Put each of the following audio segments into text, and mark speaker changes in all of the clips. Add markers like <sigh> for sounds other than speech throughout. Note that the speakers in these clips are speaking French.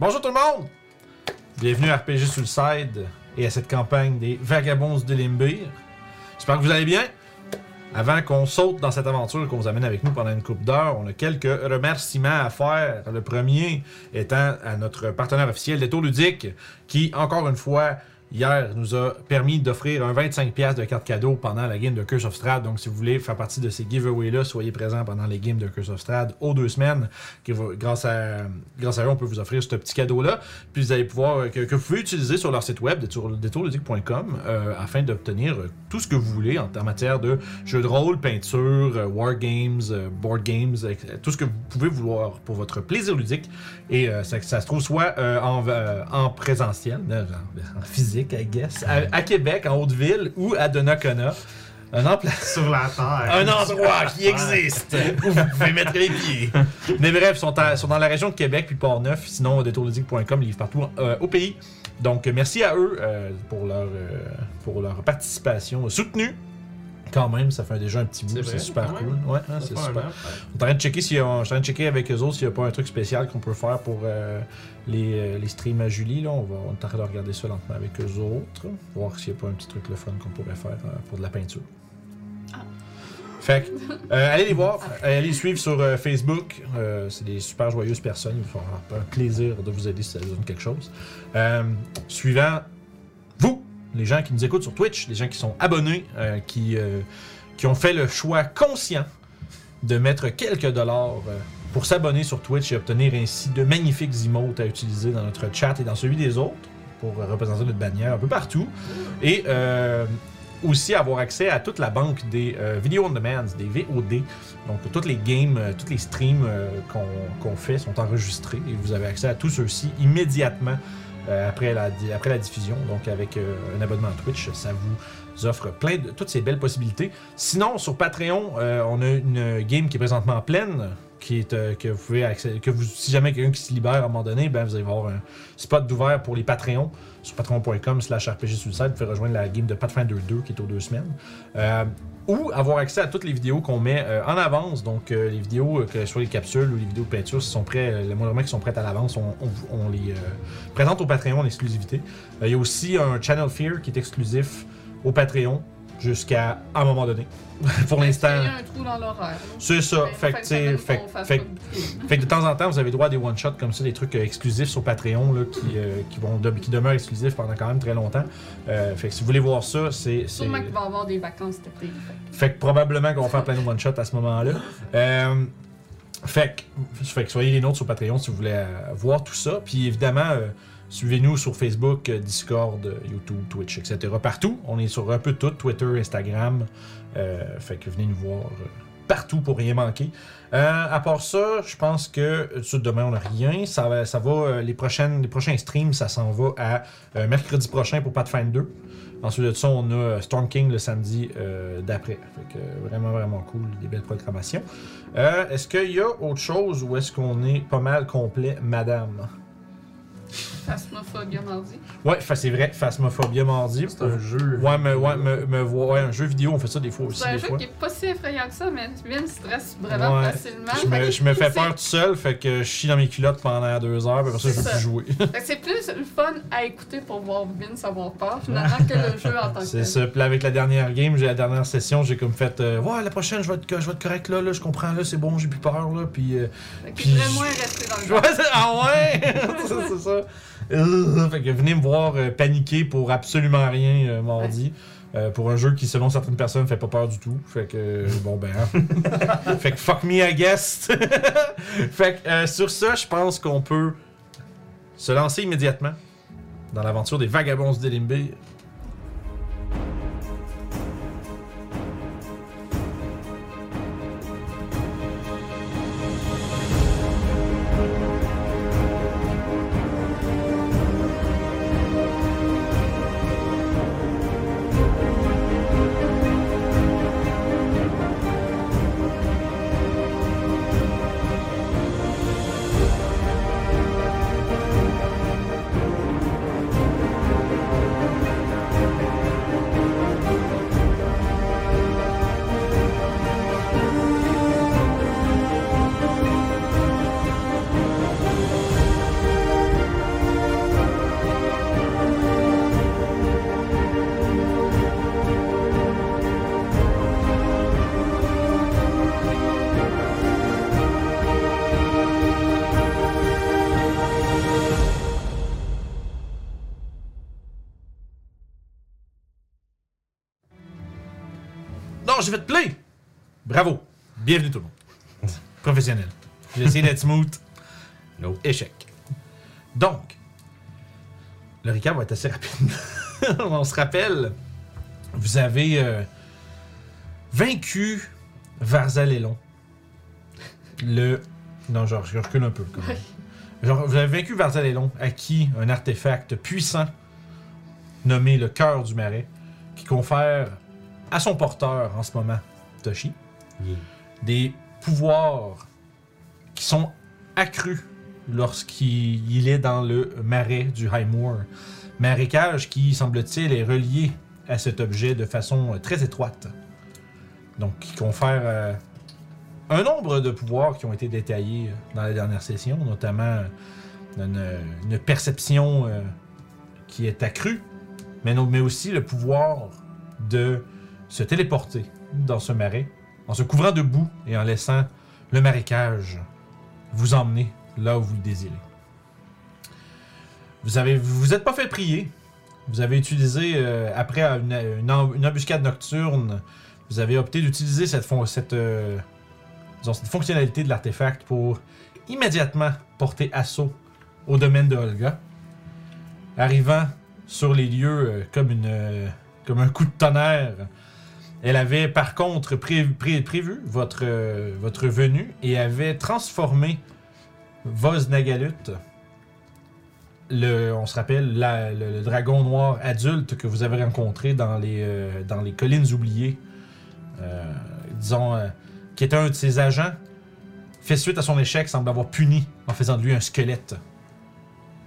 Speaker 1: Bonjour tout le monde! Bienvenue à RPG Suicide et à cette campagne des Vagabonds de Limbir. J'espère que vous allez bien. Avant qu'on saute dans cette aventure qu'on vous amène avec nous pendant une coupe d'heure, on a quelques remerciements à faire. Le premier étant à notre partenaire officiel, Détour Ludique, qui, encore une fois, hier, nous a permis d'offrir un 25$ de carte cadeau pendant la game de Curse of Strahd. Donc, si vous voulez faire partie de ces giveaways-là, soyez présents pendant les games de Curse of Strahd aux deux semaines. Grâce, à, grâce à eux, on peut vous offrir ce petit cadeau-là. Puis, vous allez pouvoir, euh, que, vous pouvez utiliser sur leur site web, détour- détourludique.com, euh, afin d'obtenir euh, tout ce que vous voulez en, matière de jeux de rôle, peinture, euh, wargames, euh, board games, tout ce que vous pouvez vouloir pour votre plaisir ludique. Et ça, se trouve soit en, en présentiel, en, en I guess, à, à Québec, en Haute-Ville ou à Donnacona. Un emplacement. <laughs>
Speaker 2: Sur la terre.
Speaker 1: Un endroit qui existe où vous pouvez mettre les pieds. <laughs> Mais bref, ils sont, à- sont dans la région de Québec puis Port-Neuf. Sinon, détourludique.com, ils livrent partout euh, au pays. Donc, merci à eux euh, pour, leur, euh, pour leur participation soutenue. Quand même, ça fait déjà un petit bout,
Speaker 2: C'est
Speaker 1: super cool.
Speaker 2: même.
Speaker 1: Ouais, hein, c'est super.
Speaker 2: an.
Speaker 1: On est en train de checker, je suis en train de checker avec eux autres s'il n'y a pas un truc spécial qu'on peut faire pour euh, les, euh, les streams à Julie. Là. On, va, on est en train de regarder ça lentement avec eux autres. Voir s'il n'y a pas un petit truc le fun qu'on pourrait faire euh, pour de la peinture. Fait que, euh, allez les voir, euh, allez les suivre sur euh, Facebook. Euh, c'est des super joyeuses personnes. Ils vont avoir un plaisir de vous aider si ça vous donne quelque chose. Euh, suivant vous, les gens qui nous écoutent sur Twitch, les gens qui sont abonnés, euh, qui, euh, qui ont fait le choix conscient de mettre quelques dollars euh, pour s'abonner sur Twitch et obtenir ainsi de magnifiques emotes à utiliser dans notre chat et dans celui des autres pour représenter notre bannière un peu partout. Et aussi avoir accès à toute la banque des Video On Demand, des VOD. Donc, toutes les games, tous les streams qu'on fait sont enregistrés et vous avez accès à tous ceux-ci immédiatement après, la, après la diffusion. Donc, avec euh, un abonnement Twitch, ça vous offre plein de toutes ces belles possibilités. Sinon, sur Patreon, euh, on a une game qui est présentement pleine. Qui est, euh, que vous pouvez accéder, que si jamais quelqu'un qui se libère à un moment donné, ben vous allez avoir un spot d'ouvert pour les Patreons sur patreon.com slash RPG Suicide. Vous pouvez rejoindre la game de Pathfinder 2 qui est aux deux semaines. Euh, ou avoir accès à toutes les vidéos qu'on met euh, en avance. Donc, euh, les vidéos, euh, que soit les capsules ou les vidéos de peinture, sont prêts, les moindrement qui sont prêtes à l'avance, on, on- les présente au Patreon en exclusivité. Il y a aussi un Channel Fear qui est exclusif au Patreon jusqu'à un moment donné. <laughs> Pour l'instant.
Speaker 3: Il y a un trou dans l'horaire.
Speaker 1: C'est ça. Fait fait, fait- fait que de temps en temps, vous avez droit à des one-shots comme ça, des trucs euh, exclusifs sur Patreon là, qui, euh, qui, vont, de- qui demeurent exclusifs pendant quand même très longtemps. Euh, fait que si vous voulez voir ça, c'est.
Speaker 3: Sûrement qu'il va y avoir des vacances cet été. fait
Speaker 1: Fait que probablement qu'on va faire plein de one-shots à ce moment-là. Fait, que, fait que soyez les nôtres sur Patreon si vous voulez voir tout ça. Puis évidemment, suivez-nous sur Facebook, Discord, YouTube, Twitch, etc. Partout. On est sur un peu tout, Twitter, Instagram. Euh, fait que venez nous voir euh, partout pour rien manquer. Euh, à part ça, je pense que demain on n'a rien. Ça ça va les, prochaines, les prochains streams, ça s'en va à mercredi prochain pour Pathfinder 2. Ensuite de ça, on a Storm King le samedi d'après. Fait que vraiment, vraiment cool, des belles programmations. Est-ce qu'il y a autre chose ou est-ce qu'on est pas mal complet, madame?
Speaker 3: Phasmophobia mardi.
Speaker 1: Ouais, c'est vrai, Phasmophobia mardi.
Speaker 2: C'est un jeu.
Speaker 1: Ouais, mais ouais, me, me voir- ouais, un jeu vidéo, on fait ça des fois aussi.
Speaker 3: C'est un
Speaker 1: des
Speaker 3: jeu
Speaker 1: fois.
Speaker 3: qui est pas si effrayant que ça, mais Vin stresse vraiment
Speaker 1: Ouais.
Speaker 3: facilement.
Speaker 1: Je me, je me fais peur tout seul, fait que je chie dans mes culottes pendant deux heures, puis après ça, je veux plus jouer. <laughs>
Speaker 3: C'est plus le fun à écouter pour voir Vince avoir peur finalement que le jeu en tant que
Speaker 1: C'est ça. Puis avec la dernière game, j'ai la dernière session, j'ai comme fait, euh, ouais, la prochaine, je vais être, je vais être correct là, là, je comprends là, c'est bon, j'ai plus peur là, puis. euh,
Speaker 3: Fait
Speaker 1: Puis
Speaker 3: devrait
Speaker 1: je-
Speaker 3: moins rester dans le <laughs> jeu.
Speaker 1: Ah ouais! <laughs> c'est ça. Euh, fait que venez me voir euh, paniquer pour absolument rien euh, mardi. Euh, pour un jeu qui, selon certaines personnes, fait pas peur du tout. Fait que, euh, bon ben. hein. <laughs> fait que fuck me, I guess. <laughs> fait que, euh, sur ça, je pense qu'on peut se lancer immédiatement dans l'aventure des vagabonds d'Elimbir. Play! Bravo! Bienvenue tout le monde. Professionnel. J'ai essayé d'être smooth.
Speaker 2: Nope.
Speaker 1: Échec. Donc, le recap va être assez rapide. <laughs> On se rappelle, vous avez euh, vaincu Varzalelon. Le. Non, genre, je recule un peu. quand même. Genre, vous avez vaincu Varzalelon, acquis un artefact puissant nommé le cœur du marais, qui confère à son porteur en ce moment, Toshi,
Speaker 2: Yeah.
Speaker 1: des pouvoirs qui sont accrus lorsqu'il il est dans le marais du High Moor. Marécage qui, semble-t-il, est relié à cet objet de façon euh, très étroite. Donc, qui confère euh, un nombre de pouvoirs qui ont été détaillés euh, dans la dernière session, notamment une, une perception euh, qui est accrue, mais, non- mais aussi le pouvoir de se téléporter dans ce marais en se couvrant de boue et en laissant le marécage vous emmener là où vous le désirez. Vous avez, vous êtes pas fait prier. Vous avez utilisé, euh, après une, une em- une embuscade nocturne, vous avez opté d'utiliser euh, cette fonctionnalité de l'artefact pour immédiatement porter assaut au domaine de Olga. Arrivant sur les lieux euh, comme, une, comme un coup de tonnerre, elle avait par contre pré- pré- prévu votre, euh, votre venue et avait transformé Voz Nagalut, on se rappelle, le, dragon noir adulte que vous avez rencontré dans les, euh, collines oubliées, euh, disons, qui était un de ses agents, fait suite à son échec, semble avoir puni en faisant de lui un squelette.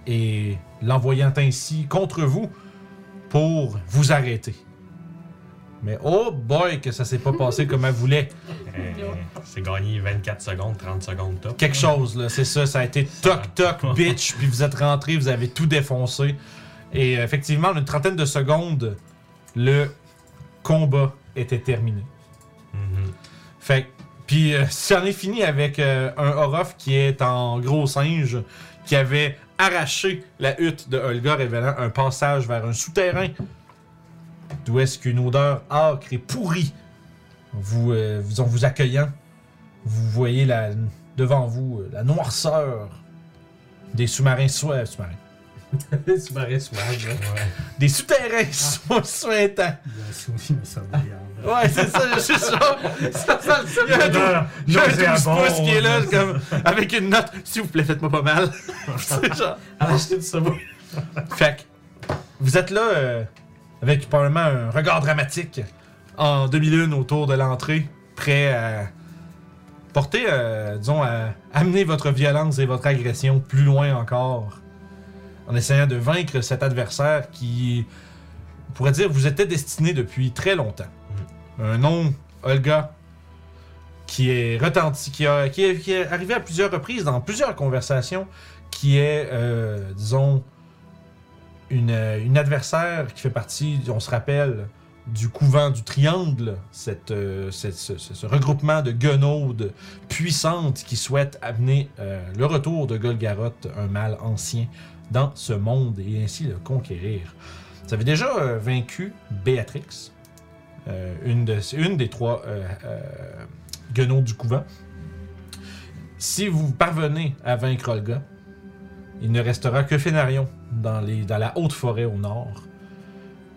Speaker 1: Et l'envoyant ainsi contre vous pour vous arrêter. Mais oh boy, que ça s'est pas <laughs> passé comme elle voulait.
Speaker 2: Euh, c'est gagné 24 secondes, 30 secondes top.
Speaker 1: Quelque chose, là, c'est ça. Ça a été toc toc bitch, puis vous êtes rentré, vous avez tout défoncé. Et euh, effectivement, en une trentaine de secondes, le combat était terminé.
Speaker 2: Mhm.
Speaker 1: Fait puis euh, <laughs> c'en est fini avec euh, un Orof qui est en gros singe qui avait arraché la hutte de Olga, révélant un passage vers un souterrain d'où est-ce qu'une odeur âcre et pourrie vous, euh, vous- en vous accueillant, vous voyez la, devant vous euh, la noirceur des sous-marins soi- sous-marins. <laughs>
Speaker 4: Sous-marin suave, là.
Speaker 2: Ouais.
Speaker 1: Des souterrains sou- suintants.
Speaker 4: Il y a un souvenir de sommeillant, là.
Speaker 1: Ouais, c'est ça, c'est ça. ça, ça il y a un
Speaker 2: Non,
Speaker 1: Il y a un 12
Speaker 2: nauséabond,
Speaker 1: pouces qui est là, comme, avec une note. S'il vous plaît, faites-moi pas mal. <laughs> c'est genre.
Speaker 4: Acheter du sabot.
Speaker 1: Fait que, vous êtes là euh, avec probablement un regard dramatique en demi-lune autour de l'entrée, prêt à porter, euh, disons, à amener votre violence et votre agression plus loin encore, en essayant de vaincre cet adversaire qui, on pourrait dire, vous était destiné depuis très longtemps. Un nom, Olga, qui est retenti, qui, a- qui est, qui est arrivé à plusieurs reprises dans plusieurs conversations, qui est, euh, disons, une, euh, une adversaire qui fait partie, on se rappelle, du couvent du Triangle, euh, ce, regroupement de guenaudes puissantes qui souhaitent amener euh, le retour de Golgaroth, un mal ancien, dans ce monde et ainsi le conquérir. Vous avez déjà vaincu Béatrix, une, une des trois guenaudes du couvent. Si vous parvenez à vaincre Olga, il ne restera que Fénarion dans, la haute forêt au nord,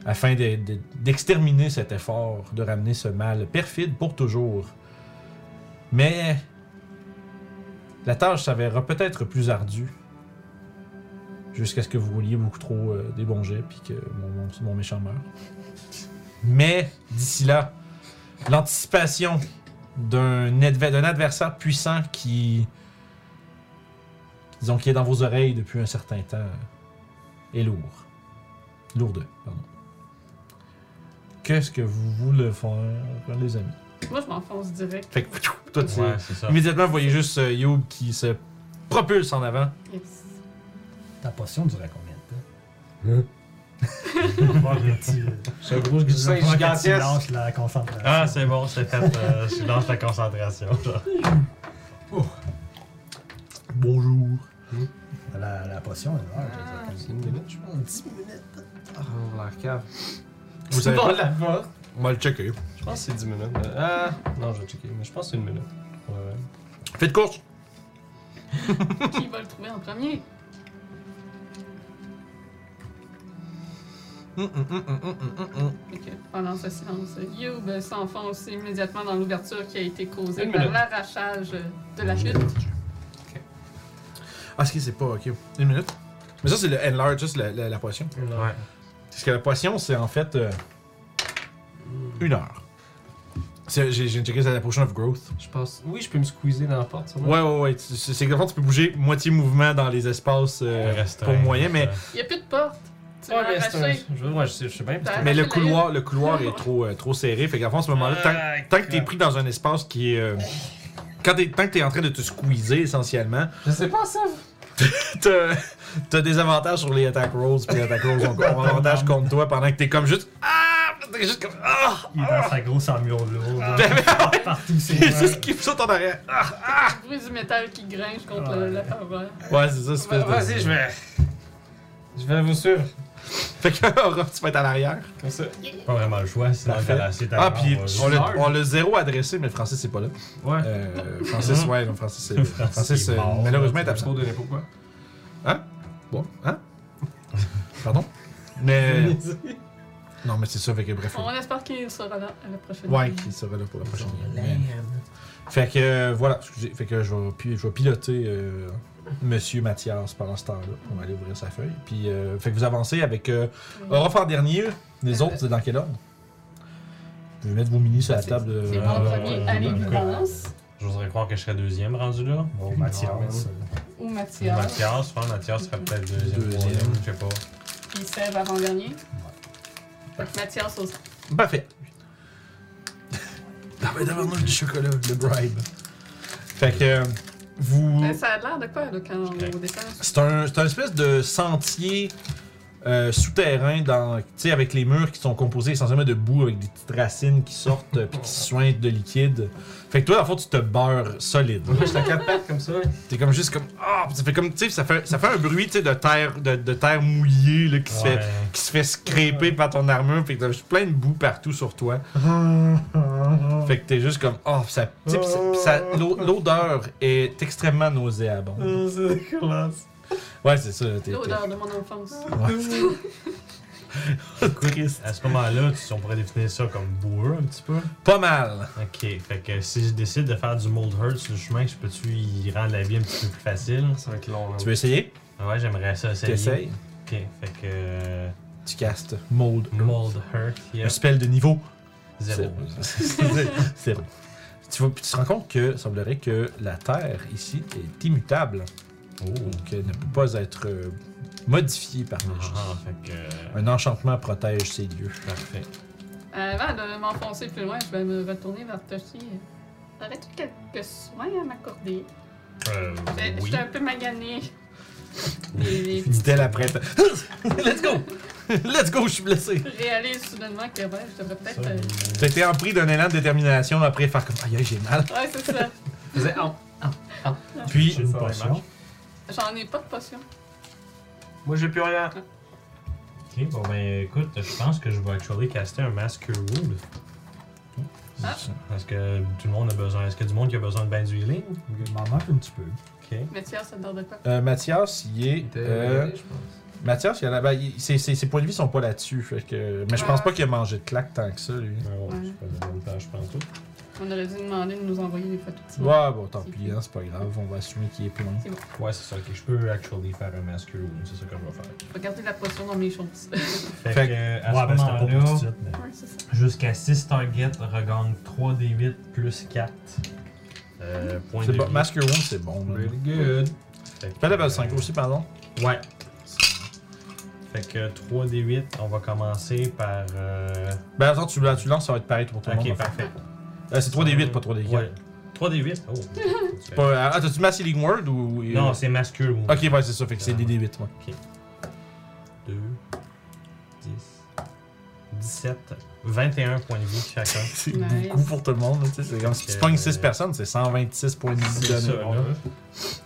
Speaker 1: afin de- de- d'exterminer cet effort, de ramener ce mal perfide pour toujours. Mais la tâche s'avérera peut-être plus ardue, jusqu'à ce que vous rouliez beaucoup trop euh, des bons jets, puis que mon, méchant meurt. Mais d'ici là, l'anticipation d'un adversaire puissant qui disons, qui est dans vos oreilles depuis un certain temps, lourd. Lourde, pardon. Qu'est-ce que vous voulez faire, les amis?
Speaker 3: Moi, je m'enfonce direct.
Speaker 1: Fait que, toi, tu-
Speaker 2: Ouais, c'est ça.
Speaker 1: immédiatement, vous voyez juste euh, Youb qui se propulse en avant.
Speaker 3: Yes.
Speaker 4: Ta potion durait combien de temps? <laughs>
Speaker 5: C'est un gros gigantesque.
Speaker 4: la concentration.
Speaker 2: Ah, c'est bon, c'est fait. euh, je lance la concentration.
Speaker 1: Bonjour.
Speaker 4: La, la potion, elle meurt.
Speaker 5: C'est une minute, je pense. 10 minutes. Ah, va la cave. <laughs>
Speaker 1: Vous avez pas-
Speaker 5: là-bas.
Speaker 1: On va le checker.
Speaker 5: Je pense que c'est 10 minutes. mais- Ah, non, je vais checker, mais je pense que c'est une minute. Ouais.
Speaker 1: Faites course. <laughs> <laughs>
Speaker 3: Qui va le trouver en premier?
Speaker 1: Hum, hum, hum, hum, hum, hum, hum.
Speaker 3: Fait que pendant ce silence, Youb s'enfonce immédiatement dans l'ouverture qui a été causée
Speaker 5: Une
Speaker 3: par
Speaker 5: minute.
Speaker 3: l'arrachage de la chute.
Speaker 1: Ah, ce qui c'est pas, ok. Une minute. Mais ça, c'est le enlarge, ça, c'est la, la, la potion.
Speaker 2: Ouais.
Speaker 1: Parce que la potion, c'est en fait euh, une heure. C'est- J'ai j'ai checké, c'est la potion of growth.
Speaker 5: Je pense. Oui, je peux me squeezer dans la porte, sûrement.
Speaker 1: Ouais, ouais, ouais. tu- C'est c'est que dans le fond, tu peux bouger moitié mouvement dans les espaces euh,
Speaker 2: Restreint,
Speaker 1: pour moyen, mais,
Speaker 3: Il n'y a plus de porte. Tu
Speaker 5: Ouais,
Speaker 3: l'as
Speaker 5: mais c'est un.
Speaker 3: arraché.
Speaker 5: Je, ouais, je sais, je sais bien. parce que-
Speaker 3: T'as
Speaker 1: mais le couloir, le couloir est trop, euh, trop serré. Fait qu'à fond, à ce moment-là, tant, tant que t'es pris dans un espace qui est. euh, quand t'es, tant que t'es en train de te squeezer essentiellement,
Speaker 5: Je sais pas ça. <laughs>
Speaker 1: t'as, t'as des avantages sur les attack rolls, puis les attack rolls ont ont avantage <laughs> contre toi pendant que t'es comme juste. Ah! T'es juste comme. Ah!
Speaker 4: Il est dans sa grosse armure lourde.
Speaker 1: Ben,
Speaker 4: Partout, c'est <laughs>
Speaker 1: C'est juste qui me saute en arrière. Ah!
Speaker 3: Le bruit du métal qui gringe contre
Speaker 4: Ouais.
Speaker 3: le- la paroi.
Speaker 1: Ouais, c'est ça, c'est
Speaker 5: Va- Vas-y, je vais. Je vais vous suivre. <laughs>
Speaker 1: Fait que Aura, tu vas être à l'arrière.
Speaker 5: Comme ça.
Speaker 2: Pas vraiment le choix, sinon
Speaker 1: Parfait.
Speaker 2: t'as lassé ta
Speaker 1: Ah,
Speaker 2: mort,
Speaker 1: puis on l'a, on l'a zéro adressé, mais Francis, c'est pas là.
Speaker 5: Ouais.
Speaker 1: Euh, Francis, ouais, non, Francis, c'est. Francis,
Speaker 2: est
Speaker 1: euh,
Speaker 2: mort.
Speaker 1: malheureusement, est absent.
Speaker 5: trop donné pourquoi?
Speaker 1: Bon, hein? <laughs> Pardon? Mais. <laughs> Non, mais c'est ça, fait que bref.
Speaker 3: On espère qu'il sera là à la prochaine.
Speaker 1: Ouais, qui sera là pour la prochaine. Mais- Fait que euh, voilà, excusez, fait que je vais, pi- je vais piloter euh, Monsieur Mathias pendant ce temps-là. On va aller ouvrir sa feuille. Puis, euh, fait que vous avancez avec euh, Orof en dernier. Les autres, c'est dans quel ordre? Vous pouvez mettre vos mini sur la table. de-
Speaker 3: C'est
Speaker 2: Ah,
Speaker 3: mon
Speaker 2: ouais,
Speaker 3: premier
Speaker 2: ouais,
Speaker 3: à
Speaker 2: ouais,
Speaker 3: l'évidence.
Speaker 2: J'oserais croire que je serais deuxième rendu là.
Speaker 4: Oh, Mathias.
Speaker 3: Ou
Speaker 2: Ou
Speaker 3: Mathias.
Speaker 2: Mathias, que Mathias serait peut-être deuxième,
Speaker 1: Deuxième.
Speaker 2: troisième, je sais pas.
Speaker 3: Puis Sève avant-dernier. Fait que Mathias aussi.
Speaker 1: Parfait. Ah ben d'avoir du chocolat, le bribe. Fait que euh, vous.
Speaker 3: Ben, ça a l'air de quoi, là, quand on descend?
Speaker 1: C'est un, c'est un espèce de sentier euh, souterrain dans, avec les murs qui sont composés essentiellement de boue avec des petites racines qui sortent puis qui <laughs> sointent de liquide. Fait que toi, le fond, tu te beurres solide.
Speaker 5: Moi, à quatre pattes comme ça.
Speaker 1: T'es comme juste comme ah, ça fait comme tu sais, ça fait ça fait un bruit de terre de, de terre mouillée là, qui se fait qui se fait scraper par ton armure, fait que t'as juste plein de boue partout sur toi. <laughs> Fait que t'es juste comme oh, ça, pis ça- pis ça- l'o- l'odeur est extrêmement nauséabonde. <laughs>
Speaker 5: c'est dégueulasse.
Speaker 1: Ouais, c'est ça. t'es-
Speaker 3: L'odeur de mon enfance.
Speaker 1: Triste. <laughs>
Speaker 2: À ce moment-là, tu- on pourrait définir ça comme boueux un petit peu.
Speaker 1: Pas mal.
Speaker 2: Ok, fait que si je décide de faire du mold hurt sur le chemin, je peux-tu y rendre la vie un petit peu plus facile?
Speaker 5: Ça va être long, là.
Speaker 1: Tu veux essayer?
Speaker 2: Ouais, j'aimerais ça essayer.
Speaker 1: T'essayes?
Speaker 2: Ok, fait que. euh,
Speaker 1: Tu castes Mold.
Speaker 2: Mold hurt,
Speaker 1: Un spell de niveau
Speaker 2: Zéro.
Speaker 1: Zéro. Zéro. <laughs> Tu, vois, puis tu te rends compte que semblerait que la terre ici est immutable.
Speaker 2: Oh.
Speaker 1: Donc elle ne peut pas être euh, modifiée par magie.
Speaker 2: Ah, fait que.
Speaker 1: Un enchantement protège ces lieux.
Speaker 2: Parfait.
Speaker 3: Avant de m'enfoncer plus loin, je vais me retourner vers Toshi. Aurais-tu quelques soins à m'accorder?
Speaker 2: Euh, oui.
Speaker 3: J'étais un peu maganée. <laughs> Les, les
Speaker 1: Dit-elle après. <laughs> Let's go! <laughs> Let's go, je suis blessé!
Speaker 3: Je réalise soudainement que ouais, je devrais peut-être.
Speaker 2: Ça,
Speaker 3: euh,
Speaker 1: T'as été empris d'un élan de détermination après faire comme aïe aïe, j'ai mal.
Speaker 3: Ouais, c'est ça.
Speaker 5: Faisait oh.
Speaker 1: Puis,
Speaker 4: J'ai une potion.
Speaker 3: J'en ai pas de potion.
Speaker 5: Moi, j'ai plus rien.
Speaker 2: Ok, bon ben écoute, je pense que je vais actually caster un Mask Cure Wound.
Speaker 3: Ah.
Speaker 2: Parce que tout le monde a besoin. Est-ce qu'il y a du monde qui a besoin de ben du healing?
Speaker 4: Il m'en manque un petit peu.
Speaker 2: Ok.
Speaker 3: Mathias, ça te donne de quoi?
Speaker 1: euh, Mathias, il est. Euh,
Speaker 5: je pense.
Speaker 1: Mathias, il a ben, il- ses, ses- ses points de vie sont pas là-dessus. Fait que, mais je pense
Speaker 3: Ouais.
Speaker 1: pas qu'il a mangé de claque tant que ça, lui.
Speaker 2: Ah ouais,
Speaker 3: Ouais.
Speaker 2: je tout.
Speaker 3: On aurait dû demander de nous envoyer des photos. de.
Speaker 1: Ouais, bon, tant pis, hein, c'est pas grave. On va assumer qu'il est plein.
Speaker 2: Ouais, c'est ça, ok. Je peux actually faire un Wound, c'est ça que je vais faire.
Speaker 3: Je vais garder la potion dans mes choses.
Speaker 2: Fait,
Speaker 1: Fait
Speaker 2: que, <laughs> à
Speaker 4: Ouais,
Speaker 2: ce
Speaker 4: ben mais.
Speaker 3: ouais, c'est
Speaker 2: jusqu'à 6 targets regagne 3d8 plus 4 euh, points
Speaker 1: C'est
Speaker 2: de
Speaker 1: bon.
Speaker 2: vie.
Speaker 1: Masker Wound, c'est bon.
Speaker 5: Really good.
Speaker 2: Fait que,
Speaker 1: Pas level 5 aussi, pardon.
Speaker 2: Ouais. Fait que 3d8, on va commencer par. Euh...
Speaker 1: Ben attends, tu, tu lances, ça va être pareil pour tout le monde.
Speaker 2: Ok, parfait.
Speaker 1: Euh, c'est 3D8, pas 3D4.
Speaker 2: Ouais. 3d8 Oh.
Speaker 1: C'est Pas, ah, t'as-tu Mass Healing Word ou.
Speaker 2: Non, c'est masculin.
Speaker 1: Ok, ouais, c'est ça, fait que c'est des D8, ouais.
Speaker 2: 2, 10, 17, 21 points de vie chacun. <laughs>
Speaker 1: C'est
Speaker 3: Nice.
Speaker 1: beaucoup pour tout le monde, là, tu sais. C'est comme si tu
Speaker 2: Ok.
Speaker 1: pognes 6 personnes, c'est 126 points de vie
Speaker 2: C'est ça,
Speaker 1: donnés.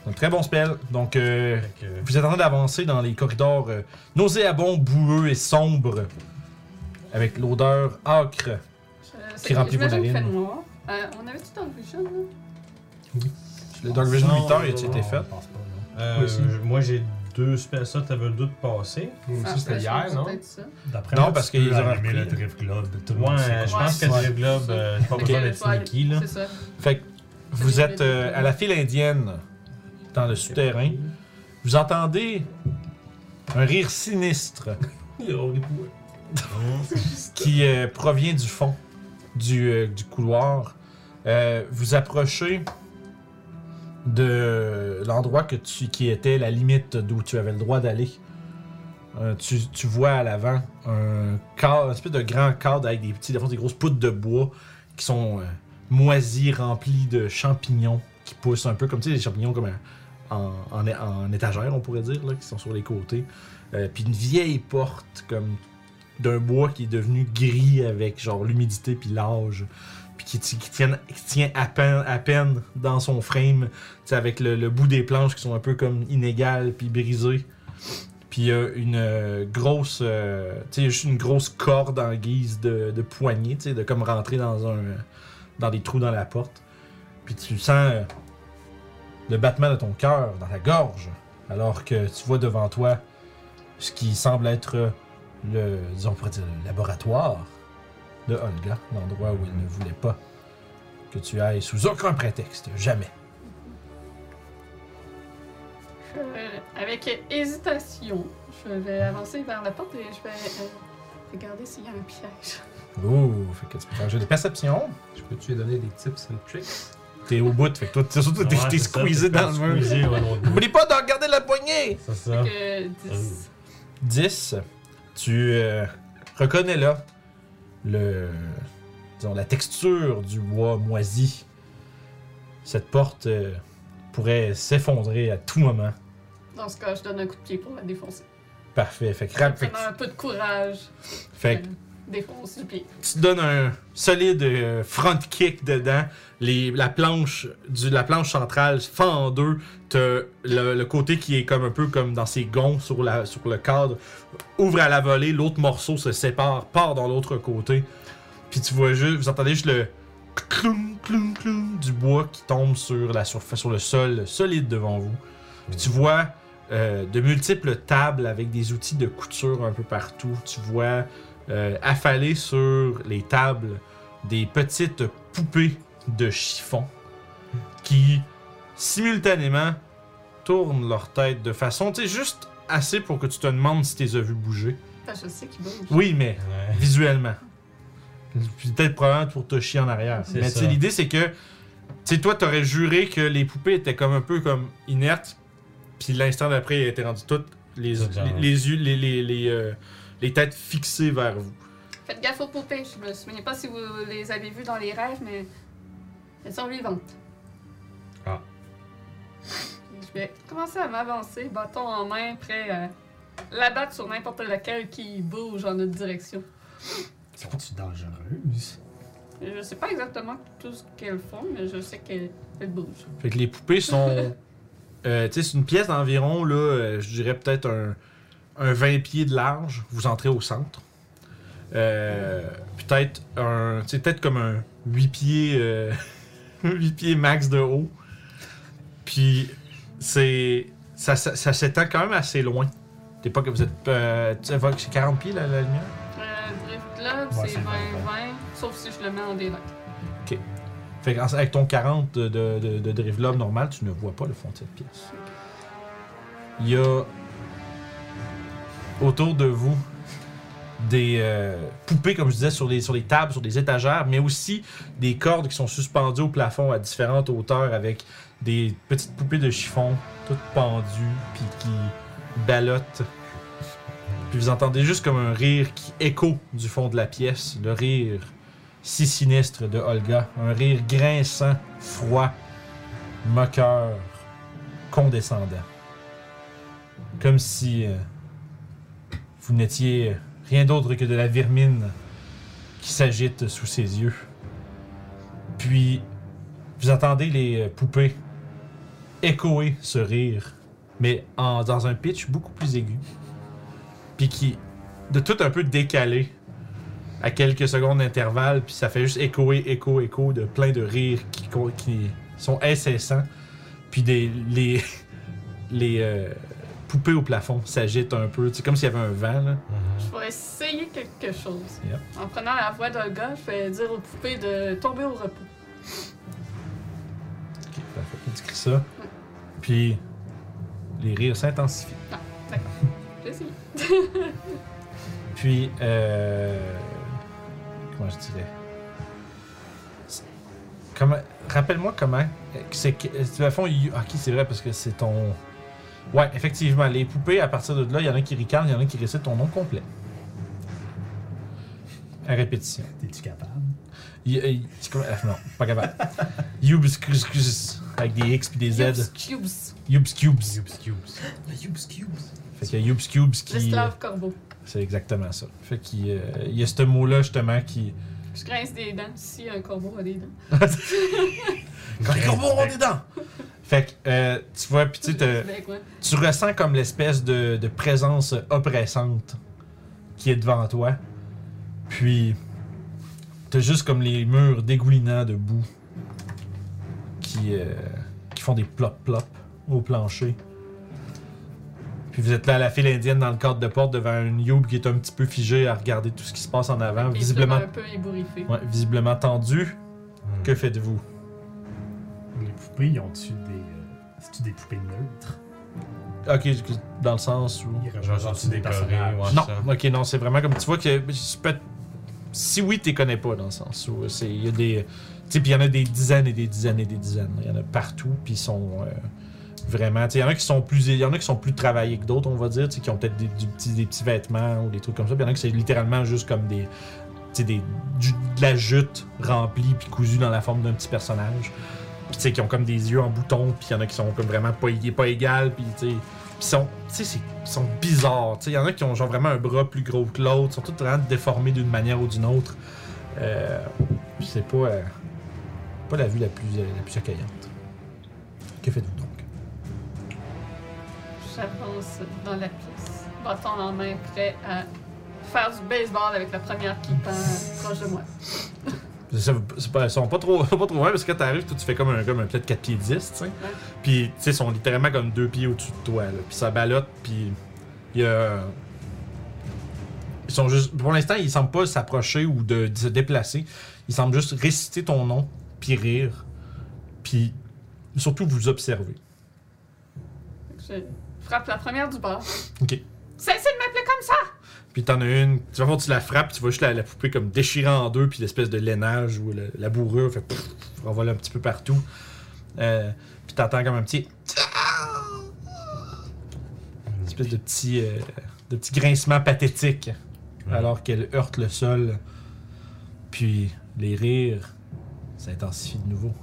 Speaker 1: Un très bon spell. Donc, euh,
Speaker 2: que,
Speaker 1: vous êtes en train d'avancer dans les corridors euh, nauséabonds, boueux et sombres avec l'odeur âcre. Qui remplit vos
Speaker 3: fait
Speaker 1: narines.
Speaker 3: noir. Euh, on avait-tu dans le vision, là?
Speaker 1: Le Dark Vision
Speaker 2: Non,
Speaker 1: 8 heures, a-t-il
Speaker 2: non,
Speaker 1: été
Speaker 4: Non,
Speaker 1: fait?
Speaker 4: je pense pas.
Speaker 2: Euh,
Speaker 5: Moi
Speaker 2: j'ai deux spells. Ça, t'avais le doute passé.
Speaker 5: Aussi, c'était hier, non?
Speaker 3: ça.
Speaker 4: D'après
Speaker 1: Non, parce qu'ils auraient
Speaker 4: allumer le. Drift Globe. Tout le
Speaker 2: Ouais,
Speaker 4: monde
Speaker 2: je pense que
Speaker 3: Ouais.
Speaker 2: Drift Globe, euh, pas besoin d'être sneaky, là.
Speaker 3: C'est ça.
Speaker 1: Fait que vous êtes euh, à la file indienne, dans le souterrain. Vous entendez un rire sinistre <laughs> <laughs> qui euh, provient du fond du, euh, du couloir. Euh, vous approchez de l'endroit que tu, qui était la limite d'où tu avais le droit d'aller. Euh, tu, tu vois à l'avant un cadre, un espèce de grand cadre avec des petits, des grosses poutres de bois qui sont euh, moisis, remplis de champignons qui poussent un peu comme tu sais, des champignons comme en, en, étagère, on pourrait dire, là, qui sont sur les côtés. Puis une vieille porte comme d'un bois qui est devenu gris avec genre l'humidité puis l'âge puis qui, ti- qui tient, à peine, à peine dans son frame avec le, bout des planches qui sont un peu comme inégales puis brisées. Puis a une euh, grosse euh, juste une grosse corde en guise de, de poignée de comme rentrer dans un dans des trous dans la porte. Puis tu sens euh, le battement de ton cœur dans ta gorge alors que tu vois devant toi ce qui semble être euh, le, disons, on pourrait dire, le laboratoire de Olga, l'endroit où elle ne voulait pas que tu ailles sous aucun prétexte, jamais.
Speaker 3: Avec hésitation, je vais avancer vers la porte et je vais euh, regarder s'il y a un piège.
Speaker 1: Ouh, fait que tu peux faire un jeu de perception.
Speaker 5: Je peux-tu lui donner des tips and tricks?
Speaker 1: T'es au bout, fait que toi, t'es surtout t'es
Speaker 2: Ouais,
Speaker 1: squeezé dans le mur. N'oublie pas de regarder la poignée!
Speaker 2: C'est ça.
Speaker 3: Que 10.
Speaker 1: 10, tu euh, reconnais là le, disons, la texture du bois moisi. Cette porte euh, pourrait s'effondrer à tout moment.
Speaker 3: Dans ce cas, je donne un coup de pied pour la défoncer.
Speaker 1: Parfait. Fait que, rap- fait
Speaker 3: Ça
Speaker 1: que-
Speaker 3: donne un peu de courage.
Speaker 1: fait que tu donnes un solide euh, front kick dedans. La planche du, la planche centrale fend en deux. Le, côté qui est comme un peu comme dans ses gonds sur le cadre. Ouvre à la volée, l'autre morceau se sépare, part dans l'autre côté. Puis tu vois juste, vous entendez juste le cloum, cloum, cloum du bois qui tombe sur la surface, sur le sol solide devant vous. Puis tu vois euh, de multiples tables avec des outils de couture un peu partout. Tu vois euh, affalées sur les tables des petites poupées de chiffon qui simultanément tournent leur tête de façon, tu sais, juste assez pour que tu te demandes si tu les as vues bouger.
Speaker 3: Ah, je sais.
Speaker 1: Oui, mais
Speaker 2: Ouais.
Speaker 1: visuellement. Peut-être probablement pour te chier en arrière. Mais tu l'idée c'est que, tu sais, toi t'aurais juré que les poupées étaient comme un peu comme inertes, puis l'instant d'après elles étaient rendues toutes les, les, les yeux, les, les, les, euh, les têtes fixées vers vous.
Speaker 3: Faites gaffe aux poupées. Je me souviens pas si vous les avez vues dans les rêves, mais elles sont vivantes.
Speaker 2: Ah.
Speaker 3: Je vais commencer à m'avancer, bâton en main, prêt à l'abattre sur n'importe lequel qui bouge en notre direction.
Speaker 4: Sont-tu dangereuses?
Speaker 3: Je sais pas exactement tout ce qu'elles font, mais je sais qu'elles elles bougent.
Speaker 1: Fait que les poupées sont. <laughs> euh, tu sais, c'est une pièce d'environ, là, euh, je dirais peut-être un, un 20 pieds de large. Vous entrez au centre. Euh, peut-être un. Sais, peut-être comme un 8 pieds. euh, <laughs> 8 pieds max de haut. Puis, c'est. Ça, ça, ça s'étend quand même assez loin. T'es pas que vous êtes. Euh, tu sais, va- c'est 40 pieds la, la lumière?
Speaker 3: Euh, Drift
Speaker 4: Ouais,
Speaker 3: c'est
Speaker 4: c'est
Speaker 3: 20-20,
Speaker 4: 20-20.
Speaker 3: sauf si je le mets en daylight.
Speaker 1: Fait qu'avec ton 40 de, de, de, de Drivlob normal, tu ne vois pas le fond de cette pièce. Il y a autour de vous des euh, poupées, comme je disais, sur les, sur les tables, sur des étagères, mais aussi des cordes qui sont suspendues au plafond à différentes hauteurs avec des petites poupées de chiffon, toutes pendues, puis qui ballottent. Puis vous entendez juste comme un rire qui écho du fond de la pièce, le rire si sinistre de Olga. Un rire grinçant, froid, moqueur, condescendant. Comme si euh, n'étiez rien d'autre que de la vermine qui s'agite sous ses yeux. Puis, vous entendez les poupées échoer ce rire, mais dans un pitch beaucoup plus aigu. Puis qui, de tout un peu décalé, à quelques secondes d'intervalle, puis ça fait juste échoer, écho, écho de plein de rires qui, sont incessants. Puis des, les, <laughs> les euh, poupées au plafond s'agitent un peu. C'est comme s'il y avait un vent. Là.
Speaker 3: Je vais essayer quelque chose.
Speaker 1: Yep.
Speaker 3: En prenant la voix d'un gars, je vais dire aux poupées de tomber au repos.
Speaker 1: Ok, parfait. Tu cries ça? Puis les rires s'intensifient.
Speaker 3: J'ai essayé. <laughs>
Speaker 1: Puis, euh, comment je dirais? Comment, rappelle-moi comment. euh, C'est que, à fond, ok, c'est vrai parce que c'est ton. Ouais, effectivement, les poupées à partir de là, il y en a qui ricanent, il y en a qui récitent ton nom complet. À répétition.
Speaker 4: T'es-tu capable?
Speaker 1: Y- euh, ah, non, pas capable. <laughs> Youbscus, avec des X puis des Z.
Speaker 3: Cubes.
Speaker 1: Youbscubes.
Speaker 2: Cubes, cubes.
Speaker 4: Cubes, cubes.
Speaker 1: Fait qu'il y a Youbscubes qui.
Speaker 3: L'esclave corbeau.
Speaker 1: C'est exactement ça. Fait qu'il y a- il y a ce mot-là justement qui.
Speaker 3: Je grince des dents si un corbeau a des dents. <laughs>
Speaker 1: Quand les corbeaux ont des dents! <laughs> Fait que, euh, tu vois, pis tu te- tu ressens comme l'espèce de, de présence oppressante qui est devant toi. Puis, t'as juste comme les murs dégoulinants de boue qui, euh, qui font des plop-plop au plancher. Puis vous êtes là à la file indienne dans le cadre de porte devant une youb qui est un petit peu figée à regarder tout ce qui se passe en avant, visiblement,
Speaker 3: un peu ébouriffé.
Speaker 1: ouais, visiblement tendu. Que faites-vous?
Speaker 4: Les poupées, ils ont-tu C'est-tu des poupées neutres?
Speaker 1: Ok, dans le sens où.
Speaker 2: Genre, décorés? Ouais,
Speaker 1: Non,
Speaker 2: ça.
Speaker 1: ok, non, c'est vraiment comme tu vois que si oui, tu connais pas dans le sens où c'est il y a des tu sais puis il y en a des dizaines et des dizaines et des dizaines, il y en a partout puis ils sont euh, vraiment tu sais il y en a qui sont plus il y en a qui sont plus travaillés que d'autres, on va dire, tu sais qui ont peut-être des, du petit- des petits vêtements ou des trucs comme ça, puis il y en a qui c'est littéralement juste comme des tu sais des du- de la jute remplie puis cousue dans la forme d'un petit personnage. Puis tu sais qui ont comme des yeux en bouton, puis il y en a qui sont comme vraiment pas pas égales, puis tu sais sont, bizarres. Tu sais, il y en a qui ont genre vraiment un bras plus gros que l'autre. Sont tous vraiment déformés d'une manière ou d'une autre. Euh, c'est pas, euh, pas la vue la plus, euh, la plus accueillante. Que faites-vous donc?
Speaker 3: J'avance dans la pièce, bâton en main, prêt à faire du baseball avec la première qui passe proche de moi.
Speaker 1: C'est ça, c'est pas, ils sont pas trop, <laughs> pas trop parce que quand t'arrives, tu fais comme un, comme un peut-être 4 pieds 10, tu sais. Puis, tu sais, ils sont littéralement comme deux pieds au-dessus de toi, là. Puis ça balotte, puis il y a. Ils sont juste. Pour l'instant, ils semblent pas s'approcher ou de, de se déplacer. Ils semblent juste réciter ton nom, puis rire. Puis surtout vous observer.
Speaker 3: Je frappe la première du bord.
Speaker 1: Ok.
Speaker 3: Cessez de m'appeler comme ça!
Speaker 1: Puis t'en as une, tu vas voir, tu la frappes, tu vois juste la, la poupée comme déchirée en deux, puis l'espèce de lainage ou le- la bourrure fait pfff, renvole un petit peu partout. Euh, puis t'entends comme un petit. Une espèce de petit, euh, de petit grincement pathétique alors qu'elle heurte le sol. Puis les rires s'intensifient de nouveau.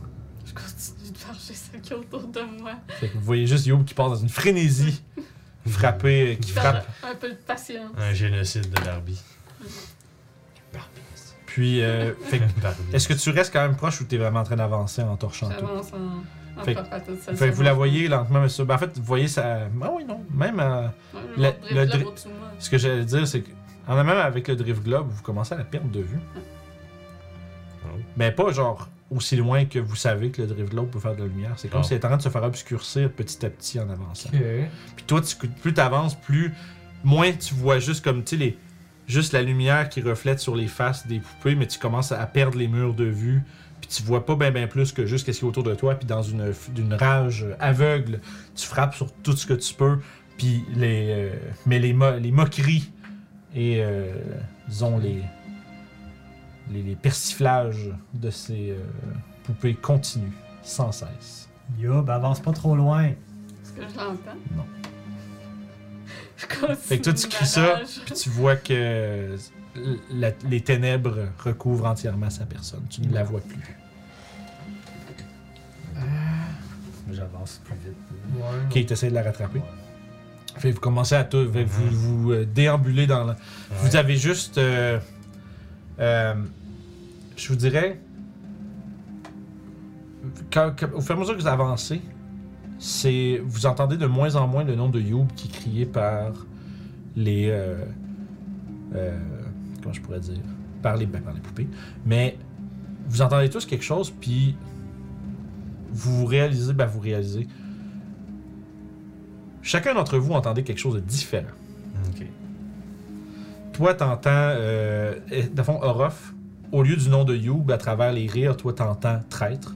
Speaker 3: Je continue de farger ceux qui est autour de moi.
Speaker 1: Fait que vous voyez juste Youb qui passe dans une frénésie, <laughs> frapper, qui frappe.
Speaker 3: Un peu de patience.
Speaker 2: Un génocide de Barbie.
Speaker 1: Puis, euh, <laughs> fait que
Speaker 2: Barbie.
Speaker 1: Est-ce que tu restes quand même proche ou t'es vraiment en train d'avancer en torchant tout?
Speaker 3: J'avance en, en
Speaker 1: Fait
Speaker 3: toute seule.
Speaker 1: Fait que vous la voyez lentement, mais ça. Ben, en fait, vous voyez ça. Ah oui, non. Même. euh, le- dri- ce que j'allais dire, c'est que. En même avec le Drift Globe, vous commencez à la perdre de vue.
Speaker 2: Oh.
Speaker 1: Mais pas genre aussi loin que vous savez que le Drift Globe peut faire de la lumière. C'est comme
Speaker 2: Oh.
Speaker 1: si elle est en train de se faire obscurcir petit à petit en avançant. Puis toi, tu, plus t'avances, plus. Moins tu vois juste comme, tu les. Juste la lumière qui reflète sur les faces des poupées, mais tu commences à perdre les murs de vue. Puis tu vois pas bien ben plus que juste ce qui est autour de toi. Puis dans une, rage aveugle, tu frappes sur tout ce que tu peux. Puis les. euh, mais les, mo- les moqueries et. euh, disons, les. Les, les persiflages de ces euh, poupées continuent sans cesse.
Speaker 4: Yob, avance pas trop loin.
Speaker 3: Est-ce que je l'entends?
Speaker 1: Non. <laughs>
Speaker 3: Je continue.
Speaker 1: Fait que toi, tu cries ça, puis tu vois que la- les ténèbres recouvrent entièrement sa personne. Tu ne la vois plus.
Speaker 4: J'avance plus vite.
Speaker 5: Ouais.
Speaker 1: Ok, tu essaies de la rattraper. Fait que vous commencez à tout, fait vous,
Speaker 2: Mhm.
Speaker 1: vous euh, déambulez dans le... Vous avez juste... euh, euh, je vous dirais... quand- quand- au fur et à mesure que vous avancez, c'est vous entendez de moins en moins le nom de Youb qui est crié par les... euh, euh, comment je pourrais dire? par les, ben, par les poupées. Mais vous entendez tous quelque chose, puis vous réalisez, ben vous réalisez. Chacun d'entre vous entendez quelque chose de différent.
Speaker 2: Ok.
Speaker 1: Toi, t'entends, euh, dans le fond, Orof, au lieu du nom de Youb, à travers les rires, toi, t'entends traître,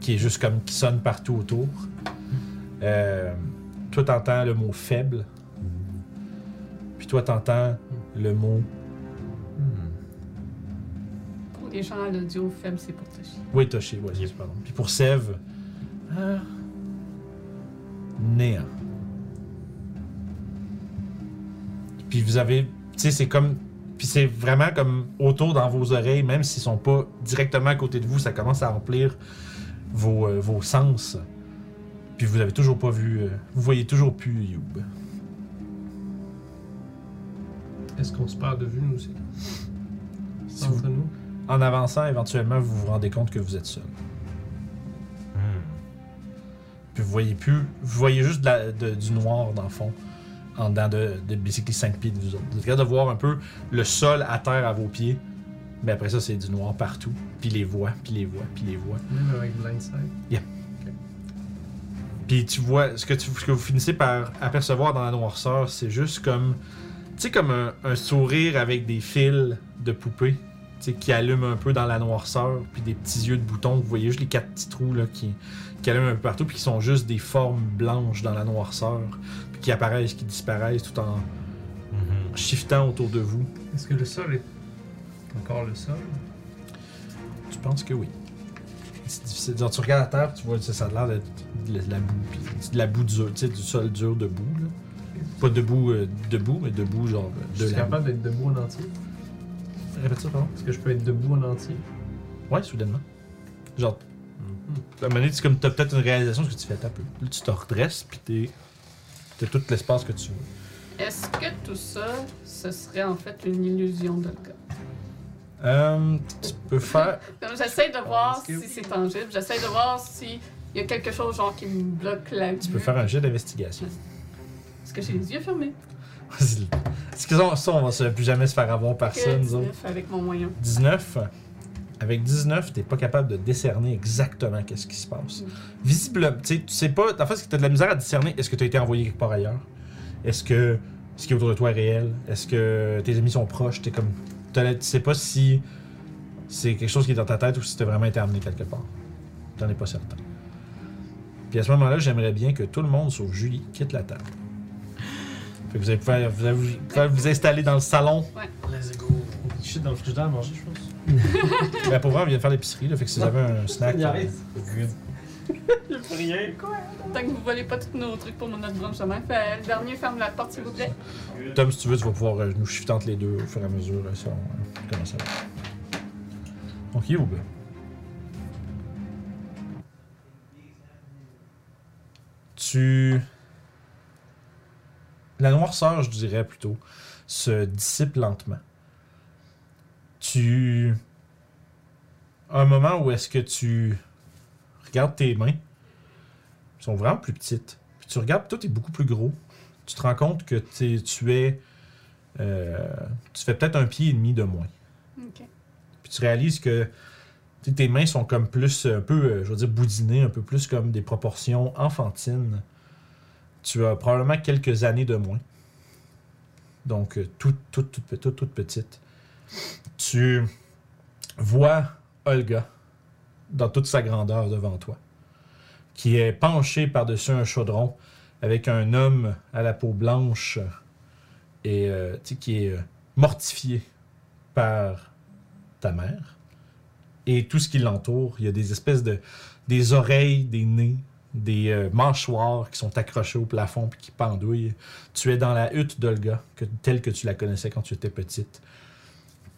Speaker 1: qui est juste comme, qui sonne partout autour. Euh, toi, t'entends le mot faible. Puis toi, t'entends le mot.
Speaker 3: Pour les gens à l'audio faible, c'est pour Toshi.
Speaker 1: Oui, Toshi, c'est pardon. Puis pour Sève. euh, néant. Puis vous avez. Tu sais, c'est comme. Puis c'est vraiment comme autour dans vos oreilles, même s'ils sont pas directement à côté de vous, ça commence à remplir vos, euh, vos sens. Puis vous avez toujours pas vu. euh, vous voyez toujours plus Youb.
Speaker 5: Est-ce qu'on se perd de vue, nous aussi
Speaker 1: Si vous-
Speaker 5: Entre nous?
Speaker 1: En avançant, éventuellement, vous vous rendez compte que vous êtes seul.
Speaker 2: Hmm.
Speaker 1: Puis vous voyez plus. Vous voyez juste de la- de- du noir dans le fond. En dedans de, de basically 5 pieds de vous autres. Vous êtes capable de voir un peu le sol à terre à vos pieds. Mais après ça, c'est du noir partout. Puis les voix, puis les voix, puis les voix.
Speaker 5: Même avec Blindside.
Speaker 1: Puis tu vois, ce que, tu, ce que vous finissez par apercevoir dans la noirceur, c'est juste comme. Tu sais, comme un, un sourire avec des fils de poupée. Tu sais, qui allument un peu dans la noirceur. Puis des petits yeux de bouton. Vous voyez juste les quatre petits trous là, qui, qui allument un peu partout. Puis qui sont juste des formes blanches dans la noirceur. Qui apparaissent, qui disparaissent tout en
Speaker 2: Mhm.
Speaker 1: shiftant autour de vous.
Speaker 5: Est-ce que le sol est encore le sol?
Speaker 1: Tu penses que oui. C'est difficile. Genre, tu regardes à terre, tu vois, ça a l'air d'être de, la- de la boue. Puis c'est de la boue dure, tu sais, du sol dur debout. Là. Pas debout, euh, debout, mais debout, genre
Speaker 5: Je
Speaker 1: de
Speaker 5: suis
Speaker 1: la
Speaker 5: capable d'être debout en entier?
Speaker 1: Répète ça, pardon.
Speaker 5: Est-ce que je peux être debout en entier?
Speaker 1: Ouais, soudainement. Genre,
Speaker 5: Mhm.
Speaker 1: à un moment donné, c'est comme t'as peut-être une réalisation de ce que tu fais un peu. Là, tu te redresses, puis t'es. Tout l'espace que tu veux.
Speaker 3: Est-ce que tout ça, ce serait en fait une illusion de le cas?
Speaker 1: Euh, tu peux faire. <laughs>
Speaker 3: J'essaie de voir si c'est tangible. J'essaie de voir s'il y a quelque chose genre qui me bloque la vue.
Speaker 1: Tu peux faire un jet d'investigation.
Speaker 3: Est-ce que j'ai les yeux fermés? <laughs>
Speaker 1: Est-ce que ça, on va se- plus jamais se faire avoir par ça,
Speaker 3: Que
Speaker 1: nous autres?
Speaker 3: 19 avec mon moyen.
Speaker 1: 19. Avec 19, t'es pas capable de décerner exactement qu'est-ce qui se passe. Visible, tu sais, tu sais pas. En fait, c'est que t'as de la misère à discerner est-ce que t'as été envoyé quelque part ailleurs? Est-ce que ce qui est autour de toi est réel? Est-ce que tes amis sont proches? T'es comme. t'as- Tu sais pas si c'est quelque chose qui est dans ta tête ou si t'as vraiment été amené quelque part. T'en es pas certain. Puis à ce moment-là, j'aimerais bien que tout le monde, sauf Julie, quitte la table. Fait que vous allez pouvoir vous, vous- installer dans le salon.
Speaker 2: Let's go. Je suis dans le frigidaire à manger, je pense. <laughs>
Speaker 1: Ben, pour vrai, on vient de faire l'épicerie, là. Fait que si vous avez un snack.
Speaker 2: Il
Speaker 1: euh,
Speaker 2: arrive. <laughs> plus rien. Quoi?
Speaker 3: Tant que vous volez pas tous nos trucs pour notre brunch demain. Fait, le dernier ferme la porte, s'il vous plaît.
Speaker 1: Tom, si tu veux, tu vas pouvoir euh, nous shifter entre les deux au fur et à mesure. Là, ça, on- comment ça va. Donc, Youb. Tu. La noirceur, je dirais plutôt, se dissipe lentement. Tu. Un moment où est-ce que tu regardes tes mains, elles sont vraiment plus petites. Puis tu regardes, toi, t'es beaucoup plus gros tu te rends compte que tu es. euh, tu fais peut-être un pied et demi de moins. Puis tu réalises que tes mains sont comme plus, un peu, euh, je veux dire, boudinées, un peu plus comme des proportions enfantines. Tu as probablement quelques années de moins. Donc, euh, toute, toute, toute, toute, toute petite. Tu vois Olga dans toute sa grandeur devant toi, qui est penchée par-dessus un chaudron avec un homme à la peau blanche et euh, qui est euh, mortifié par ta mère et tout ce qui l'entoure. Il y a des espèces de des oreilles, des nez, des euh, mâchoires qui sont accrochés au plafond puis qui pendouillent. Tu es dans la hutte d'Olga, telle que tu la connaissais quand tu étais petite.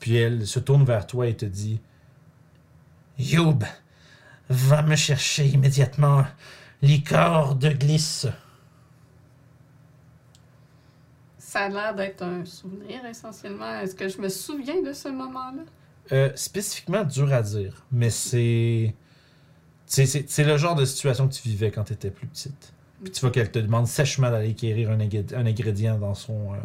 Speaker 1: Puis elle se tourne vers toi et te dit Youb, va me chercher immédiatement l'icor de glisse.
Speaker 3: Ça a l'air d'être un souvenir essentiellement. Est-ce que je me souviens de ce moment-là?
Speaker 1: Euh, spécifiquement dur à dire, mais c'est. C'est le genre de situation que tu vivais quand tu étais plus petite. Puis tu vois qu'elle te demande sèchement d'aller quérir un, ingréd- un ingrédient dans son, euh,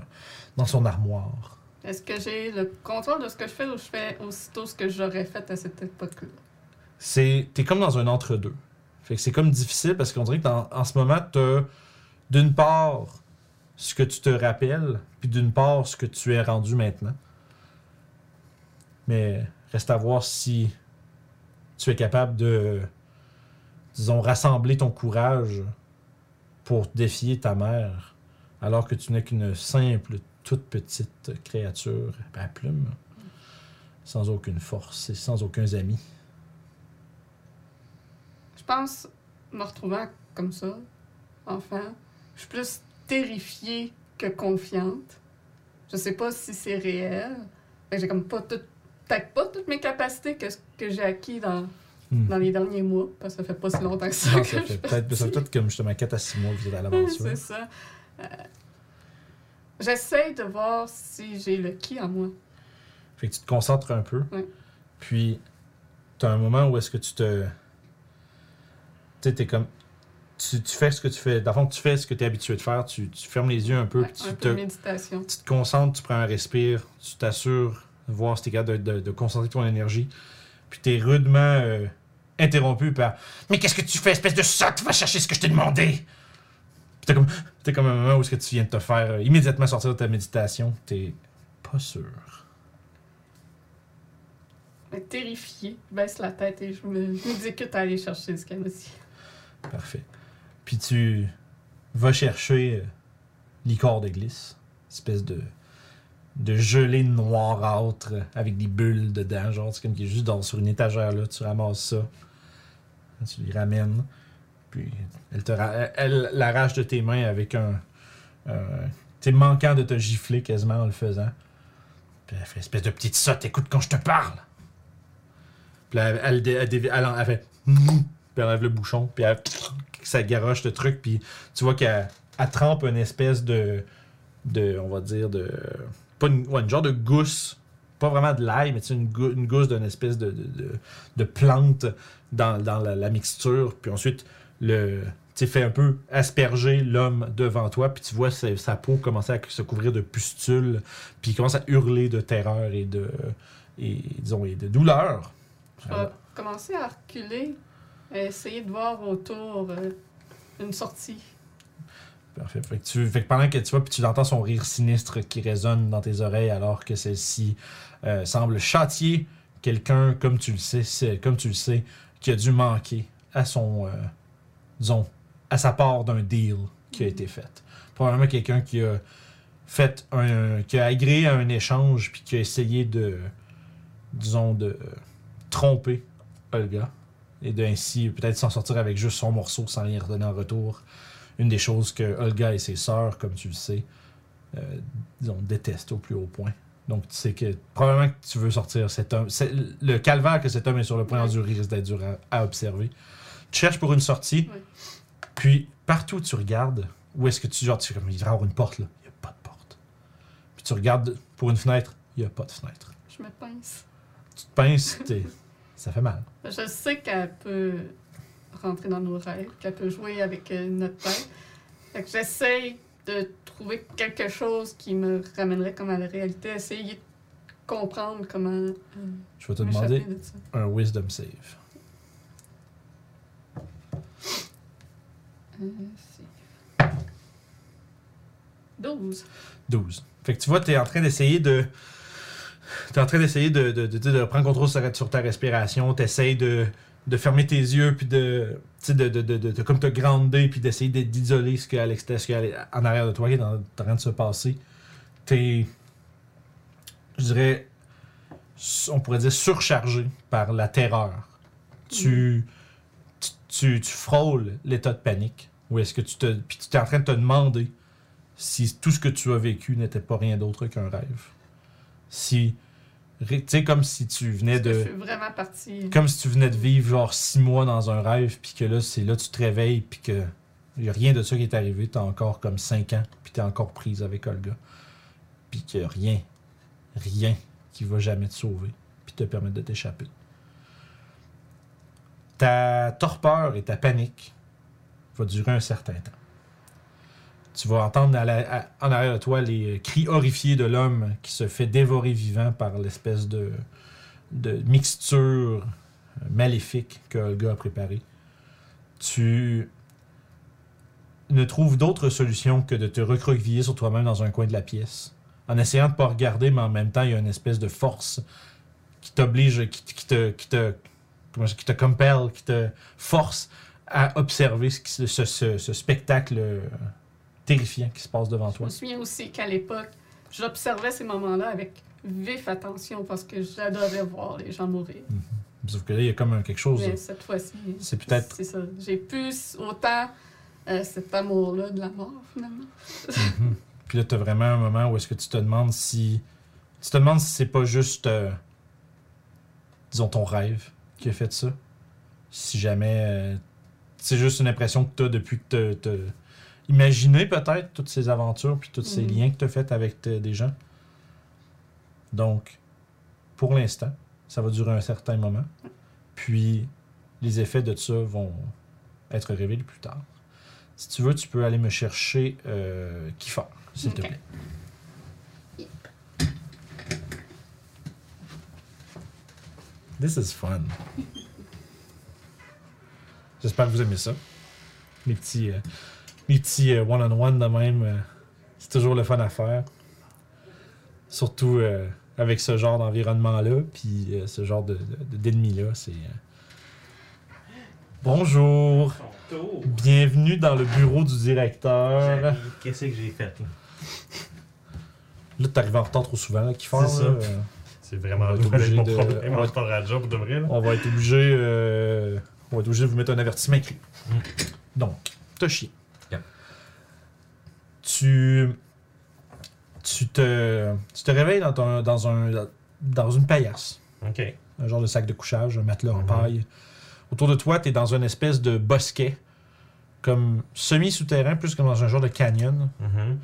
Speaker 1: dans son armoire.
Speaker 3: Est-ce que j'ai le contrôle de ce que je fais ou je fais aussitôt ce que j'aurais fait à cette époque-là?
Speaker 1: c'est t'es comme dans un entre-deux. C'est comme difficile parce qu'on dirait que en ce moment, t'as d'une part ce que tu te rappelles, puis d'une part ce que tu es rendu maintenant. Mais reste à voir si tu es capable de, disons, rassembler ton courage pour défier ta mère, alors que tu n'es qu'une simple, toute petite créature à plume, sans aucune force et sans aucun ami.
Speaker 3: Je pense, me retrouvant comme ça, enfant, je suis plus terrifiée que confiante. Je sais pas si c'est réel. J'ai comme pas tout, peut-être pas toutes mes capacités que, que j'ai acquis dans,
Speaker 1: Hmm.
Speaker 3: dans les derniers mois, parce que ça fait pas si longtemps que ça
Speaker 1: Non,
Speaker 3: que
Speaker 1: ça
Speaker 3: je
Speaker 1: fait
Speaker 3: fais
Speaker 1: peut-être ça fait peut-être comme justement 4 à 6 mois que vous êtes à l'aventure. <laughs>
Speaker 3: C'est ça. Euh, J'essaie de voir si j'ai le qui en moi.
Speaker 1: Fait que tu te concentres un peu.
Speaker 3: Ouais.
Speaker 1: Puis, tu as un moment où est-ce que tu te. Tu sais, t'es comme. Tu, tu fais ce que tu fais. Dans le fond, tu fais ce que tu es habitué de faire. Tu, tu fermes les yeux un peu.
Speaker 3: Ouais,
Speaker 1: puis tu,
Speaker 3: un
Speaker 1: te,
Speaker 3: peu de méditation.
Speaker 1: tu te concentres, tu prends un respire. Tu t'assures de voir si tu es capable de, de- de concentrer ton énergie. Puis, tu es rudement euh, interrompu par Mais qu'est-ce que tu fais, espèce de sotte? Va chercher ce que je t'ai demandé t'es comme. T'es comme un moment où est-ce que tu viens de te faire euh, immédiatement sortir de ta méditation. T'es pas sûr.
Speaker 3: Mais terrifiée, je baisse la tête et je me- je m'exécute à aller chercher ce qu'elle dit.
Speaker 1: Parfait. Puis tu vas chercher euh, l'icor de glisse, espèce de de gelée noirâtre avec des bulles dedans, genre c'est comme qui est juste dans, sur une étagère là, tu ramasses ça, tu lui ramènes, elle te l'arrache de tes mains avec un, sais, manquant de te gifler quasiment en le faisant. Puis elle fait espèce de petite sotte, écoute quand je te parle. Puis elle, elle, elle, fait puis elle enlève le bouchon, puis elle, ça garoche le truc, puis tu vois qu'elle elle trempe une espèce de, de, on va dire, de, pas une, ouais, genre de gousse, pas vraiment de l'ail, mais une, gou- une gousse d'une espèce de, de, plante dans, la mixture, puis ensuite, le, fait un peu asperger l'homme devant toi, puis tu vois sa, sa peau commencer à se couvrir de pustules, puis il commence à hurler de terreur et de, et, disons, et de douleur.
Speaker 3: Je vais commencer à reculer, à essayer de voir autour euh, une sortie.
Speaker 1: Parfait. Fait que, tu, fait que pendant que tu vois, puis tu entends son rire sinistre qui résonne dans tes oreilles alors que celle-ci euh, semble châtier quelqu'un, comme tu le sais, comme tu le sais, qui a dû manquer à son, euh, disons, à sa part d'un deal qui a été fait. Probablement quelqu'un qui a fait un, qui a agréé à un échange puis qui a essayé de, disons, de tromper Olga et d'ainsi peut-être s'en sortir avec juste son morceau sans rien redonner en retour une des choses que Olga et ses sœurs, comme tu le sais, euh, disons, détestent au plus haut point. Donc, tu sais que probablement que tu veux sortir cet homme. c'est- Le calvaire que cet homme est sur le point d'endurer risque d'être dur à, à observer. Tu cherches pour une sortie,
Speaker 3: Ouais.
Speaker 1: puis partout où tu regardes, où est-ce que tu. Genre, tu comme il y avoir une porte là, il n'y a pas de porte. Puis tu regardes pour une fenêtre, il n'y a pas de fenêtre.
Speaker 3: Je me pince.
Speaker 1: Tu te pinces, t'es- ça fait mal. <laughs>
Speaker 3: Je sais qu'elle peut rentrer dans nos rêves, qu'elle peut jouer avec euh, notre tête. Fait que j'essaie de trouver quelque chose qui me ramènerait comme à la réalité, essayer de comprendre comment euh,
Speaker 1: Je vais te demander
Speaker 3: de
Speaker 1: un wisdom save.
Speaker 3: Euh, c'est- 12.
Speaker 1: 12. Fait que tu vois, tu es en train d'essayer de. Tu es en train d'essayer de, de, de, de prendre contrôle sur, sur ta respiration. Tu essaies de, de fermer tes yeux, puis de. Tu sais, de, comme te grounder, puis d'essayer de- d'isoler ce qu'il y a à l'extérieur, en arrière de toi qui est en, train de se passer. T'es. Je dirais. On pourrait dire surchargé par la terreur. Tu. Tu, tu, tu frôles l'état de panique. Ou est-ce que tu te. Puis tu es en train de te demander si tout ce que tu as vécu n'était pas rien d'autre qu'un rêve. Si. Tu sais, comme si tu venais
Speaker 3: que
Speaker 1: de.
Speaker 3: Je suis vraiment partie.
Speaker 1: Comme si tu venais de vivre genre six mois dans un rêve, puis que là, c'est là tu te réveilles, puis que y a rien de ça qui est arrivé, t'as encore comme cinq ans, puis t'es encore prise avec Olga. Puis a rien, rien qui va jamais te sauver, puis te permettre de t'échapper. Ta torpeur et ta panique va durer un certain temps. Tu vas entendre en arrière de toi les cris horrifiés de l'homme qui se fait dévorer vivant par l'espèce de, mixture euh, maléfique que Olga a préparée. Tu ne trouves d'autre solution que de te recroqueviller sur toi-même dans un coin de la pièce. En essayant de pas regarder, mais en même temps, il y a une espèce de force qui t'oblige, qui, te, qui te compelle, qui te force à observer ce, qui- ce, ce- ce spectacle euh, terrifiant qui se passe devant
Speaker 3: Je
Speaker 1: toi.
Speaker 3: me souviens aussi qu'à l'époque, j'observais ces moments-là avec vif attention parce que j'adorais voir les gens mourir.
Speaker 1: Sauf que là, il y a comme un- quelque chose.
Speaker 3: Mais cette fois-ci,
Speaker 1: C'est peut-être.
Speaker 3: c'est ça. J'ai plus autant euh, cet amour-là de la mort, finalement.
Speaker 1: Mhm. Puis là, tu as vraiment un moment où est-ce que tu te demandes si. Tu te demandes si c'est pas juste. euh, disons, ton rêve qui a fait ça. Si jamais. euh, c'est juste une impression que tu as depuis que tu as imaginé peut-être toutes ces aventures puis tous ces
Speaker 3: Mhm.
Speaker 1: liens que tu as fait avec t- des gens. Donc, pour l'instant, ça va durer un certain moment. Puis, les effets de ça vont être révélés plus tard. Si tu veux, tu peux aller me chercher euh, Kiefer, s'il te plaît. This is fun. J'espère que vous aimez ça. Les petits, euh, les petits euh, one-on-one de même, euh, c'est toujours le fun à faire. Surtout euh, avec ce genre d'environnement-là, puis euh, ce genre de, de- d'ennemis-là. C'est. euh, Bonjour! Bienvenue dans le bureau du directeur.
Speaker 2: Qu'est-ce que j'ai fait? là?
Speaker 1: Là, t'arrives en retard trop souvent, là, Kiefer.
Speaker 2: C'est ça. C'est vraiment
Speaker 1: être
Speaker 2: mon
Speaker 1: obligé de-
Speaker 2: problème. pas de job pour de vrai. Là.
Speaker 1: on va être obligé. euh, on va être obligé de vous mettre un avertissement écrit.
Speaker 2: Mm.
Speaker 1: Donc, t'as chié.
Speaker 2: Yep.
Speaker 1: Tu. Tu te. Tu te réveilles dans, ton- dans, un, dans une paillasse.
Speaker 2: Ok.
Speaker 1: Un genre de sac de couchage, un matelas en
Speaker 2: Mhm.
Speaker 1: paille. Autour de toi, t'es dans une espèce de bosquet. Comme semi-souterrain, plus comme dans un genre de canyon.
Speaker 2: Mhm.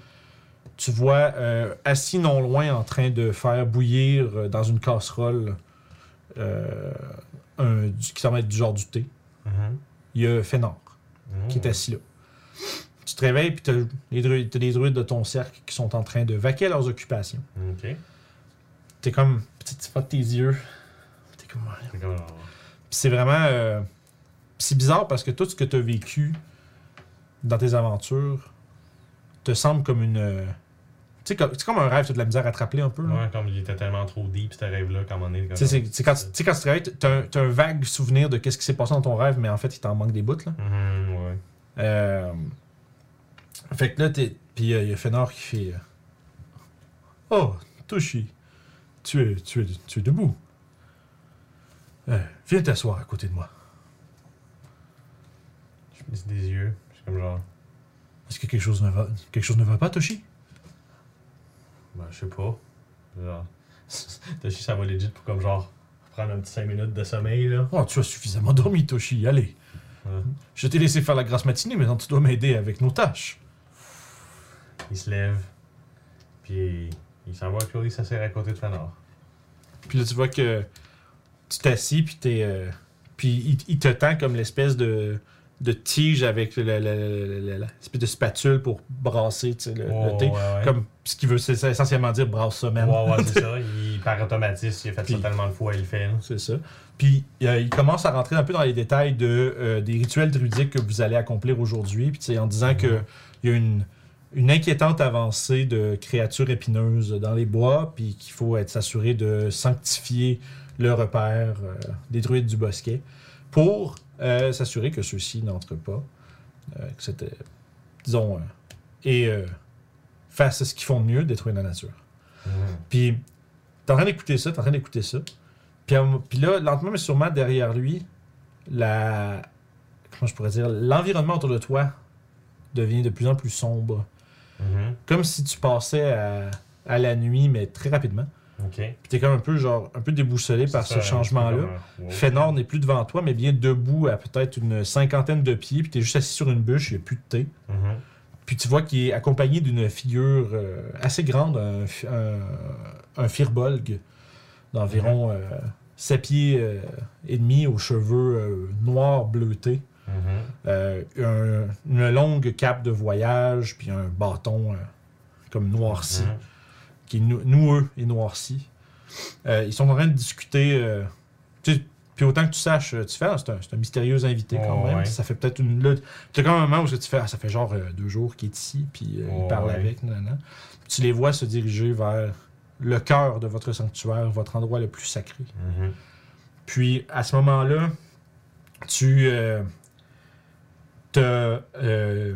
Speaker 1: Tu vois euh, assis non loin en train de faire bouillir euh, dans une casserole euh, un, du- qui semble être du genre du thé.
Speaker 2: Mhm.
Speaker 1: Il y a Fénor qui est
Speaker 2: Mhm.
Speaker 1: assis là. Tu te réveilles puis druides, t'as les druides de ton cercle qui sont en train de vaquer à leurs occupations.
Speaker 2: Ok.
Speaker 1: T'es comme, tu tu frottes tes yeux. T'es comme, ouais.
Speaker 2: C'est
Speaker 1: vraiment. c'est bizarre parce que tout ce que tu as vécu dans tes aventures te semble comme une. Euh, comme- c'est comme un rêve, tu as de la misère à te rappeler un peu. là.
Speaker 2: Ouais, comme il était tellement trop deep, ce rêve-là, un moment donné.
Speaker 1: Tu sais, quand, tu quand tu réveilles, t'as un, vague souvenir de qu'est-ce qui s'est passé dans ton rêve, mais en fait, il t'en manque des bouts. Là.
Speaker 2: Mhm, ouais.
Speaker 1: Euh, fait que là, t'es. Puis euh, il y a Fenor qui fait. euh, Oh, Toshi, tu es, tu es, tu es debout. Euh, viens t'asseoir à côté de moi.
Speaker 2: Je baisse des yeux. Je suis comme genre.
Speaker 1: Est-ce que quelque chose ne va, quelque chose ne va pas, Toshi?
Speaker 2: Ben, je sais pas. Genre. <laughs> Toshi, ça va legit pour comme genre. Prendre un petit 5 minutes de sommeil, là.
Speaker 1: Oh, tu as suffisamment dormi, Toshi. Allez.
Speaker 2: Ouais.
Speaker 1: Je t'ai laissé faire la grasse matinée, maintenant tu dois m'aider avec nos tâches.
Speaker 2: Il se lève. Puis il s'en va avec Claudie s'assied à côté de Fanor.
Speaker 1: Puis là, tu vois que tu t'assis, puis t'es. euh, puis il, il te tend comme l'espèce de, de tige avec le- le- le- le- le- l'espèce de spatule pour brasser le,
Speaker 2: Oh,
Speaker 1: thé.
Speaker 2: ouais, ouais.
Speaker 1: Comme ce qui veut c'est essentiellement dire brasse ça, man.
Speaker 2: Ouais, ouais, c'est ça. <laughs> Il, par automatisme, il a fait
Speaker 1: Puis-
Speaker 2: ça tellement de fois, il le fait.
Speaker 1: C'est ça. Puis euh, il commence à rentrer un peu dans les détails de, euh, des rituels druidiques que vous allez accomplir aujourd'hui. Puis en disant que
Speaker 2: Mhm.
Speaker 1: il y a une, une inquiétante avancée de créatures épineuses dans les bois, puis qu'il faut être s'assurer de sanctifier le repère euh, des druides du bosquet pour euh, s'assurer que ceux-ci n'entrent pas, euh, que c'était, disons, euh, et fassent ce qu'ils font de mieux, détruire la nature.
Speaker 2: Mhm.
Speaker 1: Puis, t'es en train d'écouter ça, t'es en train d'écouter ça. Puis, puis là, lentement mais sûrement, derrière lui, la... Comment je pourrais dire? L'environnement autour de toi devient de plus en plus sombre.
Speaker 2: Mhm.
Speaker 1: Comme si tu passais à, à la nuit, mais très rapidement. Puis t'es comme un peu, genre, un peu déboussolé par ce changement-là.
Speaker 2: wow.
Speaker 1: Fénor n'est plus devant toi, mais bien debout à peut-être une cinquantaine de pieds. Puis t'es juste assis sur une bûche, il n'y a plus de thé.
Speaker 2: Mhm.
Speaker 1: Puis tu vois qu'il est accompagné d'une figure euh, assez grande, un, fi- un, un firbolg d'environ 7 pieds euh, et demi aux cheveux euh, noirs bleutés,
Speaker 2: Mhm.
Speaker 1: Euh, un- une longue cape de voyage, puis un bâton euh, comme noirci. Qui est nou- noueux et noirci. Euh, ils sont en train de discuter. euh, puis autant que tu saches, euh, tu fais, ah, c'est un, mystérieux invité quand même.
Speaker 2: ouais.
Speaker 1: Ça fait peut-être une. Là, tu as quand même un moment où tu fais, ah, ça fait genre euh, deux jours qu'il est ici, puis il parle
Speaker 2: ouais.
Speaker 1: avec. nan, nan. Tu les vois se diriger vers le cœur de votre sanctuaire, votre endroit le plus sacré.
Speaker 2: Mhm.
Speaker 1: Puis à ce moment-là, tu euh,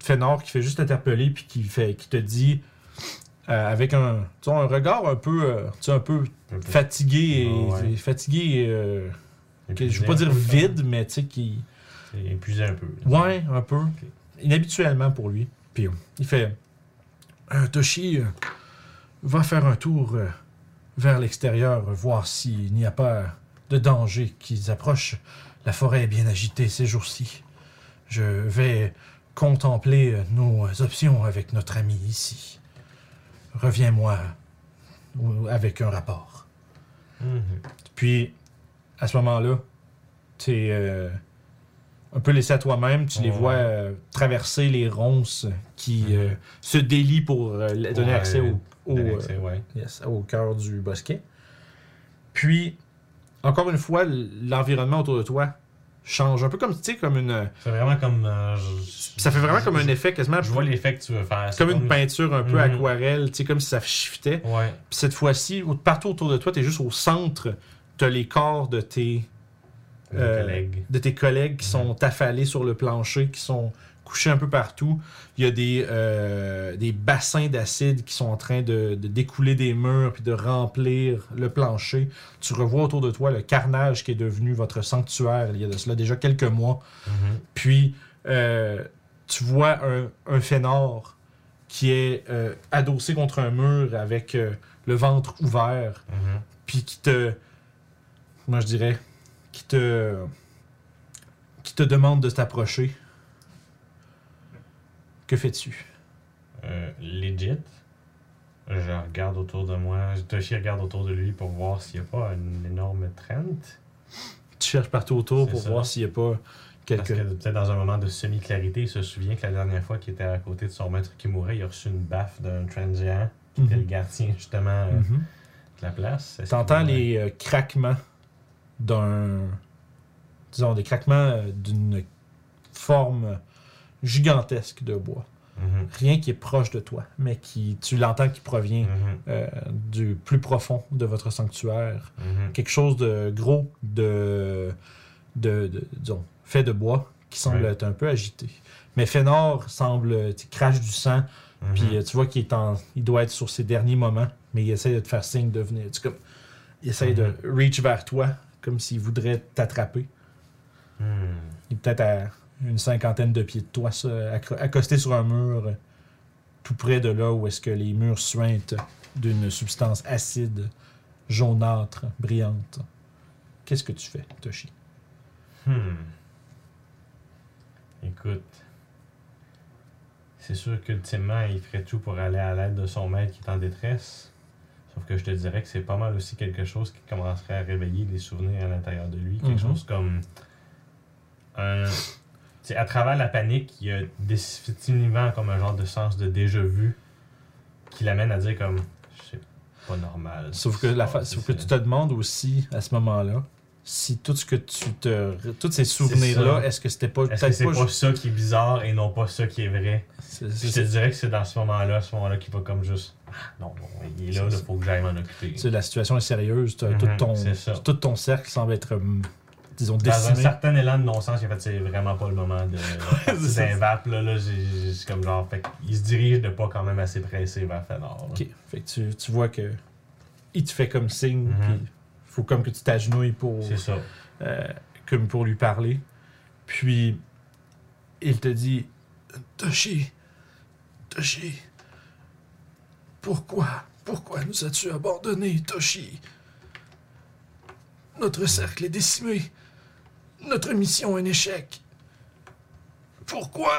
Speaker 1: Fénor qui fait juste t'interpeller puis qui fait qui te dit euh, avec un, un regard un peu euh, un peu
Speaker 2: Un peu.
Speaker 1: fatigué et
Speaker 2: ouais.
Speaker 1: fatigué euh, que- je veux pas dire vide mais tu sais qui
Speaker 2: épuisé un peu.
Speaker 1: ouais un peu. Inhabituellement pour lui. Puis il fait Toshi va faire un tour vers l'extérieur voir s'il n'y a pas de danger qui approche la forêt est bien agitée ces jours-ci. Je vais contempler nos options avec notre ami ici reviens-moi avec un rapport
Speaker 2: Mhm.
Speaker 1: puis, à ce moment-là, tu es euh, un peu laissé à toi-même. Tu les vois euh, traverser les ronces qui
Speaker 2: Mhm.
Speaker 1: euh, se délient pour donner
Speaker 2: Ouais,
Speaker 1: accès au, au,
Speaker 2: Donner accès, ouais.
Speaker 1: yes, au cœur du bosquet. Puis, encore une fois, l'environnement autour de toi change. Un peu comme, tu sais, comme une...
Speaker 2: C'est vraiment comme. euh, je-
Speaker 1: Ça fait vraiment comme un effet quasiment...
Speaker 2: Je vois l'effet que tu veux faire. C'est
Speaker 1: comme une peinture un peu
Speaker 2: Mhm.
Speaker 1: aquarelle, tu sais, comme si ça shiftait.
Speaker 2: Ouais.
Speaker 1: Puis cette fois-ci, partout autour de toi, tu es juste au centre. Tu as les corps de tes Euh,
Speaker 2: collègues.
Speaker 1: de tes collègues qui
Speaker 2: Mhm.
Speaker 1: sont affalés sur le plancher, qui sont couchés un peu partout. Il y a des, euh, des bassins d'acide qui sont en train de, de découler des murs puis de remplir le plancher. Tu revois autour de toi le carnage qui est devenu votre sanctuaire il y a de cela déjà quelques mois.
Speaker 2: Mhm.
Speaker 1: Puis euh, tu vois un, un phénor qui est euh, adossé contre un mur avec le ventre ouvert
Speaker 2: Mhm.
Speaker 1: puis qui te. Moi, je dirais. Qui te. Qui te demande de t'approcher. Que fais-tu?
Speaker 2: Euh, legit. Je regarde autour de moi. Toshi regarde autour de lui pour voir s'il n'y a pas une énorme trend.
Speaker 1: Tu cherches partout autour pour
Speaker 2: ça.
Speaker 1: voir s'il n'y a pas
Speaker 2: Parce
Speaker 1: quelques.
Speaker 2: que peut-être dans un moment de semi-clarité, il se souvient que la dernière fois qu'il était à côté de son maître qui mourait, il a reçu une baffe d'un transient qui était le
Speaker 1: Mhm.
Speaker 2: gardien justement euh,
Speaker 1: Mhm.
Speaker 2: de la place.
Speaker 1: T'entends
Speaker 2: va-
Speaker 1: les euh, craquements d'un. Disons, des craquements euh, d'une forme gigantesque de bois.
Speaker 2: Mhm.
Speaker 1: Rien qui est proche de toi, mais qui tu l'entends qui provient
Speaker 2: Mhm.
Speaker 1: euh, du plus profond de votre sanctuaire.
Speaker 2: Mhm.
Speaker 1: quelque chose de gros, de, de, de- disons, fait de bois, qui semble être un peu agité. Mais Fénor semble, tu crache du sang, puis euh, tu vois qu'il est en, il doit être sur ses derniers moments, mais il essaie de te faire signe de venir. Tu comme, il essaie de reach vers toi, comme s'il voudrait t'attraper.
Speaker 2: Mhm.
Speaker 1: Il est peut-être à une cinquantaine de pieds de toi, accosté sur un mur, euh, tout près de là où est-ce que les murs suintent d'une substance acide, jaunâtre, brillante. Qu'est-ce que tu fais, Toshi?
Speaker 2: Hmm. Écoute, c'est sûr qu'ultimement, il ferait tout pour aller à l'aide de son maître qui est en détresse. Sauf que je te dirais que c'est pas mal aussi quelque chose qui commencerait à réveiller des souvenirs à l'intérieur de lui. Quelque
Speaker 1: Mhm.
Speaker 2: chose comme un. Tu sais, à travers la panique, il y a définitivement comme un genre de sens de déjà vu qui l'amène à dire comme c'est pas normal.
Speaker 1: Sauf que, la fa- sauf que tu te demandes aussi, à ce moment-là, si tout ce que tu te... Tous ces souvenirs-là,
Speaker 2: ça.
Speaker 1: est-ce que c'était pas...
Speaker 2: Est-ce que c'est
Speaker 1: pas...
Speaker 2: ça qui est bizarre et non pas ça qui est vrai? Je te dirais que c'est dans ce moment-là, à ce moment-là, qu'il va comme juste. Ah, Non, non, il est là, il faut que j'aille m'en occuper.
Speaker 1: La situation est sérieuse. t'as-
Speaker 2: Mhm,
Speaker 1: tout, ton, tout ton cercle semble être, hum, disons,
Speaker 2: Dans un certain élan de non-sens, a fait c'est vraiment pas le moment de <laughs>
Speaker 1: C'est
Speaker 2: un là, là j'ai j'ai- c'est comme genre, fait il se dirige de pas quand même assez pressé vers Fenor.
Speaker 1: Ok, fait que tu, tu vois que il te fait comme signe,
Speaker 2: Mhm.
Speaker 1: puis faut comme que tu t'agenouilles pour,
Speaker 2: C'est ça.
Speaker 1: euh, comme pour lui parler. Puis il te dit Toshi, Toshi, pourquoi, pourquoi nous as-tu abandonnés, Toshi? Notre cercle est décimé, notre mission un échec. Pourquoi?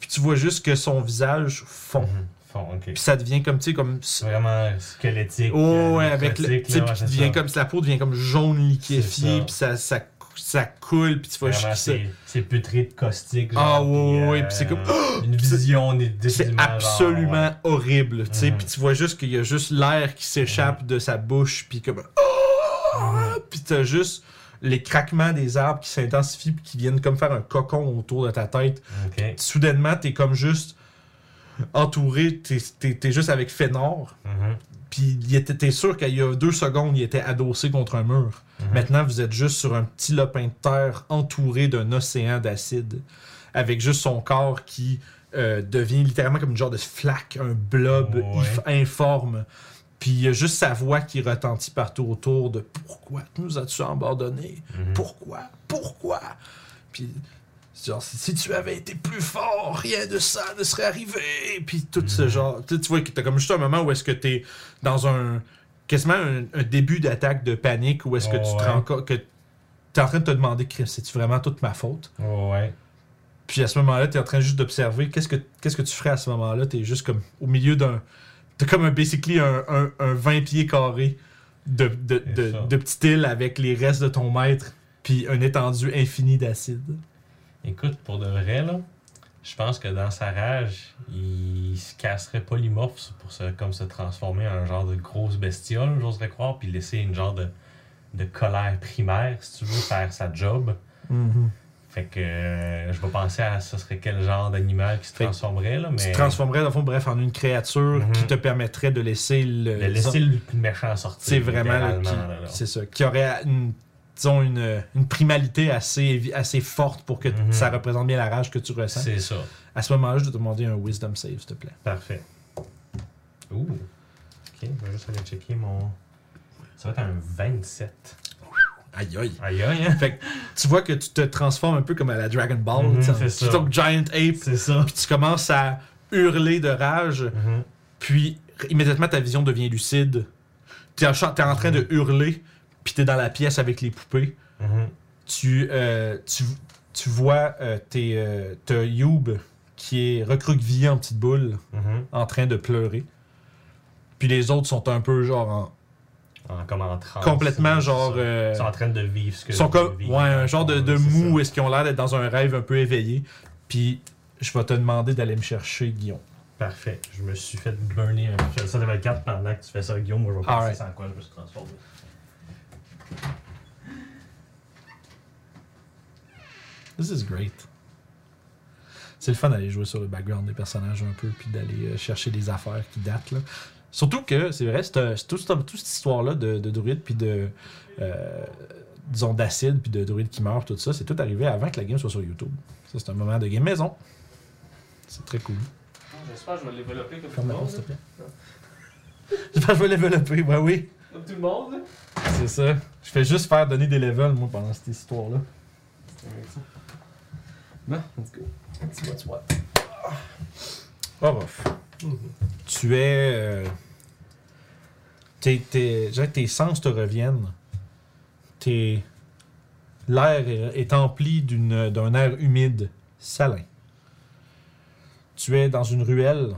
Speaker 1: Puis tu vois juste que son visage fond.
Speaker 2: Mhm. Fond, ok.
Speaker 1: Puis ça devient comme, tu sais, comme
Speaker 2: Vraiment squelettique.
Speaker 1: Oh,
Speaker 2: euh,
Speaker 1: ouais, avec le. Tu sais,
Speaker 2: là,
Speaker 1: puis
Speaker 2: ouais,
Speaker 1: comme. La peau devient comme jaune liquéfiée, puis ça, ça, ça coule, puis tu vois
Speaker 2: c'est c'est putré de caustique.
Speaker 1: Ah
Speaker 2: genre,
Speaker 1: ouais,
Speaker 2: puis,
Speaker 1: ouais,
Speaker 2: euh,
Speaker 1: puis c'est comme- <gasps>
Speaker 2: Une
Speaker 1: Puis c'est-
Speaker 2: vision des
Speaker 1: C'est absolument horrible, tu sais.
Speaker 2: Mhm.
Speaker 1: Puis tu vois juste qu'il y a juste l'air qui s'échappe de sa bouche, puis comme.
Speaker 2: Mhm. <gasps>
Speaker 1: Puis t'as juste les craquements des arbres qui s'intensifient, puis qui viennent comme faire un cocon autour de ta tête.
Speaker 2: Ok.
Speaker 1: Soudainement, t'es comme juste entouré, t'es t'es- t'es juste avec Fénor,
Speaker 2: Mhm.
Speaker 1: puis il était- t'es sûr qu'il y a deux secondes, il était adossé contre un mur.
Speaker 2: Mhm.
Speaker 1: Maintenant, vous êtes juste sur un petit lopin de terre entouré d'un océan d'acide, avec juste son corps qui euh, devient littéralement comme une genre de flaque, un blob
Speaker 2: Ouais.
Speaker 1: informe. Puis il y a juste sa voix qui retentit partout autour de Pourquoi nous as-tu abandonnés?
Speaker 2: Mhm.
Speaker 1: Pourquoi? Pourquoi Puis genre, si, tu avais été plus fort, rien de ça ne serait arrivé. Puis tout ce
Speaker 2: Mhm.
Speaker 1: genre. Tu vois que t'as comme juste un moment où est-ce que t'es dans un. quasiment un, un début d'attaque de panique où est-ce que tu te
Speaker 2: Ouais.
Speaker 1: rends compte que t'es en train de te demander, Chris, c'est-tu vraiment toute ma faute?
Speaker 2: Ouais.
Speaker 1: Puis à ce moment-là, t'es en train juste d'observer. Qu'est-ce que, qu'est-ce que tu ferais à ce moment-là? T'es juste comme au milieu d'un. T'as comme un, basically un, un, un 20 pieds carrés de, de, de, de petite île avec les restes de ton maître, puis un étendue infini d'acide.
Speaker 2: Écoute, pour de vrai, là, je pense que dans sa rage, il se casserait polymorphe pour se, comme se transformer en un genre de grosse bestiole, j'oserais croire, puis laisser une genre de, de colère primaire, si tu veux, faire sa job. Fait que euh, je vais penser à ce serait quel genre d'animal qui se transformerait, là,
Speaker 1: Tu
Speaker 2: mais
Speaker 1: te transformerais, dans le fond, bref, en une créature
Speaker 2: Mhm.
Speaker 1: qui te permettrait de laisser le.
Speaker 2: de laisser le méchant sortir.
Speaker 1: C'est vraiment. C'est ça. Qui aurait une, disons, une, une primalité assez, assez forte pour que
Speaker 2: Mhm.
Speaker 1: ça représente bien la rage que tu ressens.
Speaker 2: C'est ça.
Speaker 1: À ce moment-là, je dois te demander un wisdom save, s'il te plaît.
Speaker 2: Parfait. Ouh. Ok, je vais juste aller checker mon. Ça va être un 27.
Speaker 1: Aïe aïe.
Speaker 2: Aïe aïe, hein?
Speaker 1: Fait que tu vois que tu te transformes un peu comme à la Dragon Ball.
Speaker 2: C'est ça.
Speaker 1: plutôt que Giant Ape.
Speaker 2: C'est ça.
Speaker 1: Puis tu commences à hurler de rage.
Speaker 2: Mhm.
Speaker 1: Puis immédiatement ta vision devient lucide. T'es en, en train de hurler. Puis t'es dans la pièce avec les poupées.
Speaker 2: Mhm.
Speaker 1: Tu, euh, tu, tu vois euh, tes, euh, t'as Youb qui est recroquevillé en petite boule en train de pleurer. Puis les autres sont un peu genre en-
Speaker 2: comme en transe.
Speaker 1: complètement genre.
Speaker 2: ça.
Speaker 1: euh,
Speaker 2: Ils sont en train de vivre ce que.
Speaker 1: Ils sont comme ouais, un genre de, de mou où est-ce qu'ils ont l'air d'être dans un rêve un peu éveillé? Puis je vais te demander d'aller me chercher Guillaume.
Speaker 2: Parfait. Je me suis fait burner un ça level 4 pendant que tu fais ça, Guillaume. Moi, je vais
Speaker 1: Alright.
Speaker 2: penser sans quoi je me suis transformé.
Speaker 1: This is great. C'est le fun d'aller jouer sur le background des personnages un peu, puis d'aller euh, chercher des affaires qui datent. Là. Surtout que, c'est vrai, c'est, c'est tout, toute cette histoire-là de, de druides, puis de. euh, disons, d'acide, puis de druides qui meurent, tout ça, c'est tout arrivé avant que la game soit sur YouTube. Ça, c'est un moment de game maison. C'est très cool.
Speaker 5: J'espère que je vais le développer comme tout le
Speaker 1: porte, s'il
Speaker 5: monde.
Speaker 1: te plaît. <laughs> J'espère que je vais développer, ouais, oui.
Speaker 5: Comme tout le monde. là.
Speaker 1: C'est ça. Je fais juste faire donner des levels, moi, pendant cette histoire-là.
Speaker 5: Bon, let's go. Tu vois, tu vois.
Speaker 1: Oh, bof. Tu es. euh, tes, tes, tes sens te reviennent. Tes- L'air est, empli d'un air humide, salin. Tu es dans une ruelle,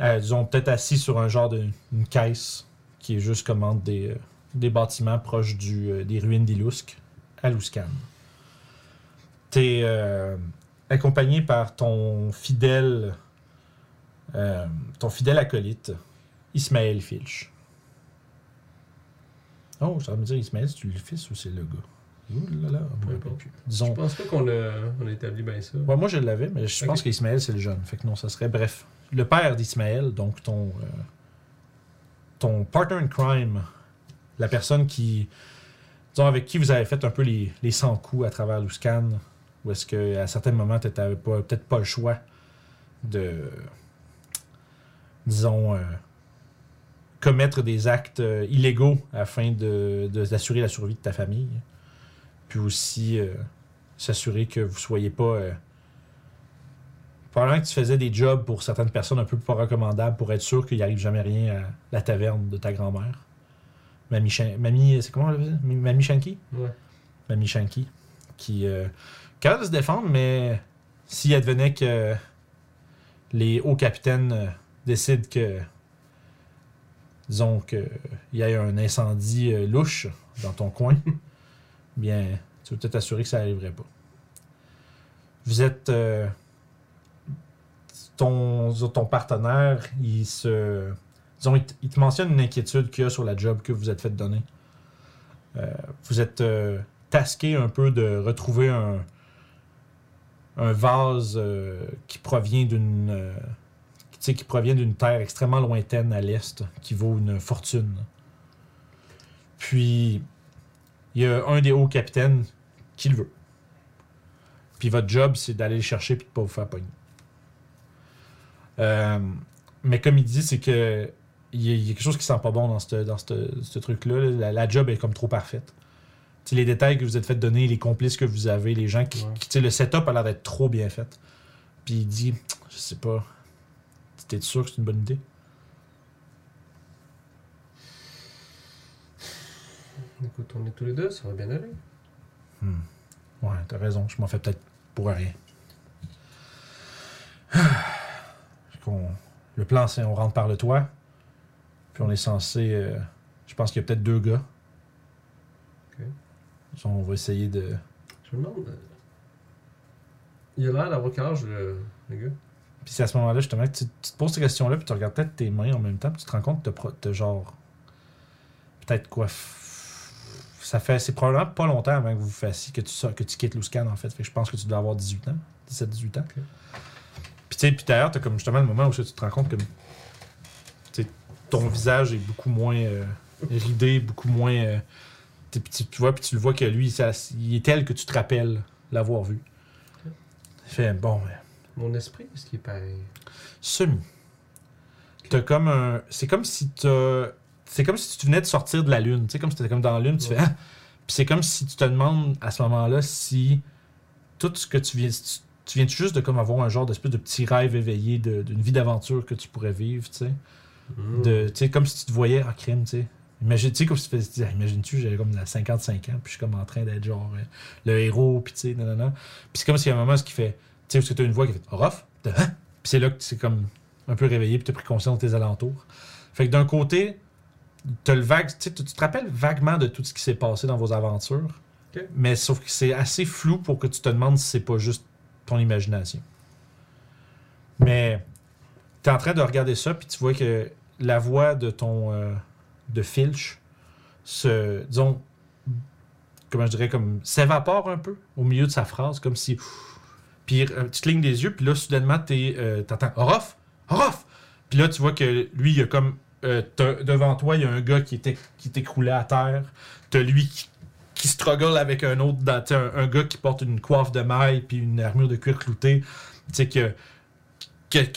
Speaker 1: euh, disons peut-être assis sur un genre de caisse qui est juste comme entre des, euh, des bâtiments proches euh, des ruines d'Ilusk, à Luskan. Tu es accompagné par ton fidèle euh, ton fidèle acolyte, Ismaël Filch. Oh, ça me dire Ismaël, c'est-tu le fils ou c'est le gars? Ouh là là, on me rappelle plus.
Speaker 5: Je
Speaker 1: Disons.
Speaker 5: pense pas qu'on a, on a établi bien ça.
Speaker 1: Ouais, moi je l'avais, mais je
Speaker 5: Ok.
Speaker 1: pense qu'Ismaël c'est le jeune. Fait que non, ça serait. Bref. Le père d'Ismaël, donc ton. euh, ton partner in crime, la personne qui. Disons, avec qui vous avez fait un peu les, les 100 coups à travers Luscan, ou est-ce qu'à certains moments, tu n'avais peut-être pas le choix de. Disons. euh, commettre des actes euh, illégaux afin de, d'assurer la survie de ta famille. Puis aussi. euh, s'assurer que vous soyez pas. Probablement que tu faisais des jobs pour certaines personnes un peu pas recommandables pour être sûr qu'il n'y arrive jamais rien à la taverne de ta grand-mère. Mamie, Shan- Mamie c'est comment on? Mamie Shanky?
Speaker 5: Ouais.
Speaker 1: Mamie Shanky. Qui. Euh, capable de se défendre, mais s'il advenait que les hauts capitaines décident que. Disons qu'il y ait un incendie euh, louche dans ton coin, <laughs> bien, tu veux peut-être assurer que ça n'arriverait pas. Vous êtes. euh, ton, ton partenaire, il se. Disons, il, te- il te mentionne une inquiétude qu'il y a sur la job que vous êtes fait donner. Euh, vous êtes tasqué un peu de retrouver un, un vase qui provient d'une. Sais, qui provient d'une terre extrêmement lointaine à l'est, qui vaut une fortune. Puis, il y a un des hauts capitaines qui le veut. Puis votre job, c'est d'aller le chercher puis de pas vous faire pogner. Euh, mais comme il dit, c'est que il y, a, il y a quelque chose qui sent pas bon dans ce dans truc-là. là. La, la job est comme trop parfaite. Les détails que vous êtes fait donner, les complices que vous avez, les gens qui.
Speaker 5: Ouais.
Speaker 1: qui- le setup a l'air d'être trop bien fait. Puis il dit, je sais pas, t'es sûr que c'est une bonne idée?
Speaker 5: Écoute, on est tous les deux, ça va bien aller.
Speaker 1: Hmm. Ouais, t'as raison, je m'en fais peut-être pour rien. Le plan, c'est on rentre par le toit, puis on est censé. euh, je pense qu'il y a peut-être deux gars.
Speaker 5: Ok.
Speaker 1: On va essayer de.
Speaker 5: Je me demande. euh, Il a l'air d'avoir quel âge, le, le gars?
Speaker 1: Puis c'est à ce moment-là, justement, que tu, tu te poses ces questions-là, puis tu regardes peut-être tes mains en même temps, puis tu te rends compte que t'as pro- t'as genre. Peut-être quoi. Ça fait. C'est probablement pas longtemps avant que vous fassiez, que tu, sors- que tu quittes Luscan, en fait. Fait que je pense que tu dois avoir 18 ans. 17-18 ans. Puis tu sais, puis d'ailleurs, t'as comme justement le moment où tu te rends compte que. Tu sais, ton visage est beaucoup moins euh, ridé, beaucoup moins. euh, tu, tu vois, puis tu le vois que lui, ça, il est tel que tu te rappelles l'avoir vu. Il fait bon, ben,
Speaker 5: Mon esprit, est-ce qu'il est pareil?
Speaker 1: Semi. T'as comme un. C'est comme si t'as. C'est comme si tu venais de sortir de la Lune. Tu sais, comme si t'étais comme dans la Lune, tu
Speaker 5: Ouais.
Speaker 1: fais. Ah! Puis c'est comme si tu te demandes à ce moment-là si tout ce que tu viens. Tu, tu viens juste de comme avoir un genre d'espèce de petit rêve éveillé d'une vie d'aventure que tu pourrais vivre, tu sais? De, tu sais, comme si tu te voyais en crime, tu sais. Imagine, tu sais, comme si tu faisais, imagine-tu, j'avais comme 55 ans, puis je suis comme en train d'être genre euh, le héros, puis tu sais, nanana. Puis c'est comme s'il y a un moment, ce qui fait, tu sais, parce que t'as une voix qui fait, rough, hein? Puis c'est là que c'est comme un peu réveillé, puis t'as pris conscience de tes alentours. Fait que d'un côté, t'as le vague, tu tu tu te rappelles vaguement de tout ce qui s'est passé dans vos aventures, mais sauf que c'est assez flou pour que tu te demandes si c'est pas juste ton imagination. Mais t'es en train de regarder ça, puis tu vois que la voix de ton. euh, de Filch se. disons. comment je dirais, comme. s'évapore un peu au milieu de sa phrase, comme si. Puis euh, tu clignes des yeux, puis là, soudainement, euh, t'entends Orof Orof Puis là, tu vois que lui, il y a comme. euh, devant toi, il y a un gars qui écroulé à terre. T'as lui qui, qui struggle avec un autre, dans- un, un gars qui porte une coiffe de maille puis une armure de cuir clouté. Tu sais, que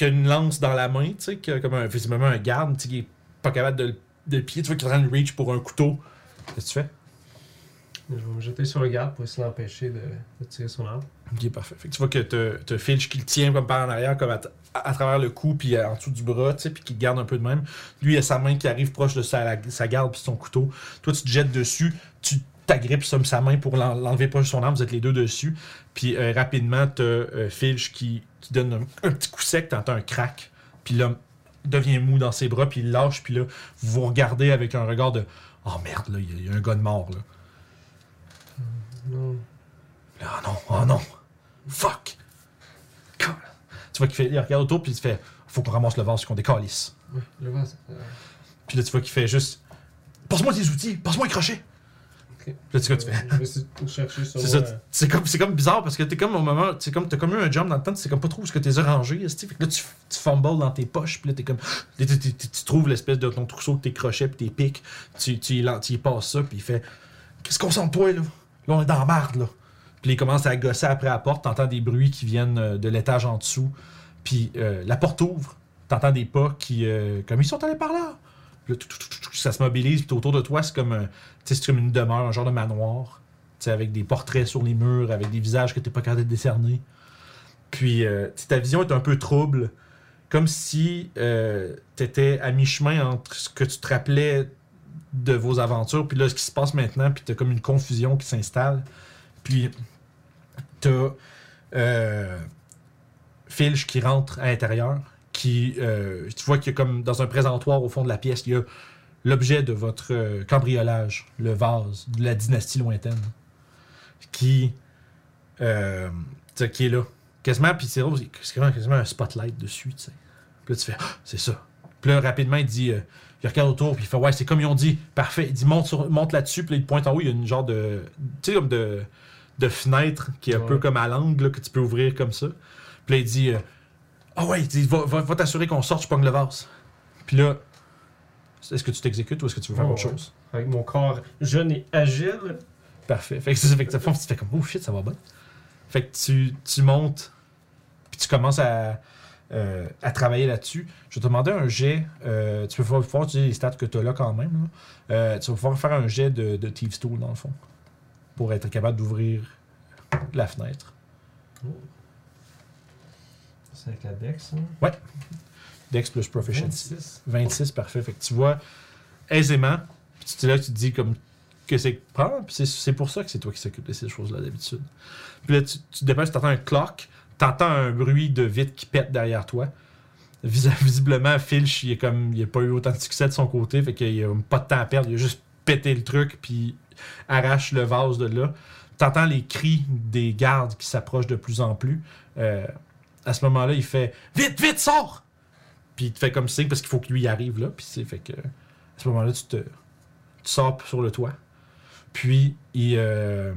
Speaker 1: a, une lance dans la main, tu sais, comme un, visiblement un garde, tu sais, qui est pas capable de, de pied, tu vois, qui est en reach pour un couteau. Qu'est-ce que tu fais?
Speaker 5: Je vais me jeter sur le garde pour essayer d'empêcher de, de tirer son arme.
Speaker 1: Ok, parfait. Fait que tu vois que t'as Filch qui le tient comme par en arrière, comme à, à- à travers le cou, puis en dessous du bras, tu sais, puis qui garde un peu de même. Lui, il a sa main qui arrive proche de sa, la- sa garde, puis son couteau. Toi, tu te jettes dessus, tu t'agrippes comme sa main pour l'en- l'enlever proche de son arme, vous êtes les deux dessus. Puis euh, rapidement, t'as euh, Filch qui, qui donne un, un petit coup sec, t'entends un crack, puis l'homme devient mou dans ses bras, puis il lâche, puis là, vous vous regardez avec un regard de Oh merde, là, il y a- il y, a un gars de mort, là.
Speaker 5: Non.
Speaker 1: Ah non, oh non. Fuck. Tu vois qu'il fait, il regarde autour puis il se fait, faut qu'on ramasse le vase qu'on décalisse.
Speaker 5: Ouais, le vase. euh,
Speaker 1: Puis là tu vois qu'il fait juste, passe-moi tes outils, passe-moi un crochet.
Speaker 5: ok.
Speaker 1: Puis là tu vois, tu fais,
Speaker 5: Je vais essayer de chercher sur
Speaker 1: c'est ça,
Speaker 5: euh,
Speaker 1: c'est comme, bizarre parce que t'es comme au moment, comme, t'as comme eu un jump dans le temps, tu sais comme pas trop où ce que t'es rangé, esti. fait que là tu, tu fumbles dans tes poches puis là t'es comme, là, tu, trouves l'espèce de ton trousseau de tes crochets puis tes pics, tu, tu, y tu y passes ça puis il fait, qu'est-ce qu'on sent de toi là? Là on est dans la marde là. Puis il commence à gosser après la porte, t'entends des bruits qui viennent euh, de l'étage en dessous, puis euh, la porte ouvre, t'entends des pas qui, euh, comme ils sont allés par là. Tout, ça se mobilise, puis autour de toi c'est comme, comme une demeure, un genre de manoir avec des portraits sur les murs, avec des visages que t'es pas capable de décerner. Puis ta vision est un peu trouble, comme si t'étais à mi-chemin entre ce que tu te rappelais de vos aventures, puis là, ce qui se passe maintenant, puis t'as comme une confusion qui s'installe. Puis t'as euh, Filch qui rentre à l'intérieur, qui, euh, tu vois qu'il y a comme dans un présentoir au fond de la pièce, il y a l'objet de votre euh, cambriolage, le vase de la dynastie lointaine. qui, euh, qui est là. Quasiment, puis c'est quasiment, un spotlight dessus, tu sais. Puis là, tu fais, Ah, c'est ça. Puis là, rapidement, il dit, euh, il regarde autour, puis il fait, ouais, c'est comme ils ont dit, parfait. Il dit, monte, sur- monte là-dessus, puis là, il te pointe en haut, il y a une genre de, tu sais, comme de, de fenêtre qui est un
Speaker 5: Ouais.
Speaker 1: peu comme à l'angle, que tu peux ouvrir comme ça. Puis là, il dit, euh, ah ouais, il dit, va, va- va t'assurer qu'on sorte, je pogne le vase. Puis là, est-ce que tu t'exécutes ou est-ce que tu veux faire
Speaker 5: Oh,
Speaker 1: autre
Speaker 5: ouais.
Speaker 1: chose?
Speaker 5: Avec mon corps jeune et agile.
Speaker 1: Parfait. Fait que ça, fait que ça fait- tu fais comme, oh shit, ça va bien. Fait que tu, tu montes, puis tu commences à, euh, à travailler là-dessus. Je vais te demander un jet. euh, tu peux pouvoir, pouvoir utiliser les stats que tu as là quand même. là. Euh, tu vas pouvoir faire un jet de, de Thieves Tool dans le fond. Pour être capable d'ouvrir la fenêtre.
Speaker 5: C'est avec la Dex. hein?
Speaker 1: Dex plus Proficiency.
Speaker 5: 26.
Speaker 1: 26, parfait. Fait que tu vois aisément, puis tu es là, tu te dis comme que c'est puis c'est- c'est pour ça que c'est toi qui s'occupe de ces choses-là d'habitude. Puis là, tu, tu te dépêches, tu entends un clock, tu entends un bruit de vitre qui pète derrière toi. Vis- <laughs> Visiblement, Filch, il, est comme, il a pas eu autant de succès de son côté, fait qu'il a pas de temps à perdre, il a juste pété le truc, puis arrache le vase de là. T'entends les cris des gardes qui s'approchent de plus en plus. Euh, à ce moment-là, il fait Vite, vite, sors! Puis il te fait comme signe parce qu'il faut que lui y arrive là. Puis c'est fait que. À ce moment-là, tu te. Tu sors sur le toit. Puis il, euh,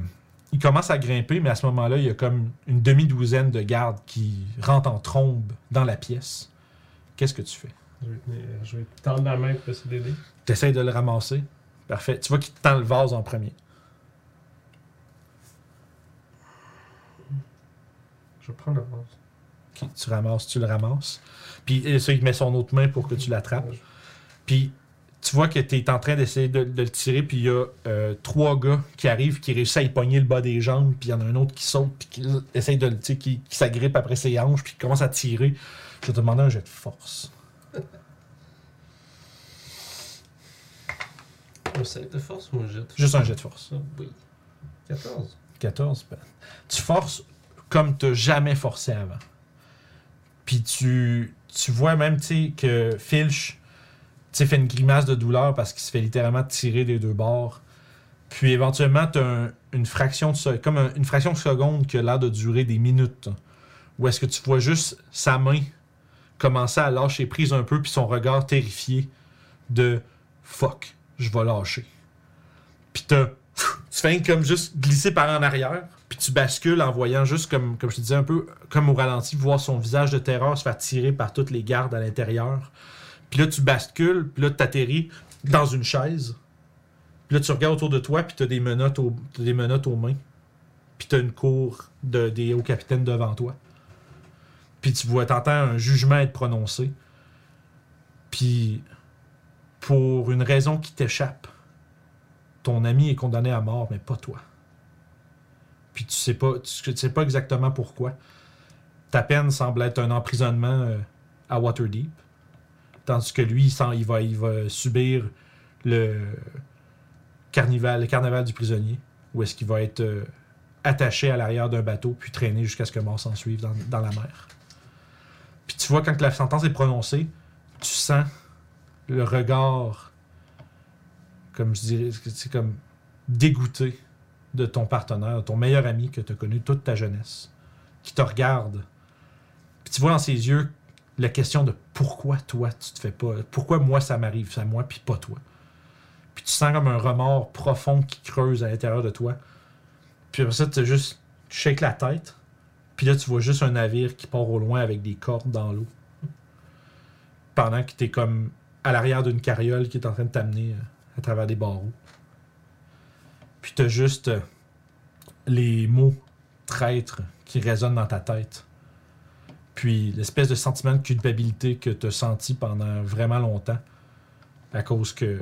Speaker 1: il commence à grimper, mais à ce moment-là, il y a comme une demi-douzaine de gardes qui rentrent en trombe dans la pièce. Qu'est-ce que tu fais?
Speaker 5: Je vais, je vais tendre la main pour essayer d'aider.
Speaker 1: Tu essaies de le ramasser? Parfait. Tu vois qu'il te tend le vase en premier.
Speaker 5: Je prendre le vase.
Speaker 1: Tu ramasses, tu le ramasses. Puis euh, ça, il met son autre main pour que tu l'attrapes. Puis tu vois que tu es en train d'essayer de, de le tirer, puis il y a euh, trois gars qui arrivent, qui réussissent à y pogner le bas des jambes, puis il y en a un autre qui saute, puis qui essaye de le qui, qui s'agrippe après ses hanches, puis qui commence à tirer. Je vais te demander un jet de force.
Speaker 5: Un 5 de force ou un jet de
Speaker 1: Juste un jet de force.
Speaker 5: force? Oui. 14.
Speaker 1: 14. ben, Tu forces comme tu jamais forcé avant. Puis tu, tu vois même tu que Filch tu fait une grimace de douleur parce qu'il se fait littéralement tirer des deux bords. Puis éventuellement, tu as une fraction de comme un- une fraction de seconde qui a l'air de durer des minutes. Où est-ce que tu vois juste sa main commencer à lâcher prise un peu, puis son regard terrifié de fuck, je vais lâcher. Puis tu fais comme juste glisser par en arrière, puis tu bascules en voyant juste comme, comme je te disais, un peu comme au ralenti, voir son visage de terreur se faire tirer par toutes les gardes à l'intérieur. Puis là, tu bascules, puis là, tu atterris dans une chaise. Puis là, tu regardes autour de toi, puis tu as des menottes, au, des menottes aux mains. Puis tu as une cour de, des hauts capitaines devant toi. Puis tu vois, t'entends un jugement être prononcé. Puis, pour une raison qui t'échappe, ton ami est condamné à mort, mais pas toi. Puis tu sais pas, tu, sais pas exactement pourquoi. Ta peine semble être un emprisonnement euh, à Waterdeep, tandis que lui, il, va, subir le carnaval du prisonnier, où est-ce qu'il va être euh, attaché à l'arrière d'un bateau, puis traîné jusqu'à ce que mort s'en suive dans, dans la mer. Puis tu vois, quand la sentence est prononcée, tu sens le regard, comme je dirais, c'est comme dégoûté de ton partenaire, ton meilleur ami que tu as connu toute ta jeunesse, qui te regarde. Puis tu vois dans ses yeux la question de pourquoi toi tu te fais pas, pourquoi moi ça m'arrive, à moi puis pas toi. Puis tu sens comme un remords profond qui creuse à l'intérieur de toi. Puis après ça, tu juste tu shakes la tête. Puis là, tu vois juste un navire qui part au loin avec des cordes dans l'eau. Pendant que tu es comme à l'arrière d'une carriole qui est en train de t'amener euh, à travers des barreaux. Puis tu as juste euh, les mots traîtres qui résonnent dans ta tête. Puis l'espèce de sentiment de culpabilité que tu as senti pendant vraiment longtemps à cause que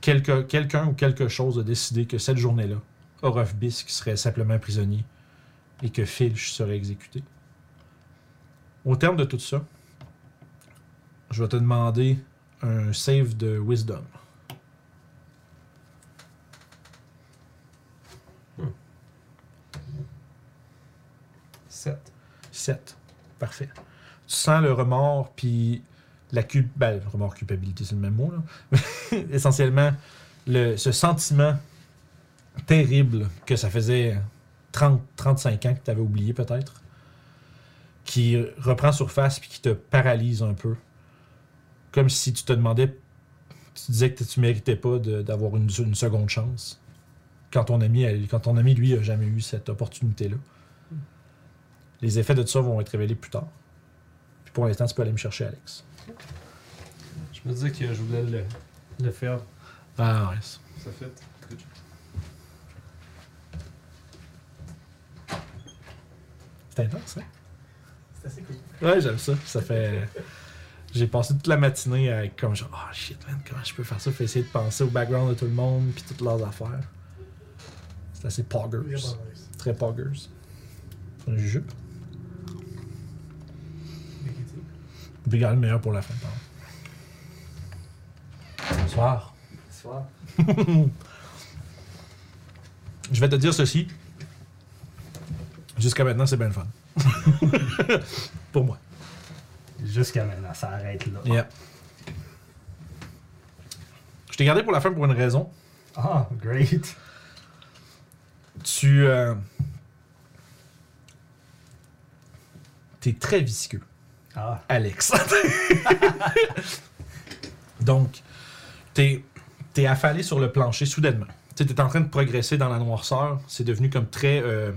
Speaker 1: quelque- quelqu'un ou quelque chose a décidé que cette journée-là, Orof Bisk serait simplement prisonnier et que Filch serait exécuté. Au terme de tout ça, je vais te demander un save de Wisdom.
Speaker 5: 7.
Speaker 1: 7. Parfait. Tu sens le remords, puis la cul... ben, remords, culpabilité, c'est le même mot, là. <laughs> Essentiellement, le, ce sentiment terrible que ça faisait 30, 35 ans que tu avais oublié peut-être, qui reprend surface puis qui te paralyse un peu. Comme si tu te demandais, tu disais que tu méritais pas d'avoir une, une seconde chance. Quand ton ami, quand ton ami lui, a jamais eu cette opportunité-là. Les effets de tout ça vont être révélés plus tard. Puis pour l'instant, tu peux aller me chercher Alex.
Speaker 5: Je me disais que je voulais le, le faire.
Speaker 1: Ah ouais.
Speaker 5: Ça fait.
Speaker 1: C'est intense, hein?
Speaker 4: C'est assez cool.
Speaker 1: Ouais, j'aime ça. Ça fait. J'ai passé toute la matinée avec comme genre, oh shit, man, comment je peux faire ça? Faut essayer de penser au background de tout le monde, puis toutes leurs affaires. C'est assez poggers. Très poggers. Un. Puis garde le meilleur pour la fin, pardon. Bonsoir.
Speaker 4: Soir. <laughs>
Speaker 1: Je vais te dire ceci. Jusqu'à maintenant, c'est bien le fun. <laughs> pour moi.
Speaker 4: Jusqu'à maintenant, ça arrête là.
Speaker 1: Yeah. Je t'ai gardé pour la fin pour une raison.
Speaker 4: Ah, great.
Speaker 1: Tu. Euh... T'es très visqueux,
Speaker 4: Ah,
Speaker 1: Alex. <laughs> Donc, t'es es affalé sur le plancher soudainement. Tu en train de progresser dans la noirceur. C'est devenu comme très. euh,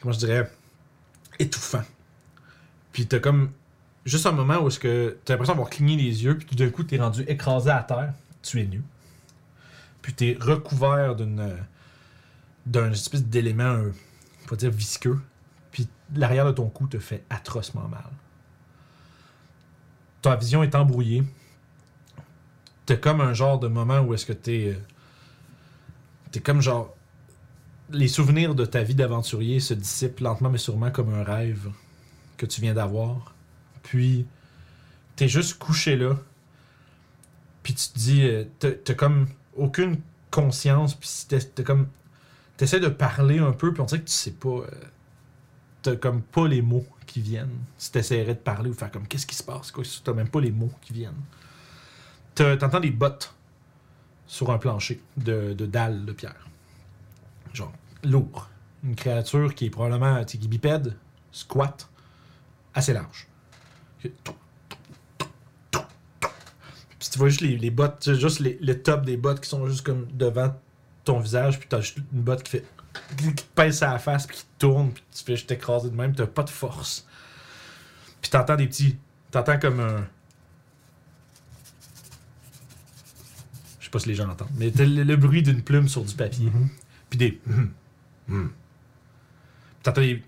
Speaker 1: comment je dirais Étouffant. Puis t'as comme. Juste un moment où est-ce que t'as l'impression d'avoir cligné les yeux, puis tout d'un coup, t'es rendu écrasé à terre. Tu es nu. Puis t'es recouvert d'une. d'un espèce d'élément, euh, on va dire visqueux. Puis l'arrière de ton cou te fait atrocement mal. Ta vision est embrouillée. T'as comme un genre de moment où est-ce que t'es. euh, T'es comme genre. Les souvenirs de ta vie d'aventurier se dissipent lentement mais sûrement comme un rêve que tu viens d'avoir. Puis, t'es juste couché là. Puis tu te dis. euh, T'as comme aucune conscience. Puis. T'essaies de parler un peu, puis on dirait que tu sais pas. euh, T'as comme pas les mots qui viennent. Si t'essaierais de parler ou faire comme qu'est-ce qui se passe, quoi, t'as même pas les mots qui viennent. T'entends des bottes sur un plancher de, dalles de pierre. Genre, lourd. Une créature qui est probablement qui bipède, squat, assez large. Puis tu vois juste les, les bottes, tu sais, juste les, le top des bottes qui sont juste comme devant ton visage, puis t'as juste une botte qui fait. qui te pèse à la face, puis qui tourne, puis tu fais juste t'écraser de même, t'as pas de force. Puis t'entends des petits. T'entends comme un. Je sais pas si les gens l'entendent, mais t'as le, le bruit d'une plume sur du papier. Puis des. hum. Puis T'entends des,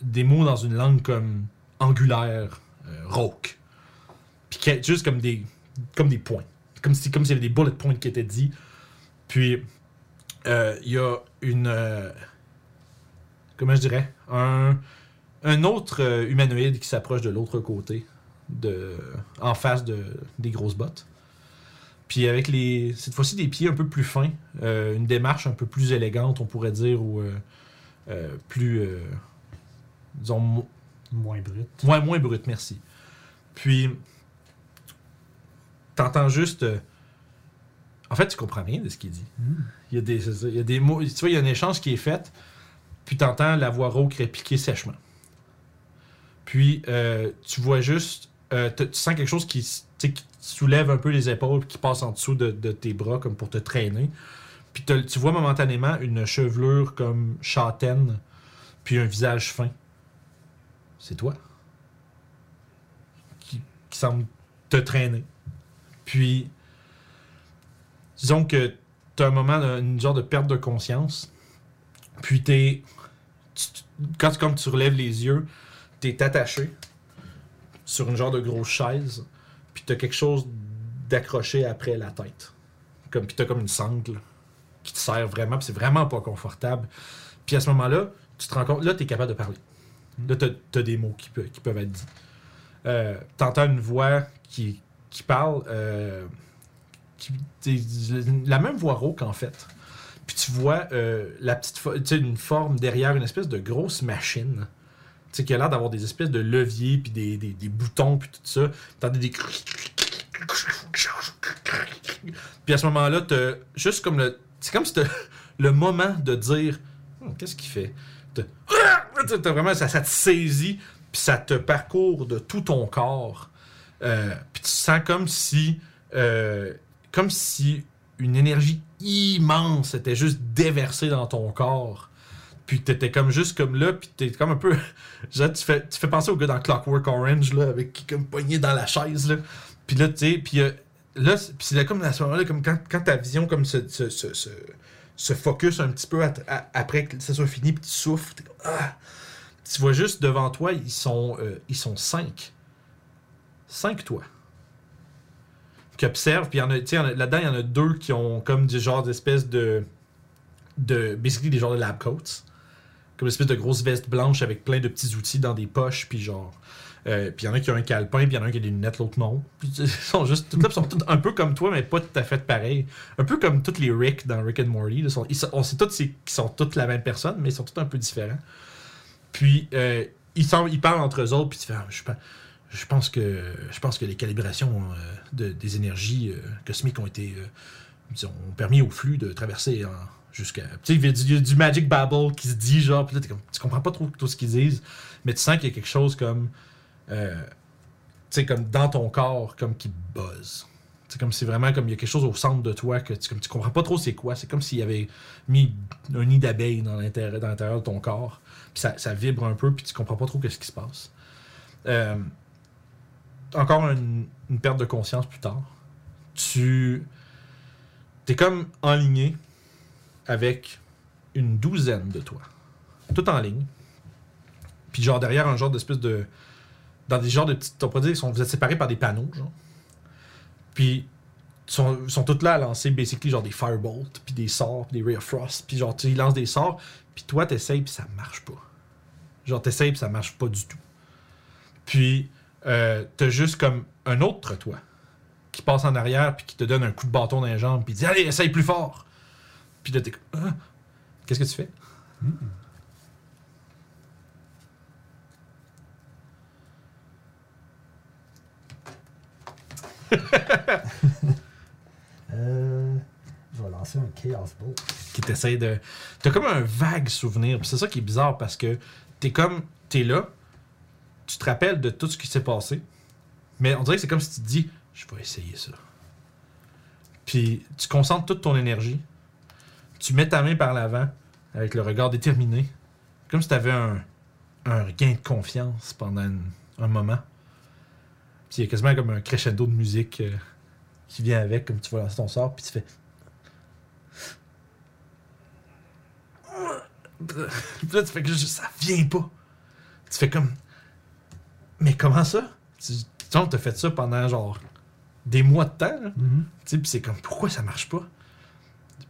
Speaker 1: des mots dans une langue comme angulaire, rauque. Puis juste comme des, comme des points. Comme si comme s'il y avait des bullet points qui étaient dits. Puis euh, il y a une. euh, comment je dirais? Un, autre euh, humanoïde qui s'approche de l'autre côté, de, en face de, des grosses bottes. Puis avec les, cette fois-ci des pieds un peu plus fins, euh, une démarche un peu plus élégante, on pourrait dire, ou euh, euh, plus, euh, disons,
Speaker 4: moins brut.
Speaker 1: moins, moins brut, merci. Puis, t'entends juste. euh, en fait, tu comprends rien de ce qu'il dit. Il y a des, c'est ça, il y a des mots. Tu vois, il y a un échange qui est fait, puis t'entends la voix rauque répliquer sèchement. Puis, euh, tu vois juste. euh, tu sens quelque chose qui, soulève un peu les épaules, qui passe en dessous de, de tes bras, comme pour te traîner. Puis, tu vois momentanément une chevelure comme châtaine, puis un visage fin. C'est toi qui, semble te traîner. Puis, disons que tu as un moment, une genre de perte de conscience. Puis, t'es. quand comme tu relèves les yeux, tu es attaché sur une genre de grosse chaise. Puis, tu as quelque chose d'accroché après la tête. Comme, puis, tu as comme une sangle qui te sert vraiment. Puis, c'est vraiment pas confortable. Puis, à ce moment-là, tu te rends compte, là, tu es capable de parler. Là, tu as, des mots qui, qui peuvent être dits. Euh, T'entends une voix qui, qui parle, euh, qui- la même voix rauque en fait. Puis tu vois euh, la petite fo- une forme derrière une espèce de grosse machine. Tu sais, qui a l'air d'avoir des espèces de leviers, puis des, des, boutons, puis tout ça. T'entends des. Puis à ce moment-là, t'as juste comme le. C'est comme si t'as le moment de dire Hum, qu'est-ce qu'il fait T'as- T'as vraiment ça, te saisit puis ça te parcourt de tout ton corps Euh, puis tu sens comme si euh, comme si une énergie immense était juste déversée dans ton corps. Puis t'étais comme juste comme là puis t'es comme un peu <laughs> genre, tu fais tu fais penser au gars dans Clockwork Orange là avec qui comme pogné dans la chaise là. Puis là tu sais puis euh, là c'est- comme à ce moment-là comme quand, quand ta vision comme se, se, se, se, focus un petit peu après que ça soit fini puis tu souffres ah! tu vois juste devant toi ils sont euh, ils sont cinq. Cinq toi. Qui observent puis là-dedans il y en a deux qui ont comme du genre d'espèce de de basically des genres de lab coats. Comme une espèce de grosse veste blanche avec plein de petits outils dans des poches puis genre euh, puis il y en a qui ont un calepin puis il y en a un qui a des lunettes l'autre non puis ils sont juste là, sont un peu comme toi mais pas tout à fait pareil. Un peu comme tous les Rick dans Rick and Morty ils sont- on sait tous qu'ils sont toutes la même personne mais ils sont tous un peu différents. Puis euh, ils, sont- ils parlent entre eux autres puis tu fais ah, je, pense- que je pense que les calibrations euh, de- des énergies euh, cosmiques ont été ont permis au flux de traverser en- jusqu'à tu sais il y a du, magic babble qui se dit genre puis là tu comprends pas trop tout ce qu'ils disent mais tu sens qu'il y a quelque chose comme euh, comme dans ton corps comme qui buzz. C'est comme si vraiment comme il y a quelque chose au centre de toi que tu, comme tu comprends pas trop c'est quoi. C'est comme s'il y avait mis un nid d'abeilles dans l'intérieur de ton corps. Puis ça, ça vibre un peu puis tu comprends pas trop qu'est-ce qui se passe. Euh, encore une, perte de conscience plus tard. Tu t'es comme enligné avec une douzaine de toi. Tout en ligne. Puis genre derrière un genre d'espèce de... Dans des genres de petites... On pourrait vous êtes séparés par des panneaux, genre. Puis ils sont, sont tous là à lancer basically genre des firebolts, puis des sorts, puis des ray of frost. Puis genre tu ils lancent des sorts, puis toi t'essayes, puis ça marche pas. Genre t'essayes, puis ça marche pas du tout. Puis euh, t'as juste comme un autre toi qui passe en arrière, puis qui te donne un coup de bâton dans les jambes, puis dit Allez, essaye plus fort. Puis là, t'es comme, Ah! Qu'est-ce que tu fais? <laughs>
Speaker 4: Euh, je vais lancer un Chaos Bolt.
Speaker 1: Qui t'essaye de. T'as comme un vague souvenir. C'est ça qui est bizarre parce que t'es comme. T'es là, tu te rappelles de tout ce qui s'est passé, mais on dirait que c'est comme si tu te dis Je vais essayer ça. Puis tu concentres toute ton énergie, tu mets ta main par l'avant avec le regard déterminé, comme si t'avais un, un gain de confiance pendant un moment. Puis il y a quasiment comme un crescendo de musique euh, qui vient avec, comme tu vas lancer ton sort, puis tu fais. Puis là, tu fais que juste, ça vient pas. Tu fais comme. Mais comment ça? Tu tu as fait ça pendant genre des mois de temps, là. Tu sais, puis c'est comme, pourquoi ça marche pas?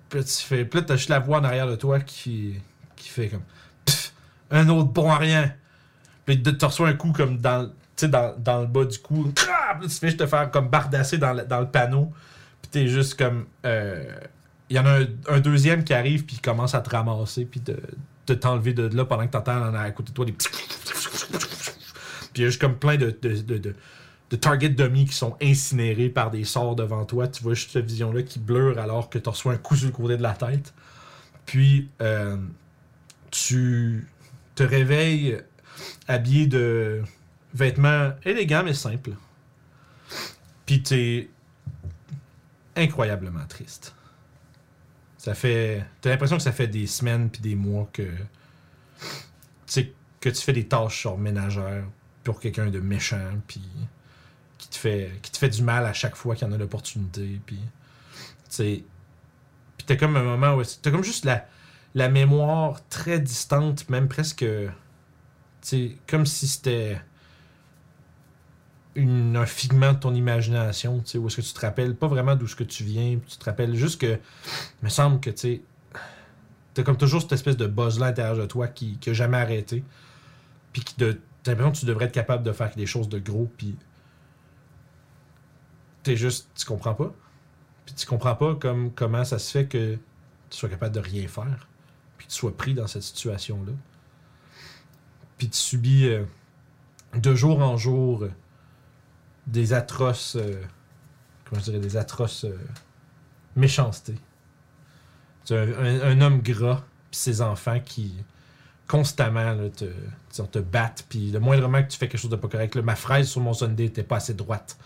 Speaker 1: Puis là, tu fais, puis là, t'as juste la voix en arrière de toi qui, qui fait comme, Pff, un autre bon à rien. Puis tu reçois un coup comme dans, dans, dans le bas du cou. Ah! Tu fais te faire comme bardasser dans le, dans le panneau. Puis t'es juste comme, euh, il y en a un, deuxième qui arrive puis il commence à te ramasser puis de, de t'enlever de là pendant que t'entends en- à côté de toi des petits... <laughs> Puis il y a juste comme plein de, de, de, de, target dummies qui sont incinérés par des sorts devant toi. Tu vois juste cette vision-là qui blure alors que tu reçois un coup sur le côté de la tête. Puis euh, tu te réveilles habillé de vêtements élégants mais simples. Puis t'es incroyablement triste. Ça fait. T'as l'impression que ça fait des semaines puis des mois que. Tu que tu fais des tâches genre ménagères pour quelqu'un de méchant puis qui te fait qui te fait du mal à chaque fois qu'il y en a l'opportunité puis tu puis t'as comme un moment où t'as comme juste la la mémoire très distante même presque tu comme si c'était un figment de ton imagination, tu où est-ce que tu te rappelles pas vraiment d'où ce que tu viens, tu te rappelles juste que, il me semble que, tu sais, t'as comme toujours cette espèce de buzz-là à l'intérieur de toi qui, qui a jamais arrêté, puis qui de, t'as l'impression que tu devrais être capable de faire des choses de gros, puis t'es juste, tu comprends pas, puis tu comprends pas comme, comment ça se fait que tu sois capable de rien faire, puis tu sois pris dans cette situation-là, puis tu subis euh, de jour en jour des atroces. euh, comment je dirais Des atroces euh, méchancetés. Un, un- homme gras, puis ses enfants qui constamment te, te battent, puis le moindrement que tu fais quelque chose de pas correct, ma fraise sur mon Sunday était pas assez droite.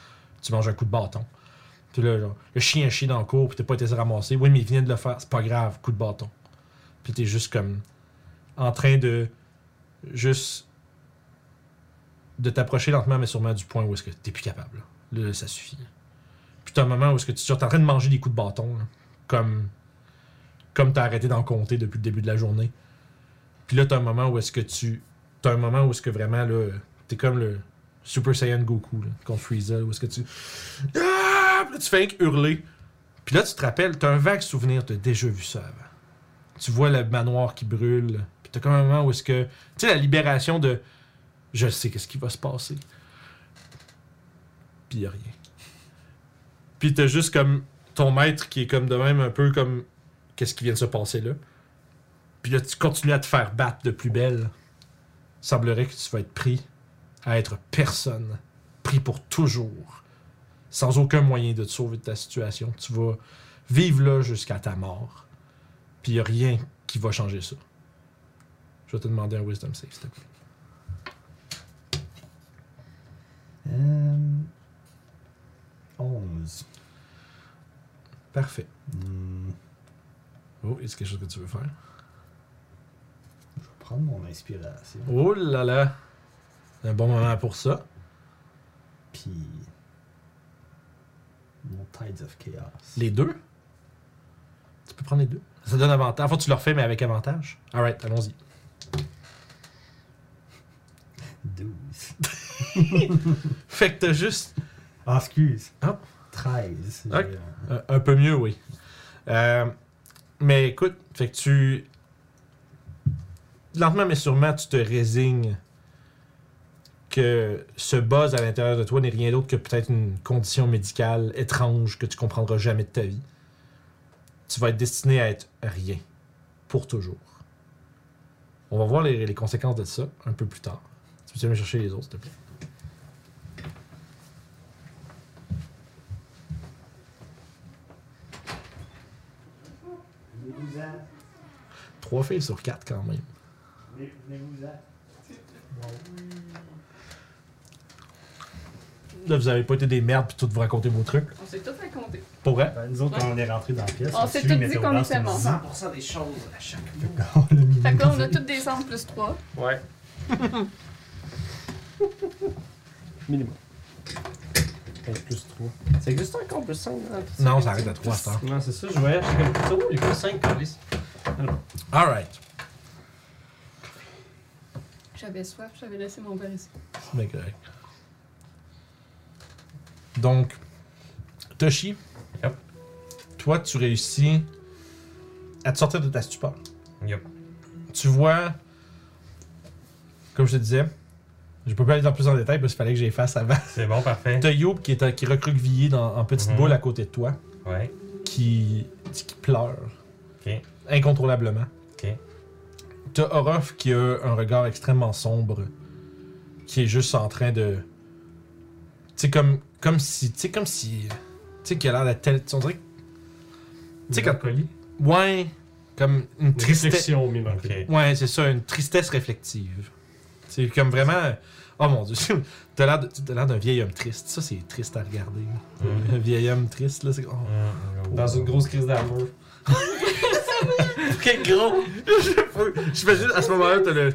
Speaker 1: Tu manges un coup de bâton. Puis là, le chien chie dans le cours, puis t'as pas été se ramasser. Oui, mais il vient de le faire, c'est pas grave, coup de bâton. Puis t'es juste comme en train de juste de t'approcher lentement mais sûrement du point où est-ce que t'es plus capable. Là, ça suffit. Puis t'as un moment où est-ce que tu es en train de manger des coups de bâton, comme comme t'as arrêté d'en compter depuis le début de la journée. Puis là t'as un moment où est-ce que tu t'as un moment où est-ce que vraiment là t'es comme le Super Saiyan Goku là, contre Frieza où est-ce que tu ah! Là, tu fais que hurler. Puis là tu te rappelles, t'as un vague souvenir, t'as déjà vu ça avant. Tu vois le manoir qui brûle. Puis t'as comme un moment où est-ce que tu sais la libération de je sais qu'est-ce qui va se passer. Puis y a rien. Puis t'as juste comme ton maître qui est comme de même un peu comme qu'est-ce qui vient de se passer là. Puis là tu continues à te faire battre de plus belle. Semblerait que tu vas être pris à être personne, pris pour toujours, sans aucun moyen de te sauver de ta situation. Tu vas vivre là jusqu'à ta mort. Puis y a rien qui va changer ça. Je vais te demander un wisdom save, s'il te plaît.
Speaker 4: Euh, 11.
Speaker 1: Parfait.
Speaker 4: Hmm,
Speaker 1: Oh, est-ce quelque chose que tu veux faire?
Speaker 4: je vais prendre mon inspiration.
Speaker 1: Oh là là! C'est un bon moment pour ça.
Speaker 4: Puis. Mon Tides of Chaos.
Speaker 1: Les deux? Tu peux prendre les deux? Ça donne avantage. Enfin, tu le refais, mais avec avantage. Alright, allons-y.
Speaker 4: 12.
Speaker 1: Fait que t'as juste
Speaker 4: Ah, excuse. 13.
Speaker 1: Ok.
Speaker 4: J'ai, euh,
Speaker 1: euh, un peu mieux, oui. Euh, mais écoute, fait que tu. Lentement, mais sûrement, tu te résignes que ce buzz à l'intérieur de toi n'est rien d'autre que peut-être une condition médicale étrange que tu comprendras jamais de ta vie. Tu vas être destiné à être rien. Pour toujours. On va voir les, les conséquences de ça un peu plus tard. Tu peux aller chercher les autres, s'il te plaît. Trois filles sur quatre quand même. Là, vous avez pas été des merdes puis tout vous raconter vos trucs.
Speaker 3: On s'est tout raconté.
Speaker 1: Pour vrai?
Speaker 4: Ben, nous autres, quand on est rentré dans la pièce,
Speaker 3: On s'est tout dit qu'on était
Speaker 4: dit-
Speaker 6: 100% des choses à chaque
Speaker 4: mis
Speaker 3: Fait que là, on a toutes des angles plus 3.
Speaker 5: Ouais. <laughs> <laughs> Minimum.
Speaker 4: plus 3.
Speaker 5: Ça existe encore plus 5
Speaker 1: Non, ça arrête à trois, ça.
Speaker 5: Non, c'est ça, je voyais. Je suis comme, où les plus 5 calices?
Speaker 1: Alright.
Speaker 3: J'avais soif, j'avais laissé mon verre ici.
Speaker 1: C'est bien correct. Donc, Toshi,
Speaker 2: Yep.
Speaker 1: toi, tu réussis à te sortir de ta stupeur.
Speaker 2: Yup.
Speaker 1: Tu vois, comme je te disais, je peux pas aller dans plus en détail parce qu'il fallait que j'efface avant.
Speaker 2: C'est bon, parfait.
Speaker 1: T'as Youb qui est qui est recroquevillé dans, en petite
Speaker 2: Mhm.
Speaker 1: boule à côté de toi,
Speaker 2: Ouais.
Speaker 1: qui, qui pleure
Speaker 2: Ok.
Speaker 1: incontrôlablement.
Speaker 2: Ok.
Speaker 1: T'as Orof qui a un regard extrêmement sombre, qui est juste en train de. Tu sais, comme, comme si. Tu sais, comme si. Tu sais, qui a l'air d'être tel. On dirait. que- Tu sais, quand.
Speaker 5: Mélancolie.
Speaker 1: Ouais, comme une tristesse.
Speaker 5: Réflexion.
Speaker 2: Ok.
Speaker 1: Ouais, c'est ça, une tristesse réflexive. C'est comme vraiment. Oh mon dieu, <laughs> t'as l'air de- t'as l'air d'un vieil homme triste. Ça, c'est triste à regarder. Un vieil homme triste, là, c'est. Oh.
Speaker 2: Mm,
Speaker 5: Dans une grosse crise d'amour. <laughs>
Speaker 1: Quel gros! <laughs> Je fais juste à ce moment-là, t'as le.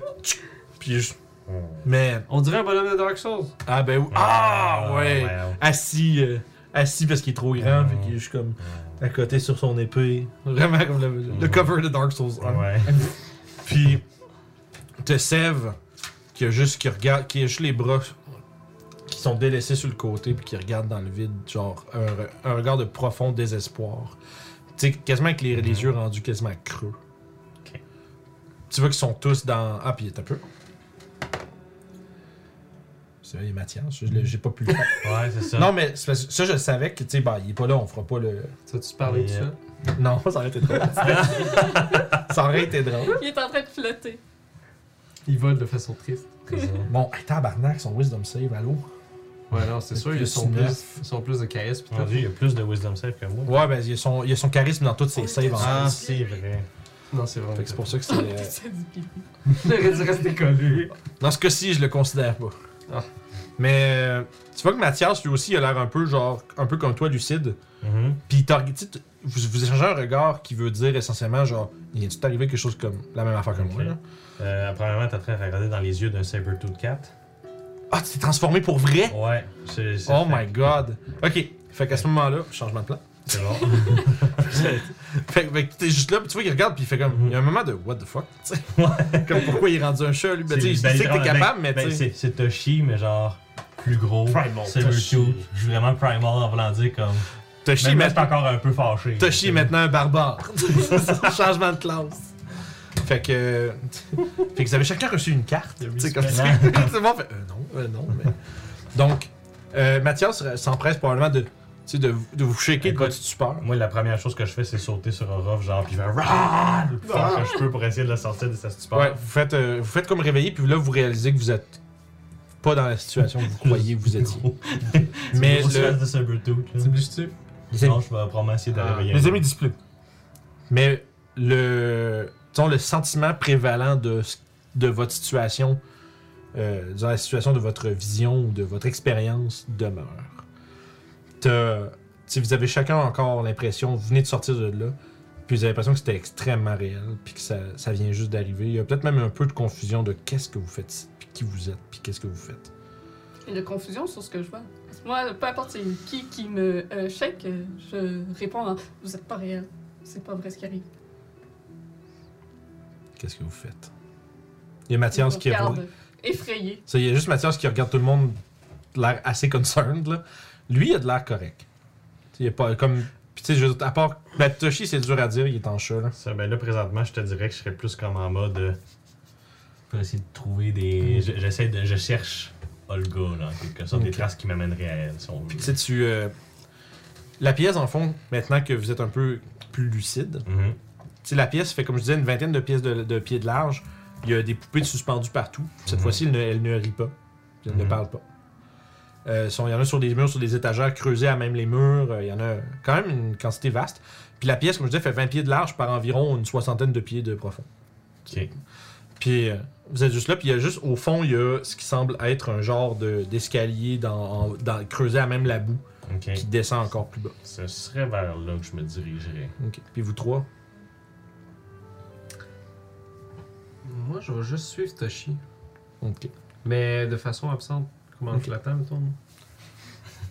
Speaker 1: Puis je.
Speaker 2: mm.
Speaker 1: Mais.
Speaker 5: On dirait un bonhomme de Dark Souls.
Speaker 1: Ah ben oui. Ah ouais!
Speaker 2: ouais.
Speaker 1: Assis. euh, assis parce qu'il est trop grand,
Speaker 2: Mm.
Speaker 1: fait qu'il est juste comme à côté sur son épée. Vraiment comme le, le cover de Dark Souls 1.
Speaker 2: Ouais.
Speaker 1: Puis. T'as Sève qui a juste. qui regarde. qui a juste les bras qui sont délaissés sur le côté puis qui regarde dans le vide, genre un, re- un regard de profond désespoir. Tu sais, quasiment avec les, les yeux rendus quasiment creux. Tu vois qu'ils sont tous dans. Ah, puis t'as peu. C'est vrai, il est Mathias, j'ai pas pu le faire. <laughs>
Speaker 2: Ouais, c'est ça.
Speaker 1: non, mais c'est ça, je savais que, tu sais, bah, il est pas là, on fera pas le.
Speaker 5: Tu vas-tu parler de ça?
Speaker 1: Non, <laughs> ça aurait été drôle. <laughs> ça aurait été drôle.
Speaker 3: Il est en train de flotter.
Speaker 5: Il vole de façon triste. <laughs>
Speaker 1: Bon, hey, tabarnak, son wisdom save, allô?
Speaker 5: Ouais, non, c'est sûr, ils sont plus, ils sont plus de charisme. pis
Speaker 2: Mon
Speaker 5: tout.
Speaker 2: dieu, il y a plus de wisdom save que moi.
Speaker 1: Ouais, ben, il y a son, il y a son charisme dans toutes ses saves en
Speaker 2: Ah, c'est vrai.
Speaker 5: Non, c'est vrai.
Speaker 1: Fait que c'est pour ça que <laughs> c'est. euh,
Speaker 3: Ça dit.
Speaker 5: J'aurais <laughs> dû rester collé.
Speaker 1: Dans ce cas-ci, je le considère pas.
Speaker 5: Ah.
Speaker 1: Mais euh, tu vois que Mathias, lui aussi, il a l'air un peu genre un peu comme toi, lucide.
Speaker 2: Mhm.
Speaker 1: Puis il t'arg- tu sais, t- vous, vous échangez un regard qui veut dire essentiellement genre, il vient tout arrivé quelque chose comme la même affaire que moi.
Speaker 2: Ok.
Speaker 1: Là?
Speaker 2: Euh, premièrement, t'as très regardé dans les yeux d'un Sabertooth Cat.
Speaker 1: Ah, tu t'es transformé pour vrai?
Speaker 2: Ouais. c'est- c'est
Speaker 1: Oh
Speaker 2: fait.
Speaker 1: my god. Ok. Fait qu'à ce moment-là, changement de plan.
Speaker 2: C'est bon. <laughs>
Speaker 1: fait, fait que t'es juste là, puis tu vois qu'il regarde, puis il fait comme. Il y a un moment de what the fuck, tu sais? <laughs> comme pourquoi il est rendu un chat, lui? Ben, tu sais, il que t'es
Speaker 2: ben,
Speaker 1: capable, mais
Speaker 2: ben,
Speaker 1: tu sais.
Speaker 2: c'est- C'est Toshi, mais genre plus gros.
Speaker 5: Primal
Speaker 2: Sabertooth.
Speaker 5: Toshi.
Speaker 2: Je suis vraiment primal en voulant dire comme.
Speaker 1: Toshi,
Speaker 2: Même là,
Speaker 1: maintenant-
Speaker 2: c'est encore un peu fâché.
Speaker 1: Toshi est maintenant un barbare. C'est <laughs> un changement de classe. Fait que. fait que vous avez chacun reçu une carte. Sais, comme ça. <laughs> C'est bon, fait. Euh, non, euh, non. Mais... Donc, euh, Mathias s'empresse probablement de, tu sais, de, de vous shaker de votre stupeur.
Speaker 2: Moi, la première chose que je fais, c'est sauter sur un rough, genre, puis faire Rah! le plus fort que je peux pour essayer de le sortir de sa stupeur.
Speaker 1: Ouais, vous faites, euh, vous faites comme réveiller, puis là, vous réalisez que vous êtes pas dans la situation que vous croyez que vous étiez. <laughs> Mais
Speaker 2: le.
Speaker 1: le-
Speaker 2: de Sabertooth,
Speaker 1: les amis,
Speaker 2: Non, je vais probablement essayer de
Speaker 5: Ah.
Speaker 2: réveiller.
Speaker 1: les
Speaker 2: un
Speaker 1: amis discipline. Mais le, disons, le sentiment prévalent de, de votre situation, euh, dans la situation de votre vision ou de votre expérience demeure. T'as- si vous avez chacun encore l'impression, vous venez de sortir de là, puis vous avez l'impression que c'était extrêmement réel, puis que ça, ça vient juste d'arriver. Il y a peut-être même un peu de confusion de qu'est-ce que vous faites ici, puis qui vous êtes, puis qu'est-ce que vous faites.
Speaker 3: Et de confusion sur ce que je vois. Moi, peu importe c'est qui qui me euh, shake, euh, je réponds en Vous êtes pas réel. C'est pas vrai ce qui arrive.
Speaker 1: Qu'est-ce que vous faites? Il y a Mathias
Speaker 3: Je
Speaker 1: qui
Speaker 3: regarde, effrayé.
Speaker 1: Ça, il y a juste Mathias qui regarde tout le monde l'air assez concerned. Là. Lui, il a de l'air correct. Il est pas comme. Puis tu sais, je à part. Ben, Toshi, c'est dur à dire, il est en chat. Là.
Speaker 2: Ça, ben là, présentement, je te dirais que je serais plus comme en mode. euh, Pour essayer de trouver des. je- J'essaie de. Je cherche Olga, là, en quelque sorte, des traces qui m'amèneraient à elle, si on veut.
Speaker 1: Puis tu sais, tu. euh, La pièce, en fond, maintenant que vous êtes un peu plus lucide,
Speaker 2: Mhm.
Speaker 1: tu sais, la pièce fait, comme je disais, une vingtaine de pièces de, de pieds de large. Il y a des poupées suspendues partout. Cette
Speaker 2: Mhm.
Speaker 1: fois-ci, elle ne, elle ne rit pas. Elle ne
Speaker 2: Mhm.
Speaker 1: parle pas. Euh, sont- il y en a sur des murs, sur des étagères creusées à même les murs. Euh, Il y en a quand même une quantité vaste. Puis la pièce, comme je disais, fait 20 pieds de large par environ une soixantaine de pieds de profond.
Speaker 2: Ok.
Speaker 1: Puis euh, vous êtes juste là, puis il y a juste au fond, il y a ce qui semble être un genre de- d'escalier dans, en- dans- creusé à même la boue qui descend encore plus bas.
Speaker 2: Ce serait vers là que je me dirigerais.
Speaker 1: Ok. Puis vous trois,
Speaker 5: Moi, je vais juste suivre Toshi.
Speaker 1: ok.
Speaker 5: Mais de façon absente. Comment
Speaker 1: Ok.
Speaker 5: je l'attends, mettons?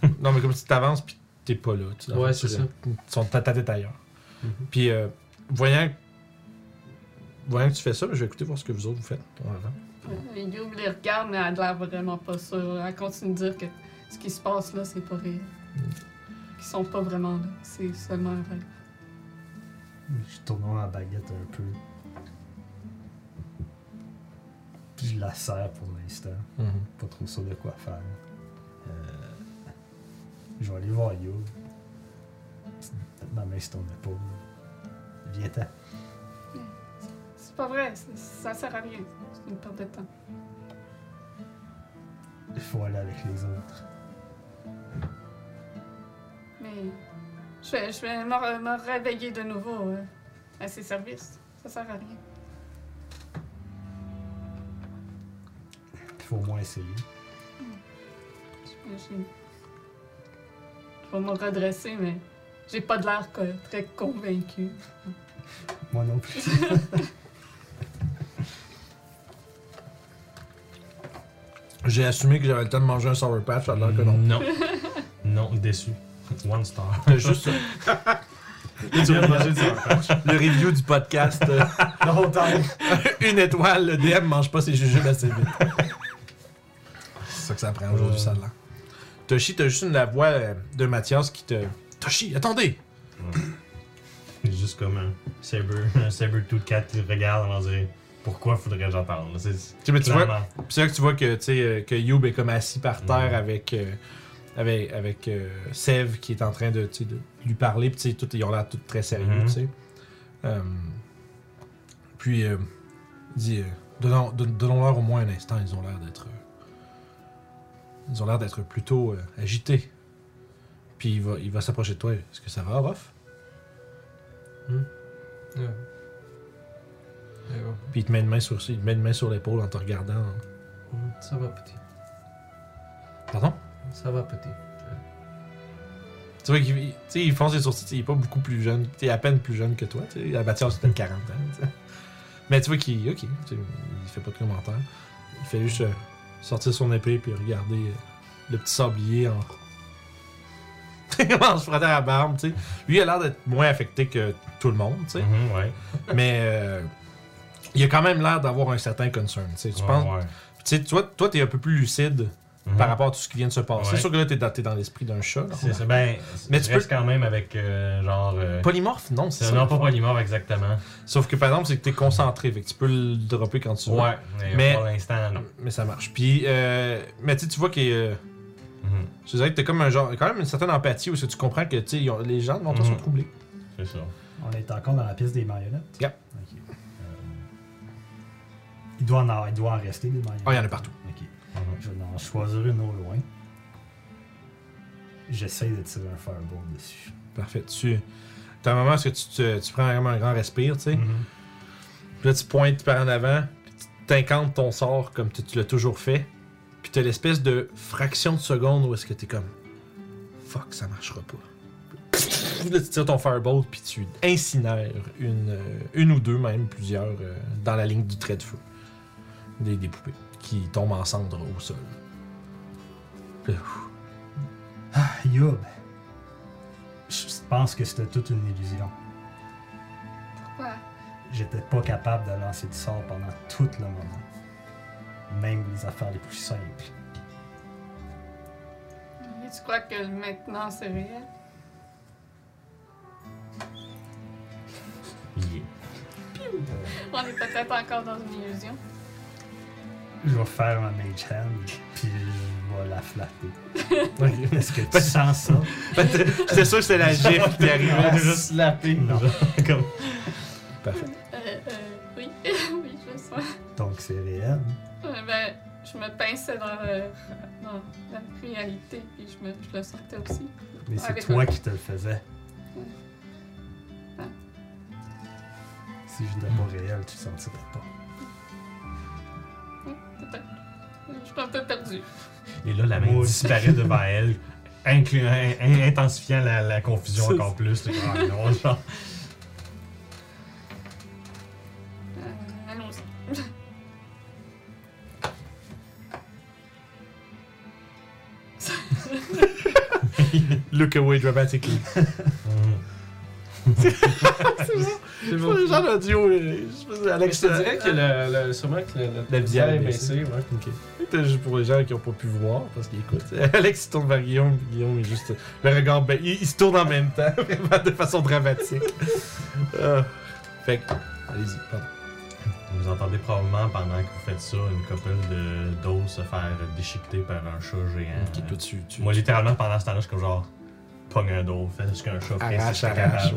Speaker 5: <laughs>
Speaker 1: Non, mais comme si t'avances, puis t'es pas là. tu-
Speaker 5: Ouais,
Speaker 1: tu-
Speaker 5: c'est ça.
Speaker 1: tu- sont- Ta tête est ailleurs.
Speaker 5: Mhm.
Speaker 1: Puis euh, voyant, voyant que tu fais ça, ben, je vais écouter voir ce que vous autres vous faites. en avant.
Speaker 3: Youb les regarde, mais elle a l'air vraiment pas sûre. Elle continue de dire que ce qui se passe là, c'est pas réel. Qu'ils sont pas vraiment là. C'est seulement un rêve.
Speaker 4: Je tourne ma baguette un peu. Puis je la serre pour l'instant.
Speaker 1: Mhm.
Speaker 4: Pas trop sûr de quoi faire. Euh, je vais aller voir Yo. Ma main sur ton épaule. Viens-t'en.
Speaker 3: C'est pas vrai, ça sert à rien. C'est une perte de temps.
Speaker 4: Il faut aller avec les autres.
Speaker 3: Mais je vais, je vais me, réveiller de nouveau euh, à ses services. Ça sert à rien.
Speaker 4: Il faut au moins essayer.
Speaker 3: J'imagine. Je vais me redresser, mais j'ai pas de l'air très convaincu.
Speaker 4: Moi non plus. <laughs>
Speaker 1: J'ai assumé que j'avais le temps de manger un Sour Patch, alors que non.
Speaker 2: Non. non, déçu. One star. <laughs>
Speaker 1: T'as juste
Speaker 2: Tu viens de manger du Sour Patch?
Speaker 1: le review du podcast. euh, <laughs> une étoile, le DM mange pas ses jujubes assez vite. C'est ça que ça prend aujourd'hui, ça là. Toshi, t'as juste une, la voix euh, de Mathias qui te. Toshi, attendez!
Speaker 2: Juste comme un saber, un saber-tooth cat qui regarde en dire pourquoi faudrait que j'en parle. là? C'est
Speaker 1: mais tu vois, c'est là que tu vois que, tu sais, euh, que Youb est comme assis par terre
Speaker 2: Mhm.
Speaker 1: avec, euh, avec, avec euh, Sev qui est en train de, tu sais, de lui parler. Puis tu sais, tout- ils ont l'air tous très sérieux, tu sais. Euh, puis, euh, il dit, euh, donnons- don- donnons-leur au moins un instant, ils ont l'air d'être... euh, Ils ont l'air d'être plutôt euh, agités. Puis il va, il va s'approcher de toi. Est-ce que ça va,
Speaker 5: ouais.
Speaker 1: Puis il te met une main sur, il te met une main sur l'épaule en te regardant.
Speaker 5: Ça va, petit.
Speaker 1: Pardon?
Speaker 5: Ça va, petit.
Speaker 1: Tu vois qu'il tu sais, il fonce les sourcils, tu sais, il est pas beaucoup plus jeune, il est à peine plus jeune que toi. tu sais. À Mathias, c'est peut-être 40 ans. Mais tu vois qu'il. Ok, il fait pas de commentaires. Il fait juste euh, sortir son épée puis regarder euh, le petit sablier en. <laughs> en se frottant la barbe, tu sais. Lui, il a l'air d'être moins affecté que tout le monde, tu sais.
Speaker 2: Mhm, ouais.
Speaker 1: Mais euh, il a quand même l'air d'avoir un certain concern, tu sais. Tu
Speaker 2: Ouais,
Speaker 1: penses.
Speaker 2: ouais.
Speaker 1: Tu sais, toi, toi, t'es un peu plus lucide
Speaker 2: Mhm.
Speaker 1: par rapport à tout ce qui vient de se passer.
Speaker 2: Ouais.
Speaker 1: C'est sûr que là, t'es dans, dans l'esprit d'un chat.
Speaker 2: C'est ça. Ben,
Speaker 1: Mais tu
Speaker 2: tu restes quand même avec euh, genre. euh,
Speaker 1: Polymorphe, non, c'est ça.
Speaker 2: non pas polymorphe exactement.
Speaker 1: Sauf que par exemple, c'est que t'es concentré, fait que tu peux le dropper quand tu veux.
Speaker 2: Ouais, mais, pour l'instant, non.
Speaker 1: Mais ça marche. Puis, euh, mais tu sais, tu vois qu'il
Speaker 2: Mhm,
Speaker 1: Je dirais que t'as comme un genre, quand même une certaine empathie où que tu comprends que tu sais, ils ont- les gens de Monton
Speaker 2: Mhm.
Speaker 1: sont troublés.
Speaker 2: C'est ça.
Speaker 4: On est encore dans la piste des marionnettes?
Speaker 1: Yep.
Speaker 4: Ok. Il, doit en, avoir- il doit en rester des marionnettes?
Speaker 1: Ah, il y en a partout.
Speaker 4: Ok. Je vais en choisir une au loin. J'essaie de tirer un fireball dessus.
Speaker 1: Parfait. Tu as un moment où est-ce que tu, te- tu prends vraiment un grand respire, tu sais.
Speaker 2: Mhm.
Speaker 1: Puis là, tu pointes par en avant, puis tu t'incantes ton sort comme tu, tu l'as toujours fait. Puis t'as l'espèce de fraction de seconde où est-ce que t'es comme Fuck, ça marchera pas. Puis Là, tu tires ton fireball, puis tu incinères une, euh, une ou deux, même plusieurs, euh, dans la ligne du trait de feu. Des, des poupées qui tombent en cendres au sol. Puis
Speaker 4: Ah, Youb. Je pense que c'était toute une illusion.
Speaker 3: Pourquoi?
Speaker 4: J'étais pas capable de lancer du sort pendant tout le moment. Même les affaires les plus simples.
Speaker 3: Et tu crois que maintenant c'est réel?
Speaker 2: Yeah.
Speaker 3: On est peut-être encore dans une illusion.
Speaker 4: Je vais faire un mage hand, puis je vais la flatter. <laughs>
Speaker 1: Ok.
Speaker 4: Est-ce que tu sens ça?
Speaker 1: J'étais sûr que c'était la <laughs> gifle qui arrivait.
Speaker 2: de juste slapper.
Speaker 4: Non.
Speaker 2: comme...
Speaker 1: Parfait.
Speaker 3: Euh, euh, oui, <laughs> oui, je le sens.
Speaker 4: Donc c'est réel.
Speaker 3: Euh, ben, je me pinçais dans, le- dans la réalité, puis je, me, je le sentais aussi.
Speaker 4: Mais c'est toi
Speaker 3: un-
Speaker 4: qui te le faisais.
Speaker 3: Ah.
Speaker 4: Si je n'étais pas réel, tu le sentirais pas.
Speaker 3: Je suis un peu perdue.
Speaker 2: Et là, la main disparaît devant elle, inclu- in- in- intensifiant la, la confusion
Speaker 1: C'est-
Speaker 2: encore plus. là. Ah, non, genre.
Speaker 3: Euh, Allons-y. <laughs> <laughs>
Speaker 1: Look away dramatically.
Speaker 2: Mhm.
Speaker 5: C'est
Speaker 1: Pour les gens d'audio, euh, Alex,
Speaker 5: je te dirais que le, le, sûrement que le, le
Speaker 1: est baissée.
Speaker 5: ouais.
Speaker 1: Ok. Peut-être juste pour les gens qui n'ont pas pu voir, parce qu'ils écoutent. <laughs> Alex il tourne vers Guillaume, puis Guillaume est juste. Le regard. ba- il, il se tourne en même temps, <laughs> vraiment de façon dramatique. <laughs> Ah. Fait que. Allez-y, pardon.
Speaker 2: Vous entendez probablement pendant que vous faites ça une couple de d'os se faire déchiqueter par un chat géant.
Speaker 1: Ok, toi, tu. tu
Speaker 2: Moi, littéralement, pendant ce temps-là, je suis comme genre, pogne un dos, fais ce qu'un chat fait.
Speaker 1: Arrache,
Speaker 2: si
Speaker 1: arrache,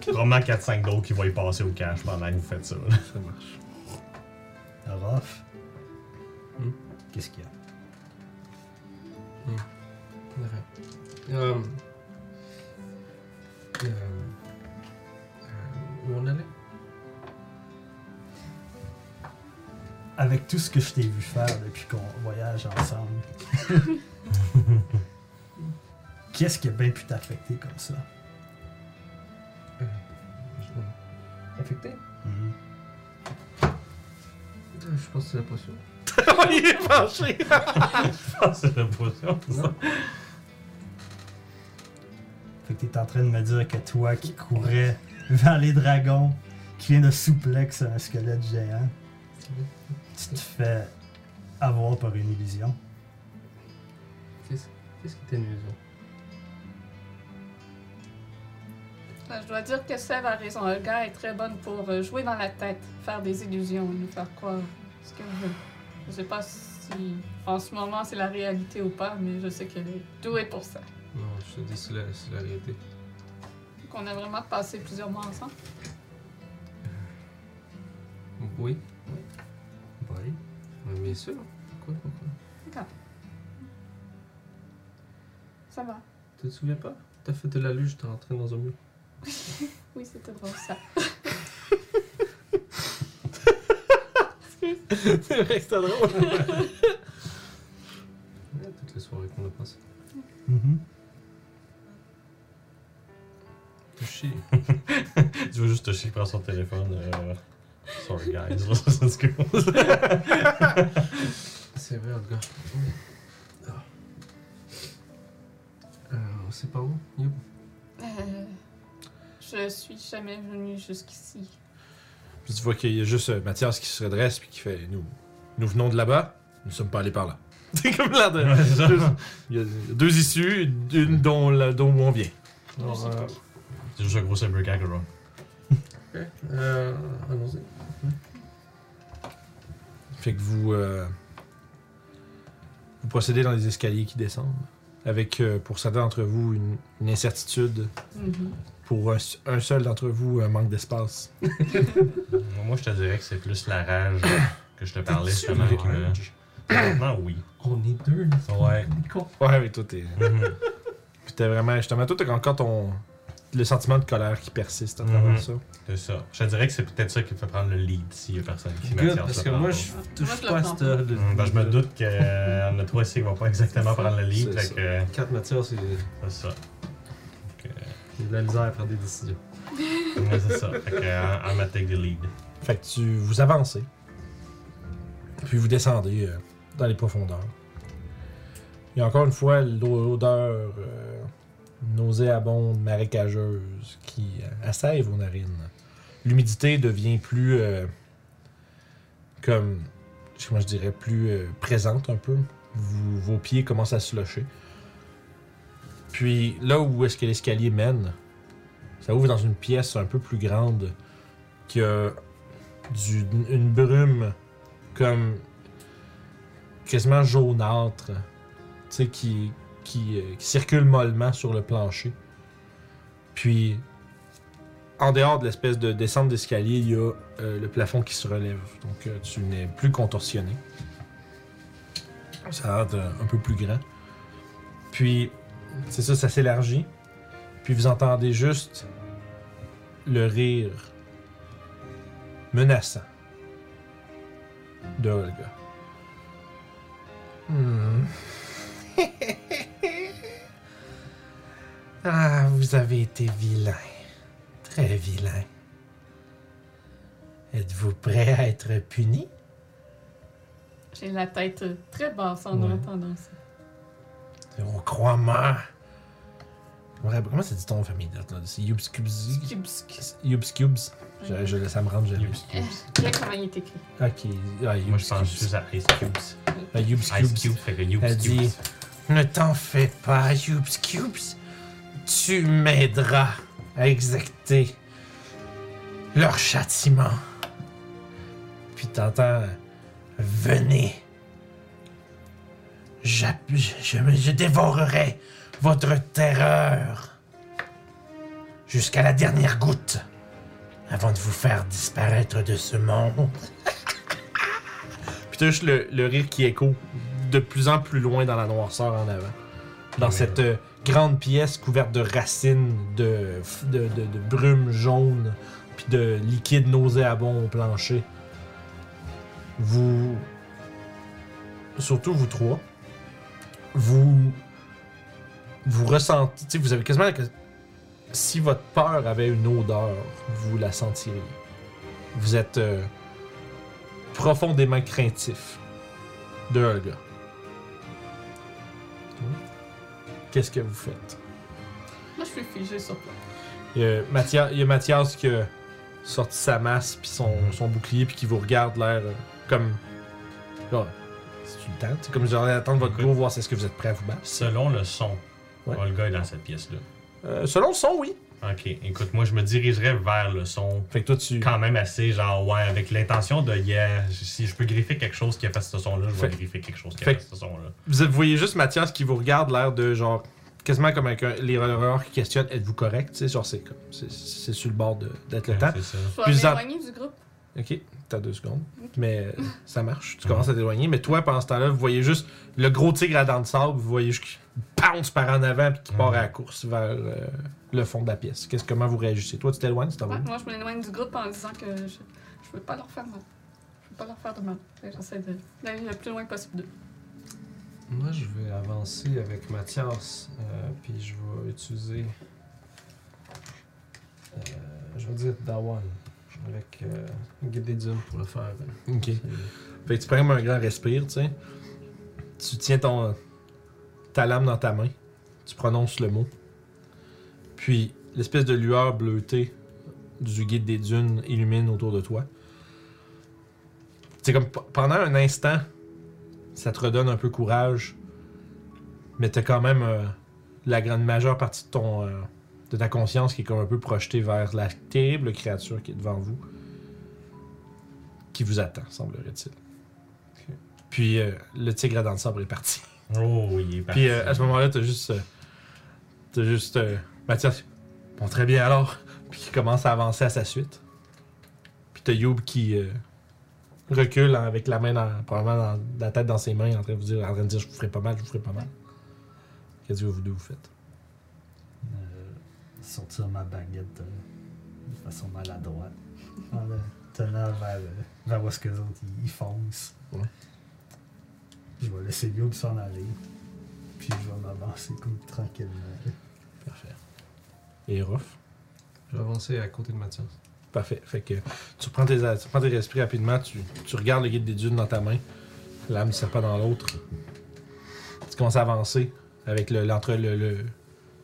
Speaker 2: Probablement 4-5 dos qui vont y passer au cash pendant que vous faites ça. là.
Speaker 1: Ça marche.
Speaker 4: Raph.
Speaker 5: Hmm?
Speaker 4: Qu'est-ce qu'il y a?
Speaker 5: Euh, euh, euh, où on allait?
Speaker 4: Avec tout ce que je t'ai vu faire depuis qu'on voyage ensemble, <laughs> qu'est-ce qui a bien pu t'affecter comme ça?
Speaker 5: Affecté?
Speaker 4: Mhm.
Speaker 5: Euh, Je pense que c'est la potion. <laughs>
Speaker 1: il est penché! <laughs>
Speaker 2: Ah, c'est la potion, ça.
Speaker 4: Fait que t'es en train de me dire que toi qui courais vers les dragons, qui vient de souplex un squelette géant, tu te fais avoir par une illusion.
Speaker 5: Qu'est-ce qui était une illusion?
Speaker 3: Je dois dire que Seb a raison. Olga est très bonne pour euh, jouer dans la tête, faire des illusions, nous faire croire ce qu'elle veut. Je sais pas si en ce moment c'est la réalité ou pas, mais je sais qu'elle est douée pour ça.
Speaker 5: Non, je te dis, c'est la, c'est la réalité.
Speaker 3: Qu'on a vraiment passé plusieurs mois ensemble.
Speaker 5: Oui,
Speaker 4: Oui.
Speaker 5: mais bien sûr. Pourquoi, pourquoi?
Speaker 3: D'accord. Ça va.
Speaker 5: Tu te souviens pas? T'as fait de la luge, t'es rentré dans un mur. <laughs>
Speaker 3: Oui, c'était drôle ça.
Speaker 1: C'est vrai que c'était drôle.
Speaker 5: Ouais, toutes les soirées qu'on a passées.
Speaker 4: Mhm.
Speaker 5: Toshi. <laughs>
Speaker 2: Tu veux juste te chier par son téléphone. euh, Sorry guys. <laughs> Let's go.
Speaker 5: C'est vrai, le gars. Ah. Euh, c'est par où Youp.
Speaker 3: Euh, je suis jamais venue jusqu'ici.
Speaker 1: Puis tu vois qu'il y a juste euh, Mathias qui se redresse puis qui fait Nous, nous venons de là-bas, nous ne sommes pas allés par là. <laughs> C'est comme l'air de. Il y a deux issues, une dont, la- dont on vient.
Speaker 5: Alors, euh,
Speaker 2: C'est juste un gros cybergag, Ron.
Speaker 5: ok. Euh, allons-y.
Speaker 1: Fait que vous. euh, vous procédez dans les escaliers qui descendent. Avec, euh, pour certains d'entre vous, une, une incertitude.
Speaker 3: Mhm.
Speaker 1: Pour un, un seul d'entre vous, un manque d'espace. <laughs>
Speaker 2: Moi, je te dirais que c'est plus la rage que je te parlais justement. Honnêtement, oui.
Speaker 5: On est deux, là.
Speaker 2: Ouais.
Speaker 5: On est cons.
Speaker 1: Ouais, mais toi, t'es.
Speaker 2: Mhm.
Speaker 1: Puis t'es vraiment. Justement, toi, t'as encore ton. Le sentiment de colère qui persiste à travers
Speaker 2: Mhm.
Speaker 1: ça.
Speaker 2: C'est ça. Je te dirais que c'est peut-être ça qui me fait prendre le lead s'il y a personne qui
Speaker 5: Good,
Speaker 2: m'attire
Speaker 5: parce
Speaker 2: ça
Speaker 5: que moi, je
Speaker 3: Moi,
Speaker 5: touche pas à.
Speaker 2: Hum, ben, je me doute qu'il y en a trois ici qui vont pas exactement prendre le lead.
Speaker 1: C'est
Speaker 2: Fait
Speaker 1: ça.
Speaker 2: que.
Speaker 5: 4 matières, c'est
Speaker 2: C'est ça.
Speaker 5: J'ai de la misère à prendre des décisions.
Speaker 2: Ouais, c'est ça. Fait que, euh, I'm the lead.
Speaker 1: Fait que tu vous avancez. Puis vous descendez euh, dans les profondeurs. A encore une fois l'odeur euh, nauséabonde, marécageuse qui assève vos narines. L'humidité devient plus comme comment je dirais plus présente un peu. Vos pieds commencent à se locher. Puis là où est-ce que l'escalier mène, ça ouvre dans une pièce un peu plus grande qui a du, une brume comme quasiment jaunâtre, tu sais, qui, qui, euh, circule mollement sur le plancher. Puis, en dehors de l'espèce de descente d'escalier, il y a euh, le plafond qui se relève. Donc, euh, tu n'es plus contorsionné. Ça a l'air un peu plus grand. Puis, c'est ça, ça s'élargit. Puis, vous entendez juste le rire menaçant de Olga. Hmm. <laughs> ah, vous avez été vilain. Très vilain. Êtes-vous prêt à être puni?
Speaker 3: J'ai la tête très basse en
Speaker 1: Ouais.
Speaker 3: entendant ça.
Speaker 1: On croit moi. Comment ça dit ton famille? là? C'est. Je, je, ça me rentre jamais.
Speaker 3: Bien comment il est écrit.
Speaker 1: Ok. Ah,
Speaker 2: Moi, je pense juste à Ice Cubes.
Speaker 1: Ah,
Speaker 2: Ice
Speaker 1: Cubes.
Speaker 2: Fait que
Speaker 1: Elle dit Ne t'en fais pas, Yubs Cubes. Tu m'aideras à exacter leur châtiment. Puis t'entends Venez. Je, je, je dévorerai votre terreur jusqu'à la dernière goutte avant de vous faire disparaître de ce monde. Puis juste le, le rire qui écho de plus en plus loin dans la noirceur en avant. Dans cette euh, grande pièce couverte de racines, de, de, de, de brume jaune, puis de liquide nauséabond au plancher. Vous. Surtout vous trois. Vous. Vous ressentez. Vous avez quasiment. que- Si votre peur avait une odeur, vous la sentiriez. Vous êtes euh, profondément craintif de Olga. Qu'est-ce que vous faites?
Speaker 3: Moi, je suis figée sur toi.
Speaker 1: Il y a Mathias, il y a Mathias qui a sorti sa masse puis son, son bouclier puis qui vous regarde l'air euh, comme. Genre, c'est tu le temps? C'est comme genre attendre votre go, voir si est-ce que vous êtes prêt à vous battre.
Speaker 2: Selon le son,
Speaker 1: Ouais.
Speaker 2: Olga est dans cette pièce-là.
Speaker 1: Euh, selon le son, oui.
Speaker 2: Ok, écoute, moi je me dirigerais vers le son
Speaker 1: Fait que toi, tu.
Speaker 2: quand même assez, genre, ouais, avec l'intention de, yeah, si je peux griffer quelque chose qui a fait ce son-là, je vais
Speaker 1: Fait-
Speaker 2: griffer quelque chose qui a
Speaker 1: fait-
Speaker 2: fait ce son-là.
Speaker 1: Vous voyez juste Mathias qui vous regarde l'air de genre. Quasiment comme avec un- les horreurs qui questionnent êtes-vous correct? Tu sais, genre, c'est comme. C'est c'est sur le bord de- d'être le temps.
Speaker 2: Ouais, c'est ça.
Speaker 1: Ça-
Speaker 3: m'éloigner du groupe.
Speaker 1: Ok, t'as deux secondes. Mais ça marche. Tu commences à t'éloigner. Mais toi, pendant ce temps-là, vous voyez juste le gros tigre à dents de sable. Vous voyez juste qu'il pounce par en avant puis qui part à la course vers euh, le fond de la pièce. Qu'est-ce, comment vous réagissez? Toi, tu t'éloignes, c'est
Speaker 3: Ouais, moi, je m'éloigne du groupe en disant que je, je veux pas leur faire mal. Je veux pas leur faire de mal. J'essaie de- d'aller le plus loin possible d'eux.
Speaker 5: Moi, je vais avancer avec Mathias, euh, puis je vais utiliser. euh, je vais dire Dawan, avec euh, Guide des Dunes pour le faire. euh,
Speaker 1: Ok. Fait que tu prends un grand respire, tu sais. Tu tiens ton, ta lame dans ta main. Tu prononces le mot. Puis l'espèce de lueur bleutée du guide des dunes illumine autour de toi. C'est comme pendant un instant, ça te redonne un peu courage. Mais t'as quand même euh, la grande majeure partie de ton euh, de ta conscience qui est comme un peu projetée vers la terrible créature qui est devant vous. Qui vous attend, semblerait-il. Puis euh, le tigre à dents de sabre est parti.
Speaker 2: Oh, il est parti.
Speaker 1: Puis euh, à ce moment-là, t'as juste. euh, t'as juste. Mathias. Bon, très bien alors. Puis qui commence à avancer à sa suite. Puis t'as Youb qui recule hein, avec la main dans, probablement dans, la tête dans ses mains en train de vous dire, en train de dire je vous ferai pas mal, je vous ferai pas mal. Qu'est-ce que vous deux vous faites?
Speaker 4: Sortir ma baguette euh, de façon maladroite. En le tenant vers, euh, vers où est-ce que les autres ils- ils foncent.
Speaker 1: Ouais.
Speaker 4: Je vais laisser Youb s'en aller. Puis je vais m'avancer comme tranquillement.
Speaker 1: Parfait. Et Ruff?
Speaker 5: Je vais avancer à côté de Mathias.
Speaker 1: Parfait. Fait que tu prends tes, tu prends tes esprits rapidement, tu, tu regardes le guide des dunes dans ta main, l'âme ne sert pas dans l'autre. Tu commences à avancer avec le, l'entre le, le,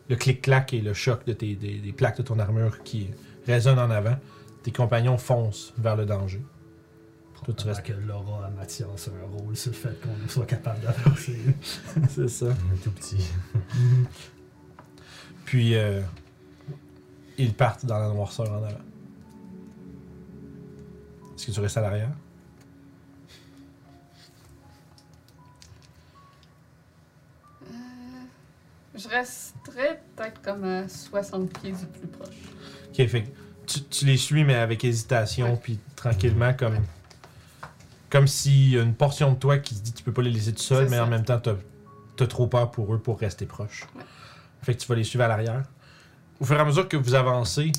Speaker 1: le clic-clac et le choc de tes, des, des plaques de ton armure qui résonnent en avant. Tes compagnons foncent vers le danger. Toi, tu restes.
Speaker 4: que Laura à Mathias a un rôle sur le fait qu'on soit capable d'avancer. <laughs>
Speaker 1: C'est ça.
Speaker 2: Un tout petit. <laughs>
Speaker 1: Puis, euh, ils partent dans la noirceur en avant. Est-ce que tu restes à l'arrière?
Speaker 3: Je resterais peut-être comme à 60 pieds du plus proche.
Speaker 1: Ok, fait tu, tu les suis, mais avec hésitation,
Speaker 3: Ouais.
Speaker 1: puis tranquillement, comme, comme s'il y a une portion de toi qui se dit tu peux pas les laisser tout seul, mais en même temps, t'as as trop peur pour eux pour rester proches.
Speaker 3: Ouais.
Speaker 1: Fait que tu vas les suivre à l'arrière. Au fur et à mesure que vous avancez,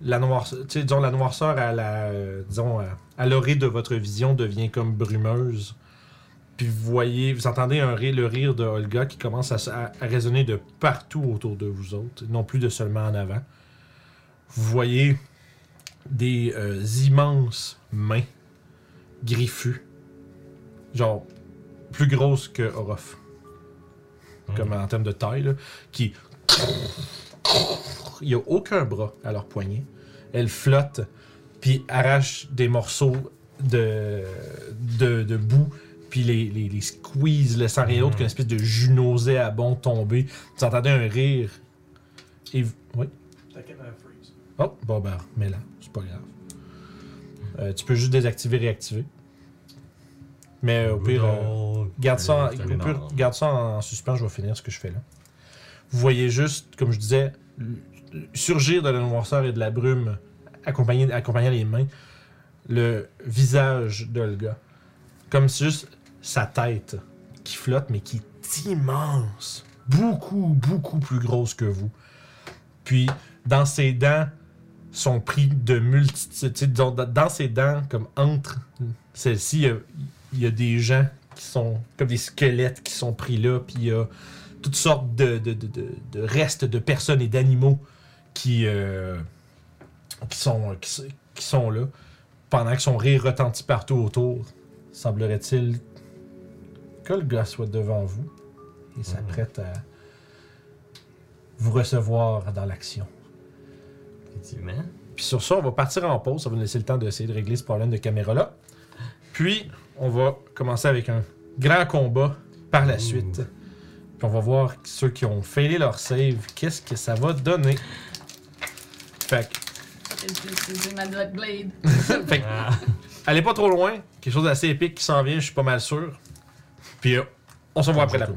Speaker 1: la noirceur, disons, la noirceur à la, euh, disons, à, à l'orée de votre vision devient comme brumeuse. Puis vous voyez, vous entendez un rire, le rire de Olga qui commence à, résonner de partout autour de vous autres, non plus de seulement en avant. Vous voyez des euh, immenses mains griffues, genre plus grosses que Orof, comme en termes de taille, là, qui. Il n'y a aucun bras à leur poignet. Elles flottent, puis arrachent des morceaux de, de, de boue, puis les, les, les squeeze, laissant rien d'autre
Speaker 2: Mhm.
Speaker 1: qu'une espèce de jus nauséabond tomber. Vous entendez un rire. Et vous- Oui? Oh, bon, ben, mais là, c'est pas grave. Euh, tu peux juste désactiver, réactiver. Mais euh, au pire, euh, garde, ça, en- au pire, garde ça en suspens, je vais finir ce que je fais là. Vous voyez juste, comme je disais, l- surgir de la noirceur et de la brume, accompagné, accompagnant les mains, le visage d'Olga. Comme si juste sa tête qui flotte, mais qui est immense. Beaucoup, beaucoup plus grosse que vous. Puis, dans ses dents, sont pris de multitudes. dans- ses dents, comme entre celles-ci, il y a- des gens qui sont comme des squelettes qui sont pris là, puis il y a toutes sortes de, restes de personnes et d'animaux qui, euh, qui, sont- qui sont là, pendant que son rire retentit partout autour. Semblerait-il que le gars soit devant vous et s'apprête à vous recevoir dans l'action.
Speaker 2: Effectivement.
Speaker 1: Puis sur ça, on va partir en pause. Ça va nous laisser le temps d'essayer de régler ce problème de caméra-là. Puis, on va commencer avec un grand combat par la
Speaker 2: Ouh.
Speaker 1: suite. Puis on va voir ceux qui ont failé leur save, qu'est-ce que ça va donner. Fait que,
Speaker 3: ma Blade. <laughs>
Speaker 1: fait que,
Speaker 2: Ah.
Speaker 1: allez pas trop loin. Quelque chose d'assez épique qui s'en vient, je suis pas mal sûr. Puis, euh, on se voit après la
Speaker 2: tout.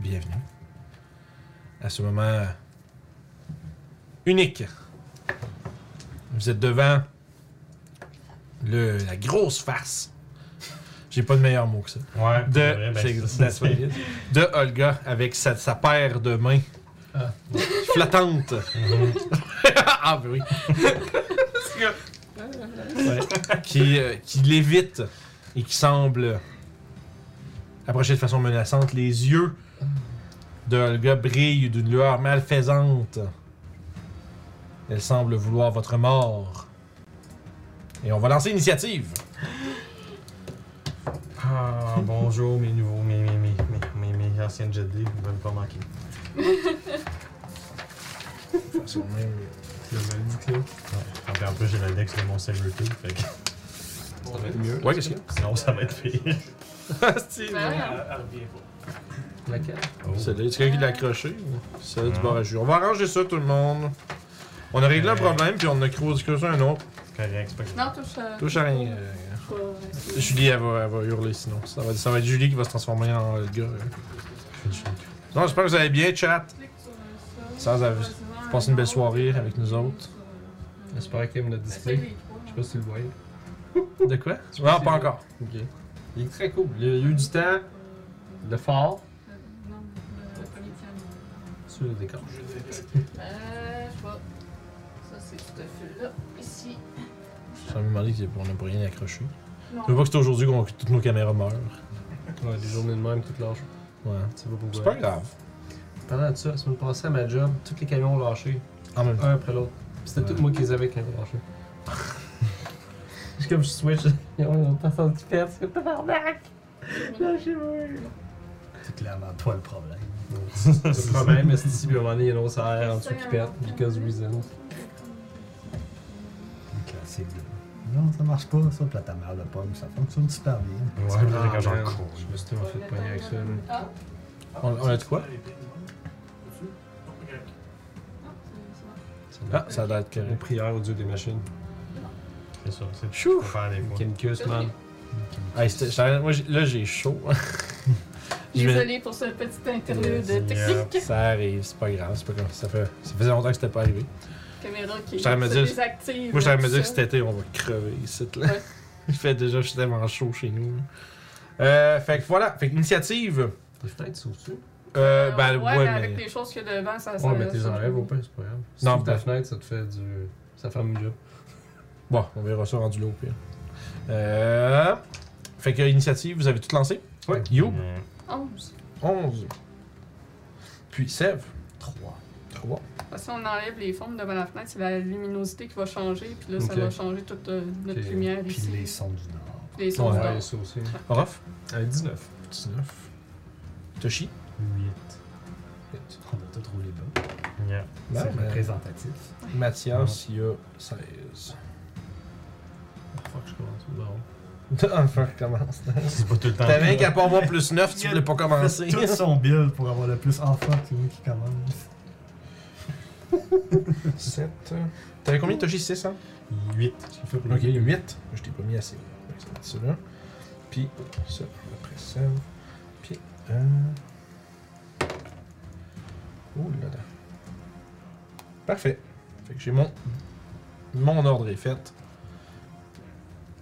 Speaker 1: Bienvenue. À ce moment unique. Vous êtes devant le, la grosse farce. J'ai pas de meilleur mot que ça.
Speaker 2: Ouais.
Speaker 1: De,
Speaker 2: ben,
Speaker 1: is. de Olga avec sa, sa paire de mains
Speaker 5: Ah.
Speaker 1: flattantes.
Speaker 2: Mhm. <laughs>
Speaker 1: ah, ben oui. Ouais. Qui, euh, qui lévite et qui semble approcher de façon menaçante. Les yeux de Olga brillent d'une lueur malfaisante. Elle semble vouloir votre mort. Et on va lancer l'initiative.
Speaker 2: Ah, bonjour, mes nouveaux, mes, mes, mes, mes, mes, mes anciennes Jet Li, vous ne pas manquer.
Speaker 1: Le même.
Speaker 5: Tu l'as mal dit, Cléo.
Speaker 2: Ah, puis en plus, j'ai l'index de mon Sabertooth, fait que
Speaker 5: Ça va être mieux.
Speaker 1: Ouais, qu'est-ce qu'il y
Speaker 2: sinon ça va être pire.
Speaker 1: C'est-
Speaker 3: Ben ouais.
Speaker 5: Laquelle?
Speaker 1: Celle-là, c'est quelqu'un qui l'a accroché? Celle du
Speaker 2: Ah.
Speaker 1: bar à jus. On va arranger ça, tout le monde. On a réglé un
Speaker 2: Euh.
Speaker 1: problème, puis on a creusé un autre.
Speaker 2: C'est correct, c'est pas grave.
Speaker 3: Non, touche à.
Speaker 1: Touche à rien. euh,
Speaker 3: euh,
Speaker 1: Julie, elle va, elle va hurler sinon. Ça va, ça va être Julie qui va se transformer en euh, gars. euh. Non, j'espère que vous allez bien, chat. Ça, ça- passez une belle soirée avec nous autres.
Speaker 5: J'espère qu'il aime notre display. Je sais pas si tu le voyais.
Speaker 1: De quoi? Non, pas encore.
Speaker 5: Ok. Il est très cool. Il y a eu du temps, le fort,
Speaker 3: Non, le premier piano.
Speaker 5: sur le décor.
Speaker 3: Euh, je vois. Ça, c'est tout à fait là. Ici.
Speaker 1: Je me demandé qu'on n'a pas rien accroché. Je veux pas que c'est aujourd'hui qu'on- que toutes nos caméras meurent.
Speaker 5: Ouais, des journées de même, toute lâche.
Speaker 1: Ouais.
Speaker 5: Tu vas
Speaker 1: C'est pas grave.
Speaker 5: Parlant de ça, la semaine passée à ma job, tous les camions ont lâché,
Speaker 1: En même temps.
Speaker 5: un après l'autre. C'était
Speaker 1: Ouais.
Speaker 5: tout moi qui les avais qui ont lâché. <laughs> Je comme je switch, <laughs> ils ont pas senti faire, c'est tabarnak! Lâchez-moi!
Speaker 4: C'est clairement toi le problème.
Speaker 5: Le problème, c'est si puis à un moment donné, il y a une autre serre en dessous qui pète, because reasons.
Speaker 4: Le classique. Non, ça marche pas, ça, puis ta mère de pomme, ça fonctionne super bien.
Speaker 2: Ouais, là, quand j'en cours.
Speaker 5: Je me suis tellement fait pogner avec ça. là.
Speaker 3: Ah,
Speaker 1: On, on a de quoi? Ah, ça doit être
Speaker 5: Une
Speaker 1: correct.
Speaker 5: prière au dieu des machines.
Speaker 2: C'est ça, c'est
Speaker 1: Chou!
Speaker 2: faut faire des fois.
Speaker 5: Kinkus, man.
Speaker 1: Hey, c'était- moi, j'ai- là, j'ai chaud. <laughs> Je vais-
Speaker 3: Désolée pour ce petit interlude
Speaker 2: Yes,
Speaker 3: technique.
Speaker 1: Ça arrive, c'est pas grave. C'est pas comme ça. Fait, ça faisait longtemps que c'était pas arrivé.
Speaker 3: Caméra qui
Speaker 1: Je t'avais me
Speaker 3: se
Speaker 1: dire-
Speaker 3: désactive.
Speaker 1: Moi, je t'avais me
Speaker 3: tout
Speaker 1: dire que
Speaker 3: ça.
Speaker 1: cet été, on va crever ici. Là.
Speaker 3: Ouais. <laughs>
Speaker 1: Il fait déjà, je suis tellement chaud chez nous. là. Euh, fait que voilà. Fait que initiative.
Speaker 5: Tes fenêtres s'ouvrent-tu?
Speaker 1: Euh, ben,
Speaker 3: ouais,
Speaker 1: ouais,
Speaker 3: mais avec
Speaker 1: mais.
Speaker 3: les choses qu'il y a devant, ça. ça
Speaker 5: Ouais, mais t'es
Speaker 3: ça-
Speaker 5: enlèves au pire, c'est pas grave. Si
Speaker 1: Non,
Speaker 5: tu ouvres ta
Speaker 1: ben-
Speaker 5: fenêtre, ça te fait du. Ça ferme le job.
Speaker 1: Bon, on verra ça rendu là au pire. Euh. Fait que initiative, vous avez tout lancé?
Speaker 5: Ouais.
Speaker 1: You,
Speaker 2: Ouais.
Speaker 3: 11.
Speaker 1: 11. Puis Sev,
Speaker 4: 3.
Speaker 1: 3.
Speaker 3: Si on enlève les formes devant la fenêtre, c'est la luminosité qui va changer, puis là, ça va changer toute euh, notre lumière
Speaker 4: Puis
Speaker 3: ici.
Speaker 4: les sons du Nord.
Speaker 3: Les sons
Speaker 1: Ouais.
Speaker 3: du
Speaker 5: Ouais,
Speaker 3: nord.
Speaker 5: ça aussi.
Speaker 1: Orof,
Speaker 5: Euh, 19.
Speaker 1: 19. Toshi,
Speaker 2: 8.
Speaker 4: On a tout roulé bas.
Speaker 2: Yeah.
Speaker 4: C'est représentatif.
Speaker 1: Mathias, il y a 16.
Speaker 5: Fuck, je commence. Non.
Speaker 1: Enfin, commence. <laughs>
Speaker 2: C'est pas tout le temps.
Speaker 1: T'avais qu'à pas avoir plus 9, tu voulais pas commencer.
Speaker 4: Tout son <laughs> build pour avoir le plus enfant que lui qui commence.
Speaker 1: 7. T'avais combien Toshi? 6 hein?
Speaker 2: 8.
Speaker 5: J'ai fait pour
Speaker 1: Ok,
Speaker 5: le
Speaker 1: 8. Je t'ai pas mis assez. Ça là. Puis ça, après ça. Puis. Euh... Oh là là. Parfait. Fait que j'ai mon. Mon ordre est fait.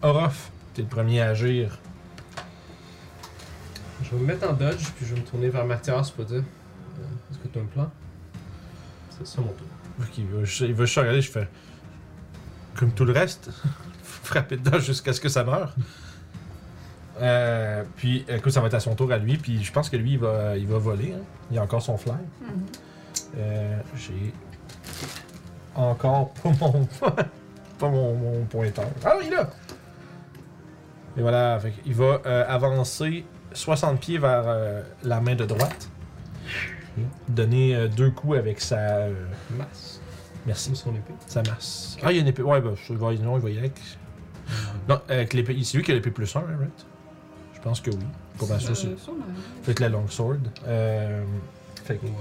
Speaker 1: Orof, t'es le premier à agir.
Speaker 5: Je vais me mettre en dodge, puis je vais me tourner vers Mathias pour dire euh, Est-ce que tu as un plan? C'est ça mon tour.
Speaker 1: Ok, il va, juste- il va juste regarder, je fais. Comme tout le reste, <laughs> frapper dedans jusqu'à ce que ça meure. Euh, puis, écoute, ça va être à son tour à lui, puis je pense que lui, il va, il va voler. hein. Il a encore son fly.
Speaker 3: Mhm.
Speaker 1: Euh, J'ai encore pas mon, <laughs> pas mon, mon pointeur. Ah, il est là! Et voilà, fait il va euh, avancer 60 pieds vers euh, la main de droite. Donner euh, deux coups avec sa. euh,
Speaker 5: Masse.
Speaker 1: merci.
Speaker 5: Son épée.
Speaker 1: Sa masse. Ah, il y a une épée. Ouais, bah, il va, non, il va y aller avec. Non, avec l'épée. C'est lui qui a l'épée plus 1, hein, right? Je pense que oui. Pas sûr, c'est. Fait que la long sword. Euh, fait que.
Speaker 5: Ouais.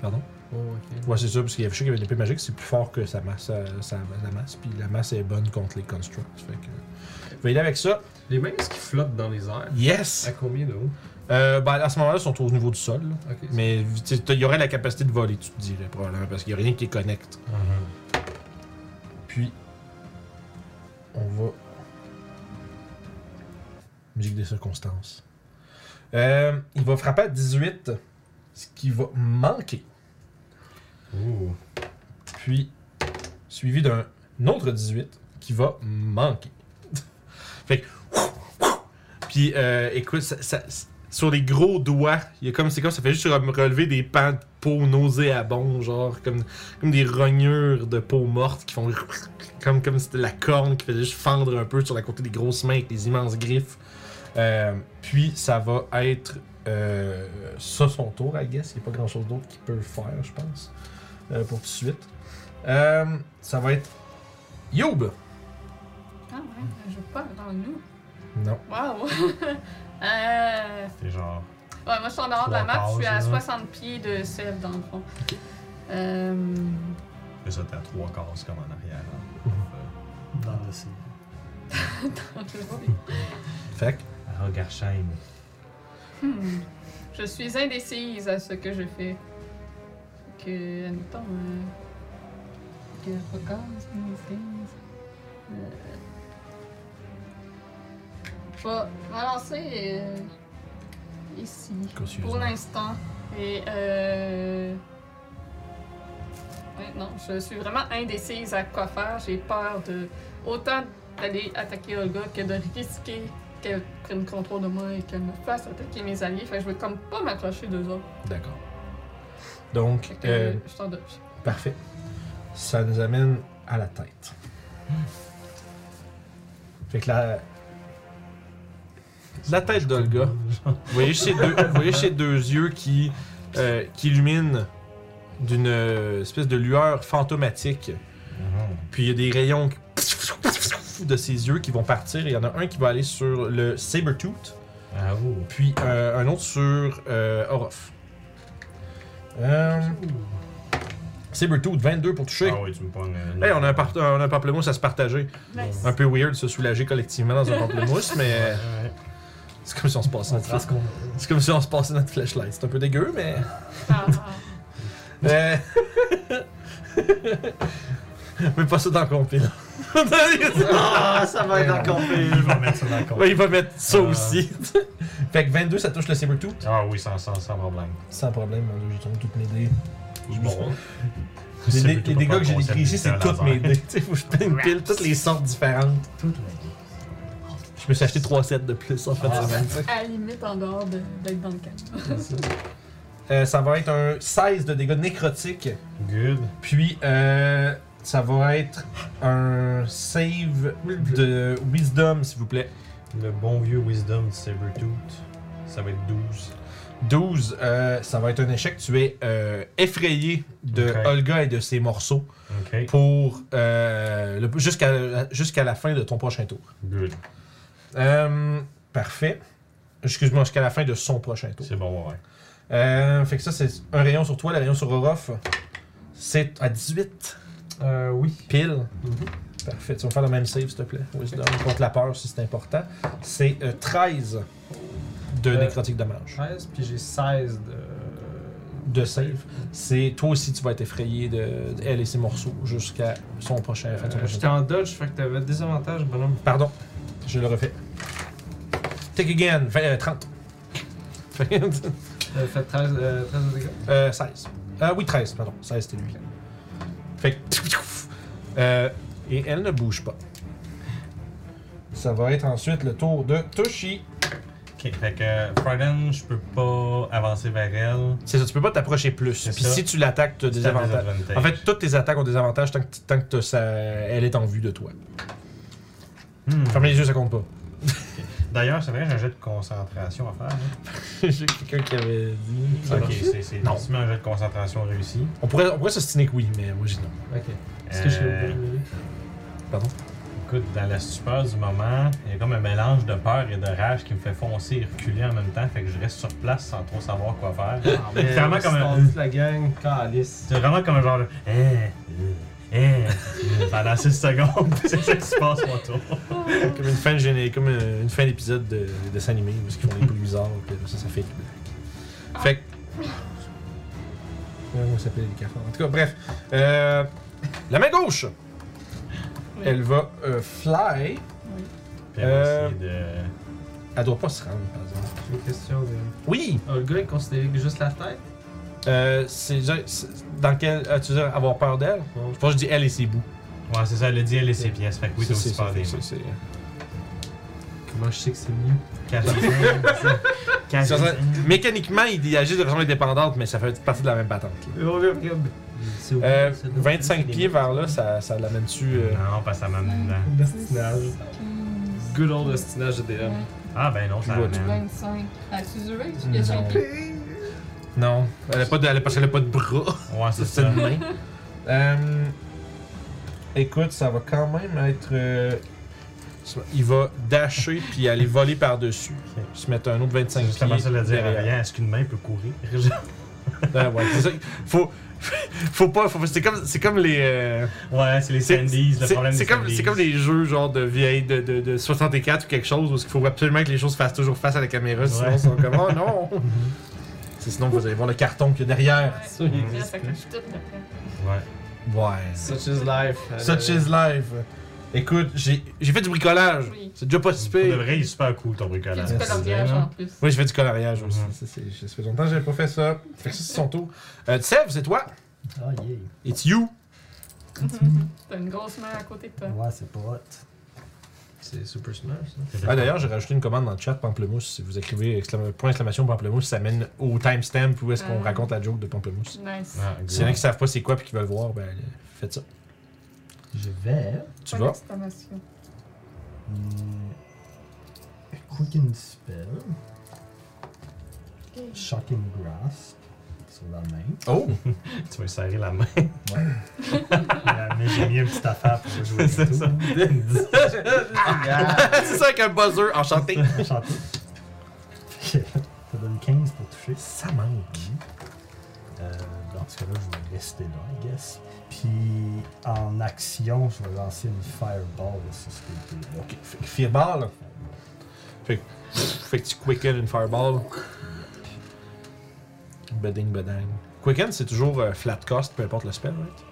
Speaker 1: Pardon?
Speaker 5: Ouais, ok.
Speaker 1: Ouais, c'est ça, parce qu'il y avait qu'il y avait une épée magique, c'est plus fort que sa masse, sa, sa- la masse, puis la masse est bonne contre les constructs. Fait que. Il va y aller avec ça.
Speaker 5: Les mains, est-ce qu'ils flottent dans les airs?
Speaker 1: Yes!
Speaker 5: À combien de haut?
Speaker 1: Euh, ben, à ce moment-là, ils sont au niveau du sol. là.
Speaker 5: Ok. c'est-
Speaker 1: Mais il y aurait la capacité de voler, tu te dirais, probablement, parce qu'il n'y a rien qui les connecte.
Speaker 2: Mhm.
Speaker 1: Puis. on va. Musique des circonstances. Euh, il va frapper à 18, ce qui va manquer.
Speaker 2: Ouh.
Speaker 1: Puis, suivi d'un autre 18 qui va manquer. Fait que. Puis, euh, écoute, ça- sur les gros doigts, il y a comme, c'est comme ça fait juste re- relever des pans de peau nauséabonds, genre comme, comme des rognures de peau morte qui font comme, comme c'était la corne qui faisait juste fendre un peu sur la côté des grosses mains avec des immenses griffes. Euh, puis, ça va être euh, ça son tour, I guess. Il n'y a pas grand chose d'autre qu'il peut faire, je pense, euh, pour tout de suite. Euh, ça va être Youb.
Speaker 3: Ah ouais, je veux pas avant nous.
Speaker 1: Non.
Speaker 3: Waouh! <laughs> euh,
Speaker 2: C'est genre.
Speaker 3: ouais, moi je suis en dehors de la map, je suis à
Speaker 2: cases, là.
Speaker 3: 60 pieds de sève dans le fond. Euh,
Speaker 2: ça, t'es à trois cases comme en arrière.
Speaker 1: Mhm.
Speaker 4: Dans le ciel.
Speaker 3: vois bien.
Speaker 1: Fait que,
Speaker 2: Rogarsheim.
Speaker 3: Hmm. Je suis indécise à ce que je fais. Fait Que, admettons, euh, que Rocaz, indécise. Euh, je vais balancer euh, ici pour l'instant. Et euh. ouais, non, je suis vraiment indécise à quoi faire. J'ai peur de autant d'aller attaquer Olga que de risquer qu'elle prenne le contrôle de moi et qu'elle me fasse attaquer mes alliés. Fait que je veux comme pas m'accrocher d'eux autres.
Speaker 1: D'accord. Donc,
Speaker 3: que
Speaker 1: euh,
Speaker 3: je t'en donne.
Speaker 1: parfait. Ça nous amène à la tête. Fait que la. La tête d'Olga. Vous voyez ces deux, vous voyez ces deux yeux qui, euh, qui illuminent d'une euh, espèce de lueur fantomatique. Puis il y a des rayons de ses yeux qui vont partir. Il y en a un qui va aller sur le Sabertooth,
Speaker 2: Ah, ouh.
Speaker 1: puis euh, un autre sur euh, Orof. Euh, Sabertooth, 22 pour toucher.
Speaker 2: Ah oui, tu me euh,
Speaker 1: Hey, on a un, part- on a un pamplemousse à se partager.
Speaker 3: Nice.
Speaker 1: Un peu weird de se soulager collectivement dans un <laughs> pamplemousse, mais
Speaker 2: Ouais, ouais.
Speaker 1: C'est comme si on se passait
Speaker 4: On
Speaker 1: notre
Speaker 4: fera ce qu'on
Speaker 1: C'est comme si on se passait notre flashlight. C'est un peu dégueu, mais.
Speaker 3: Ah,
Speaker 1: Euh, <laughs> mais <laughs> pas ça dans le compil.
Speaker 4: Ah, ça va être dans le compil. Je vais mettre ça dans le compil.
Speaker 1: Ouais, il va mettre ça
Speaker 2: Ah.
Speaker 1: aussi. <laughs> fait que 22, ça touche le Sabertooth.
Speaker 2: Ah oui, sans, sans, sans problème.
Speaker 1: Sans problème, mon dieu, j'ai tombé toutes mes dés.
Speaker 2: Bon.
Speaker 1: Les, dégâts que j'ai décrits ici, c'est toutes mes dés. Tu sais, faut que je prenne une pile, toutes les sortes différentes.
Speaker 4: Toutes les
Speaker 1: Je me suis acheté 3 sets de plus en fait.
Speaker 4: Ah,
Speaker 1: semaine.
Speaker 3: à la limite, en dehors de- d'être dans le calme.
Speaker 1: Euh, ça va être un 16 de dégâts nécrotiques.
Speaker 2: Good.
Speaker 1: Puis, euh, ça va être un save de wisdom, s'il vous plaît.
Speaker 2: Le bon vieux Wisdom de Sabertooth. Ça va être 12.
Speaker 1: 12, euh, ça va être un échec. Tu es euh, effrayé de
Speaker 2: Ok.
Speaker 1: Olga et de ses morceaux
Speaker 2: Ok.
Speaker 1: pour euh, le- jusqu'à jusqu'à la fin de ton prochain tour.
Speaker 2: Good.
Speaker 1: Euh, parfait. Excuse-moi, jusqu'à la fin de son prochain tour.
Speaker 2: C'est bon, ouais.
Speaker 1: Euh, fait que ça, c'est un rayon sur toi, le rayon sur Orof. C'est à 18
Speaker 5: Euh, oui.
Speaker 1: pile.
Speaker 5: Mhm.
Speaker 1: Parfait. Tu vas me faire le même save, s'il te plaît. Wisdom, contre la peur, si c'est important. C'est euh, 13 de
Speaker 5: Euh,
Speaker 1: nécrotique dommage.
Speaker 5: 13, puis j'ai 16 de.
Speaker 1: De save. C'est toi aussi, tu vas être effrayé de, de elle et ses morceaux jusqu'à son prochain. fin de son prochain
Speaker 5: J'étais en dodge, fait que t'avais des avantages, bonhomme.
Speaker 1: Pardon, je le refais. Take again, 20, euh, 30. Fait que-
Speaker 5: Euh, fait 13, euh, 13 de dégâts.
Speaker 1: euh, 16. Euh, oui, 13, pardon. 16, c'était lui. Fait que. Euh, et elle ne bouge pas. Ça va être ensuite le tour de Toshi.
Speaker 2: Ok, fait que euh, Frighten, je peux pas avancer vers elle.
Speaker 1: C'est ça, tu peux pas t'approcher plus.
Speaker 2: C'est
Speaker 1: Puis
Speaker 2: ça.
Speaker 1: si tu l'attaques, tu as des avantages. En fait, toutes tes attaques ont des avantages tant que, tant que t'as ça, elle est en vue de toi.
Speaker 2: Hmm.
Speaker 1: Ferme les yeux, ça compte pas. <laughs>
Speaker 2: D'ailleurs, c'est vrai, j'ai un jet de concentration à faire. hein. <laughs>
Speaker 1: J'ai quelqu'un qui avait dit. Ça
Speaker 2: Ok,
Speaker 1: marche.
Speaker 2: c'est c'est
Speaker 1: Non.
Speaker 2: effectivement un jet de concentration réussi.
Speaker 1: On pourrait, on pourrait s'ostiner que oui, mais moi j'ai dit non.
Speaker 5: Ok. Est-ce que je suis
Speaker 2: Euh,
Speaker 1: Pardon?
Speaker 2: Écoute, dans la stupeur du moment, il y a comme un mélange de peur et de rage qui me fait foncer et reculer en même temps, fait que je reste sur place sans trop savoir quoi faire. <laughs>
Speaker 5: mais
Speaker 2: C'est vraiment comme un-
Speaker 5: la gang, calice.
Speaker 2: C'est vraiment comme un genre de. Eh, euh, eh, pendant 6 secondes, <laughs> c'est ça qui se passe, mon tour. <laughs>
Speaker 1: Comme une fin comme une, une fin d'épisode de, de dessin animé où ils font des bruits bizarres, puis ça, ça fait. Fait que. Comment ça s'appelle les cafards? En tout cas, bref. Euh, la main gauche! Elle va euh, fly.
Speaker 3: Oui.
Speaker 2: Puis elle va
Speaker 1: Euh,
Speaker 2: essayer de.
Speaker 1: Elle doit pas se rendre, par exemple.
Speaker 5: J'ai une question de.
Speaker 1: Oui!
Speaker 5: Ah, le gars est considéré que juste la tête?
Speaker 1: Euh, c'est c'est- dans quel. euh, tu veux dire avoir peur d'elle? Je pense que je dis elle et ses bouts.
Speaker 2: Ouais, c'est ça, elle a dit elle et ses pièces. Fait que oui, t'as aussi
Speaker 1: c'est-
Speaker 2: peur des
Speaker 1: c'est-
Speaker 2: mains.
Speaker 1: c'est- c'est-
Speaker 5: Comment je sais que c'est mieux? <laughs>
Speaker 1: Mécaniquement, il agit de façon indépendante, mais ça fait partie de la même patente. Euh,
Speaker 5: c'est là.
Speaker 1: 25 pieds vers là, ça, ça l'amène-tu. euh,
Speaker 2: Non, que ça m'amène dedans.
Speaker 5: L'ostinage. Good old ostinage de DM.
Speaker 2: Ah ben non, ça
Speaker 1: Tu vois,
Speaker 2: m'amène.
Speaker 3: 25. As-tu du rage?
Speaker 1: Non. Non, elle a pas de, elle parce qu'elle a pas de bras.
Speaker 2: Ouais, <laughs> c'est ça.
Speaker 1: une main. Euh, écoute, ça va quand même être. euh, il va dasher <laughs> puis aller voler par-dessus.
Speaker 2: Ok.
Speaker 1: Se mettre un autre 25
Speaker 2: C'est justement
Speaker 1: pieds.
Speaker 2: ça le dire.
Speaker 1: derrière.
Speaker 2: Est-ce qu'une main peut courir? <laughs>
Speaker 1: Ah ouais, c'est ça. Faut, faut pas. Faut, c'est comme, c'est comme les. euh,
Speaker 2: Ouais, c'est les
Speaker 1: c'est-
Speaker 2: Sandys, le
Speaker 1: c'est-
Speaker 2: problème
Speaker 1: c'est
Speaker 2: des
Speaker 1: comme, c'est comme les jeux genre de vieilles de, de, de 64 ou quelque chose où il faut absolument que les choses fassent toujours face à la caméra, sinon
Speaker 2: Ouais.
Speaker 1: ils sont comme oh non. C'est sinon vous allez voir le carton qu'il y a derrière.
Speaker 5: Ça, il
Speaker 3: Ouais,
Speaker 5: existe.
Speaker 3: ça cache tout le
Speaker 2: Ouais.
Speaker 1: Ouais.
Speaker 5: Such is life.
Speaker 1: Such is life. Écoute, j'ai j'ai fait du bricolage.
Speaker 3: Oui.
Speaker 1: C'est déjà pas si pire.
Speaker 2: vrai, il est super cool ton bricolage.
Speaker 3: du coloriage en plus.
Speaker 1: Oui, j'ai fait du coloriage aussi.
Speaker 2: Mhm.
Speaker 1: Ça, c'est- Ça fait longtemps que j'avais pas fait ça. Fait que ça, c'est son tour. Euh, Sev, c'est toi?
Speaker 4: Ah, yeah.
Speaker 1: It's you. <laughs>
Speaker 3: T'as une grosse main à côté de toi.
Speaker 4: Ouais, c'est pas hot.
Speaker 5: C'est Super Smash, ça.
Speaker 1: Ah, D'ailleurs, j'ai rajouté une commande dans le chat Pamplemousse. Si vous écrivez exclama- point exclamation Pamplemousse, ça mène au timestamp où est-ce qu'on
Speaker 3: Ah.
Speaker 1: raconte la joke de Pamplemousse.
Speaker 3: Nice.
Speaker 2: Ah,
Speaker 1: S'il y en a qui savent pas c'est quoi et qui veulent voir, ben faites ça.
Speaker 4: Je vais.
Speaker 1: Tu vas?
Speaker 4: Hmm, Quicken Spell. Shocking Grasp. Sur la main.
Speaker 1: Oh! <laughs>
Speaker 2: Tu vas lui serrer la main.
Speaker 4: Euh, <laughs> mais j'ai mis une petite affaire pour jouer.
Speaker 2: C'est
Speaker 4: bientôt. <laughs>
Speaker 1: c'est ça avec un buzzer enchanté.
Speaker 4: Enchanté. ça donne 15 pour toucher.
Speaker 1: Ça manque.
Speaker 4: Euh, dans ce cas-là, je vais rester là, I guess. Puis en action, je vais lancer une Fireball sur ce côté-là.
Speaker 1: Ok, fait que Fireball. Fait fait que tu quicken une Fireball. Beding, bedang. Quicken, c'est toujours euh, flat cost, peu importe le spell, right?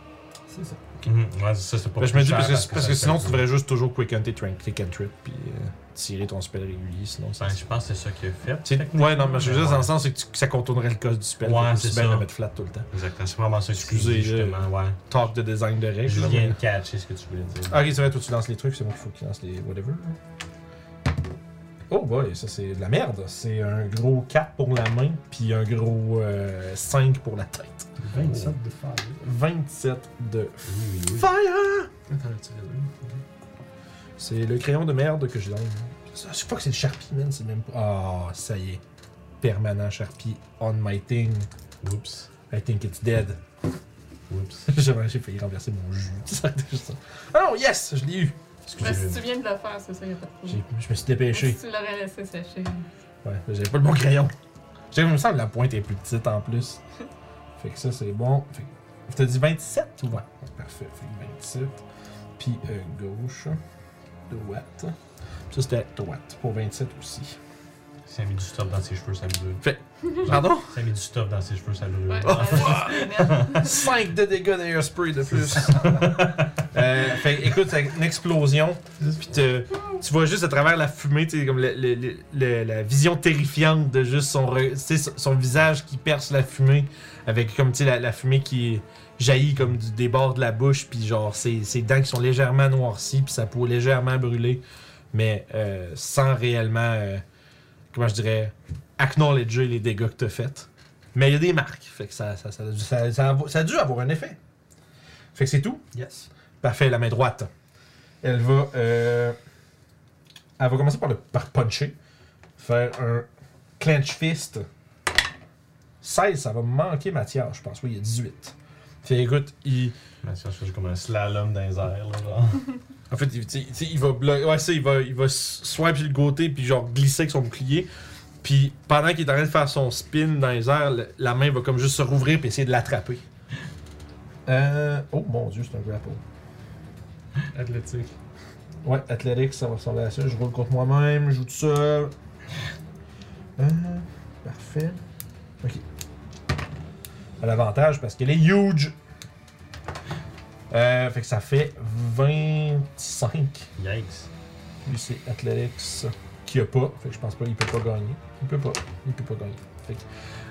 Speaker 4: C'est ça.
Speaker 2: Mhm. Ouais, ça, c'est pas
Speaker 1: Ben, je me dis parce que, parce sinon tu devrais juste toujours quicken tes train, tes cantrips puis euh, tirer ton spell régulier sinon ça.
Speaker 2: Ben, je pense que c'est ça qu'il a fait.
Speaker 1: Ouais non mais je veux dire dans le sens c'est que, tu- que ça contournerait le cost du spell.
Speaker 2: Ouais, c'est ça.
Speaker 1: de mettre flat tout le temps.
Speaker 2: Exactement, c'est vraiment ça
Speaker 1: Excusez,
Speaker 2: justement, ouais.
Speaker 1: Talk de design de règles.
Speaker 2: Je viens de catcher ce que tu voulais dire.
Speaker 1: Ah, ok c'est vrai toi tu lances les trucs c'est moi qu'il faut qu'il lance les whatever. Oh boy ça c'est de la merde. C'est un gros 4 pour la main puis un gros euh, 5 pour la tête.
Speaker 4: 27 de fire.
Speaker 1: 27 de
Speaker 2: Oui, oui, oui.
Speaker 1: fire. C'est le crayon de merde que je donne. Je sais pas que c'est le Sharpie, man. C'est même pas. Ah, ça y est. Permanent Sharpie on my thing.
Speaker 2: Oups.
Speaker 1: I think it's dead.
Speaker 2: Oups.
Speaker 1: J'avais <laughs> j'ai failli renverser mon jus. <laughs> Ça, juste ça. Ah non, yes, je l'ai eu.
Speaker 3: Ben,
Speaker 1: Excusez.
Speaker 3: si tu viens de le faire, c'est ça, y a pas de problème.
Speaker 1: Je me suis dépêché.
Speaker 3: Si tu l'aurais laissé sécher.
Speaker 1: Ouais, j'avais pas le bon crayon. J'ai il me semble que la pointe est plus petite en plus. Fait que ça, c'est bon. Fait que- T'as dit 27 ou ouais? Parfait. Fait que 27. Puis euh, gauche. Droite. Ça, c'était droite. Pour 27 aussi.
Speaker 2: Ça a mis du stuff dans ses cheveux, ça brûle.
Speaker 1: Pardon?
Speaker 2: Ça a mis du stuff dans ses cheveux, ça brûle.
Speaker 3: Ouais,
Speaker 1: Oh,
Speaker 3: ouais, <laughs>
Speaker 1: 5 de dégâts d'airspray de plus. <laughs> euh, fait écoute, c'est une explosion. Puis te- tu vois juste à travers la fumée, tu sais, comme le- le- le- la vision terrifiante de juste son, re- tu sais, son- visage qui perce la fumée, avec comme tu sais, la, la fumée qui jaillit comme du, des bords de la bouche, puis genre ses, ses dents qui sont légèrement noircies, puis sa peau légèrement brûlée, mais euh, sans réellement, euh, comment je dirais, acknowledger les dégâts que t'as fait. Mais il y a des marques, fait que ça, ça, ça, a dû- ça- ça a- dû avoir un effet. Fait que c'est tout.
Speaker 4: Yes.
Speaker 1: Parfait, la main droite. Elle va. euh, elle va commencer par, le, par puncher. Faire un clench fist. 16, ça va manquer Mathias, je pense. Oui, il y a 18. Fait écoute, il.
Speaker 2: Mathias fait comme un slalom dans les airs, là, genre. <laughs>
Speaker 1: En fait, il, va blo- Ouais, ça, il va, il va s- swipe sur le côté puis genre glisser avec son bouclier. Puis pendant qu'il est en train de faire son spin dans les airs, le- la main va comme juste se rouvrir puis essayer de l'attraper. Euh... Oh mon dieu, c'est un grapple.
Speaker 5: Athlétique.
Speaker 1: Ouais, athlétique, ça va ressembler à ça. Je roule contre moi-même, je joue tout seul. Euh, parfait. Ok. À l'avantage parce qu'elle est huge. Euh, fait que ça fait 25.
Speaker 2: Yikes.
Speaker 1: Lui, c'est Athletics qui a pas. Fait que je pense pas qu'il peut pas gagner. Il peut pas. Il peut pas gagner. Fait que,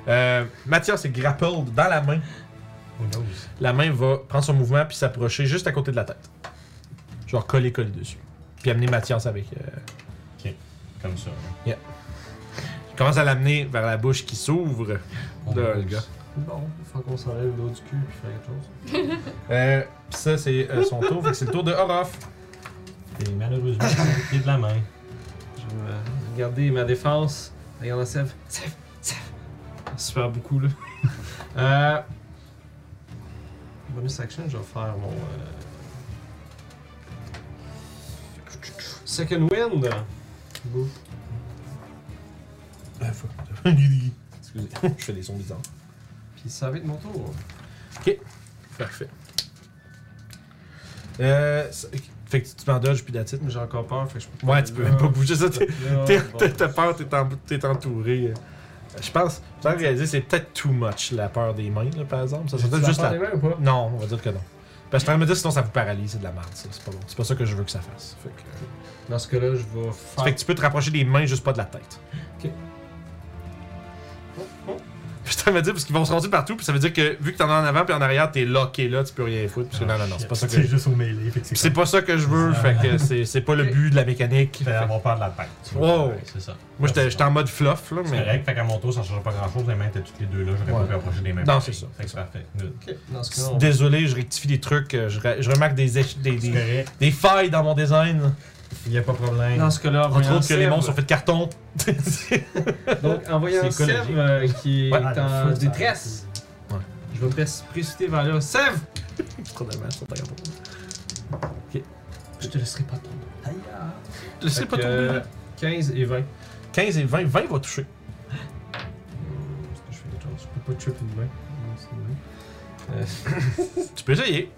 Speaker 1: euh, Mathias est grappled dans la main.
Speaker 2: Who knows?
Speaker 1: La main va prendre son mouvement puis s'approcher juste à côté de la tête. Genre coller, coller dessus. Puis amener Mathias avec. euh,
Speaker 2: Comme ça.
Speaker 1: il commence à l'amener vers la bouche qui s'ouvre de Olga.
Speaker 5: Bon, il faut qu'on s'enlève l'eau du cul puis faire quelque chose.
Speaker 1: Euh, pis ça, c'est euh, son tour. fait que c'est le tour de Orof.
Speaker 2: Et malheureusement, c'est le pied de la main.
Speaker 5: Je vais regarder ma défense. Regarde la sève. Sève, sève. Super beaucoup, là. <laughs> euh... Bonus action, je vais faire mon. euh, Second Wind. Bouf.
Speaker 1: Ah, fuck. <laughs> Excusez, <laughs> je fais des sons bizarres.
Speaker 5: Puis ça va être mon tour.
Speaker 1: Parfait. Euh, fait que tu m'en dodges puis it.
Speaker 5: Mais j'ai encore peur, fait que je peux
Speaker 1: Ouais, tu peux même pas bouger ça. T'as- peur, t'es en- t'es entouré. Euh, Je pense, sans réaliser, c'est peut-être too much la peur des mains, là, par exemple. Ça serait peut-être juste la.
Speaker 5: mains ou pas?
Speaker 1: Non, on va dire que non. Parce que je me dire sinon ça vous paralyse, c'est de la merde, ça. C'est pas bon. C'est pas ça que je veux que ça fasse. Fait que, euh,
Speaker 5: Dans ce cas-là, je vais faire.
Speaker 1: fait que tu peux te rapprocher des mains, juste pas de la tête.
Speaker 5: Ok.
Speaker 1: Je me dire, parce qu'ils vont se rendre partout, puis ça veut dire que vu que t'en as en avant puis en arrière, t'es locké là, tu peux rien foutre. Parce que
Speaker 2: Ah,
Speaker 1: non, non, non, c'est pas ça que
Speaker 4: C'est
Speaker 1: je
Speaker 4: juste au
Speaker 1: Puis
Speaker 4: c'est
Speaker 1: c'est pas ça que je veux, fait que c'est c'est pas le but de la mécanique.
Speaker 2: Fait avoir peur de la tête.
Speaker 1: Wow.
Speaker 2: Ouais, C'est ça.
Speaker 1: Moi j'étais en mode fluff là,
Speaker 2: C'est
Speaker 1: mais.
Speaker 2: correct, fait qu'à mon tour, ça changerait pas grand chose. Les mains étaient toutes les deux là. J'aurais
Speaker 1: Ouais.
Speaker 2: pas pu approcher des mains.
Speaker 1: Non, c'est ça.
Speaker 2: Fait que c'est parfait.
Speaker 1: Désolé, je rectifie des trucs, euh, je, re- je remarque des failles dans mon design.
Speaker 2: Il y a pas de problème.
Speaker 5: Dans ce cas-là, voyant
Speaker 1: autres que les monstres sont faits de carton. <laughs>
Speaker 5: Donc, en voyant
Speaker 2: écologique.
Speaker 5: euh, qui est
Speaker 1: Ouais.
Speaker 4: Ah,
Speaker 5: en détresse,
Speaker 1: Ouais.
Speaker 5: je vais me pré- précipiter vers là. <laughs>
Speaker 1: Ta carton.
Speaker 5: Je te laisserai pas tomber.
Speaker 4: Aïe, ah.
Speaker 1: Laissez
Speaker 5: Fait
Speaker 1: pas tomber.
Speaker 5: euh, 15 et 20.
Speaker 1: 15 et 20, 20 va toucher.
Speaker 5: Est-ce que je fais? Je peux pas trip une main. Non, c'est une main. Euh, <laughs>
Speaker 1: Tu peux essayer.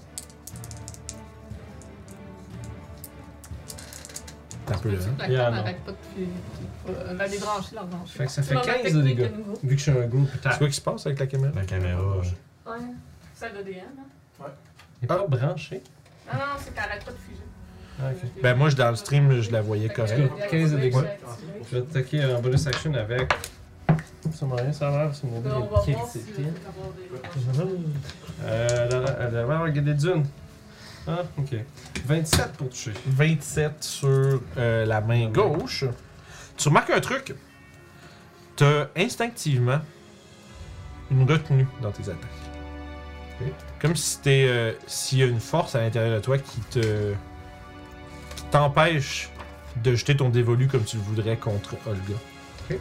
Speaker 1: Un peu là. hein.
Speaker 5: Yeah,
Speaker 3: arrête pas de va les brancher, la brancher.
Speaker 5: Fait que ça fait
Speaker 3: C'est vraiment
Speaker 5: 15 de dégâts. vu que je suis un groupe
Speaker 1: C'est
Speaker 5: attack.
Speaker 1: quoi qui se passe avec la caméra?
Speaker 2: La caméra. euh,
Speaker 3: Ouais. Celle de DM, hein?
Speaker 5: Il est pas branché.
Speaker 3: Non, non, c'est qu'elle arrête pas de fuser.
Speaker 5: Ah, ok.
Speaker 1: Ben moi, je- dans le stream, je la voyais
Speaker 3: Fait que,
Speaker 1: correct.
Speaker 3: euh,
Speaker 5: 15 de dégâts.
Speaker 3: ouais.
Speaker 5: Je vais attaquer en bonus action avec. Ça m'a rien savoir, c'est mon
Speaker 3: Ben, on va voir si
Speaker 5: critique.
Speaker 3: on va avoir des-
Speaker 5: Euh, la, la, la. Ah, ok. 27 pour toucher.
Speaker 1: 27 sur euh, la main gauche. Tu remarques un truc. T'as instinctivement une retenue dans tes attaques. Comme si c'était euh, s'il y a une force à l'intérieur de toi qui te qui t'empêche de jeter ton dévolu comme tu le voudrais contre Olga.
Speaker 5: Ok.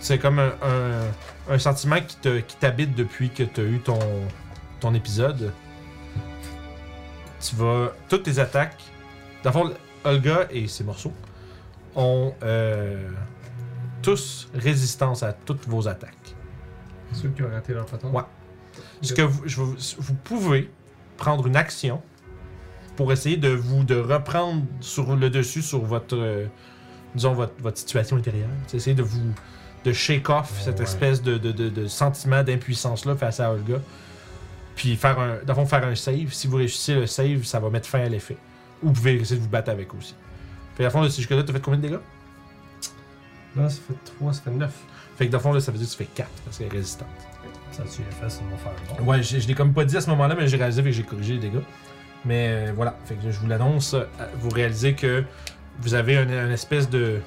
Speaker 1: C'est comme un, un- un sentiment qui te- qui t'habite depuis que tu as eu ton, ton épisode. Tu vas. Toutes tes attaques. Dans le fond, Olga et ses morceaux ont euh, tous résistance à toutes vos attaques.
Speaker 5: Ceux qui ont raté leur patente.
Speaker 1: Ouais. Ce que vous, je vous, vous pouvez prendre une action pour essayer de vous de reprendre sur le dessus sur votre euh, disons votre, votre situation intérieure. C'est essayer de vous de shake off cette
Speaker 2: Ouais.
Speaker 1: espèce de, de, de- de sentiment d'impuissance là face à Olga. Puis faire un dans le fond, faire un save. Si vous réussissez le save, ça va mettre fin à l'effet. Ou vous pouvez essayer de vous battre avec aussi. Fait que dans le fond, là, jusque-là, t'as fait combien de dégâts?
Speaker 5: Là, ça fait 3, ça fait 9.
Speaker 1: Fait que dans le fond, là, ça veut dire que tu fais 4 parce qu'elle est résistante.
Speaker 4: Ça, tu l'as fait sur mon fer. Bon.
Speaker 1: Ouais, je, je l'ai comme pas dit à ce moment-là, mais j'ai réalisé que j'ai corrigé les dégâts. Mais euh, voilà, fait que je vous l'annonce. euh, Vous réalisez que vous avez un, un espèce de.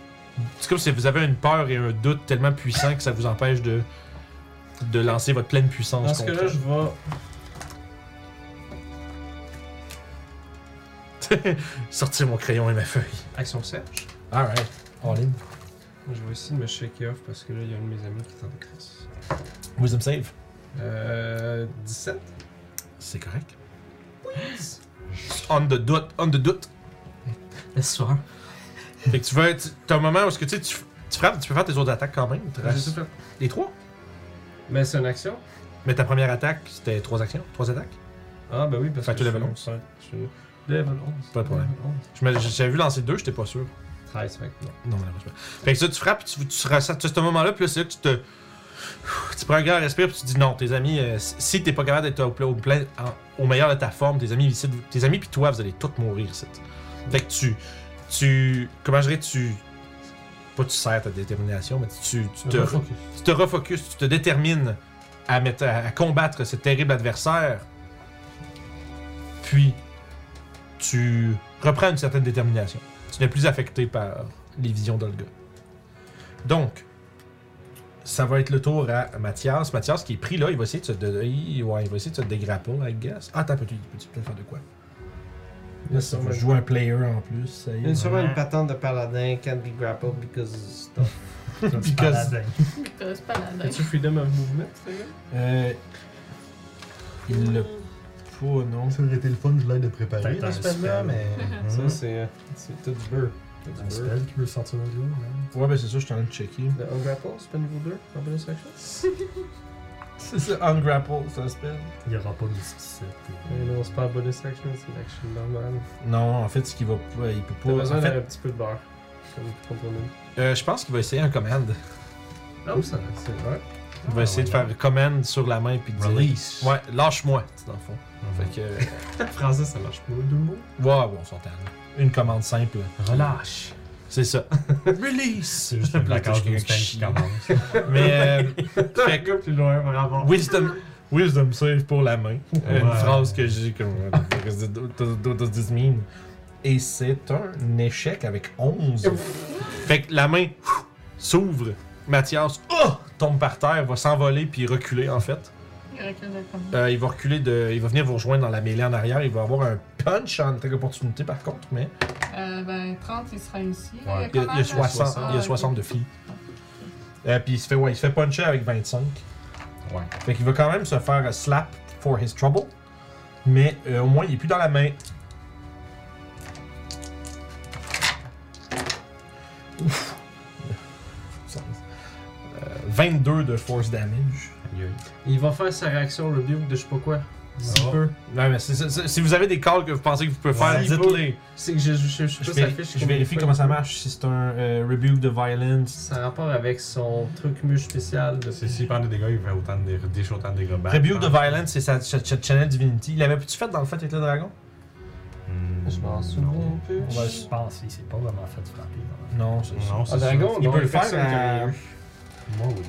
Speaker 1: C'est comme si vous avez une peur et un doute tellement puissant que ça vous empêche de, de lancer votre pleine puissance.
Speaker 5: Dans ce
Speaker 1: contre
Speaker 5: cas-là, je vais. <laughs>
Speaker 1: Sortir mon crayon et ma feuille.
Speaker 5: Action Serge.
Speaker 1: Alright, all in.
Speaker 5: Je vais essayer de me shaker off parce que là, il y a un de mes amis qui est en détresse.
Speaker 1: Wisdom save.
Speaker 5: Euh. 17.
Speaker 1: C'est correct. On the doute, on the doute.
Speaker 5: Laisse soir.
Speaker 1: Fait que tu vas. tu- T'as un moment où est-ce que tu sais, tu, tu frappes, tu peux faire tes autres attaques quand même.
Speaker 5: J'ai tout fait.
Speaker 1: Les trois.
Speaker 5: Mais c'est une action.
Speaker 1: Mais ta première attaque, c'était trois actions, trois attaques?
Speaker 5: Ah, ben oui, parce
Speaker 1: Fait
Speaker 5: que.
Speaker 1: que
Speaker 5: je
Speaker 1: level
Speaker 5: suis- ouais, Je suis level 11.
Speaker 1: Pas de problème.
Speaker 5: Level 11.
Speaker 1: Je me- J'avais vu lancer deux, j'étais pas sûr.
Speaker 5: 13, fait que non.
Speaker 1: Non, malheureusement. Fait que ça, tu frappes, tu, tu seras à ce moment-là, puis là, c'est là que tu te. Tu prends un grand respire puis tu dis non, tes amis, euh, si- si t'es pas capable d'être au, au plein- en- au meilleur de ta forme, tes amis, ici, tes amis puis toi, vous allez tous mourir ici. Fait que tu, tu, comment je dirais, tu, pas tu serres ta détermination, mais tu, tu te,
Speaker 5: Refocus.
Speaker 1: tu te refocuses, tu te détermines à, mettre, à, à combattre ce terrible adversaire, puis tu reprends une certaine détermination. Tu n'es plus affecté par les visions d'Olga. Donc, ça va être le tour à Mathias. Mathias qui est pris là, il va essayer de se, de- il- ouais, il va essayer de se dégrapper, I guess. Ah, attends, peux-tu peut-être faire de quoi? Là, ça va jouer un player en plus. Ça y
Speaker 5: Il y a
Speaker 1: est.
Speaker 5: sûrement une patente de paladin can't be grappled because stuff. <laughs>
Speaker 1: Because-
Speaker 4: Paladin.
Speaker 3: Because paladin.
Speaker 5: As-tu freedom of movement, ce gars?
Speaker 1: Euh, il l'a non.
Speaker 6: Ça aurait été le fun, je l'aide de préparer
Speaker 4: un
Speaker 6: spell-là,
Speaker 4: spell.
Speaker 6: mais. <laughs>
Speaker 5: Ça, c'est euh, c'est tout du beurre. Tout
Speaker 4: Un spell qui veut sortir de là. hein.
Speaker 1: Ouais, ben c'est ça, je suis en train de checker.
Speaker 5: Le Ungrapple, c'est pas niveau 2 en bonus action? <laughs>
Speaker 1: C'est ça, Ungrapple, ça s'appelle.
Speaker 4: Il n'y aura pas Mysticite.
Speaker 5: Mais non, c'est pas en bonus action, c'est une action normale.
Speaker 1: Non, en fait, ce qu'il va pas, il peut
Speaker 5: T'as
Speaker 1: pas.
Speaker 5: besoin
Speaker 1: En
Speaker 5: d'un
Speaker 1: fait,
Speaker 5: petit peu de beurre. Comme compromis.
Speaker 1: euh, je pense qu'il va essayer un command.
Speaker 5: Non, ça, c'est vrai.
Speaker 1: Il va essayer de faire command sur la main puis de dire.
Speaker 2: Release.
Speaker 1: Ouais, lâche-moi, c'est dans le fond.
Speaker 2: Mhm.
Speaker 1: Fait que. <laughs>
Speaker 5: En français, ça marche pas. Deux mots?
Speaker 1: Ouais, bon, on s'entend. Une commande simple.
Speaker 2: Relâche.
Speaker 1: C'est ça. <laughs> Release!
Speaker 2: C'est juste un placard
Speaker 1: quelqu'un
Speaker 2: d'une
Speaker 1: qui
Speaker 2: commence.
Speaker 1: Mais. euh, <laughs> fait que-
Speaker 5: plus loin rapport.
Speaker 1: Wisdom, wisdom save pour la main. Euh, Une phrase que j'ai comme. What does this mean? Et c'est un échec avec 11. fait que la main s'ouvre. Mathias oh, tombe par terre, va s'envoler puis reculer en fait.
Speaker 3: Il recule de comme-
Speaker 1: Euh, il va reculer de. Il va venir vous rejoindre dans la mêlée en arrière. Il va avoir un punch en attaque d'opportunité par contre, mais
Speaker 3: Euh, ben, 30, il sera ici.
Speaker 2: Ouais.
Speaker 1: il y a, il y a
Speaker 3: combien, là?
Speaker 1: 60, il y a
Speaker 3: Ah,
Speaker 1: 60 de filles. Euh, puis il se fait ouais, il se fait puncher avec 25.
Speaker 2: Ouais.
Speaker 1: Fait qu'il va quand même se faire slap for his trouble. Mais euh, au moins, il est plus dans la main. Ouf. Euh, 22 de force damage.
Speaker 5: Il va faire sa réaction rebuke de je sais pas quoi.
Speaker 2: Ah.
Speaker 5: peu.
Speaker 1: Non, mais c'est- c'est- c'est- si vous avez des calls que vous pensez que vous pouvez faire,
Speaker 5: Ouais.
Speaker 1: dites-les.
Speaker 5: C'est que je, je, je, je sais
Speaker 1: Je,
Speaker 5: pas si ça
Speaker 1: vér-
Speaker 5: affiche
Speaker 1: je
Speaker 5: combien
Speaker 1: vérifie comment ça
Speaker 5: il
Speaker 1: marche. Si c'est un euh, rebuke de violence.
Speaker 5: Ça a rapport avec son truc muche spécial de.
Speaker 2: C'est- S'il prend des dégâts, il fait autant de déchets, autant de dégâts.
Speaker 1: Rebuke de violence, c'est sa, sa- sa channel divinity. Il l'avait-tu fait dans le fait avec le dragon?
Speaker 2: Hmm,
Speaker 5: Je m'en souviens
Speaker 2: non.
Speaker 5: plus.
Speaker 1: On va-
Speaker 4: Je pense qu'il s'est pas vraiment fait frapper.
Speaker 1: Non, c'est ça.
Speaker 2: Non,
Speaker 5: Ah,
Speaker 2: c'est
Speaker 5: dragon,
Speaker 1: Il
Speaker 5: non,
Speaker 1: peut le faire
Speaker 5: personne qui a
Speaker 1: à-
Speaker 5: eu.
Speaker 4: Moi, oui.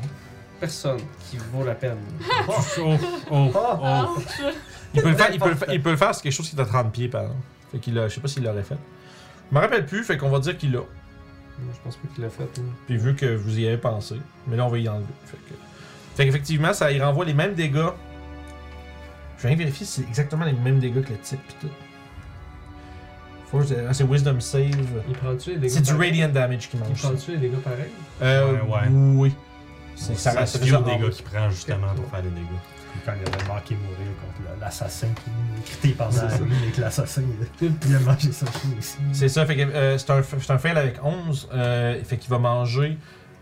Speaker 5: Personne qui vaut la peine. <laughs>
Speaker 2: Oh, oh, oh,
Speaker 3: Ah,
Speaker 2: oh.
Speaker 1: Il peut, le faire, il, peut le faire, il peut le faire, c'est quelque chose qui est à 30 pieds, par exemple. Fait qu'il a, je sais pas s'il l'aurait fait. Je me rappelle plus, fait qu'on va dire qu'il l'a.
Speaker 5: Moi, Je pense pas qu'il l'a fait. hein.
Speaker 1: Puis vu que vous y avez pensé, mais là on va y enlever. Fait que, fait qu'effectivement, ça y renvoie les mêmes dégâts. Je viens vérifier si c'est exactement les mêmes dégâts que le type pis tout. Ah, c'est Wisdom Save.
Speaker 5: Il prend-tu les dégâts
Speaker 1: C'est du
Speaker 5: pareils?
Speaker 1: Radiant Damage qui
Speaker 5: Il
Speaker 1: mange. ça.
Speaker 5: prend-tu les dégâts pareils?
Speaker 1: Euh,
Speaker 2: Ouais, ouais.
Speaker 1: Oui. C'est-
Speaker 2: Ça
Speaker 1: ça
Speaker 2: reste
Speaker 1: en
Speaker 2: dégâts qu'il prend justement pour faire des dégâts.
Speaker 4: Quand il avait manqué mourir contre le- l'assassin qui est crité pendant
Speaker 5: C'est
Speaker 4: la nuit et que l'assassin il il a mangé sa chou aussi.
Speaker 1: C'est ça, fait que euh, c'est un, c'est un fail avec 11. euh, fait qu'il va manger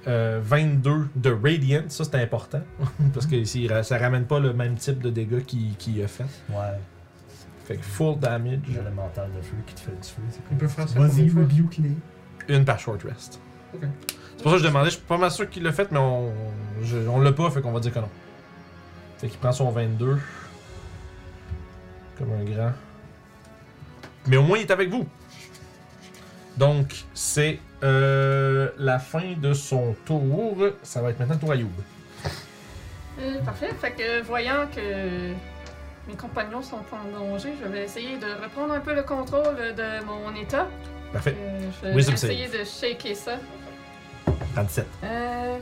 Speaker 1: euh, 22 de Radiant. Ça, c'est important. <laughs> parce que ici, ça ramène pas le même type de dégâts qu'il a fait.
Speaker 4: Ouais,
Speaker 1: Fait que full damage.
Speaker 4: l'élémental de feu qui te fait du feu. c'est
Speaker 5: Il peut faire ça
Speaker 4: Vas-y,
Speaker 5: combien de fois?
Speaker 4: rebuke les.
Speaker 1: Une par short rest.
Speaker 5: Ok.
Speaker 1: C'est pour ça que je demandais, je suis pas mal sûr qu'il l'a fait, mais on, je- on l'a pas, fait qu'on va dire que non. Fait qu'il prend son 22. Comme un grand. Mais au moins, il est avec vous. Donc, c'est euh, la fin de son tour. Ça va être maintenant le tour à Youb.
Speaker 3: Euh, parfait. Fait que voyant que mes compagnons sont en danger, je vais essayer de reprendre un peu le contrôle de mon état.
Speaker 1: Parfait.
Speaker 3: Euh, je vais essayer de shaker ça.
Speaker 1: 37.
Speaker 3: Euh...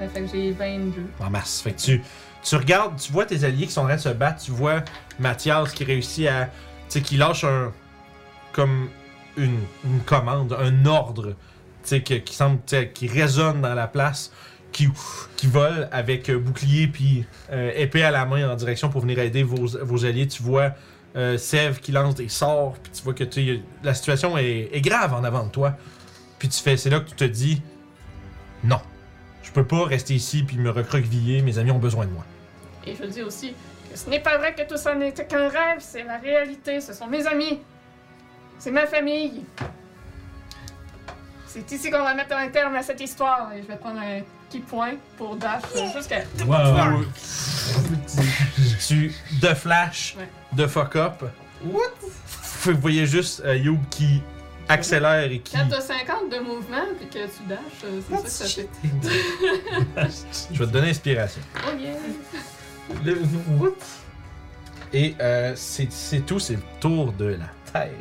Speaker 3: ouais, Fait que j'ai 22.
Speaker 1: En masse. Fait que tu, tu regardes, tu vois tes alliés qui sont en train de se battre, tu vois Mathias qui réussit à. Tu sais, qui lâche un. Comme une, une commande, un ordre, tu sais, que- qui semble. tu sais, qui résonne dans la place, qui, qui vole avec euh, bouclier puis euh, épée à la main en direction pour venir aider vos, vos alliés. Tu vois euh, qui lance des sorts, puis tu vois que tu la situation est, est grave en avant de toi. Puis tu fais, c'est là que tu te dis non. Je peux pas rester ici puis me recroqueviller, mes amis ont besoin de moi.
Speaker 3: Et je dis aussi que ce n'est pas vrai que tout ça n'était qu'un rêve, c'est la réalité, ce sont mes amis. C'est ma famille. C'est ici qu'on va mettre un terme à cette histoire. Et je vais prendre un, qui pointe pour dash jusqu'à.
Speaker 2: Wow!
Speaker 1: tu de flash,
Speaker 3: Ouais.
Speaker 1: de fuck up. What? Vous voyez juste euh, Youb qui accélère et qui.
Speaker 3: Quand t'as 50 de mouvement puis que tu dash, euh, c'est ça que ça fait. <laughs>
Speaker 1: Je vais te donner inspiration.
Speaker 3: Oh yeah!
Speaker 5: Le- What?
Speaker 1: Et euh, c'est c'est tout, c'est le tour de la tête.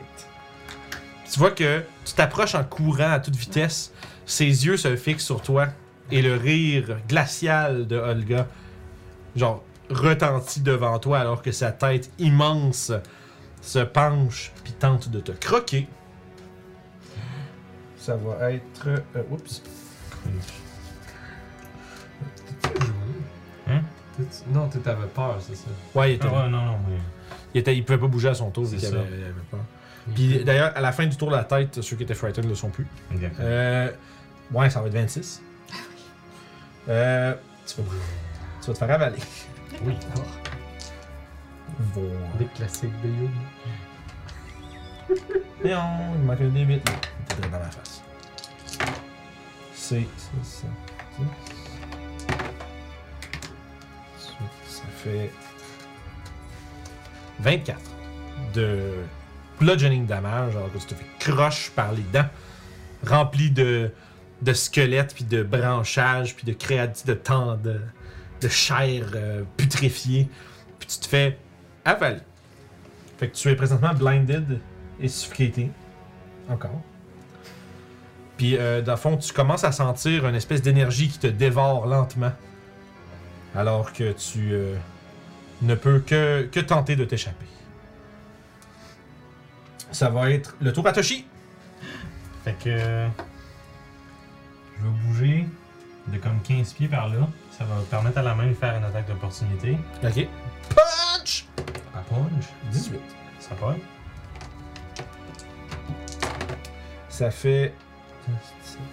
Speaker 1: Tu vois que tu t'approches en courant à toute vitesse, ses yeux se fixent sur toi et le rire glacial de Olga, genre, retentit devant toi alors que sa tête immense se penche puis tente de te croquer. Ça va être. euh, oups.
Speaker 2: Hein?
Speaker 5: T'es- Non, tu t'avais peur, c'est ça.
Speaker 1: Ouais, il était,
Speaker 2: Ah ouais, non, non,
Speaker 1: il, était- il pouvait pas bouger à son tour,
Speaker 2: C'est ça.
Speaker 1: avait, il avait peur. Puis d'ailleurs, à la fin du tour de la tête, ceux qui étaient frightened ne le sont plus.
Speaker 2: Exactement.
Speaker 1: Euh, ouais, ça va être 26. Euh, tu, vas, tu vas te faire avaler.
Speaker 2: Oui.
Speaker 1: Voilà.
Speaker 5: Des classiques de You.
Speaker 1: Et on, il manque un D8. là. Il était dans ma face. Ça, ça. 10. Ça fait 24 de bludgeoning damage, alors que tu te fais croche par les dents, rempli de, de squelettes, puis de branchages, puis de créatifs, de temps, de, de chair euh, putréfiée, puis tu te fais avaler. Fait que tu es présentement blinded et suffocaté. Encore. Puis, euh, dans le fond, tu commences à sentir une espèce d'énergie qui te dévore lentement. Alors que tu euh, ne peux que, que tenter de t'échapper. Ça va être le tour à Toshi.
Speaker 2: Fait que. euh, Je vais bouger de comme 15 pieds par là. Ça va permettre à la main de faire une attaque d'opportunité.
Speaker 1: Ok. Punch!
Speaker 2: À punch?
Speaker 1: 18.
Speaker 2: Ça va.
Speaker 1: Ça fait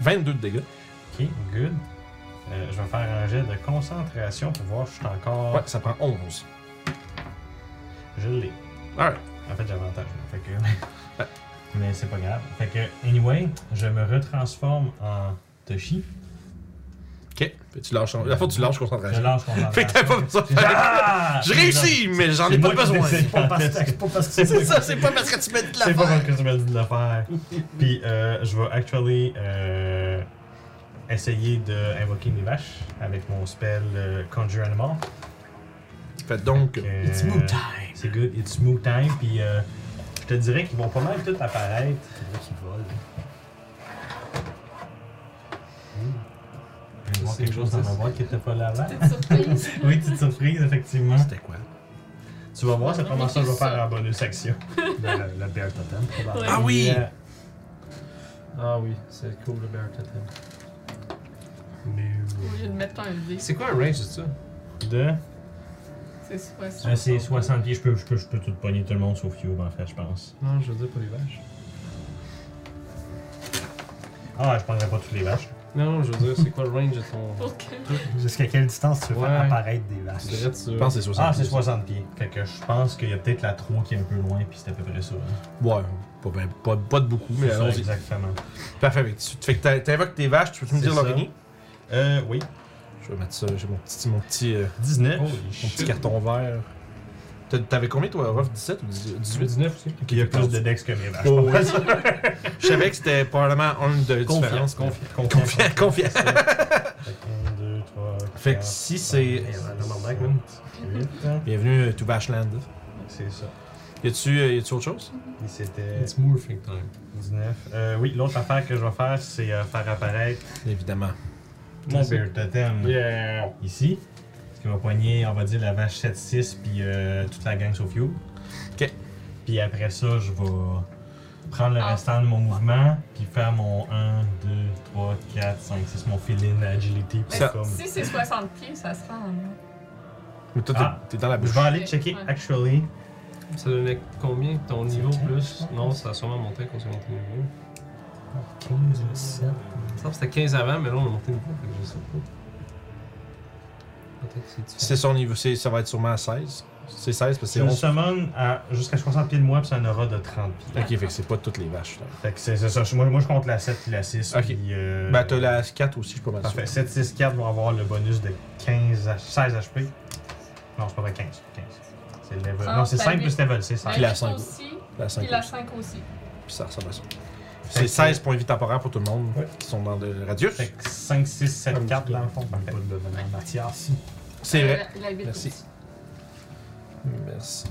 Speaker 1: 22 de dégâts.
Speaker 2: Ok, good. Euh, je vais faire un jet de concentration pour voir si je suis encore.
Speaker 1: Ouais, ça prend 11.
Speaker 2: Je l'ai.
Speaker 1: Alright.
Speaker 2: En fait, j'ai avantage. Fait que. Mais c'est pas grave. Fait que, anyway, je me retransforme en Toshi.
Speaker 1: Ok. Puis tu lâches. La fois, tu lâches
Speaker 2: Je
Speaker 1: concentration.
Speaker 2: lâche concentration.
Speaker 1: Fait que t'as pas besoin de faire.
Speaker 2: Ah!
Speaker 1: Je réussis, mais j'en ai pas besoin.
Speaker 4: c'est pas parce que
Speaker 2: C'est
Speaker 1: C'est ça, c'est pas parce que <laughs> tu me dis de la
Speaker 2: C'est pas
Speaker 1: faire.
Speaker 2: parce que tu m'as dit de le faire. Puis euh, je vais actually euh, essayer d'invoquer mes vaches avec mon spell euh, Conjure Animal.
Speaker 1: Fait donc.
Speaker 4: It's moo time.
Speaker 2: C'est good, it's moo time. Puis euh, je te dirais qu'ils vont pas mal tout apparaître.
Speaker 4: C'est vrai qu'il vole.
Speaker 2: Quelque chose dans ma boîte qui était pas là avant.
Speaker 3: Petite surprise. <laughs>
Speaker 2: Oui, petite surprise, effectivement.
Speaker 1: C'était quoi?
Speaker 2: Tu vas voir, c'est que je vais faire en bonus action. <laughs>
Speaker 4: Le, le, bear totem, probablement.
Speaker 1: Ah oui!
Speaker 2: Yeah.
Speaker 5: Ah oui, c'est cool le Bear Totem.
Speaker 3: Au lieu de mettre un
Speaker 5: C'est quoi un range de ça?
Speaker 2: De?
Speaker 3: c'est soit
Speaker 2: Euh, c'est 60 pieds, je peux, je, peux, je peux tout pogner tout le monde sauf You en fait, je pense.
Speaker 5: Non, je veux dire pour les vaches.
Speaker 2: Ah, je prendrais pas toutes les vaches.
Speaker 5: Non, je veux dire, c'est quoi le range de ton. <laughs>
Speaker 4: Jusqu'à quelle distance tu veux faire apparaître des vaches?
Speaker 5: Je dirais que tu-
Speaker 1: Je pense que c'est 60.
Speaker 2: Ah, c'est 60 pieds. Fait que je pense qu'il y a peut-être la 3 qui est un peu loin, puis c'est à peu près ça. hein.
Speaker 1: Ouais, pas, ben- pas, pas de beaucoup, mais
Speaker 2: C'est ça,
Speaker 1: allons-y.
Speaker 2: exactement.
Speaker 1: Parfait. Fait que tu fait que t'a- t'invoques tes vaches, tu peux me
Speaker 2: C'est
Speaker 1: dire
Speaker 2: ça.
Speaker 1: l'origine?
Speaker 2: Euh, oui.
Speaker 1: Je vais mettre ça, j'ai mon petit, mon petit, euh,
Speaker 2: 19.
Speaker 1: mon petit carton vert. T'avais combien toi, Ruff? 17 ou 18
Speaker 5: 19 aussi.
Speaker 2: Il y a plus de dex que mes vaches.
Speaker 1: Oh. <laughs> Je savais que c'était probablement un de
Speaker 2: Confiant,
Speaker 1: différence.
Speaker 2: confiant,
Speaker 1: Confiant, confiant.
Speaker 2: Fait que 1, 2, 3,
Speaker 1: Fait que si c'est. Bienvenue à To Bashland.
Speaker 2: C'est ça.
Speaker 1: Y a-tu euh, y a-tu autre chose?
Speaker 2: C'était
Speaker 5: It's morphing time.
Speaker 2: 19. Euh, oui, l'autre affaire que je vais faire, c'est euh, faire apparaître
Speaker 1: Évidemment.
Speaker 2: mon bear totem
Speaker 5: Yeah!
Speaker 2: ici. Qui va poigner, on va dire, la vache 7-6 puis euh, toute la gang sauf You.
Speaker 1: Ok.
Speaker 2: Puis après ça, je vais prendre le
Speaker 3: Ah.
Speaker 2: restant de mon mouvement puis faire mon 1, 2, 3, 4, 5, 6, mon fill-in agility. puis
Speaker 1: Ça-
Speaker 2: comme...
Speaker 3: Si c'est 60 pieds, ça se rend. là.
Speaker 1: Mais toi, t'es
Speaker 2: Ah.
Speaker 1: t'es dans la
Speaker 2: Je
Speaker 1: bouche.
Speaker 2: vais aller checker
Speaker 3: Ouais.
Speaker 2: actually.
Speaker 5: Ça donnait combien ton niveau
Speaker 2: C'est
Speaker 5: plus? Non, ça a sûrement monté quand on s'est monté le niveau.
Speaker 4: 15, 7.
Speaker 5: Il me semble que c'était 15 avant, mais là on a monté le niveau, fait que je sais pas. C'est
Speaker 1: C'est son niveau, c'est- ça va être sûrement à 16. C'est 16 parce que
Speaker 2: Je
Speaker 1: c'est
Speaker 2: le
Speaker 1: 11.
Speaker 2: summon à jusqu'à 60 pieds de moi, puis ça en aura de 30 pieds.
Speaker 1: Ok, fait que c'est pas toutes les vaches. Là.
Speaker 2: Fait que c'est c'est ça. Moi, moi, je compte la 7 puis la 6.
Speaker 1: Ok.
Speaker 2: Puis, euh,
Speaker 1: Ben, t'as la 4 aussi, je suis pas mal sûr.
Speaker 2: Parfait. 7, 6, 4 vont avoir le bonus de 15 à 16 HP. Non, c'est pas vrai, 15. 15. C'est level.
Speaker 3: Ah,
Speaker 2: non, c'est
Speaker 3: ben
Speaker 2: 5
Speaker 3: oui.
Speaker 2: plus level, c'est
Speaker 3: La
Speaker 1: Puis la
Speaker 3: 8
Speaker 1: cinq.
Speaker 3: aussi,
Speaker 1: La 5
Speaker 3: puis la 5 aussi.
Speaker 1: Puis ça ressemble à ça.
Speaker 2: Fait
Speaker 1: C'est
Speaker 2: que-
Speaker 1: 16 points de vie temporaire pour tout le monde
Speaker 2: Ouais.
Speaker 1: qui sont dans le radius.
Speaker 2: Fait que 5, 6, 7, 4 dans le fond.
Speaker 4: Pas de Mathias.
Speaker 1: C'est
Speaker 3: Euh,
Speaker 1: vrai.
Speaker 3: La, la 8
Speaker 1: Merci. Merci.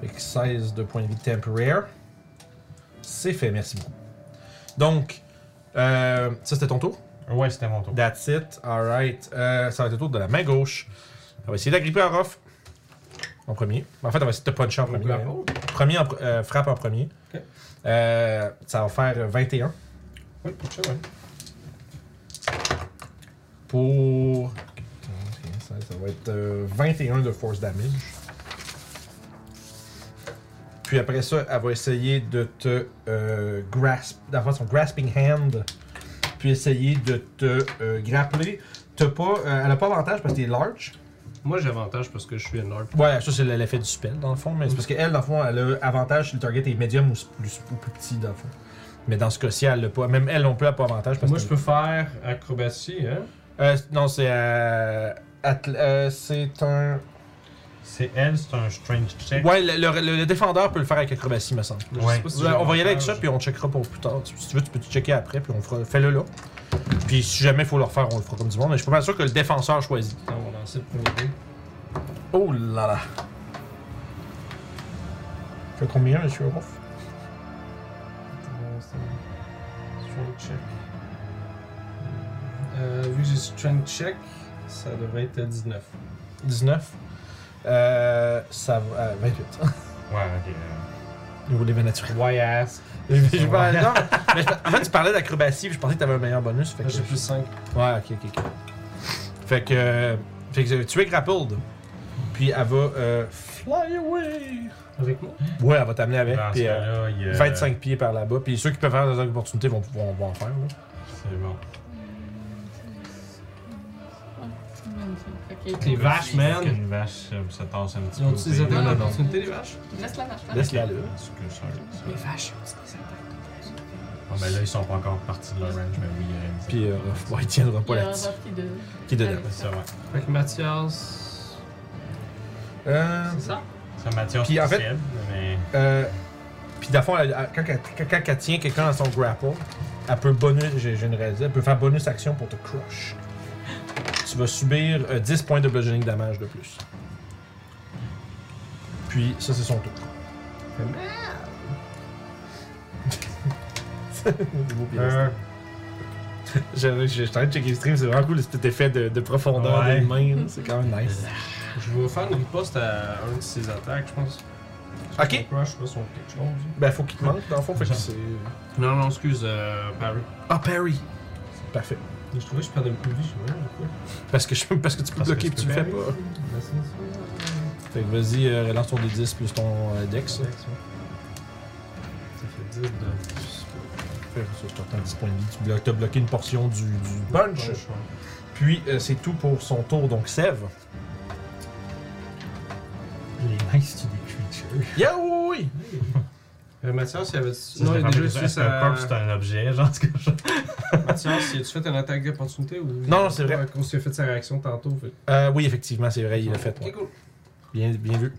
Speaker 1: Fait que 16 de points de vie temporaire. C'est fait, merci beaucoup. Donc, euh, ça c'était ton tour?
Speaker 2: Ouais, c'était mon tour.
Speaker 1: That's it. Alright. Euh, ça va être le tour de la main gauche. On va essayer d'agripper Orof en premier. En fait, on va essayer de te puncher en premier. Premier en pr- euh, frappe en premier. Euh, ça va faire 21
Speaker 5: Oui, ça, ouais.
Speaker 1: pour. Ça, va être euh, 21 de force damage. Puis après ça, elle va essayer de te euh, grasp, d'avoir son grasping hand, puis essayer de te euh, grappler. T'as pas, euh, elle a pas avantage parce que t'es large.
Speaker 5: Moi, j'ai avantage parce que je suis énorme.
Speaker 1: Ouais, ça c'est l'effet du spell dans le fond, mais c'est parce qu'elle, dans le fond, elle a avantage si le target est médium ou plus, ou plus petit dans le fond. Mais dans ce cas-ci, elle l'a pas. Même elle non plus, elle a pas avantage parce
Speaker 5: Moi,
Speaker 1: que.
Speaker 5: je peux faire acrobatie, hein?
Speaker 1: Euh, non, c'est. Euh, euh, c'est un.
Speaker 2: C'est elle, c'est un strange check.
Speaker 1: Ouais, le, le- le défendeur peut le faire avec acrobatie, me semble.
Speaker 5: Je sais
Speaker 2: Ouais.
Speaker 5: pas si
Speaker 1: Ouais,
Speaker 5: j'ai
Speaker 1: on va y aller avec ça, puis on checkera pour plus tard. Si tu veux, tu peux te checker après, puis on fera. Fais-le là. Puis si jamais il faut le refaire, on le fera comme du monde. Mais je suis pas mal sûr que le défenseur choisit.
Speaker 5: Attends, on va lancer le premier dé.
Speaker 1: Oh là là. Fait combien, monsieur Ruff
Speaker 5: Attends, c'est un Strength check. Euh, vu que j'ai strength check, ça devrait être 19.
Speaker 1: 19. Euh, ça va. euh, 28.
Speaker 2: Ouais, ok. euh,
Speaker 1: Niveau l'événement naturel.
Speaker 5: Why ask?
Speaker 1: Je parlais- non, <laughs> mais je- en fait, tu parlais d'acrobatie, puis je pensais que t'avais un meilleur bonus. Fait que
Speaker 5: J'ai plus 5.
Speaker 1: Ouais, ok, ok, ok. Fait que, euh, fait que tu es grappled. Puis elle va euh, fly away.
Speaker 5: Avec moi?
Speaker 1: Ouais, elle va t'amener avec. Puis euh,
Speaker 2: cas-là, il y a.
Speaker 1: 25 pieds par là-bas. Puis ceux qui peuvent faire des opportunités vont pouvoir vont en faire. Là.
Speaker 2: C'est bon.
Speaker 3: Ok.
Speaker 5: Les vaches, man!
Speaker 2: Une vache, euh, ça tasse un petit
Speaker 5: Ils
Speaker 2: peu.
Speaker 5: ont-tu des attaques
Speaker 3: Non, non, non.
Speaker 5: d'opportunité, les vaches?
Speaker 3: Laisse la vache. là.
Speaker 1: Laisse-la là.
Speaker 2: Est-ce que ça-
Speaker 5: Les vaches, ils ont des attaques
Speaker 2: Ah, ben là, ils sont pas encore partis de leur range, mais oui. euh,
Speaker 1: Puis euh, ouais, il tiendra
Speaker 3: Il
Speaker 1: pas là-dessus.
Speaker 3: Qui
Speaker 2: C'est ça, ouais.
Speaker 5: Fait que Mathias.
Speaker 1: Euh,
Speaker 5: C'est ça?
Speaker 2: Ça Mathias
Speaker 1: Puis, en fait-
Speaker 2: possède, mais.
Speaker 1: euh, puis d'à fond, elle- elle- quand, elle- quand, quand elle tient quelqu'un dans son grapple, elle peut bonus, j'ai j'ai une réalisé, elle peut faire bonus action pour te crush. Tu vas subir euh, 10 points de bludgeoning damage de plus. Puis ça, c'est son tour. <laughs>
Speaker 2: Euh,
Speaker 1: en train de checker le stream, c'est vraiment cool cet effet de, de profondeur
Speaker 2: Ouais.
Speaker 1: des mains, là, c'est quand même nice.
Speaker 5: Je vais faire une riposte à un de ses attaques, je pense.
Speaker 1: Ok.
Speaker 5: Son crush, là, son quelque chose?
Speaker 1: Ben, faut qu'il te manque, dans le fond, fait que c'est.
Speaker 5: Non, non, excuse, euh, Barry.
Speaker 1: Ah, parry! Parfait.
Speaker 5: Je trouvais que je perdais plus de vie, je sais pas pourquoi.
Speaker 1: Parce que, je, parce que tu peux
Speaker 2: Parce que
Speaker 1: bloquer
Speaker 2: tu
Speaker 1: et tu
Speaker 2: peux
Speaker 1: le fais pas.
Speaker 5: Ben, c'est ça.
Speaker 1: Fait que vas-y, euh, relance ton D10 plus ton euh, Dex.
Speaker 5: Ça fait 10 de.
Speaker 1: Fait que ça, je t'entends 10 points de vie. Tu bloques, t'as bloqué une portion du, du bunch.
Speaker 5: Ouais,
Speaker 1: Puis euh, c'est tout pour son tour, donc Sève.
Speaker 4: Les mice, c'est des creatures.
Speaker 1: Yeah, oui, oui!
Speaker 5: Euh, Mathias, il avait.
Speaker 2: ça,
Speaker 5: Non, il a déjà utilisé
Speaker 2: que un c'est
Speaker 5: sa.
Speaker 2: un objet, <laughs> genre, ce que je.
Speaker 5: Mathias, il a-tu fait une attaque d'opportunité ou.
Speaker 1: Non, non, c'est vrai.
Speaker 5: Qu'il a fait sa réaction tantôt. Fait...
Speaker 1: Euh, oui, effectivement, c'est vrai, il l'a fait.
Speaker 5: Ok,
Speaker 1: ouais.
Speaker 5: cool.
Speaker 1: Bien, bien vu.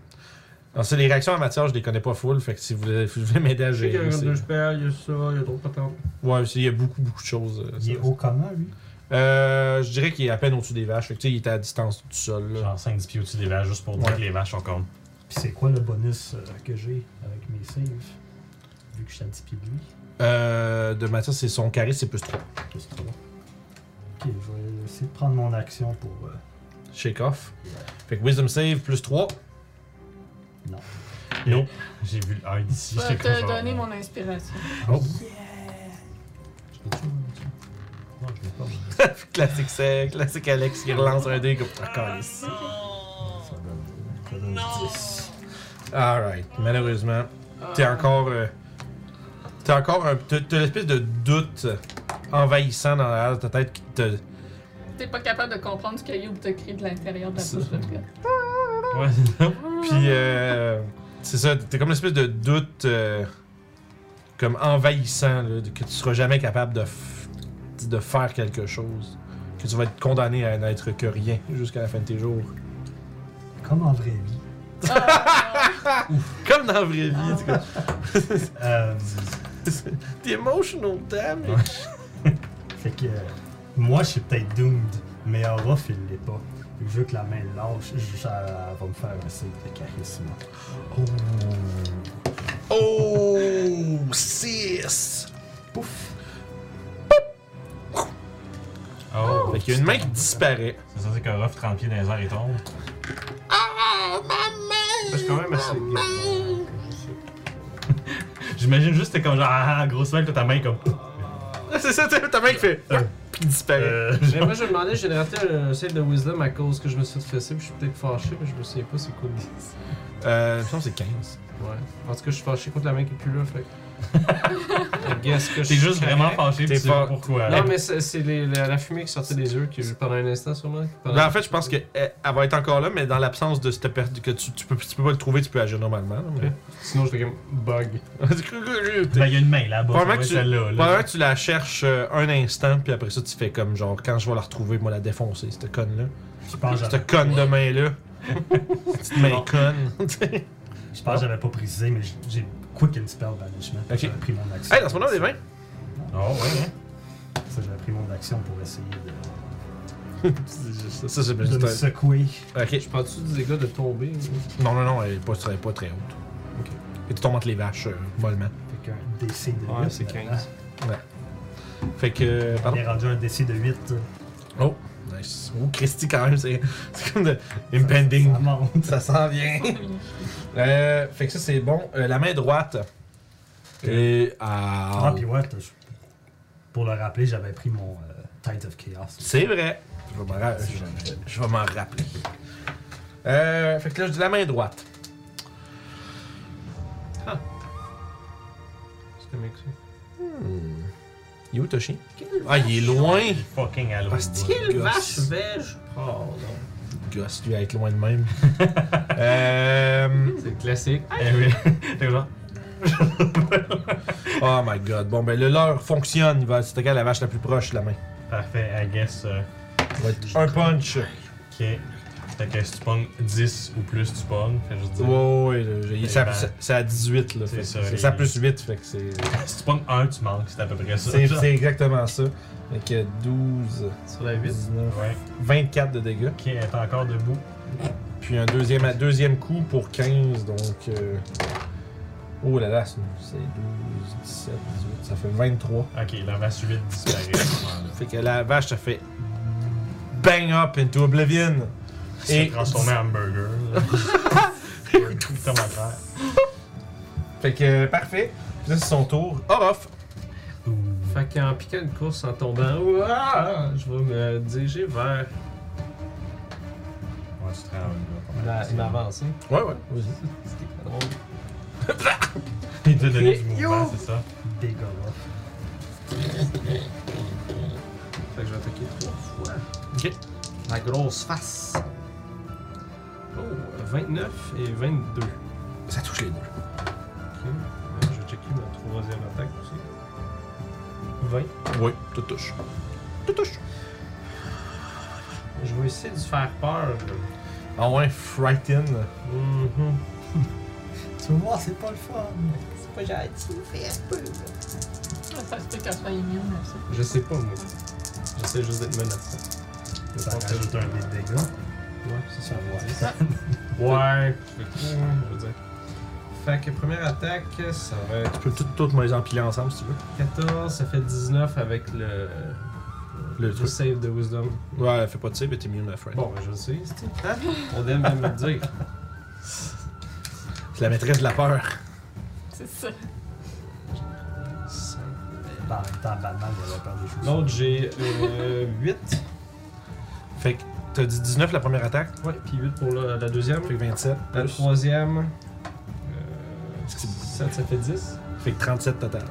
Speaker 1: Alors, c'est les réactions à matière, je les connais pas full, fait que si vous voulez, <laughs> m'aider à
Speaker 5: sais qu'il y a
Speaker 1: gérer.
Speaker 5: deux spells, il y a ça, il y a d'autres patentes.
Speaker 1: Ouais, il y a beaucoup, beaucoup de choses. euh,
Speaker 4: Il est
Speaker 1: ça.
Speaker 4: haut comment, lui?
Speaker 1: Euh, je dirais qu'il est à peine au-dessus des vaches. Fait que, tu sais, il est à distance du sol. Là.
Speaker 2: Genre 5-10 pieds au-dessus des vaches, juste pour dire
Speaker 1: Ouais.
Speaker 2: que les vaches sont comme.
Speaker 4: Puis c'est quoi le bonus euh, que j'ai avec mes saves? Vu que je suis 10 pieds de lui.
Speaker 1: Euh, de Mathias, c'est son charisme, c'est plus 3.
Speaker 4: Plus 3. Ok, je vais essayer de prendre mon action pour. euh,
Speaker 1: Shake off. Fait que Wisdom Save plus 3.
Speaker 4: Non.
Speaker 1: Non.
Speaker 2: J'ai vu le hide ici.
Speaker 3: Je
Speaker 2: j'étais
Speaker 3: vais
Speaker 2: comme
Speaker 3: te
Speaker 2: genre,
Speaker 3: donner mon inspiration.
Speaker 1: Oh.
Speaker 2: Non, je l'ai pas. <laughs>
Speaker 1: classique, c'est classique Alex qui relance un dé comme encore ici.
Speaker 4: Ça donne, ça donne 10.
Speaker 1: Alright. Malheureusement, t'es encore. euh, t'es encore un. T'as t'as l'espèce de doute envahissant dans l'air de ta tête qui te.
Speaker 3: T'es pas capable de comprendre ce que Youb te crie de l'intérieur de la bouche de.
Speaker 2: Ouais, c'est ça. <laughs>
Speaker 1: Puis, euh, c'est ça, t'es comme une espèce de doute euh, comme envahissant, là, de- que tu seras jamais capable de, f- de faire quelque chose. Que tu vas être condamné à n'être que rien jusqu'à la fin de tes jours.
Speaker 4: Comme en vraie vie. <laughs>
Speaker 1: Comme dans la vraie vie. c'est comme-
Speaker 4: Euh,
Speaker 1: The emotional damage. <laughs>
Speaker 4: fait que euh, moi, je suis peut-être doomed, mais Orof, il l'est pas. Vu que je veux que la main lâche, je- ça va me faire un save de charisme.
Speaker 1: Oh! 6!
Speaker 4: Pouf!
Speaker 2: Oh,
Speaker 1: Fait qu'il y a une main qui disparaît.
Speaker 2: C'est ça, c'est qu'un rough 30 pieds dans les airs et tombe.
Speaker 5: Je suis quand même assez bien.
Speaker 2: J'imagine juste, t'es comme genre, ah, grosse main, que ta main comme.
Speaker 1: C'est ça, t'as ta main qui fait. Puis <laughs> disparaît.
Speaker 2: Euh,
Speaker 5: Mais moi, je me demandais, j'ai raté un save de wisdom à cause que je me suis fait fesser, puis je suis peut-être fâché, mais je me souviens pas c'est quoi le 10.
Speaker 1: Euh, me semble que c'est 15.
Speaker 5: Ouais. En tout cas, je suis fâché contre la main qui est plus là, fait. <laughs>
Speaker 2: T'es juste vraiment fâché, tu sais pas pourquoi.
Speaker 5: Non, mais c'est la, la fumée qui sortait des yeux qui, pendant un instant, sûrement.
Speaker 1: Ben, en fait, je pense qu'elle elle va être encore là, mais dans l'absence de cette perte que tu, tu, peux, tu peux pas le trouver, tu peux agir normalement. là, mais-
Speaker 5: Sinon, je fais comme bug. <laughs>
Speaker 2: Ben, il y a une main là-bas.
Speaker 1: Probablement que tu-
Speaker 2: là.
Speaker 1: Que la cherches euh, un instant, puis après ça, tu fais comme genre, quand je vais la retrouver, moi la défoncer, cette conne-là.
Speaker 4: Je pense que j'avais-
Speaker 1: Cette conne de main-là. <laughs> Petite main conne.
Speaker 4: je pense que j'avais pas précisé, mais j'ai quick and spell banishment.
Speaker 1: Ok.
Speaker 4: J'avais pris mon action.
Speaker 1: hey, dans ce moment-là, des 20.
Speaker 2: Oh, ouais, hein.
Speaker 4: Ça, j'avais pris mon action pour essayer de, <laughs>
Speaker 1: Ça, ça, c'est
Speaker 4: de me
Speaker 1: bien.
Speaker 4: secouer.
Speaker 1: Ok.
Speaker 5: Je prends-tu des dégâts de tomber? ou-
Speaker 1: Non, non, non, elle est pas, elle est pas très haute.
Speaker 5: Ok.
Speaker 1: Et tu tombes entre les vaches, euh, mollement.
Speaker 4: Fait qu'un DC de 8.
Speaker 5: Ouais, c'est 15.
Speaker 1: Fait que. euh,
Speaker 4: On
Speaker 1: Pardon.
Speaker 4: est rendu un DC de 8.
Speaker 1: Oh, nice. Oh, Christy, quand même, c'est c'est comme de impending.
Speaker 4: Ça monte.
Speaker 1: Ça s'en vient. <laughs> euh, fait que ça, c'est bon. Euh, la main droite. Et.
Speaker 4: Ah,
Speaker 1: Ah,
Speaker 4: puis ouais, je- pour le rappeler, j'avais pris mon euh, Tide of Chaos.
Speaker 1: c'est vrai. Je vais m'en ra- je- je vais m'en rappeler. Euh, fait que là, je dis la main droite.
Speaker 5: C'est comme ça.
Speaker 1: Hmm. Il est où, Toshi? Ah, il est loin.
Speaker 2: Il est fucking à l'autre
Speaker 1: Ah, c'est-
Speaker 2: bout.
Speaker 5: Quelle
Speaker 1: Gosse.
Speaker 5: vache veg! Oh non.
Speaker 1: Gosse, lui, à être loin de même. <laughs> euh,
Speaker 5: C'est classique.
Speaker 2: Eh oui. <laughs>
Speaker 1: Oh my god. Bon, ben le leurre fonctionne. Il va attaquer la vache la plus proche de la main.
Speaker 2: Parfait, I guess. euh,
Speaker 1: un punch.
Speaker 2: ok. Fait que si tu pognes 10 ou plus, tu pognes. Fait juste dire.
Speaker 1: Ouais, ouais, là, j'ai- ça-
Speaker 2: ben,
Speaker 1: ça- c'est à 18 là.
Speaker 2: c'est
Speaker 1: que
Speaker 2: ça,
Speaker 1: C'est ça plus 8, fait que c'est.
Speaker 2: Si tu pognes 1, tu manques. C'est à peu près ça.
Speaker 1: C'est <laughs> exactement ça. Fait que 12,
Speaker 5: Sur la 8.
Speaker 1: 19,
Speaker 2: Ouais.
Speaker 1: 24 de dégâts.
Speaker 2: Ok, elle est encore debout.
Speaker 1: Puis un deuxième, un deuxième coup pour 15, donc. euh, Oh là là, c'est c'est 12, 17, 18, ça fait 23.
Speaker 2: Ok, la vache 8 disparaît à ce moment-là.
Speaker 1: Fait que la vache, ça fait. Bang up into oblivion!
Speaker 2: Et
Speaker 1: Et.
Speaker 2: transformé en hamburger. là. <laughs> Comment faire?
Speaker 1: Fait que, parfait. Là, c'est son tour. Orof!
Speaker 5: Fait qu'en piquant une course en tombant, ouah, je vais me diriger vers.
Speaker 2: Ouais, tu te rends
Speaker 5: avancé.
Speaker 1: Ouais, ouais, vas-y. <laughs>
Speaker 5: C'était pas drôle. <laughs>
Speaker 2: Il t'a donné du mouvement, c'est ça?
Speaker 4: Orof.
Speaker 5: Fait que je vais attaquer trois fois.
Speaker 1: Ok.
Speaker 5: La grosse face. Oh, 29 et 22. Ok.
Speaker 1: Ça touche les deux.
Speaker 5: Euh, Je vais checker ma troisième attaque. 20.
Speaker 1: Oui, tout touche. Tout touche.
Speaker 5: Je vais essayer de se faire peur.
Speaker 1: Ah ouais, frighten.
Speaker 5: Mhm.
Speaker 4: Tu vas voir, c'est pas le fun.
Speaker 5: C'est pas gentil, fais un peu.
Speaker 3: Ça se peut qu'elle soit immune à ça.
Speaker 5: Je sais pas, moi. J'essaie juste d'être menaçant. Je
Speaker 4: Ça
Speaker 5: pense que-
Speaker 4: rajoute un dé de dégâts.
Speaker 5: Ouais, c'est ça.
Speaker 4: Ça va. <laughs>
Speaker 5: Ouais. Fait que, je veux dire. Fait que première attaque, ça va être
Speaker 1: Tu peux tout, toutes me les empiler ensemble si tu veux.
Speaker 5: 14, ça fait 19 avec le,
Speaker 1: Le
Speaker 5: le
Speaker 1: truc.
Speaker 5: save de wisdom.
Speaker 1: Ouais, elle fait pas de save, mais t'es mieux à friend.
Speaker 5: Bon, ben je le sais, c'est hein? On aime bien me le dire.
Speaker 1: C'est la maîtresse de la peur.
Speaker 3: C'est ça.
Speaker 4: En même temps, Batman, il avait peur des choses.
Speaker 5: L'autre, j'ai euh, 8.
Speaker 1: Fait que t'as dit 19 la première attaque,
Speaker 5: Ouais, puis 8 pour la, la deuxième.
Speaker 1: fait que 27.
Speaker 5: La
Speaker 1: plus.
Speaker 5: troisième. Euh,
Speaker 1: C'est-
Speaker 5: 7, ça fait 10.
Speaker 1: Fait que 37 total.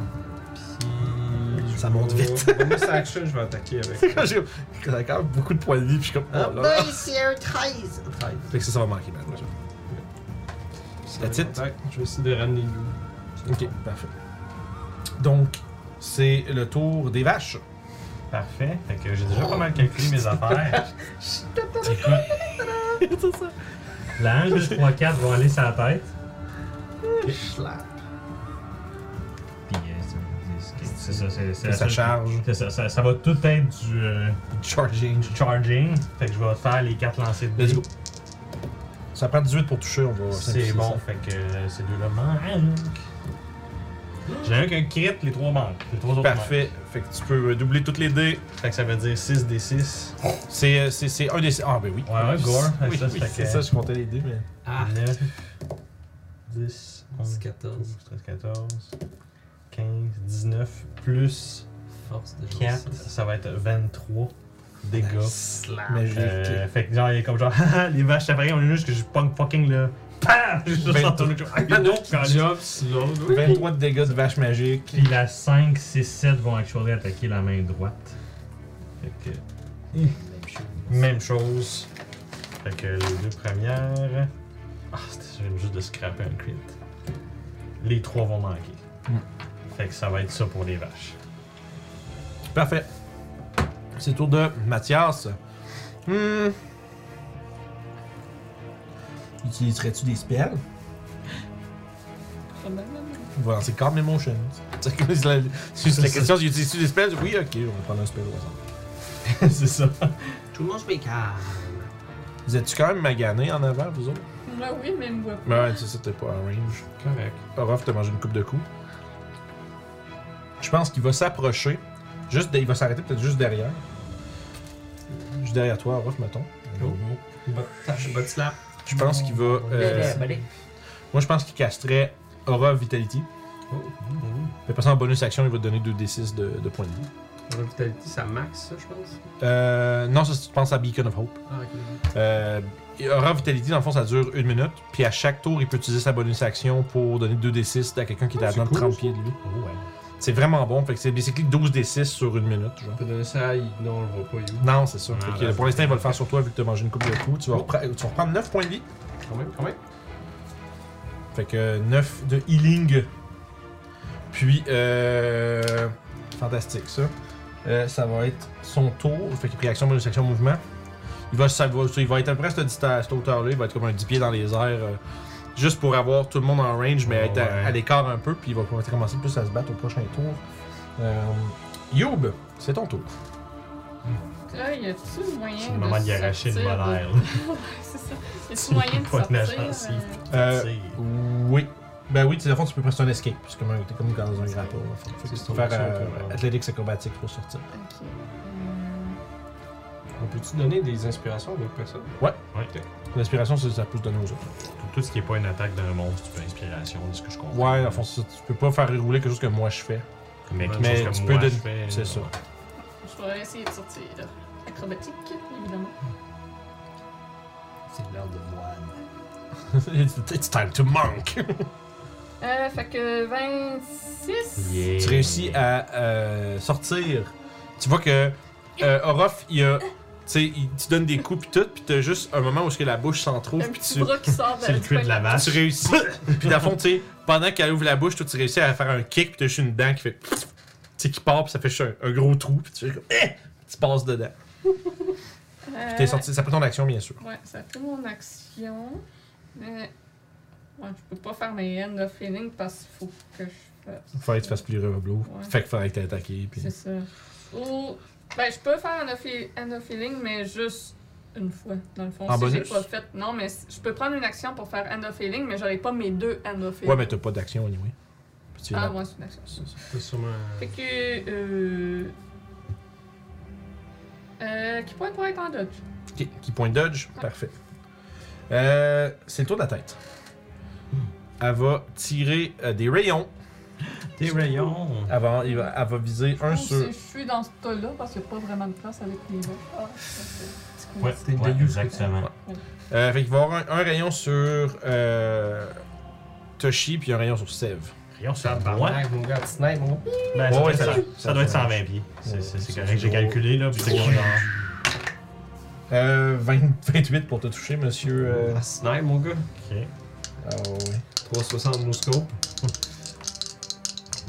Speaker 5: Puis
Speaker 1: Ça monte vite.
Speaker 5: Bonus action, je vais attaquer avec.
Speaker 1: J'ai j'ai quand même beaucoup de points de vie, puis je suis comme.
Speaker 5: Ah,
Speaker 1: Oh là là.
Speaker 4: c'est un 13!
Speaker 5: 13.
Speaker 1: Fait que ça, ça va manquer, malheureusement. That's it.
Speaker 5: Attaque. Je vais essayer de ramener lui.
Speaker 1: Ok, parfait. Donc, c'est le tour des vaches.
Speaker 2: Parfait. Fait que j'ai déjà pas mal calculé mes <laughs> affaires. Écoute. La 1, 2, 3, 4 vont aller sur la tête.
Speaker 5: Slap.
Speaker 2: Puis euh, c'est- c'est c'est ça, c'est
Speaker 1: Ça
Speaker 2: seule-
Speaker 1: charge.
Speaker 2: C'est ça, ça, ça va tout être du, euh,
Speaker 1: Charging.
Speaker 2: du charging. Fait que je vais faire les 4 lancers de
Speaker 1: Let's
Speaker 2: dés.
Speaker 1: go. Ça prend 18 pour toucher, on va
Speaker 2: C'est
Speaker 1: simplifier
Speaker 2: bon,
Speaker 1: ça.
Speaker 2: fait que euh, ces deux-là manquent. J'ai un qu'un crit, les trois manquent. Les trois autres
Speaker 1: Parfait. Fait que tu peux euh, doubler toutes les dés.
Speaker 2: manquent. Fait que ça veut dire 6 des 6.
Speaker 1: C'est euh, c'est- c'est un des. Ah, ben oui.
Speaker 2: Ouais, ouais, gore.
Speaker 1: Oui,
Speaker 2: Ça,
Speaker 1: oui,
Speaker 2: fait
Speaker 1: c'est
Speaker 2: que-
Speaker 1: ça, je comptais les dés, mais.
Speaker 5: Ah,
Speaker 2: 9, 10, 11,
Speaker 5: 14.
Speaker 2: 13, 14, 15, 19, plus
Speaker 5: Force de
Speaker 2: 4, ça va être 23 dégâts.
Speaker 5: Slap.
Speaker 1: Magique.
Speaker 2: Euh, fait que genre, il est comme genre, <laughs> les vaches, pareil, on est juste que je punk fucking là. <laughs> PAM! Je suis juste en tournée, comme, ah, non, quand même.
Speaker 5: Job slow.
Speaker 1: 23 de dégâts de vache magique.
Speaker 2: Puis la 5, 6, 7 vont actually attaquer la main droite. Fait que. Même chose. Fait que les deux premières. Ah, c'était je viens juste de scraper un crit. Les trois vont manquer.
Speaker 1: Mm.
Speaker 2: Fait que ça va être ça pour les vaches.
Speaker 1: Parfait. C'est tour de Mathias. Hmm. Utiliserais-tu des spells? On va lancer Calm Emotions. <laughs> C'est la, la question, <laughs> utilises-tu des spells? Oui, ok, on va prendre un spell au hasard. <laughs>
Speaker 2: c'est ça.
Speaker 5: Tout le monde se met calme.
Speaker 1: Vous êtes-tu quand même magané en avant, vous autres?
Speaker 3: Moi, oui, mais il me voit pas.
Speaker 1: Ouais, c'est ça, t'es pas en range.
Speaker 5: Correct.
Speaker 1: Orof t'a mangé une coupe de coups. Je pense qu'il va s'approcher. Juste, il va s'arrêter peut-être juste derrière. Juste derrière toi, Orof, mettons.
Speaker 5: Oh. Bot, slap.
Speaker 1: Je pense qu'il va. euh, moi, je pense qu'il casterait Aura Vitality.
Speaker 5: Oh.
Speaker 1: Puis après ça, en bonus action, il va te donner 2d6 de, de points de vie.
Speaker 5: La vitalité, ça max, ça, je pense?
Speaker 1: Euh, non, ça, tu penses à Beacon of Hope.
Speaker 5: Ah, ok.
Speaker 1: Euh, Aura Vitality, dans le fond, ça dure une minute. Puis à chaque tour, il peut utiliser sa bonus action pour donner 2d6 à quelqu'un qui est à
Speaker 5: c'est
Speaker 1: dans
Speaker 5: cool,
Speaker 1: 30
Speaker 5: ça.
Speaker 1: pieds de lui.
Speaker 2: Oh, ouais.
Speaker 1: C'est vraiment bon. Fait que c'est basically 12d6 sur une minute. Genre.
Speaker 5: On peut donner ça à. Non, on le voit pas, You.
Speaker 1: Non, c'est ça.
Speaker 2: Ah, là,
Speaker 1: pour l'instant, il va le faire sur toi vu que tu as mangé une coupe de coups. Tu vas,
Speaker 5: Oh.
Speaker 1: repre- tu vas reprendre 9 points de vie.
Speaker 5: Quand même, quand même.
Speaker 1: Fait que 9 de healing. Puis, euh. Fantastique, ça. Euh, ça va être son tour. Fait qu'il a pris action, bonus action, mouvement. Il va, ça va, il va être à peu près à cette, cette hauteur-là. Il va être comme un 10 pieds dans les airs. euh, juste pour avoir tout le monde en range, mais
Speaker 2: Oh,
Speaker 1: être à,
Speaker 2: ouais.
Speaker 1: à l'écart un peu. Puis il va pouvoir commencer plus à se battre au prochain tour. Euh, Youb, c'est ton tour.
Speaker 3: Là, y a-tu moyen
Speaker 2: C'est le moment d'y arracher le. <laughs>
Speaker 3: Ouais, c'est ça. Y a-tu moyen de <laughs>
Speaker 2: Pas de
Speaker 3: sortir? euh,
Speaker 1: Euh. Oui. Ben oui, tu fond, tu peux presser un escape. Un- t'es comme dans un grapple.
Speaker 5: ton
Speaker 1: faire euh, acrobatique pour sortir.
Speaker 3: Ok.
Speaker 5: On peut-tu donner des inspirations à d'autres personnes?
Speaker 2: Ouais.
Speaker 1: L'inspiration, c'est- ça peut se donner aux autres.
Speaker 2: Tout ce qui est pas une attaque d'un monstre, tu peux inspiration, de ce que je comprends.
Speaker 1: Ouais, dans le fond, c'est ça. tu peux pas faire rouler quelque chose que moi je fais.
Speaker 2: Mais, quelque
Speaker 1: Mais
Speaker 2: chose que
Speaker 1: tu
Speaker 2: moi
Speaker 1: peux donner- c'est ça.
Speaker 3: Je vais essayer de sortir. Acrobatique, évidemment.
Speaker 4: C'est l'heure de moine. <laughs>
Speaker 1: it's, it's time to monk. <laughs>
Speaker 3: Euh, fait que 26.
Speaker 2: Yeah.
Speaker 1: tu réussis à euh, sortir. Tu vois que euh, Orof, il a. Tu sais, il te donne des coups pis tout, pis t'as juste un moment où que la bouche s'en trouve,
Speaker 3: Un
Speaker 1: pis
Speaker 3: petit
Speaker 1: tu,
Speaker 3: bras qui sort de <laughs>
Speaker 2: C'est le cul de la vache.
Speaker 1: tu réussis. <laughs> Puis dans le fond, tu sais, pendant qu'elle ouvre la bouche, toi, tu réussis à faire un kick, pis t'as juste une dent qui fait. Tu sais, qui part, pis ça fait juste un, un gros trou, pis tu fais comme. Eh! Tu passes dedans.
Speaker 3: Euh,
Speaker 1: T'es sorti, ça peut ton action, bien sûr.
Speaker 3: Ouais, ça fait mon action. Mais. Ouais, je peux pas faire mes end of feeling parce qu'il faut que je fasse.
Speaker 1: Il faudrait que tu fasses plus reblow.
Speaker 3: Ouais.
Speaker 1: Fait qu'il faudrait que t'aies attaqué, pis.
Speaker 3: C'est ça. Ou. Ben, je peux faire un of, end of feeling, mais juste une fois, dans le fond.
Speaker 1: En
Speaker 3: si j'ai
Speaker 1: bonus?
Speaker 3: pas fait. Non, mais je peux prendre une action pour faire end of feeling, mais j'aurai pas mes deux end of feeling.
Speaker 1: Ouais, mais t'as pas d'action, anyway.
Speaker 3: Ah, ouais, c'est une action.
Speaker 5: C'est sûrement.
Speaker 3: Fait que. Euh. Euh. Qui pourrait pas être en dodge?
Speaker 1: Ok, qui point dodge, parfait. Euh, c'est le tour de la tête. Elle va tirer euh, des rayons.
Speaker 2: Des rayons.
Speaker 1: Elle va, il va- elle va viser un sur.
Speaker 3: si je suis dans ce tas-là, parce qu'il n'y a pas vraiment de place avec les vaches. Ah, c'est
Speaker 2: Ouais, ouais, exactement.
Speaker 1: Euh, fait qu'il va y avoir un, un rayon sur euh, Toshi, puis un rayon sur Sev.
Speaker 2: Un bois.
Speaker 5: Tabarnak, mon gars, snipe, mon.
Speaker 2: Ben,
Speaker 1: Ouais,
Speaker 2: ça,
Speaker 1: ouais,
Speaker 2: ça,
Speaker 1: ça-
Speaker 2: ça
Speaker 1: ça-
Speaker 2: doit être
Speaker 1: ça-
Speaker 2: 120 pieds. C'est correct, j'ai calculé là. Puis c'est. <laughs>
Speaker 1: Euh, 20 28 pour te toucher, monsieur. Euh...
Speaker 5: Ah, snipe, mon gars.
Speaker 2: Ok.
Speaker 1: Ah oui.
Speaker 5: 360 no scope.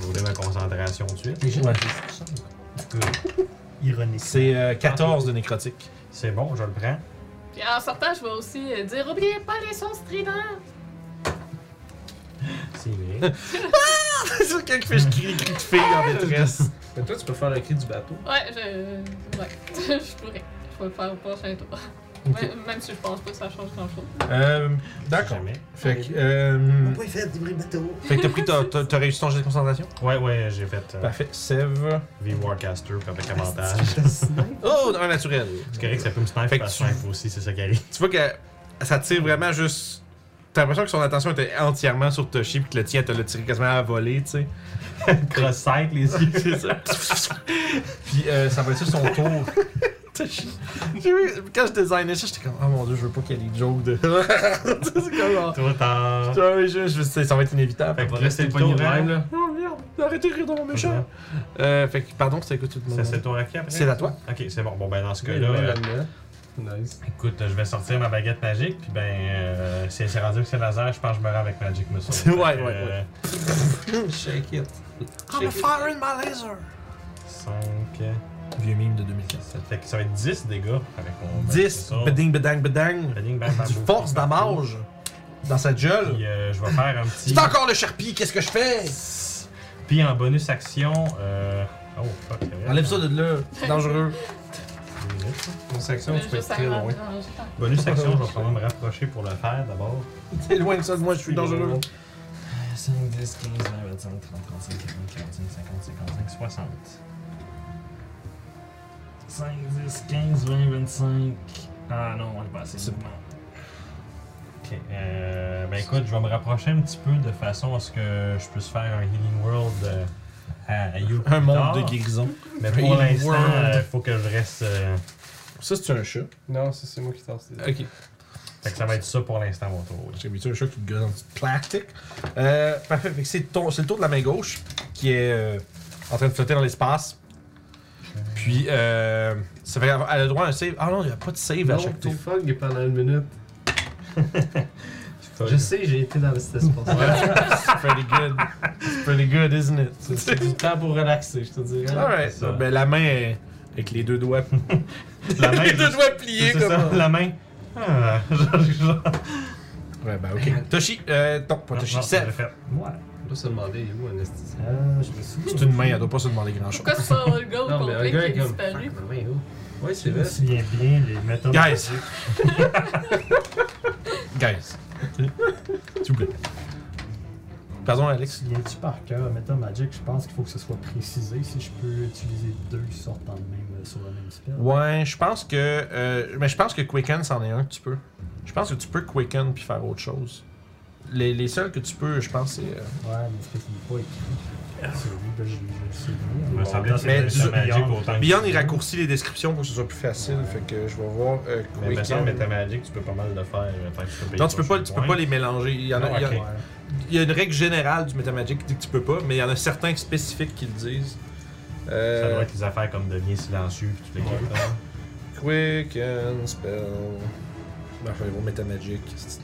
Speaker 2: Je vais rouler ma concentration tout de suite?
Speaker 5: Gens
Speaker 1: Ouais.
Speaker 4: Ironique.
Speaker 1: C'est euh, 14 de nécrotique.
Speaker 2: C'est bon, je le prends.
Speaker 3: Puis en sortant, je vais aussi euh, dire Oubliez pas les sons stridents.
Speaker 2: C'est vrai. <laughs>
Speaker 1: c'est sûr quelqu'un qui fait je crie cris de fille en détresse.
Speaker 5: Mais toi, tu peux faire le cri du bateau.
Speaker 3: Ouais, je. Ouais, <laughs> je pourrais. Je vais le faire au prochain tour. Même, même si je pense pas que ça change grand chose.
Speaker 1: Euh, D'accord.
Speaker 2: Jamais.
Speaker 1: Fait que, euh,
Speaker 4: pas fait des bruits de bateau.
Speaker 1: fait que t'as pris, t'as- <laughs> t'as t'as réussi ton jet de concentration?
Speaker 2: Ouais, ouais, j'ai fait euh,
Speaker 1: Parfait. Sève.
Speaker 2: V Warcaster puis avec avantage.
Speaker 1: Oh, un naturel.
Speaker 2: C'est correct, ça peut me sniper
Speaker 1: Fait que tu-
Speaker 2: snipe aussi, c'est ça qui arrive.
Speaker 1: Tu vois que ça tire vraiment juste. T'as l'impression que son attention était entièrement sur Toshi, puis que le tien te l'a tiré quasiment à voler, tu sais. <laughs>
Speaker 2: Cross-sight, les yeux.
Speaker 1: C'est ça. <laughs> puis euh, ça va être son tour. Quand je designais ça, j'étais comme, oh mon dieu, je veux pas qu'il y ait des jokes de. <laughs> c'est comme genre.
Speaker 2: Toi,
Speaker 1: je, je ça va être inévitable.
Speaker 2: Fait que rester le
Speaker 5: de même,
Speaker 2: là.
Speaker 1: Oh merde, arrêtez de rire dans mon méchant. Euh, fait que, pardon, c'était quoi tout le monde?
Speaker 2: c'est ton après?
Speaker 1: C'est à toi.
Speaker 2: Ok, c'est bon. Bon, ben dans ce
Speaker 5: Ouais,
Speaker 2: cas-là,
Speaker 5: ouais,
Speaker 2: euh.
Speaker 5: Nice.
Speaker 2: écoute, je vais sortir ma baguette magique, puis ben, euh, si c'est rendu que c'est laser, je pense que je me rends avec Magic Missile.
Speaker 1: C'est- <laughs> ouais,
Speaker 2: que,
Speaker 1: ouais,
Speaker 2: euh, <laughs>
Speaker 5: Shake it.
Speaker 1: I'm a firing my laser.
Speaker 2: 5.
Speaker 1: Vieux mime de 2015.
Speaker 2: Ça fait que ça va être 10 dégâts avec mon.
Speaker 1: 10, beding, bedang, bedang.
Speaker 2: Beding, bang, bang,
Speaker 1: Du
Speaker 2: boom,
Speaker 1: force
Speaker 2: bang, bang,
Speaker 1: damage dans sa gueule.
Speaker 2: Puis euh, je vais faire un <laughs> petit.
Speaker 1: C'est encore le Sharpie, qu'est-ce que je fais?
Speaker 2: Puis en bonus action. Euh... Oh fuck, c'est vrai.
Speaker 1: Enlève ça de là, c'est dangereux.
Speaker 5: Section,
Speaker 3: Mais
Speaker 5: tu peux être très loin.
Speaker 2: Bonus action, je vais probablement me rapprocher pour le faire d'abord. <laughs>
Speaker 1: T'es loin de ça, de moi je suis dangereux.
Speaker 2: 5, 10, 15, 20, 25, 30, 35, 40, 45, 50, 55, 60. 5, 10, 15, 20, 25. Ah non, on est pas assez
Speaker 1: C'est-.
Speaker 2: Ok, euh, ben écoute, je vais me rapprocher un petit peu de façon à ce que je puisse faire un Healing World euh, à, à You
Speaker 1: Un monde
Speaker 2: tard.
Speaker 1: de guérison.
Speaker 2: Mais pour l'instant, il faut que je reste. euh,
Speaker 1: Ça, c'est un chat.
Speaker 5: Non, ça, c'est moi qui t'en sais.
Speaker 1: Ok.
Speaker 2: Fait que ça va être ça pour l'instant, mon tour.
Speaker 1: J'ai habitué un chat qui te gueule dans du plastique. Euh, parfait, fait que c'est ton- c'est le tour de la main gauche qui est euh, en train de flotter dans l'espace. Puis, euh, ça fait elle a le droit à un save. Ah non, il n'y a pas de save à chaque tour.
Speaker 5: fog pendant une minute. <laughs> Je sais, j'ai été dans cet espace.
Speaker 1: It's pretty good. It's pretty good, isn't it?
Speaker 5: C'est du temps pour relaxer, je te dirais.
Speaker 1: Alright.
Speaker 2: ça.
Speaker 1: Ben, la main est avec les deux doigts. <laughs>
Speaker 2: La main, <laughs>
Speaker 1: les deux
Speaker 2: juste-
Speaker 1: doigts pliés comme
Speaker 2: ça, la main. Ah, genre, genre.
Speaker 1: Ouais, ben ok. Toshi, euh, non, pas Toshi, Seth.
Speaker 4: Ouais.
Speaker 5: Doit se demander, il est où anesthésie?
Speaker 4: Euh, je me souviens.
Speaker 1: C'est une main, elle doit pas se demander grand chose.
Speaker 3: Pourquoi c'est pas le gars au complet qui
Speaker 5: est
Speaker 3: disparu?
Speaker 5: Fuck, ma main est où? Ouais, c'est
Speaker 4: Je me
Speaker 5: vrai.
Speaker 4: souviens bien, les méthodes.
Speaker 1: Guys. <laughs> Guys. S'il vous plaît. Pardon, Alex.
Speaker 4: Souviens-tu par cœur, Meta Magic, je pense qu'il faut que ce soit précisé si je peux utiliser deux qui sortent dans le même, sur le même spell.
Speaker 1: Ouais, je pense que. Euh, mais je pense que Quicken, c'en est un que tu peux. Je pense que tu peux Quicken puis faire autre chose. Les, les seuls que tu peux, je pense, c'est. euh,
Speaker 4: Ouais, mais c'est parce qu'il n'est pas écrit. C'est lui, ben, je je le sais
Speaker 2: Il me
Speaker 4: bien.
Speaker 2: semblait
Speaker 4: Bon,
Speaker 2: que
Speaker 1: Mais
Speaker 2: c'était
Speaker 1: du-
Speaker 2: Magic autant que
Speaker 1: Beyond, il raccourcit les descriptions pour que ce soit plus facile. Fait que je vais voir. Euh,
Speaker 2: Mais me semble que Magic, tu peux pas mal le faire. euh, tant que tu peux payer
Speaker 1: Non, tu peux,
Speaker 2: ton
Speaker 1: pas, tu peux
Speaker 2: point.
Speaker 1: pas les mélanger. Il y, en a,
Speaker 2: Non,
Speaker 1: il y a-
Speaker 2: ok.
Speaker 4: Ouais.
Speaker 1: il y a une règle générale du Metamagic qui dit que tu peux pas, mais il y en a certains spécifiques qui le disent.
Speaker 2: Ça doit être les affaires comme devenir silencieux puis toutes les
Speaker 5: Ouais.
Speaker 2: trucs.
Speaker 1: Quicken, spell. Enfin, ils vont Metamagic. C'est.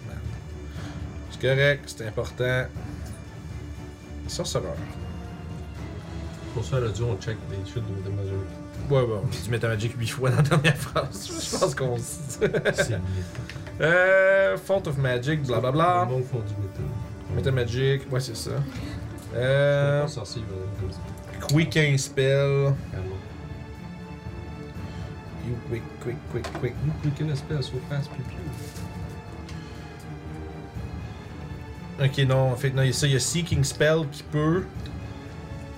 Speaker 1: C'est correct, c'est important. Sorcerer.
Speaker 5: Pour ça, là, on check des chutes de mesure.
Speaker 1: Ouais, ouais, on dit du Metamagic 8 fois dans la dernière phrase. <laughs> Je pense qu'on.
Speaker 5: C'est <laughs>
Speaker 1: euh. Font of Magic, blablabla.
Speaker 5: Le monde font du métal.
Speaker 1: Metamagic, ouais, c'est ça.
Speaker 5: Euh... Sorcier, comme ça.
Speaker 1: Quicken Spell.
Speaker 5: Calme.
Speaker 1: You quick, quick, quick, quick.
Speaker 5: You click une espèce so fast, piu piu.
Speaker 1: Ok, non, en fait, non, il y a ça, il y a Seeking Spell qui peut.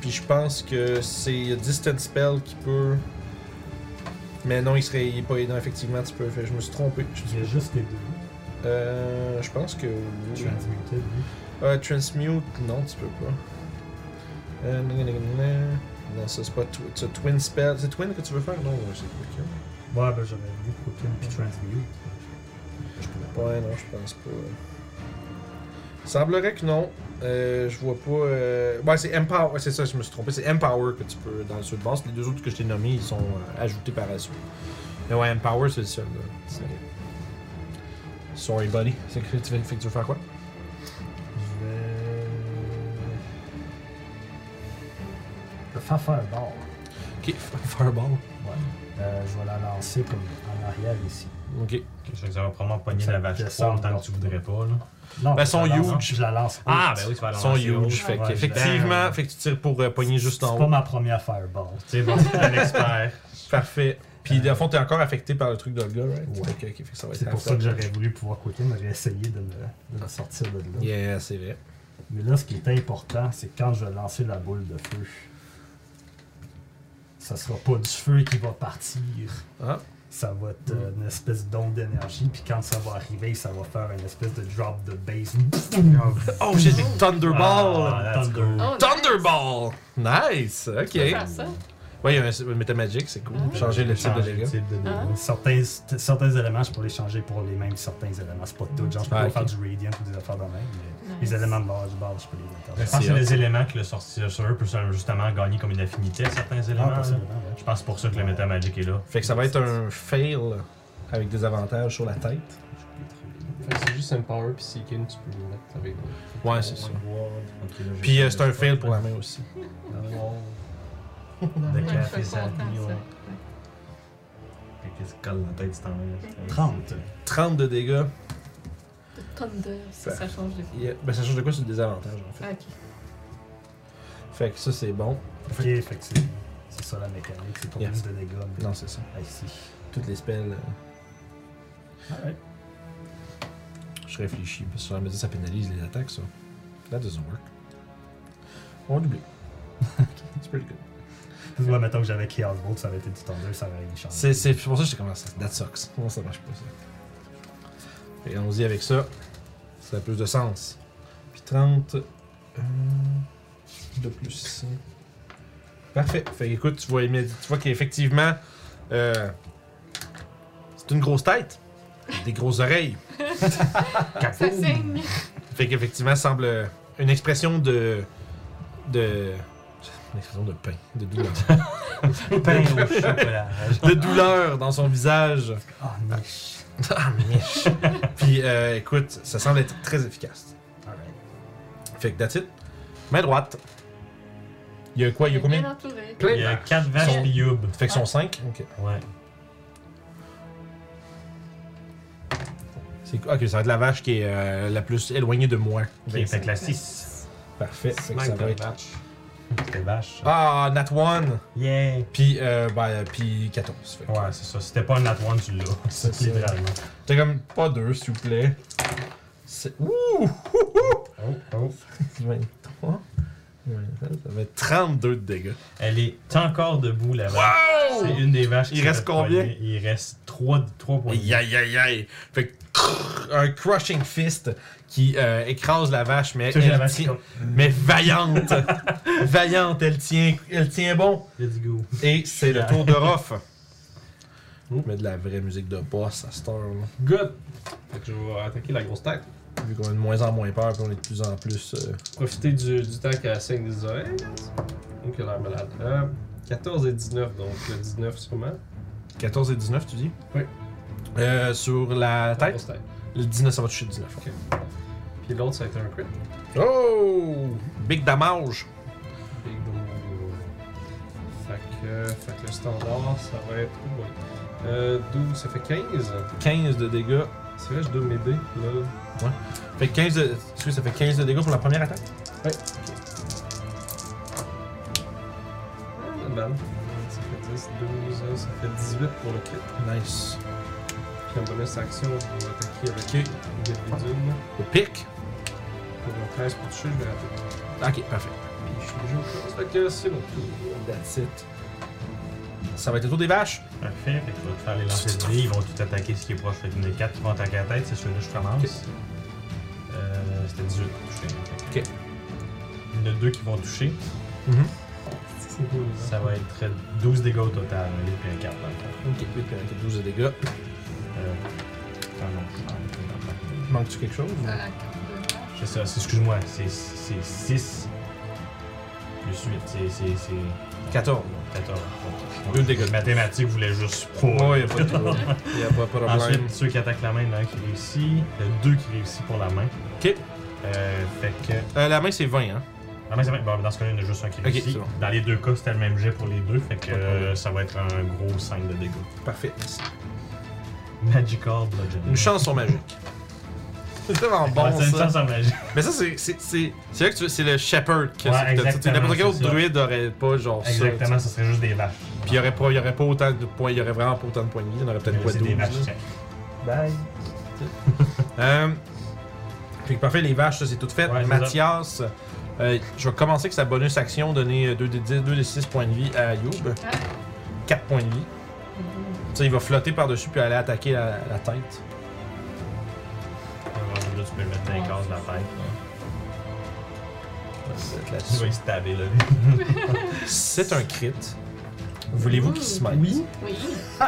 Speaker 1: Puis je pense que c'est Distant Spell qui peut. Mais non, il serait. Il est pas non, effectivement, tu peux. Fait, je me suis trompé. Je,
Speaker 4: Il y a juste les deux.
Speaker 1: euh, je pense que. oui.
Speaker 4: Transmuted, lui.
Speaker 1: Euh, transmute, non, tu peux pas. Euh, non, ça c'est pas tw c'est Twin Spell. C'est Twin que tu veux faire? Non, c'est Quicken.
Speaker 4: Ouais, ben j'avais vu Quicken puis Transmute. Je pouvais pas.
Speaker 1: Ouais, non, je pense pas. Semblerait que non. Euh, je vois pas. Euh... Ouais, c'est Empower. ouais, c'est ça, je me suis trompé. C'est Empower que tu peux dans le sud de base. Les deux autres que je t'ai nommés, ils sont euh, ajoutés par la suite. Mais ouais, Empower, c'est le seul. là. Sorry, buddy. C'est que tu veux, fait que tu veux faire quoi?
Speaker 4: Je vais. Je vais faire Fireball.
Speaker 1: Ok, Fireball.
Speaker 4: Ouais. Euh, je vais la lancer comme en arrière ici.
Speaker 1: Ok.
Speaker 2: Je sais que ça va probablement pogner la vache froide tant que tu voudrais pas. Là.
Speaker 4: Non,
Speaker 1: Ben,
Speaker 4: je
Speaker 1: sont
Speaker 4: la lance-
Speaker 1: huge.
Speaker 4: Je la lance.
Speaker 2: Ah, ben oui, tu vas
Speaker 1: Ils
Speaker 2: la
Speaker 1: sont
Speaker 2: lancer
Speaker 1: huge.
Speaker 2: haut.
Speaker 1: Fait
Speaker 4: Ouais,
Speaker 1: qu'effectivement,
Speaker 4: ben-
Speaker 1: fait que tu tires pour euh, pogner juste en
Speaker 4: C'est pas
Speaker 1: haut.
Speaker 4: ma première Fireball.
Speaker 2: C'est bon, c'est un expert. <laughs>
Speaker 1: Parfait. Puis, dans le fond, t'es encore affecté par le truc de le gars, right?
Speaker 4: Ouais.
Speaker 1: Fait que, ok, fait que ça va être
Speaker 4: C'est pour ça que j'aurais voulu pouvoir côté, mais j'ai essayé de me, de me sortir de là.
Speaker 1: Yeah, c'est vrai.
Speaker 4: Mais là, ce qui est important, c'est quand je vais lancer la boule de feu, ça sera pas du feu qui va partir.
Speaker 1: Ah.
Speaker 4: Ça va être euh, une espèce d'onde d'énergie, puis quand ça va arriver, ça va faire une espèce de drop de base. <laughs>
Speaker 1: Oh, j'ai des Thunderball!
Speaker 2: Ah, that's
Speaker 4: Thunder.
Speaker 2: cool.
Speaker 3: Oh, nice.
Speaker 1: Thunderball! Nice! Ok. Ouais, il y a un Metamagic, c'est cool.
Speaker 3: Ah.
Speaker 1: Changer le type de dégâts.
Speaker 2: type de dégâts.
Speaker 3: Ah.
Speaker 4: Certains, certains éléments, je peux les changer pour les mêmes certains éléments. C'est pas tout. Genre, je peux
Speaker 1: Ah,
Speaker 4: pas faire du Radiant ou des affaires de même, mais
Speaker 3: Nice.
Speaker 4: les éléments de base, base, je peux les
Speaker 2: Je pense que
Speaker 1: C'est
Speaker 2: c'est des éléments que le sorcier sur eux peut justement gagner comme une affinité à certains éléments.
Speaker 4: Ah, ouais.
Speaker 2: Je pense que c'est pour ça que le Meta Magic est là.
Speaker 1: Fait que ça va être un fail avec des avantages sur la tête.
Speaker 5: Fait que c'est juste Empower puis Seeking, tu peux le mettre avec.
Speaker 1: Ouais, c'est ça. Puis euh, c'est un fail pour la main aussi. <laughs>
Speaker 2: De
Speaker 3: Ouais,
Speaker 2: café, ouais. Qu'est-ce qui colle la tête, c'est en vrai.
Speaker 4: 30.
Speaker 1: 30 de dégâts.
Speaker 3: De Thunder, ça, ça change de
Speaker 1: Yeah. Ben ça change de quoi sur le désavantage en fait?
Speaker 3: Ah, ok.
Speaker 1: Fait que ça c'est bon.
Speaker 4: Ok, fait que c'est c'est ça la mécanique, c'est pas
Speaker 1: Yeah.
Speaker 4: plus de dégâts. mais-
Speaker 1: Non, c'est ça.
Speaker 4: Ah, ici.
Speaker 1: Toutes les spells. euh,
Speaker 4: Alright.
Speaker 1: je réfléchis. Parce que ça me dit ça pénalise les attaques ça. That doesn't work. On va doubler. It's pretty good.
Speaker 4: Ouais, mettons que j'avais Chaos Bolt, ça aurait été du Thunder, ça aurait changé.
Speaker 1: C'est c'est pour ça que j'étais comme ça. That sucks. Non, ça marche pas ça. Fait que allons-y avec ça. Ça a plus de sens. Puis 30. euh, de plus ici. Parfait. Fait que, écoute, tu vois, tu vois qu'effectivement, euh, c'est une grosse tête. Des grosses oreilles. <laughs>
Speaker 3: Ça signe!
Speaker 1: Fait qu'effectivement, ça semble une expression de. de. Une expression de pain, de douleur. <laughs>
Speaker 2: Pain au chocolat.
Speaker 1: de douleur dans son visage.
Speaker 4: Ah, niche.
Speaker 1: Ah, miche. Puis, euh, écoute, ça semble être très efficace.
Speaker 4: Alright.
Speaker 1: Fait que that's it. Main droite. Il y a quoi? Il y a combien?
Speaker 2: Il y a 4 vaches
Speaker 1: Son-
Speaker 2: Youb.
Speaker 1: Fait que sont 5 Ok.
Speaker 2: Ouais.
Speaker 1: C'est Ok, ça va être la vache qui est euh, la plus éloignée de moi.
Speaker 2: Ok, fait que la 6.
Speaker 1: Parfait. Fait que ça va être.
Speaker 2: C'était vache.
Speaker 1: Ah, Nat 1.
Speaker 2: Yeah!
Speaker 1: Puis, euh, ben, puis 14. Fait que-
Speaker 2: Ouais, c'est ça. C'était pas un Nat One, tu l'as. <laughs>
Speaker 1: C'est ça.
Speaker 2: Littéralement.
Speaker 1: T'as comme pas deux, s'il vous plaît. C'est. Ouh!
Speaker 2: Oh, oh. <laughs>
Speaker 1: 23. Ça être 32 de dégâts.
Speaker 2: Elle est encore debout, la vache.
Speaker 1: Wow!
Speaker 2: C'est une des vaches
Speaker 1: Il
Speaker 2: qui
Speaker 1: reste
Speaker 2: s'est
Speaker 1: combien?
Speaker 2: Il reste 3, 3 points.
Speaker 1: Aïe aïe aïe aïe. Fait que un crushing fist qui euh, écrase la vache, mais,
Speaker 2: la
Speaker 1: elle
Speaker 2: vache,
Speaker 1: tient-
Speaker 2: comme,
Speaker 1: mais vaillante. <laughs> vaillante, elle tient, elle tient bon.
Speaker 2: Let's go.
Speaker 1: Et c'est le tour de Ruff. Mais de la vraie musique de boss à cette heure-là.
Speaker 5: Good! Fait que je vais attaquer la grosse tête.
Speaker 1: Vu qu'on a de moins en moins peur, puis on est de plus en plus. euh,
Speaker 5: Profiter du, du temps qu'elle saigne des oreilles. Donc, elle a l'air malade. Euh, 14 et 19, donc le 19 sûrement.
Speaker 1: 14 et 19, tu dis?
Speaker 5: Oui.
Speaker 1: Euh, sur la
Speaker 5: La
Speaker 1: tête?
Speaker 5: grosse tête.
Speaker 1: Le 19, ça va toucher le 19. ok.
Speaker 5: Puis l'autre, ça a été un crit.
Speaker 1: Oh Big damage.
Speaker 5: Big Blue. Fait que, fait que le standard, ça va être. ouais. Euh, 12, ça fait 15.
Speaker 1: 15 de dégâts.
Speaker 5: C'est vrai, je dois m'aider. Là.
Speaker 1: Fait que 15 de... Excuse, ça fait 15 de dégâts pour la première attaque?
Speaker 5: Ah, not bad. Ça fait 10, 12, euh, ça fait 18 pour le crit.
Speaker 1: Nice.
Speaker 5: Puis en bonus action, je vais attaquer avec bidule.
Speaker 1: Le pic.
Speaker 5: Pour un 13 pour toucher, je vais rater.
Speaker 1: Ok, parfait.
Speaker 5: Puis je suis déjà au place. Fait que c'est mon tour.
Speaker 1: That's it. Ça va être le tour des vaches.
Speaker 2: Parfait. Fait que je vais te faire les lancers de dés. Ils vont tout attaquer ce qui est proche. Fait qu'il y en a 4 qui vont attaquer la tête. C'est celui-là que je commence. Euh, C'était 18 pour toucher.
Speaker 1: Ok.
Speaker 2: Il y en a 2 qui vont toucher.
Speaker 5: C'est cool.
Speaker 2: Ça va être 12 dégâts au total. Un 8 puis un 4 dans le fond.
Speaker 1: Ok, 8 puis 12 de dégâts.
Speaker 2: Euh, ah non, suis en-
Speaker 1: Manque-tu quelque chose
Speaker 3: vache.
Speaker 2: C'est ça, excuse-moi, c'est 6 plus 8, c'est- c'est c'est
Speaker 1: 14.
Speaker 2: 14.
Speaker 1: Deux dégâts.
Speaker 2: Mathématiques voulait juste pas.
Speaker 1: Ouais, y a pas de. <laughs> Y a pas de problème.
Speaker 2: Ensuite, ceux qui attaquent la main, il y en a un qui réussit. Il y a deux qui réussissent pour la main.
Speaker 1: Ok.
Speaker 2: Euh, fait que.
Speaker 1: Euh, la main, c'est 20, hein?
Speaker 2: La main, c'est vrai. Bon, dans ce cas-là, il y en a juste un qui
Speaker 1: Ok,
Speaker 2: réussit.
Speaker 1: bon.
Speaker 2: Dans les deux cas, c'était le même jet pour les deux. Fait que
Speaker 1: problème.
Speaker 2: euh, ça va être un gros 5 de dégâts.
Speaker 1: Parfait, merci.
Speaker 2: Magical Bludgeon.
Speaker 1: Une chanson magique. C'est vraiment bon,
Speaker 2: Ouais, c'est une
Speaker 1: ça.
Speaker 2: chanson magique.
Speaker 1: Mais ça, c'est. C'est c'est- c'est là que tu veux- c'est le shepherd que
Speaker 2: Ouais,
Speaker 1: c'est- que t'as- tu sais,
Speaker 2: exactement,
Speaker 1: N'importe quel autre
Speaker 2: c'est ça.
Speaker 1: druide aurait pas genre ça.
Speaker 2: Exactement,
Speaker 1: sais.
Speaker 2: ça serait juste des vaches.
Speaker 1: Puis il y aurait pas, il y aurait pas autant de points, il y aurait vraiment pas autant de points de vie, il y en aurait peut-être pas
Speaker 2: c'est
Speaker 1: 12.
Speaker 2: des vaches.
Speaker 1: là.
Speaker 5: Bye. <laughs>
Speaker 1: Euh, fait que parfait, les vaches, ça c'est tout fait.
Speaker 2: Ouais, c'est
Speaker 1: Mathias, euh, je vais commencer avec sa bonus action, donner 2 des 10, 2 des 6 points de vie à Youb.
Speaker 3: Ah.
Speaker 1: 4 points de vie. Ça, il va flotter par-dessus puis aller attaquer la, la tête.
Speaker 2: Là, tu peux le mettre dans les cases de la tête. là.
Speaker 1: Ça va
Speaker 2: y stabber là. <laughs>
Speaker 1: C'est un crit. Voulez-vous qu'il se mette?
Speaker 5: Oui.
Speaker 3: Oui. <laughs>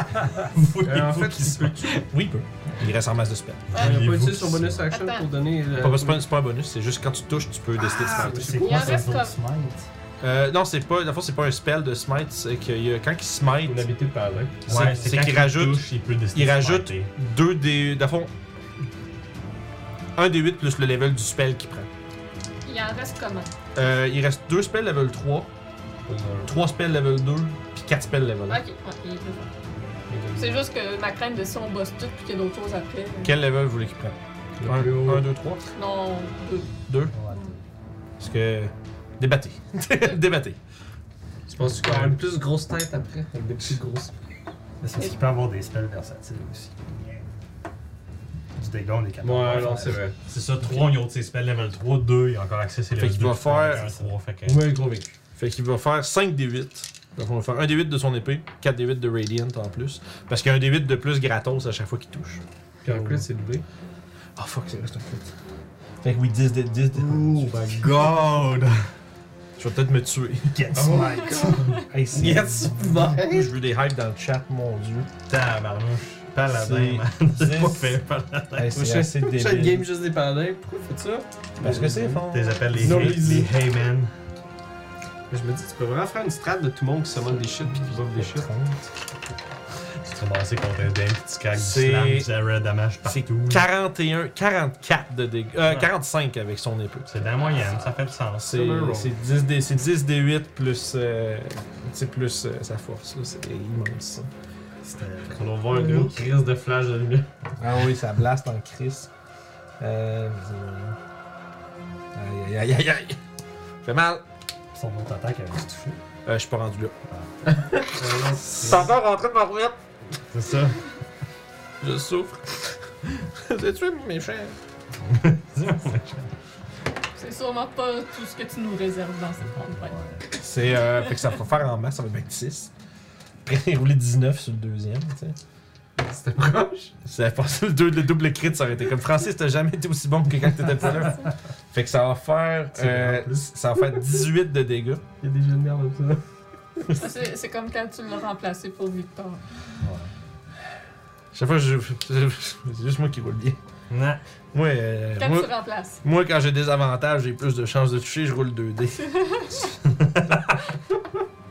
Speaker 5: Euh, en fait,
Speaker 2: qu'il
Speaker 5: il
Speaker 2: se
Speaker 5: peut.
Speaker 1: Oui, il peut. Il reste en masse de spell.
Speaker 3: Ah,
Speaker 5: Il a pas utilisé son bonus
Speaker 2: se-
Speaker 5: action
Speaker 3: Attends.
Speaker 5: pour donner. euh,
Speaker 1: Pas- C'est pas, c'est pas un bonus, c'est juste quand tu touches, tu peux décider de
Speaker 4: Ah,
Speaker 1: smite.
Speaker 4: c'est
Speaker 3: Il
Speaker 4: quoi
Speaker 3: en
Speaker 4: ça,
Speaker 3: reste comme-
Speaker 4: smite?
Speaker 1: Euh, non, c'est pas, dans le fond, c'est pas un spell de smite, c'est que il y a- quand il smite,
Speaker 5: Une habitude de parler.
Speaker 1: C'est-
Speaker 2: Ouais,
Speaker 1: c'est qu'il
Speaker 2: il
Speaker 1: rajoute-
Speaker 2: touche, il peut
Speaker 1: il rajoute
Speaker 2: smiter.
Speaker 1: deux des. Dans le fond, un des 8 plus le level du spell qu'il prend.
Speaker 3: Il en reste comment?
Speaker 1: Euh, il reste deux spells level 3, trois spells level 2, puis quatre spells level 1.
Speaker 3: Ok, ok, je vois. C'est juste que ma crainte de si on bosse tout puis qu'il y a d'autres choses après.
Speaker 1: Quel level vous voulez qu'il prenne?
Speaker 5: Le plus haut.
Speaker 1: 1, 2, 3
Speaker 3: Non, deux.
Speaker 1: 2
Speaker 4: Ouais.
Speaker 1: Parce que. Débattez. <laughs> Débattez.
Speaker 5: Penses qu'il y aura une plus grosse tête après Avec des petites grosses.
Speaker 4: Mais c'est parce qu'il peut avoir des spells versatiles aussi. Du dégât, on est capable.
Speaker 5: Ouais, non, c'est vrai.
Speaker 2: C'est ça, 3, il y a ses spells level 3, 2, il y a encore accès à ses
Speaker 1: Fait
Speaker 2: level
Speaker 1: qu'il
Speaker 2: 2.
Speaker 1: va faire-
Speaker 2: un 3, fait que.
Speaker 5: Ouais, gros vécu.
Speaker 1: Fait qu'il va faire 5 des 8. Donc on va faire 1 des 8 de son épée, 4 des 8 de Radiant en plus. Parce qu'il y a un des 8 de plus gratos à chaque fois qu'il touche.
Speaker 5: Puis en crit, c'est doublé.
Speaker 1: Oh fuck, c'est reste un crit. Fait que oui, 10 de 10 de.
Speaker 2: Oh my god!
Speaker 1: Je vais peut-être me tuer. <laughs>
Speaker 4: Oh
Speaker 1: my god.
Speaker 5: Hey,
Speaker 1: Je veux des hypes dans le chat, mon dieu.
Speaker 2: Tabarnouche. Paladin, man. <laughs> C'est pas fait, paladin.
Speaker 1: Hey, c'est-
Speaker 5: game juste des paladins, pourquoi il fait ça?
Speaker 1: Parce que c'est fort.
Speaker 2: T'es appelles les,
Speaker 5: les,
Speaker 2: les Heyman.
Speaker 5: Je me dis, tu peux vraiment faire une strat de tout le monde qui se moque des shit pis qui bouffe des shit
Speaker 2: un
Speaker 1: petit
Speaker 2: slam, damage partout.
Speaker 1: 41, 44 de dégâts. Euh, 45 avec son épée.
Speaker 2: C'est dans la moyenne, ça fait le sens.
Speaker 1: C'est 10, d8 plus, euh, plus euh, sa force. C'est immense. Ça.
Speaker 4: Euh,
Speaker 2: on va voir un gros crise de flash de lumière.
Speaker 1: Ah oui, ça blast en crise. Euh, aïe aïe aïe aï. Fait mal.
Speaker 4: Son autre attaque, elle va se toucher.
Speaker 1: Euh, je suis pas rendu là. Ah. <laughs> c'est encore rentré de ma.
Speaker 2: C'est ça.
Speaker 1: Je souffre. J'ai tué mes méchant?
Speaker 3: C'est sûrement pas tout ce que tu nous réserves dans cette campagne.
Speaker 1: C'est euh, fait que ça va faire en masse, ça va être 26. Après, il roulé 19 sur le deuxième, tu sais.
Speaker 5: C'était proche?
Speaker 1: Ça a passé le, deux- le double crit, ça aurait été comme Francis, t'as jamais été aussi bon que quand t'étais pas là. Fait que ça va faire.
Speaker 5: C'est
Speaker 1: euh, ça va faire 18 de dégâts.
Speaker 5: Il y a des jeux de merde comme ça.
Speaker 3: C'est comme quand tu l'as remplacé pour Victor.
Speaker 1: Chaque fois, je, je- c'est juste moi qui roule bien.
Speaker 2: Non.
Speaker 1: Moi, euh,
Speaker 3: Quand
Speaker 1: moi,
Speaker 3: tu remplaces.
Speaker 1: moi, quand j'ai des avantages, j'ai plus de chances de toucher, je roule 2D. <laughs>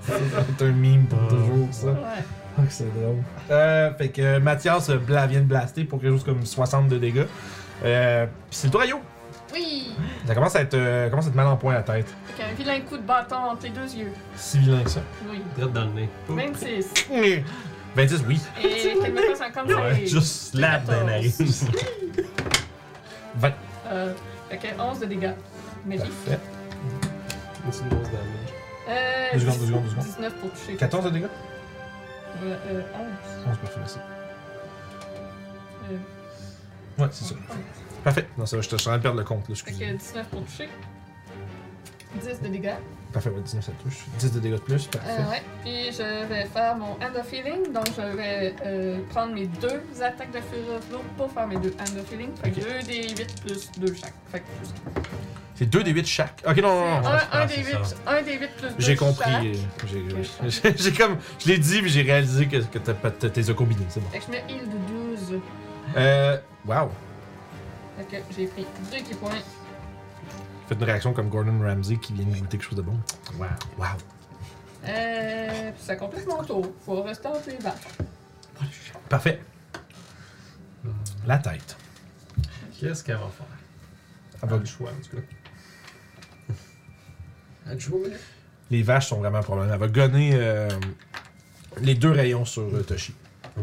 Speaker 1: c'est un meme pour
Speaker 2: Ah.
Speaker 1: toujours, ça.
Speaker 3: Ouais.
Speaker 1: Que c'est drôle. Euh, fait que euh, Mathias bla- vient de blaster pour quelque chose comme 60 de dégâts. Euh, Pis c'est le tour à Yo.
Speaker 3: Oui!
Speaker 1: Ça commence à être, euh, commence à être mal en point à la tête.
Speaker 3: Avec un vilain coup de bâton entre tes deux yeux.
Speaker 1: Si vilain que ça.
Speaker 3: Oui.
Speaker 5: Direct dans le nez.
Speaker 3: 26.
Speaker 1: 26, oui.
Speaker 3: Et qu'elle me fasse encore
Speaker 2: Ouais,
Speaker 3: c'est-
Speaker 2: juste slap dans la narine. <laughs>
Speaker 1: 20.
Speaker 3: Euh, que 11 de dégâts. Magique.
Speaker 1: Parfait.
Speaker 5: C'est une grosse damage.
Speaker 3: Euh,
Speaker 1: Deux secondes, deux secondes, deux secondes.
Speaker 3: 19 pour toucher.
Speaker 1: 14 de dégâts?
Speaker 3: Euh, euh, 11.
Speaker 1: 11, parfait, merci.
Speaker 3: Euh,
Speaker 1: Ouais, c'est ça. Parfait. Non, ça va, je te- suis en train de perdre le compte, là,
Speaker 3: fait que
Speaker 1: excusez.
Speaker 3: 19 pour toucher. 10 de dégâts.
Speaker 1: Parfait, ouais, 19 ça touche. 10 de dégâts de plus, parfait.
Speaker 3: Euh, ouais. Puis je vais faire mon Hand of Healing. Donc je vais euh, prendre mes deux attaques de Fureur Flow pour faire mes deux Hand of Healing. Fait que
Speaker 1: Ok.
Speaker 3: 2 des 8 plus 2 chaque. Fait que plus.
Speaker 1: C'est 2 des 8 chaque. Ok, non, non, non.
Speaker 3: un, des
Speaker 2: que
Speaker 3: 8,
Speaker 2: c'est
Speaker 3: un des 8 plus 2
Speaker 1: J'ai compris.
Speaker 3: chaque.
Speaker 1: euh, J'ai j'ai- j'ai comme. Je l'ai dit, mais j'ai réalisé que, que t'as pas- t'as- t'es combinés, c'est bon.
Speaker 3: Fait que je mets heal de 12.
Speaker 1: Euh. Wow.
Speaker 3: Fait que j'ai pris 2 qui points.
Speaker 1: Faites une réaction comme Gordon Ramsay qui vient de goûter quelque chose de bon.
Speaker 2: Wow.
Speaker 1: Wow.
Speaker 3: Euh, puis ça complète mon tour. Faut rester les vaches.
Speaker 1: Parfait. La tête.
Speaker 5: Qu'est-ce qu'elle va faire?
Speaker 1: Elle va-
Speaker 5: a le choix, en tout cas. Elle a le choix, mais-
Speaker 1: Les vaches sont vraiment un problème. Elle va gonner euh, les deux rayons sur euh, Toshi.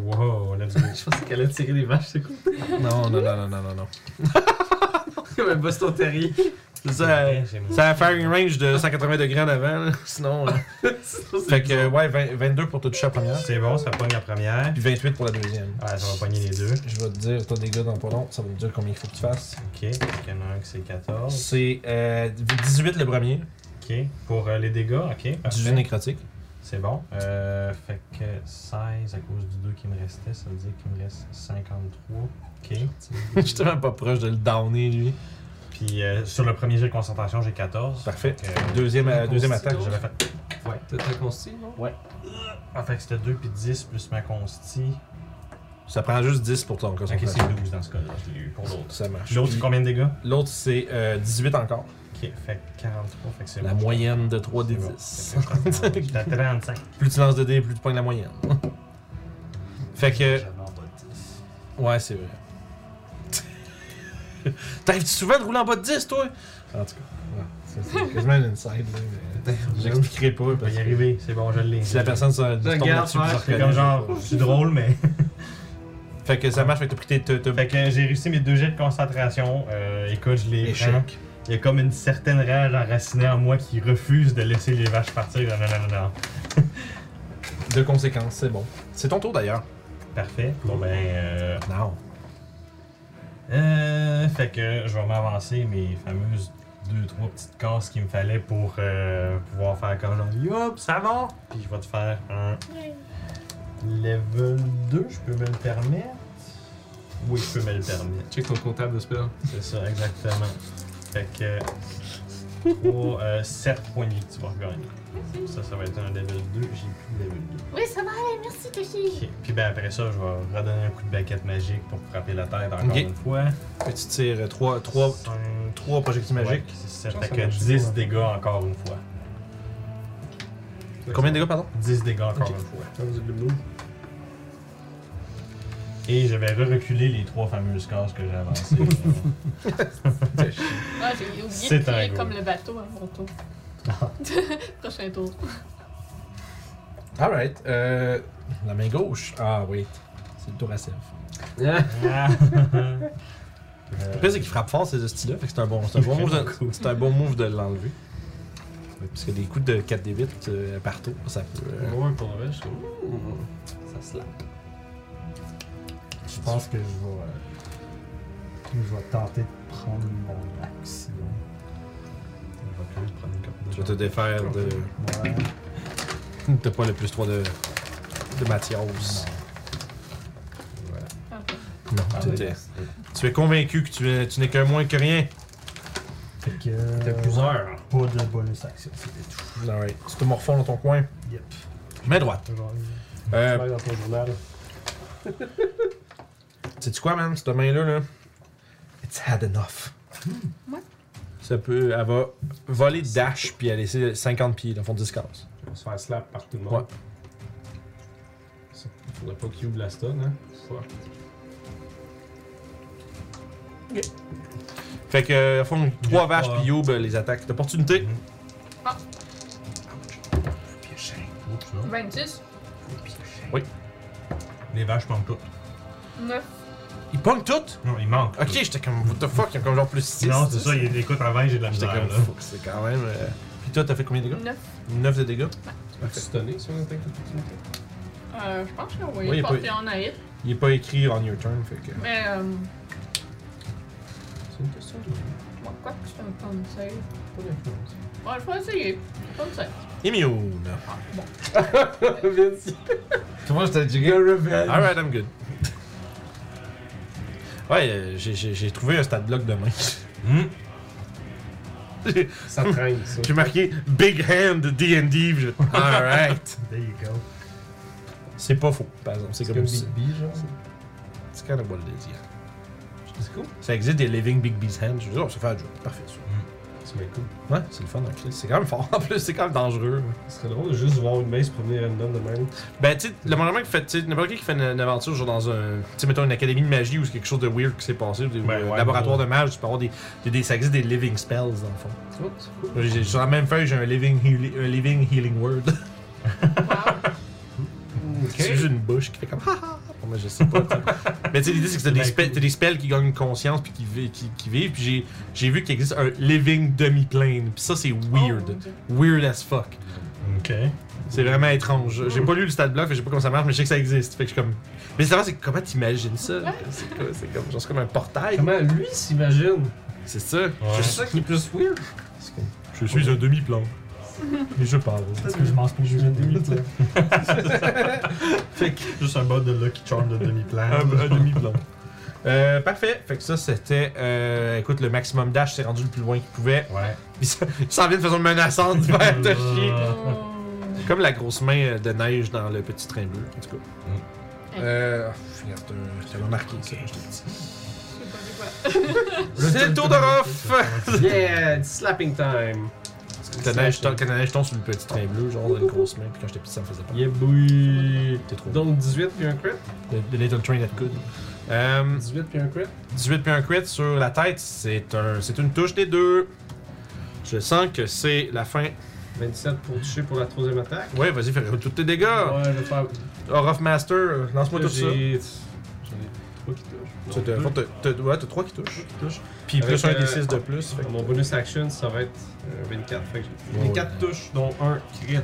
Speaker 2: Wow, let's go. <laughs>
Speaker 5: Je pensais qu'elle a tiré les vaches, c'est cool.
Speaker 1: Non, non, non, non, non, non, non. <laughs>
Speaker 5: Comme un Boston Terrier.
Speaker 1: C'est ça, euh, ça va faire une range de 180 degrés en avant, là. <laughs> sinon. euh, fait que, euh, ouais, 20 22 pour te toucher la première,
Speaker 2: C'est bon, ça pogne la première.
Speaker 1: puis 28 pour la deuxième.
Speaker 2: Ah, ça va pogner les deux.
Speaker 1: Je vais te dire, toi, dégâts dans pas long, ça va me dire combien il faut que tu fasses.
Speaker 2: Ok, il y en a un qui c'est 14.
Speaker 1: C'est euh, 18 le premier,
Speaker 2: Ok, pour euh, les dégâts, ok.
Speaker 1: 18
Speaker 2: Parfait.
Speaker 1: nécrotique.
Speaker 2: C'est bon. Euh, fait que 16 à cause du 2 qui me restait, ça veut dire qu'il me reste 53. Ok. <laughs>
Speaker 1: Je suis tellement pas proche de le downer, lui.
Speaker 2: Puis euh, sur le premier jet de concentration, j'ai 14.
Speaker 1: Parfait.
Speaker 2: Fait que, euh,
Speaker 1: Deuxième, euh, deuxième attaque.
Speaker 2: J'avais fait.
Speaker 5: Ouais, t'as ta consti, non?
Speaker 2: En fait, c'était 2 puis 10 plus ma consti.
Speaker 1: Ça prend juste 10 pour ton
Speaker 2: Ok,
Speaker 1: concentration.
Speaker 2: c'est 12 dans ce cas-là, je l'ai eu pour l'autre.
Speaker 1: Ça marche.
Speaker 2: L'autre, c'est combien de dégâts?
Speaker 1: L'autre, c'est euh, 18 encore.
Speaker 2: Ok, fait que 43, fait que c'est
Speaker 1: La
Speaker 2: bon.
Speaker 1: moyenne de 3
Speaker 2: C'est
Speaker 1: des
Speaker 2: bon.
Speaker 1: 10.
Speaker 2: Fait que je suis à 35. <laughs>
Speaker 1: plus tu lances de dés, plus tu pognes la moyenne. <laughs> fait que.
Speaker 4: J'avais en bas de 10.
Speaker 1: Ouais, c'est vrai. <laughs> T'arrives-tu souvent de rouler en bas de 10, toi? En tout cas, ouais, c'est quasiment un inside, là, mais j'expliquerai pas parce
Speaker 2: y arriver, c'est bon, je l'ai.
Speaker 1: si la personne se tombe là-dessus,
Speaker 2: C'est comme genre, c'est drôle, mais.
Speaker 1: Fait que ça marche, fait que t'as pris tes.
Speaker 2: Fait que j'ai réussi mes deux jets de concentration. Euh, écoute, je les.
Speaker 1: Échec.
Speaker 2: Il y a comme une certaine rage enracinée en moi qui refuse de laisser les vaches partir. Non, non, non, non. <laughs>
Speaker 1: De conséquences, c'est bon. C'est ton tour d'ailleurs.
Speaker 2: Parfait. Bon, ben. Euh,
Speaker 1: Non.
Speaker 2: euh, fait que je vais m'avancer mes fameuses deux, trois petites cases qu'il me fallait pour euh, pouvoir faire comme genre, Yup, ça va! Puis je vais te faire un level 2, je peux me le permettre? Oui, je peux me le permettre.
Speaker 5: Check ton comptable de spell.
Speaker 2: C'est ça, exactement. Fait que 3, euh, 7 points de vie que tu vas regagner. Ça, ça va être un level 2. J'ai plus de level 2.
Speaker 3: Oui, ça va aller, merci Toshi.
Speaker 2: Ok. Puis ben après ça, je vais redonner un coup de baguette magique pour frapper la tête encore
Speaker 1: Ok.
Speaker 2: une fois.
Speaker 1: Que tu tires 3, 3,
Speaker 2: Cinq,
Speaker 1: 3 projectiles magiques.
Speaker 2: ouais, ça. Fait
Speaker 5: que
Speaker 2: que
Speaker 5: ça marche
Speaker 2: 10
Speaker 5: pas.
Speaker 2: dégâts encore une fois.
Speaker 1: Combien de dégâts, pardon?
Speaker 2: 10 dégâts encore une fois. Et je vais re-reculer les trois fameuses cases que j'ai avancées. <laughs>
Speaker 3: Ah, j'ai oublié
Speaker 2: C'est
Speaker 3: de comme le bateau à mon tour. <laughs> Prochain tour.
Speaker 1: Alright. Euh, la main gauche. Ah, wait. C'est le tour à Sèvres.
Speaker 5: Ah,
Speaker 2: Ah. <laughs>
Speaker 1: Le pire, c'est qu'il frappe fort ces styles-là, fait que c'est un bon, c'est un bon move de,
Speaker 2: Cool.
Speaker 1: c'est un bon move de l'enlever. Ouais, Parce que des coups de 4 d 8 euh, partout, ça peut. euh,
Speaker 5: Ouais, pour le reste, Ça slap.
Speaker 4: Je pense que je vais. euh, je vais tenter de prendre mon action.
Speaker 1: Tu vas te défaire de.
Speaker 4: Ouais. <laughs>
Speaker 1: T'as pas le plus 3 de. de Mathias. Non,
Speaker 5: Ah,
Speaker 1: tu
Speaker 5: oui.
Speaker 1: étais- Tu es convaincu que tu, es- tu n'es qu'un moins que rien.
Speaker 4: Fait que. euh,
Speaker 5: T'as plusieurs.
Speaker 4: Pas de bonus action, c'était tout.
Speaker 1: Alright. Tu te morfonds dans ton coin.
Speaker 4: Yep.
Speaker 1: Main droite. Euh,
Speaker 5: dans ton journal. <laughs>
Speaker 1: Sais-tu quoi, man? Cette main-là, là, it's had enough.
Speaker 3: Ouais.
Speaker 1: Ça peut. Elle va voler dash puis elle laisser 50 pieds, dans le fond 10 cases.
Speaker 5: On va se faire slap par tout le monde.
Speaker 1: Ouais.
Speaker 5: Ça, Faudrait pas qu'il ouvre la stun, hein. Ouais.
Speaker 1: Fait que, euh, au fond, 3
Speaker 2: J'ai
Speaker 1: vaches puis Youb, euh, les attaques d'opportunité.
Speaker 3: Ah.
Speaker 2: Oups,
Speaker 3: 26,
Speaker 2: Les vaches manquent toutes.
Speaker 3: 9.
Speaker 1: Ils pognent toutes?
Speaker 2: Non, il manque.
Speaker 1: Ok, j'étais comme, what the fuck, ils ont comme genre plus 6.
Speaker 2: Non, c'est ça, il écoute en 20, j'ai de la
Speaker 1: J'étais
Speaker 2: misère.
Speaker 1: comme,
Speaker 2: là.
Speaker 1: fuck, c'est quand même. euh, Puis toi, t'as fait combien de dégâts?
Speaker 3: 9.
Speaker 1: 9 de dégâts?
Speaker 5: Tu stunné sur une attaque d'opportunité?
Speaker 3: Euh, je pense que oui,
Speaker 1: oui, pas-
Speaker 3: porté en hit.
Speaker 1: Il est pas écrit on your turn, fait que.
Speaker 3: Mais, euh,
Speaker 5: C'est une question de.
Speaker 3: moi, quoi que je fais un ton save.
Speaker 5: Pas d'influence.
Speaker 3: Ouais, je vais essayer. Ton save.
Speaker 1: Immune. <laughs>
Speaker 5: Vinci.
Speaker 1: Comment je t'ai dit?
Speaker 5: revenge.
Speaker 1: Alright, I'm good. Ouais, euh, j'ai- trouvé un stat block de main.
Speaker 2: Hum. <laughs>
Speaker 1: J'ai-
Speaker 5: Ça traîne, ça.
Speaker 1: J'ai marqué Big Hand D&D. je- Alright. <laughs>
Speaker 4: There you go.
Speaker 1: C'est pas faux, par exemple. C'est
Speaker 5: C'est
Speaker 1: comme
Speaker 5: comme
Speaker 1: ça.
Speaker 5: Big B, genre.
Speaker 1: C'est kind of what it is, yeah.
Speaker 5: C'est cool.
Speaker 1: Ça existe des Living Big Beast Hands. Je dis, oh, ça fait un job. Parfait, ça.
Speaker 5: C'est bien cool.
Speaker 1: Ouais, c'est le fun, un crit. C'est quand même fort <laughs> en plus, c'est quand même dangereux.
Speaker 5: Ce serait drôle de juste voir une main se promener random de même.
Speaker 1: Ben, tu sais, le moment qui fait, tu n'importe qui qui fait une, une aventure, genre dans un, tu sais, mettons une académie de magie ou c'est quelque chose de weird qui s'est passé, ou des
Speaker 2: Ben,
Speaker 1: euh,
Speaker 2: ouais.
Speaker 1: de mages, tu peux avoir des, des, des- ça existe des living spells dans le fond.
Speaker 5: Cool.
Speaker 1: Sur la même feuille, j'ai un living, heali- un living healing word. <laughs> C'est juste une bouche qui fait comme haha. Bon, mais je sais pas. tu sais. <laughs> mais tu sais, l'idée c'est que t'as des,
Speaker 2: C'est
Speaker 1: t'as des spells qui gagnent une conscience puis qui, vi- qui, qui vivent. Puis j'ai, j'ai vu qu'il existe un living demi-plane. Puis ça c'est weird. Weird as fuck.
Speaker 2: Ok.
Speaker 1: C'est vraiment étrange. J'ai pas lu le stat que je sais pas comment ça marche, mais je sais que ça existe. Fait que je suis comme. Mais c'est c'est comment t'imagines ça? <laughs> C'est quoi- c'est comme, genre, c'est comme un portail.
Speaker 5: Comment lui s'imagine?
Speaker 1: C'est ça.
Speaker 5: C'est ça qui est plus weird.
Speaker 1: Je suis un demi-plan. <laughs> Mais je parle.
Speaker 4: Parce que je mange juger de lui.
Speaker 1: Fait que.
Speaker 2: Juste un mode de Lucky Charm de demi-plan.
Speaker 1: un, un demi-blanc. Euh, parfait. Fait que ça, c'était. euh, écoute, le maximum dash s'est rendu le plus loin qu'il pouvait.
Speaker 2: Ouais.
Speaker 1: Puis ça, il s'en vient de façon menaçante vers te chier.
Speaker 3: Oh.
Speaker 1: Comme la grosse main euh, de neige dans le petit train bleu, en tout cas. Euh. Je t'avais remarqué ça, je t'ai dit.
Speaker 3: Je sais pas c'est <laughs>
Speaker 1: le tour de Ruff! <laughs>
Speaker 5: Yeah, it's slapping time.
Speaker 1: Quand la neige tombe- sur le petit train bleu, genre dans une grosse main, puis quand j'étais petit, ça me faisait peur.
Speaker 5: Yeah, boy.
Speaker 1: T'es trop.
Speaker 5: Donc 18 puis un crit?
Speaker 1: The, the Little Train that could. Euh,
Speaker 5: 18 puis un crit?
Speaker 1: 18 puis un crit sur la tête, c'est un, c'est une touche des deux. Je sens que c'est la fin.
Speaker 5: 27 pour toucher pour la troisième attaque.
Speaker 1: Ouais, vas-y, fais tous tes dégâts.
Speaker 5: Ouais, je vais faire.
Speaker 1: Or of Master, euh, lance-moi tout ça. Tu-
Speaker 5: deux
Speaker 1: faut- t'as- t'as- Ouais, t'as 3 qui touchent. Puis
Speaker 5: Avec,
Speaker 1: plus un
Speaker 5: euh,
Speaker 1: des 6 de plus. fait que-
Speaker 5: Mon bonus action, ça va être euh, 24. Fait que j'ai
Speaker 1: Ouais,
Speaker 5: 24
Speaker 1: ouais.
Speaker 5: touches, dont un crit.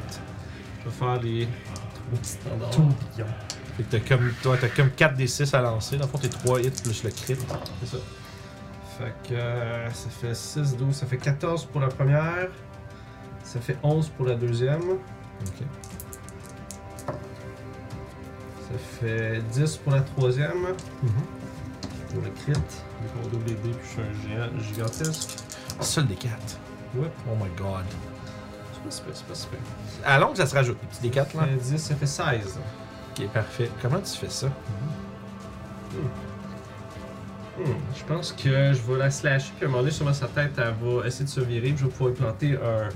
Speaker 5: Je vais faire les 3 petits standards.
Speaker 1: Fait que t'as comme, toi, t'as comme 4 des 6 à lancer. Dans le fond, t'es 3 hits plus le crit.
Speaker 5: C'est ça. Fait que euh, ça fait 6, 12, ça fait 14 pour la première. Ça fait 11 pour la deuxième.
Speaker 1: Ok.
Speaker 5: Ça fait 10 pour la troisième.
Speaker 1: Mhm.
Speaker 5: Pour le crit. Donc on double les dés, puis je suis un géant gigantesque.
Speaker 1: Seul des 4.
Speaker 5: Ouais.
Speaker 1: Oh my god.
Speaker 5: C'est pas super, c'est pas super.
Speaker 1: À longue, ça se rajoute. Les petits des 4
Speaker 5: Ça
Speaker 1: là.
Speaker 5: fait 10, ça fait 16.
Speaker 1: Ok, parfait. Comment tu fais ça?
Speaker 5: Hmm, Je pense que je vais la slasher, puis à un moment donné, sûrement sa tête, elle va essayer de se virer, puis je vais pouvoir planter un.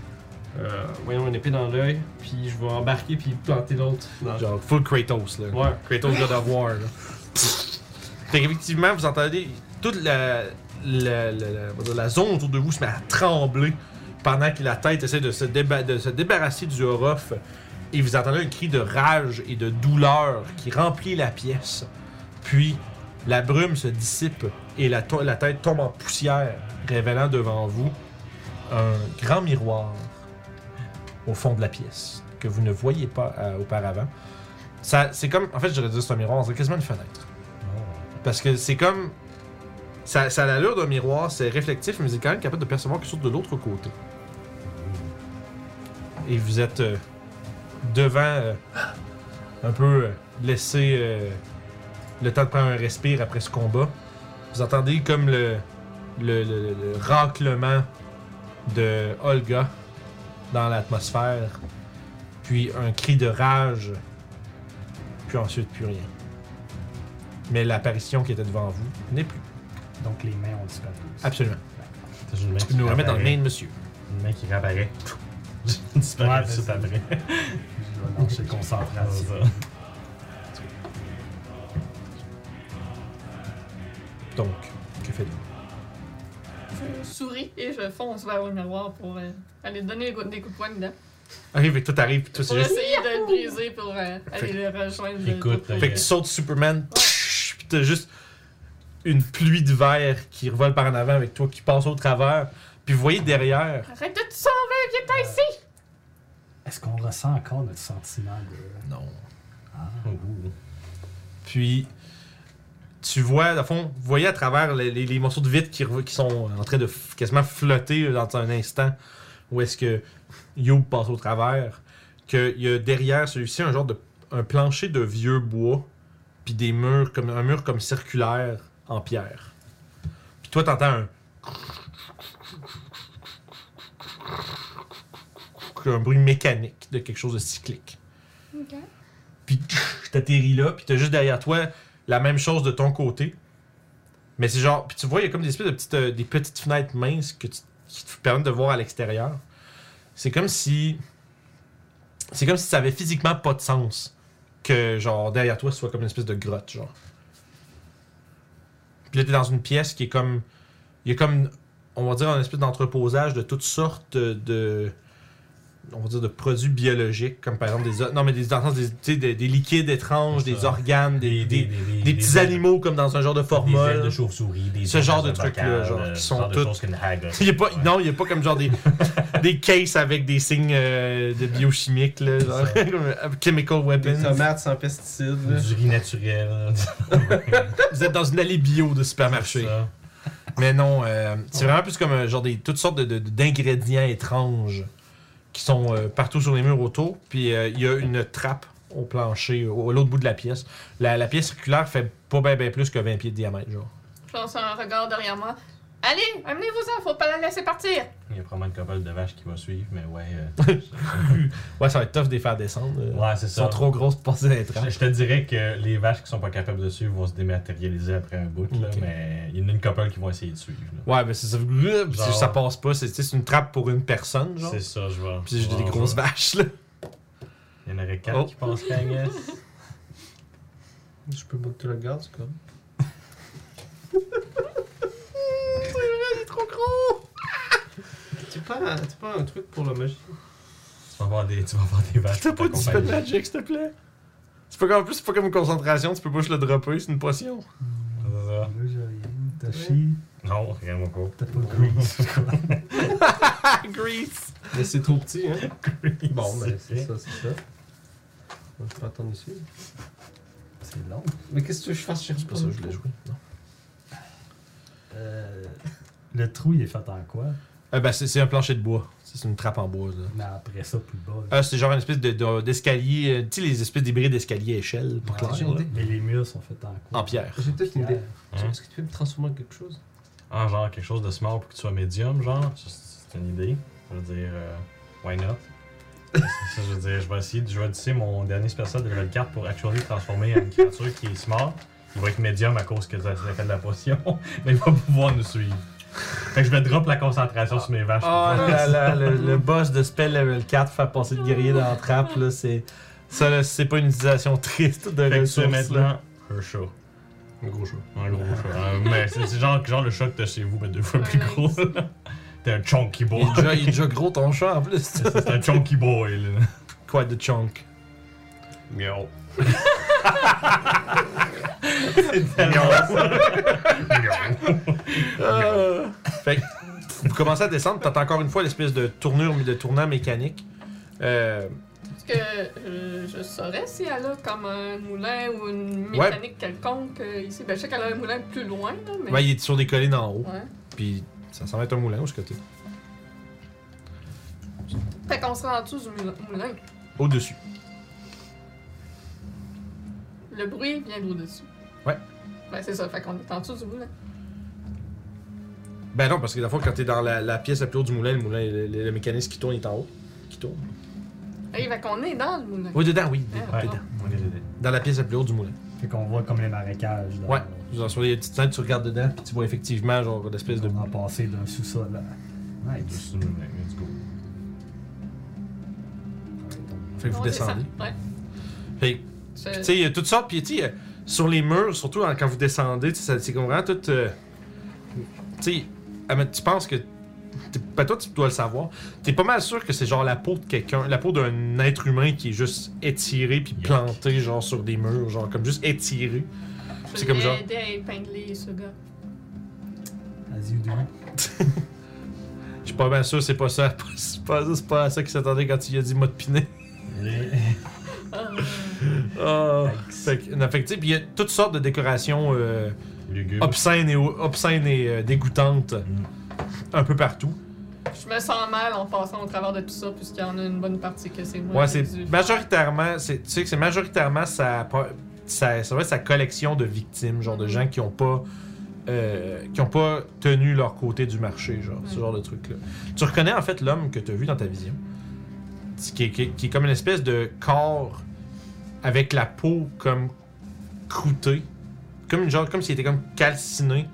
Speaker 5: Euh, voyons, une épée dans l'œil, puis je vais embarquer, puis planter l'autre dans
Speaker 1: Genre full Kratos là.
Speaker 5: Ouais.
Speaker 1: Kratos God of War. Là. <laughs> fait qu'effectivement, vous entendez toute la, zone autour de vous se met à trembler pendant que la tête essaie de se, débarrasser du Orof. Et vous entendez un cri de rage et de douleur qui remplit la pièce. Puis la brume se dissipe et la, tête tombe en poussière, révélant devant vous un grand miroir au fond de la pièce que vous ne voyez pas euh, auparavant. C'est comme, en fait, j'aurais dit c'est un miroir, c'est quasiment une fenêtre. Parce que c'est comme, ça, ça a l'allure d'un miroir, c'est réflectif, mais vous quand même capable de percevoir quelque chose de l'autre côté. Et vous êtes euh, devant, euh, un peu euh, laissé le temps de prendre un respire après ce combat. Vous entendez comme le, le, le- le raclement de Olga dans l'atmosphère, puis un cri de rage, puis ensuite plus rien. Mais l'apparition qui était devant vous n'est plus.
Speaker 4: Donc les mains ont disparu. aussi.
Speaker 1: Absolument.
Speaker 2: T'as une main
Speaker 1: Tu
Speaker 2: qui
Speaker 1: peux nous remettre dans le
Speaker 2: réapparaît.
Speaker 1: main de monsieur.
Speaker 2: Une main qui réapparaît. <laughs> Disparaît
Speaker 4: Ouais,
Speaker 2: tout de suite
Speaker 4: vas-y.
Speaker 2: après.
Speaker 4: Je vais concentration.
Speaker 1: Donc, que faites-vous?
Speaker 3: Je souris et je fonce vers le miroir pour euh, aller donner des coups des coups de poing dedans.
Speaker 1: Arrive, fait que toi t'arrives, puis
Speaker 3: Pour
Speaker 1: c'est juste.
Speaker 3: essayer de le briser pour euh, aller le rejoindre. de-
Speaker 2: Écoute,
Speaker 3: de-
Speaker 2: euh,
Speaker 1: Fait que tu sautes Superman, puis t'as juste une pluie de verre qui revole par en avant avec toi qui passe au travers. Puis vous voyez derrière,
Speaker 3: Arrête de te sauver, viens t'en ici!
Speaker 4: Est-ce qu'on ressent encore notre sentiment de.
Speaker 1: non.
Speaker 2: Ouh.
Speaker 1: Puis tu vois, dans le fond, vous voyez à travers les, les- les morceaux de vitre qui, sont en train de quasiment flotter dans un instant où est-ce que Youb passe au travers, qu'il y a derrière celui-ci un genre de un plancher de vieux bois, puis des murs comme un mur comme circulaire en pierre. Puis toi t'entends un un bruit mécanique de quelque chose de cyclique. Puis <laughs> t'atterris là, puis t'as juste derrière toi la même chose de ton côté. Mais c'est genre, puis tu vois, il y a comme des espèces de petites, euh, des petites fenêtres minces que tu qui te permettent de voir à l'extérieur. C'est comme si. C'est comme si ça avait physiquement pas de sens que, genre, derrière toi, ce soit comme une espèce de grotte, genre. Puis là, t'es dans une pièce qui est comme. Il y a comme. On va dire un espèce d'entreposage de toutes sortes de. On va dire de produits biologiques, comme par exemple des. Non, mais des, dans le sens des, des, des liquides étranges, des organes, des, des,
Speaker 2: des,
Speaker 1: des petits animaux comme dans un genre de
Speaker 2: Des ailes
Speaker 1: formol.
Speaker 2: de chauve-souris, des
Speaker 1: Ce genre de
Speaker 2: un
Speaker 1: trucs-là, genre,
Speaker 2: euh,
Speaker 1: qui sont
Speaker 2: de. <laughs>
Speaker 1: Il y a pas, non, il n'y a pas comme genre des, <laughs> des cases avec des signes euh, de biochimiques, là, genre, <laughs> euh, chemical
Speaker 5: Des
Speaker 1: weapons.
Speaker 5: tomates sans pesticides. là.
Speaker 2: Du riz naturel.
Speaker 1: Vous êtes dans une allée bio de supermarché. Mais non, euh, c'est vraiment plus comme genre des, toutes sortes de- de- d'ingrédients étranges qui sont euh, partout sur les murs autour. Puis euh, il y a une trappe au plancher, au, à l'autre bout de la pièce. La, pièce circulaire fait pas bien plus que 20 pieds de diamètre, genre.
Speaker 3: Je lance un regard derrière moi. Allez, amenez-vous-en, faut pas la laisser partir.
Speaker 2: Il y a probablement une couple de vaches qui va suivre, mais ouais. euh, <laughs>
Speaker 1: Ouais, ça va être tough de les faire descendre. euh.
Speaker 2: ouais, c'est
Speaker 1: Ils
Speaker 2: ça.
Speaker 1: sont trop grosses pour passer dans les trappes.
Speaker 2: Je, je te dirais que les vaches qui sont pas capables de suivre vont se dématérialiser après un bout, là,
Speaker 1: Ok.
Speaker 2: mais il y en a une couple qui vont essayer de suivre. là.
Speaker 1: Ouais, mais c'est ça. puis
Speaker 2: Genre-
Speaker 1: Ça passe pas. C'est tu sais, c'est une trappe pour une personne, genre.
Speaker 2: C'est ça, je vois.
Speaker 1: Puis j'ai des grosses vaches, là.
Speaker 2: Il y en aurait quatre
Speaker 1: Oh.
Speaker 2: qui pensent qu'à Agnès.
Speaker 5: Je peux monter le garde, c'est comme. <laughs> Tu pas, tu pas un truc pour la magie?
Speaker 2: Tu vas voir des, tu vas voir des vaches.
Speaker 1: T'as pas de
Speaker 2: t'accompagner.
Speaker 1: magic, s'il te plaît? C'est pas comme, en plus, c'est pas comme une concentration, tu peux pas juste le dropper, c'est une potion.
Speaker 4: Là, j'ai rien. T'as chi,
Speaker 2: Non, rien pas.
Speaker 4: t'as pas de grease. <laughs> <laughs>
Speaker 1: Grease!
Speaker 5: Mais c'est trop petit, hein? Bon, ben c'est ça, c'est ça. On va attendre ici.
Speaker 4: C'est long.
Speaker 5: Mais qu'est-ce que tu veux que je fasse? Je
Speaker 1: C'est pas ça que je voulais jouer. Non.
Speaker 4: Euh, le trou, il est fait en quoi?
Speaker 1: Euh, ben, c'est c'est un plancher de bois. C'est une trappe en bois, là.
Speaker 4: Mais après ça, plus bas.
Speaker 1: Ah, c'est genre une espèce de- de- d'escalier, euh, tu sais, les espèces d'hybrides d'escalier à échelle, pour
Speaker 4: Ouais,
Speaker 1: clair.
Speaker 4: Mais les murs sont faits en quoi?
Speaker 1: En pierre.
Speaker 5: J'ai peut-être une idée.
Speaker 2: Hein?
Speaker 5: Est-ce que tu peux me transformer en quelque chose?
Speaker 2: Ah, genre quelque chose de smart pour que tu sois médium, genre? C'est une idée. Je veux dire, euh, why not? ça, ça, je veux dire, je vais essayer de, je vais utiliser mon dernier spécial de level 4 pour actually transformer en une créature qui est smart. Il va être médium à cause que ça ça fait de la potion, <laughs> mais il va pouvoir nous suivre. Fait que je vais drop la concentration sur mes vaches.
Speaker 1: Oh là là, le, le boss de spell level 4 faire passer le guerrier dans la trappe, là, c'est. Ça, c'est pas une utilisation triste de
Speaker 2: Fait que tu es
Speaker 1: ressources.
Speaker 2: maintenant un chat.
Speaker 1: Un gros chat.
Speaker 2: Un gros chat. Euh, mais c'est genre, genre le chat que t'as chez vous, mais deux fois plus gros. là. <laughs> T'es un chunky boy.
Speaker 1: Il est, déjà, il est déjà gros ton chat en plus. <laughs>
Speaker 2: C'est un chunky boy, là.
Speaker 1: Quite the chunk?
Speaker 2: Miaou. <laughs>
Speaker 1: Euh, fait que vous commencez à descendre, t'entends encore une fois l'espèce de tournure, de tournant mécanique. Euh,
Speaker 3: Est-ce que euh, je saurais si elle a comme un moulin ou une mécanique quelconque euh, ici? Ben, je sais qu'elle a un moulin plus loin, là, mais...
Speaker 1: ouais, il est sur des collines en haut.
Speaker 3: Ouais.
Speaker 1: Puis ça semble être un moulin où ce côté.
Speaker 3: Fait qu'on sera en dessous du moulin- moulin.
Speaker 1: Au-dessus.
Speaker 3: Le bruit vient d'au-dessus.
Speaker 1: Ouais.
Speaker 3: Ben, c'est ça. Fait qu'on est en dessous du moulin.
Speaker 1: Ben non, parce que la fois quand t'es dans la, la pièce la plus haute du moulin, le moulin, le, le- le mécanisme qui tourne est en haut. Qui tourne.
Speaker 3: Hey, fait qu'on est dans le moulin.
Speaker 1: Oui, dedans, oui.
Speaker 3: Ah,
Speaker 1: dedans.
Speaker 2: Ouais, on est dedans.
Speaker 1: Dans la pièce la plus haute du moulin.
Speaker 4: Fait qu'on voit comme les marécages. dans-
Speaker 1: Ouais. Genre, sur les petites fenêtres, tu regardes dedans, puis tu vois effectivement, genre, l'espèce de.
Speaker 4: On a passé d'un sous-sol à. Ouais,
Speaker 2: une minute, let's go.
Speaker 1: Fait que vous descendez.
Speaker 3: Ouais.
Speaker 1: Fait Tu sais, il y a toutes sortes, puis tu sais, sur les murs, surtout quand vous descendez, tu sais, ça- c'est comme vraiment tout. euh, tu sais, tu penses que. Ben toi, tu dois le savoir. T'es pas mal sûr que c'est genre la peau de quelqu'un, la peau d'un être humain qui est juste étiré puis
Speaker 2: Yuck.
Speaker 1: planté, genre sur des murs, genre comme juste étiré.
Speaker 3: je
Speaker 1: c'est comme genre-
Speaker 3: à épingler ce gars.
Speaker 4: As you do.
Speaker 1: Je suis pas bien sûr, c'est pas ça. <laughs> C'est pas, pas à ça qu'il s'attendait quand il a dit mode piné. <laughs>
Speaker 3: Ah.
Speaker 1: Fait que, non, fait que, tu sais, puis il y a toutes sortes de décorations euh, obscènes et, obscènes et euh, dégoûtantes un peu partout.
Speaker 3: je me sens mal en passant au travers de tout ça, puisqu'il y en a une bonne partie que c'est moi
Speaker 1: Ouais,
Speaker 3: qui
Speaker 1: c'est majoritairement, c'est, tu sais que c'est majoritairement sa, sa, ça va être sa collection de victimes, genre de
Speaker 3: Mhm.
Speaker 1: gens qui ont pas, euh, qui ont pas tenu leur côté du marché, genre ce
Speaker 3: Ouais.
Speaker 1: genre de truc là. Tu reconnais en fait l'homme que tu as vu dans ta vision, Ce qui est, qui est- qui est comme une espèce de corps avec la peau comme croûtée, comme genre, comme s'il était comme calciné,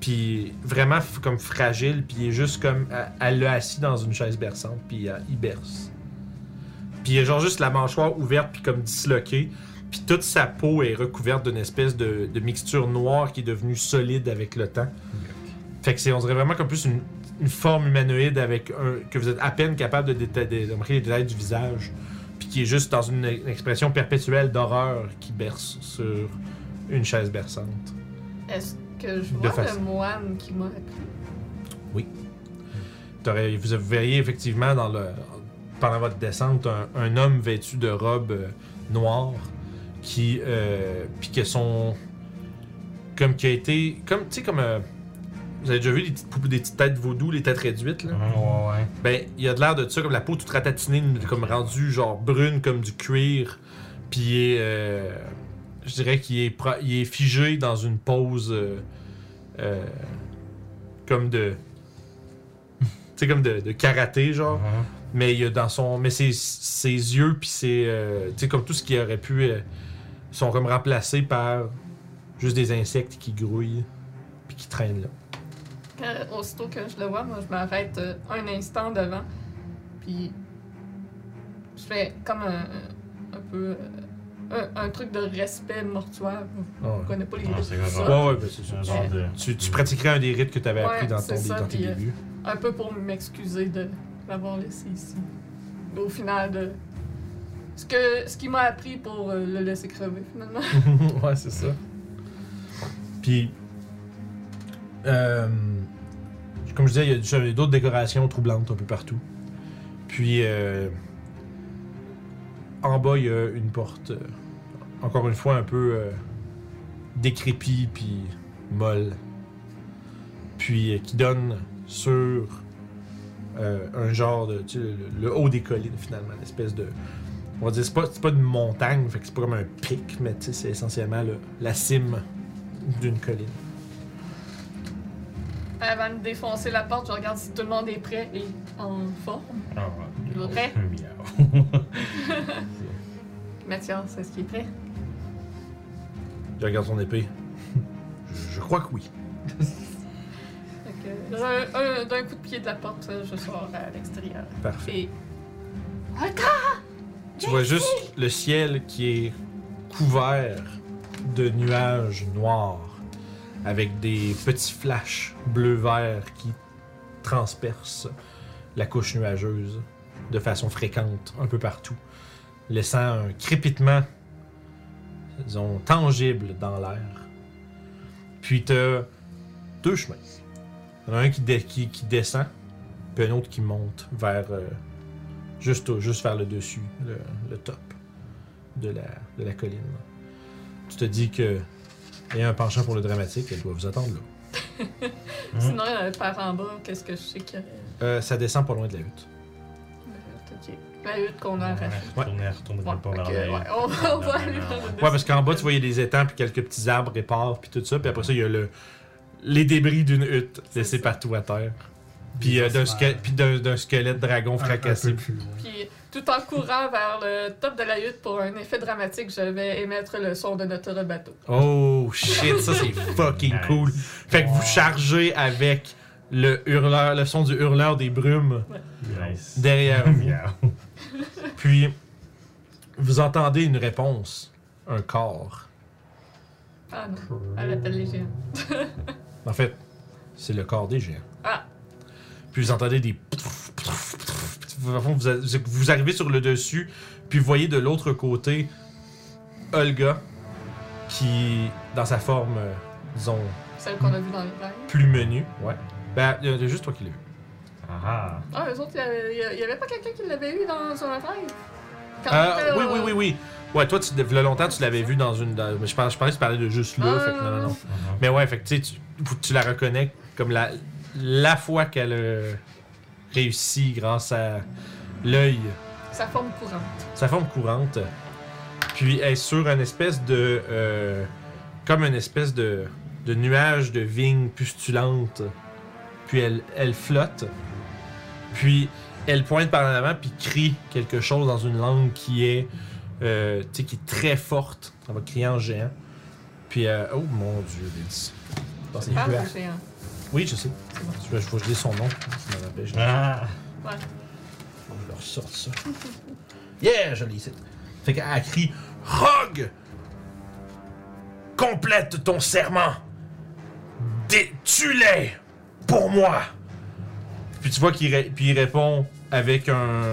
Speaker 1: Puis vraiment comme fragile, puis il est juste comme. Elle- l'a assis dans une chaise berçante, puis il berce. Puis il a genre juste la mâchoire ouverte, puis comme disloquée. Puis toute sa peau est recouverte d'une espèce de, de mixture noire qui est devenue solide avec le temps. Fait que c'est, on dirait vraiment comme plus une, une forme humanoïde avec un, que vous êtes à peine capable de, déta- de, de remarquer les détails du visage. Puis qui est juste dans une, une expression perpétuelle d'horreur qui berce sur une chaise berçante.
Speaker 3: Est-ce que je vois le moine qui m'a appris?
Speaker 1: T'aurais- vous verriez effectivement dans le, pendant votre descente un, un homme vêtu de robe euh, noire qui euh, puis que son comme qui a été comme tu sais comme euh, vous avez déjà vu les petites poupées des petites têtes vaudou les têtes réduites là?
Speaker 2: Ouais, ouais.
Speaker 1: ben il y a de l'air de ça comme la peau toute ratatinée comme rendue genre brune comme du cuir puis euh, je dirais qu'il est il est figé dans une pose euh, euh, comme de <laughs> tu sais comme de, de karaté genre
Speaker 2: Mhm.
Speaker 1: mais il y a dans son mais ses, ses yeux puis c'est tu sais comme tout ce qui aurait pu euh, sont comme remplacés par juste des insectes qui grouillent puis qui traînent là
Speaker 3: Quand- aussitôt que je le vois, moi, je m'arrête euh, un instant devant. Puis. Je fais comme un, un peu. euh, un, un truc de respect mortuaire.
Speaker 1: Ouais.
Speaker 3: Je connais pas les
Speaker 2: Ah,
Speaker 3: rites,
Speaker 1: ouais ouais ben c'est
Speaker 2: de.
Speaker 1: Tu, tu pratiquerais un des rites que tu avais appris dans, ton,
Speaker 3: ça,
Speaker 1: dans tes
Speaker 3: puis, euh,
Speaker 1: débuts?
Speaker 3: Un peu pour m'excuser de l'avoir laissé ici. Au final, de. Ce, que, ce qui m'a appris pour euh, le laisser crever, finalement. <laughs>
Speaker 1: ouais, c'est ça. Puis, euh, comme je disais, il y a d'autres décorations troublantes un peu partout. Puis, euh, en bas, il y a une porte, euh, encore une fois, un peu euh, décrépie puis molle. Puis, qui donne sur un genre de. Tu sais, le, haut des collines, finalement, une espèce de. On va dire, c'est pas, pas une montagne, fait que c'est pas comme un pic, mais tu sais, c'est essentiellement le- la cime d'une colline.
Speaker 3: Avant de défoncer la porte, je regarde si tout le monde est prêt et en forme.
Speaker 2: Ah, ouais.
Speaker 3: Je.
Speaker 2: Miaou. <laughs>
Speaker 3: Mathias, est-ce qu'il est prêt?
Speaker 1: Il regarde son épée. je, je crois que oui.
Speaker 3: D'un- un- D'un coup de pied de la porte, je sors à l'extérieur.
Speaker 1: Parfait.
Speaker 3: Et.
Speaker 1: Tu vois juste le ciel qui est couvert de nuages noirs avec des petits flashs bleu-vert qui transpercent la couche nuageuse de façon fréquente un peu partout, laissant un crépitement, disons, tangible dans l'air. Puis t'as deux chemins. Un qui, descend, puis un autre qui monte vers euh, juste, juste vers le dessus, le, le top de la, de la colline. Tu te dis que il y a un penchant pour le dramatique, elle doit vous attendre là. <laughs>
Speaker 3: Sinon, euh, par en bas, qu'est-ce que je sais qu'il y aurait?
Speaker 1: Euh, ça descend pas loin de la hutte.
Speaker 3: Ok. La hutte qu'on a
Speaker 2: Ouais,
Speaker 3: arrachée.
Speaker 2: retourner, retourner
Speaker 3: Ouais,
Speaker 2: pas vers
Speaker 3: ok,
Speaker 2: la-
Speaker 3: ouais, on, on va aller dans le
Speaker 1: Ouais, parce qu'en bas, tu vois, il y a des étangs, puis quelques petits arbres épars, puis tout ça. Puis après ça, il y a le, les débris d'une hutte laissés partout à terre. Puis euh, d'un squelette, puis d'un- d'un squelette dragon
Speaker 4: Un- un peu
Speaker 1: fracassé.
Speaker 4: plus loin.
Speaker 3: Puis, tout en courant vers le top de la hutte pour un effet dramatique, je vais émettre le son de notre bateau.
Speaker 1: Oh shit, ça c'est <laughs> fucking
Speaker 2: Nice.
Speaker 1: cool. Fait que vous chargez avec le hurleur, le son du hurleur des brumes
Speaker 2: Nice.
Speaker 1: derrière vous. <laughs> Puis vous entendez une réponse, un corps.
Speaker 3: Ah non, elle appelle les géants. <laughs>
Speaker 1: En fait, c'est le corps des géants.
Speaker 3: Ah.
Speaker 1: Puis vous entendez des. Vous, arrivez sur le dessus, puis vous voyez de l'autre côté Olga, qui, dans sa forme, euh, disons,
Speaker 3: Celle qu'on a vue dans les rêves.
Speaker 1: plus menue. Ouais. Ben, il y a juste toi qui l'as vu.
Speaker 2: Ah.
Speaker 3: Ah, eux autres, il y avait, pas quelqu'un qui l'avait eu dans un rêve? Quand
Speaker 1: Euh, oui,
Speaker 3: euh,
Speaker 1: oui, oui, oui. Ouais, toi, tu, il y a longtemps, tu l'avais vu dans une. dans- mais je pense, je pensais que tu parlais de juste là.
Speaker 3: Ah,
Speaker 1: fait que non, non, non.
Speaker 2: Mhm.
Speaker 1: Mais ouais, fait que tu la reconnais comme la, la fois qu'elle a réussi grâce à l'œil,
Speaker 3: Sa forme courante.
Speaker 1: sa forme courante. Puis elle est sur une espèce de. euh, comme une espèce de, de nuage de vigne pustulante. Puis elle, elle flotte. Puis elle pointe par en avant, puis crie quelque chose dans une langue qui est. euh, tu sais, qui est très forte. Ça va crier en géant. Puis, euh, oh mon dieu, Vince. C'est
Speaker 3: de géant.
Speaker 1: Oui, je sais. Je vais, je vais- je dis son nom.
Speaker 2: Ah!
Speaker 3: Ouais.
Speaker 1: faut que je leur ressorte ça. <laughs> Yeah, je l'ai ici. Fait qu'elle crie Rogue Complète ton serment Tue-les Pour moi Puis tu vois qu'il ré- puis il répond avec un.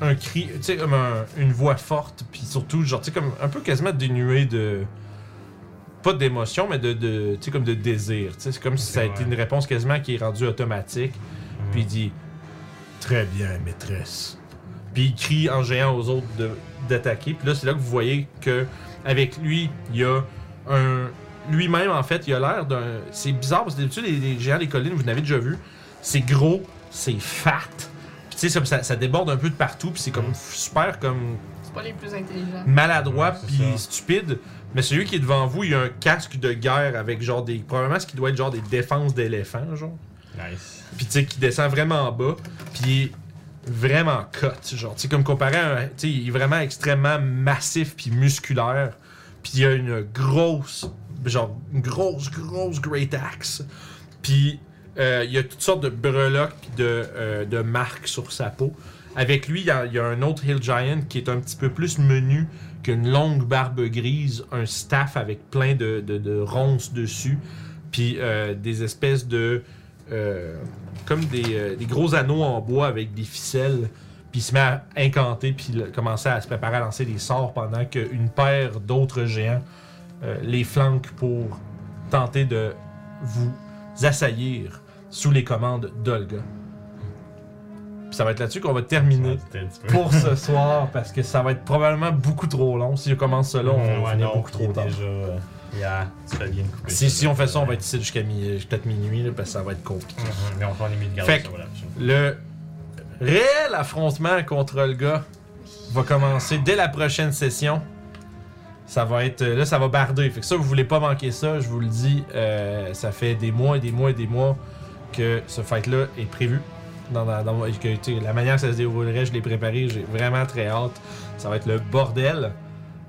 Speaker 1: Un cri, tu sais, comme un- une voix forte, puis surtout, genre, tu sais, comme un peu quasiment dénué de. Pas d'émotion, mais de, de tu sais, comme de désir. Tu sais, c'est comme si ça a été une réponse quasiment qui est rendue automatique. Puis il dit Très bien, maîtresse. Puis il crie en géant aux autres de- d'attaquer. Puis là, c'est là que vous voyez que avec lui, il y a un. Lui-même, en fait, il a l'air d'un. C'est bizarre parce que d'habitude, les, les géants des collines, vous n'avez déjà vu. C'est gros, c'est fat. Puis tu sais, ça, ça- déborde un peu de partout. Puis c'est comme
Speaker 2: Mm.
Speaker 1: super comme
Speaker 3: C'est pas les plus intelligents.
Speaker 1: maladroit puis
Speaker 2: ça.
Speaker 1: stupide. Mais celui qui est devant vous, il a un casque de guerre avec genre des. Probablement ce qui doit être genre des défenses d'éléphants, genre.
Speaker 2: Nice.
Speaker 1: Puis tu sais, qui descend vraiment en bas. Puis il est vraiment cut. Genre, tu sais, comme comparé à un. Tu sais, il est vraiment extrêmement massif puis musculaire. Puis il a une grosse. Genre, une grosse, grosse Great Axe. Puis euh, il y a toutes sortes de breloques puis de, euh, de marques sur sa peau. Avec lui, il y, a, il y a un autre Hill Giant qui est un petit peu plus menu qu'une longue barbe grise, un staff avec plein de, ronces dessus, puis euh, des espèces de. euh, comme des, euh, des gros anneaux en bois avec des ficelles, puis il se met à incanter, puis commencer à se préparer à lancer des sorts pendant qu'une paire d'autres géants les flanquent pour tenter de vous assaillir sous les commandes d'Olga. Puis ça va être là-dessus qu'on va terminer pour ce <laughs> soir parce que ça va être probablement beaucoup trop long. Si je commence ça là, on va
Speaker 2: Ouais,
Speaker 1: beaucoup trop tard.
Speaker 2: déjà. euh, Yeah, fais bien de couper.
Speaker 1: Si, si on fait ça, on va être ici jusqu'à peut-être minuit là, parce que ça va être compliqué.
Speaker 2: Mhm, Mais on va les mis de
Speaker 1: Fait
Speaker 2: ça, voilà.
Speaker 1: Le réel affrontement contre Olga va commencer dès la prochaine session. Ça va être. euh, Là, ça va barder. Fait que ça, vous voulez pas manquer ça, je vous le dis. euh, ça fait des mois et des mois et des mois que ce fight-là est prévu. Dans, dans- que, la manière que ça se déroulerait, je l'ai préparé. J'ai vraiment très hâte. Ça va être le bordel.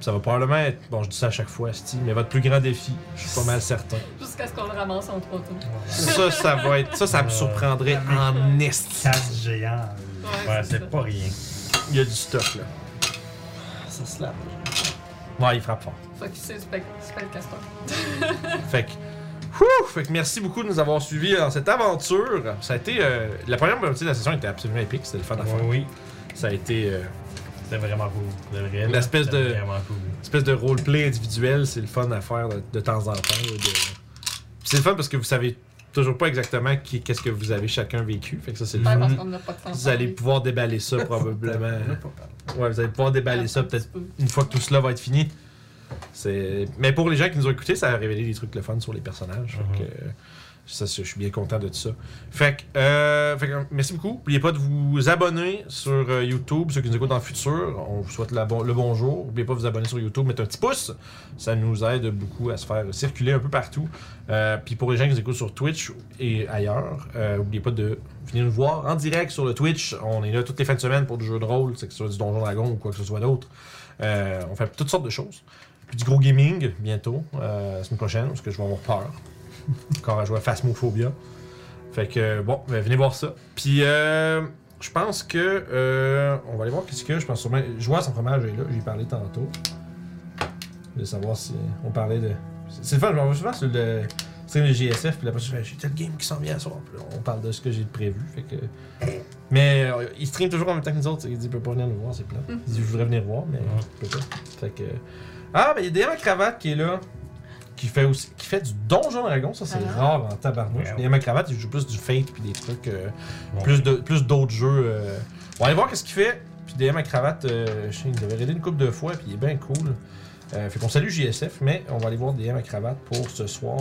Speaker 1: Ça va probablement être. Bon, je dis ça à chaque fois, Steve, mais votre plus grand défi, je suis pas mal certain.
Speaker 3: Jusqu'à ce qu'on le ramasse en trois tours.
Speaker 1: Ça, ça va être. Ça, ça me surprendrait en esti.
Speaker 4: Quatre géants.
Speaker 2: Ouais, c'est pas rien.
Speaker 1: Il y a du stock là.
Speaker 4: Ça se lave.
Speaker 1: Ouais, il frappe fort.
Speaker 3: Fait que c'est spec- spellcaster.
Speaker 1: Fait que. Fait que merci beaucoup de nous avoir suivis dans cette aventure. Ça a été. euh, la première partie de la session était absolument épique. C'était le fun à faire.
Speaker 2: Oui, oui.
Speaker 1: Ça a été. euh,
Speaker 2: C'était vraiment cool. De vrai.
Speaker 1: Une
Speaker 2: là,
Speaker 1: espèce
Speaker 2: c'était
Speaker 1: de-
Speaker 2: Vraiment cool.
Speaker 1: espèce de roleplay individuel. C'est le fun à faire de, de temps en temps. de- c'est le fun parce que vous savez toujours pas exactement qui- qu'est-ce que vous avez chacun vécu. Fait que ça, c'est le fun. Vous allez pouvoir déballer ça probablement. Ouais, vous allez pouvoir déballer ça peut-être une fois que tout cela va être fini. Mais pour les gens qui nous ont écoutés, ça a révélé des trucs le fun sur les personnages. Fait que, ça, c'est- je suis bien content de tout ça. Fait que, euh, fait que, merci beaucoup. N'oubliez pas de vous abonner sur euh, YouTube, ceux qui nous écoutent dans le futur. On vous souhaite la bon- le bonjour. N'oubliez pas de vous abonner sur YouTube, mettre un petit pouce. Ça nous aide beaucoup à se faire circuler un peu partout. Euh, Puis pour les gens qui nous écoutent sur Twitch et ailleurs, euh, n'oubliez pas de venir nous voir en direct sur le Twitch. On est là toutes les fins de semaine pour du jeu de rôle, c'est que ce soit du Donjon Dragon ou quoi que ce soit d'autre. On fait toutes sortes de choses. Puis du gros gaming bientôt, euh, la semaine prochaine, parce que je vais avoir peur. Encore à jouer à Phasmophobia. Fait que bon, ben, venez voir ça. Puis euh, je pense que euh, on va aller voir qu'est-ce qu'il y a. Je pense sûrement. Jouer à son fromage est là, j'y parlais tantôt. De savoir si on parlait de. C'est le fun, je m'en vais souvent sur le stream de JSF, puis après je fais j'ai tel game qui s'en vient à soir. Puis là, on parle de ce que j'ai de prévu. Fait que. Mais euh, il stream toujours en même temps que nous autres. Il dit il peut pas venir nous voir, c'est plat. Il dit je voudrais venir voir, mais il peut pas. Fait que. Ah, ben il y a DM Cravate qui est là. Qui fait aussi. Qui fait du Donjon Dragon, ça c'est
Speaker 3: Ah.
Speaker 1: rare en tabarnouche.
Speaker 2: Ouais.
Speaker 1: DM Cravate, il joue plus du Fate puis des trucs. euh,
Speaker 2: Bon.
Speaker 1: plus de plus d'autres jeux. euh. On va aller voir qu'est-ce qu'il fait. Puis DM à cravate, euh, je sais, il devait aider une couple de fois, puis il est bien cool. Euh, fait qu'on salue JSF, mais on va aller voir DM à cravate pour ce soir.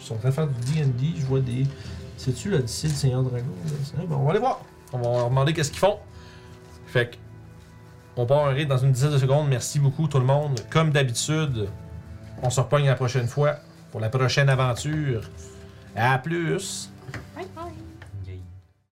Speaker 1: Ils sont en train de faire du D&D, je vois des... C'est-tu l'Odyssée du Seigneur Dragon? là? C'est- Bon, on va aller voir. On va leur demander qu'est-ce qu'ils font. Fait que... On part un raid dans une dizaine de secondes. Merci beaucoup tout le monde. Comme d'habitude, on se repogne la prochaine fois pour la prochaine aventure. À plus!
Speaker 3: Bye bye.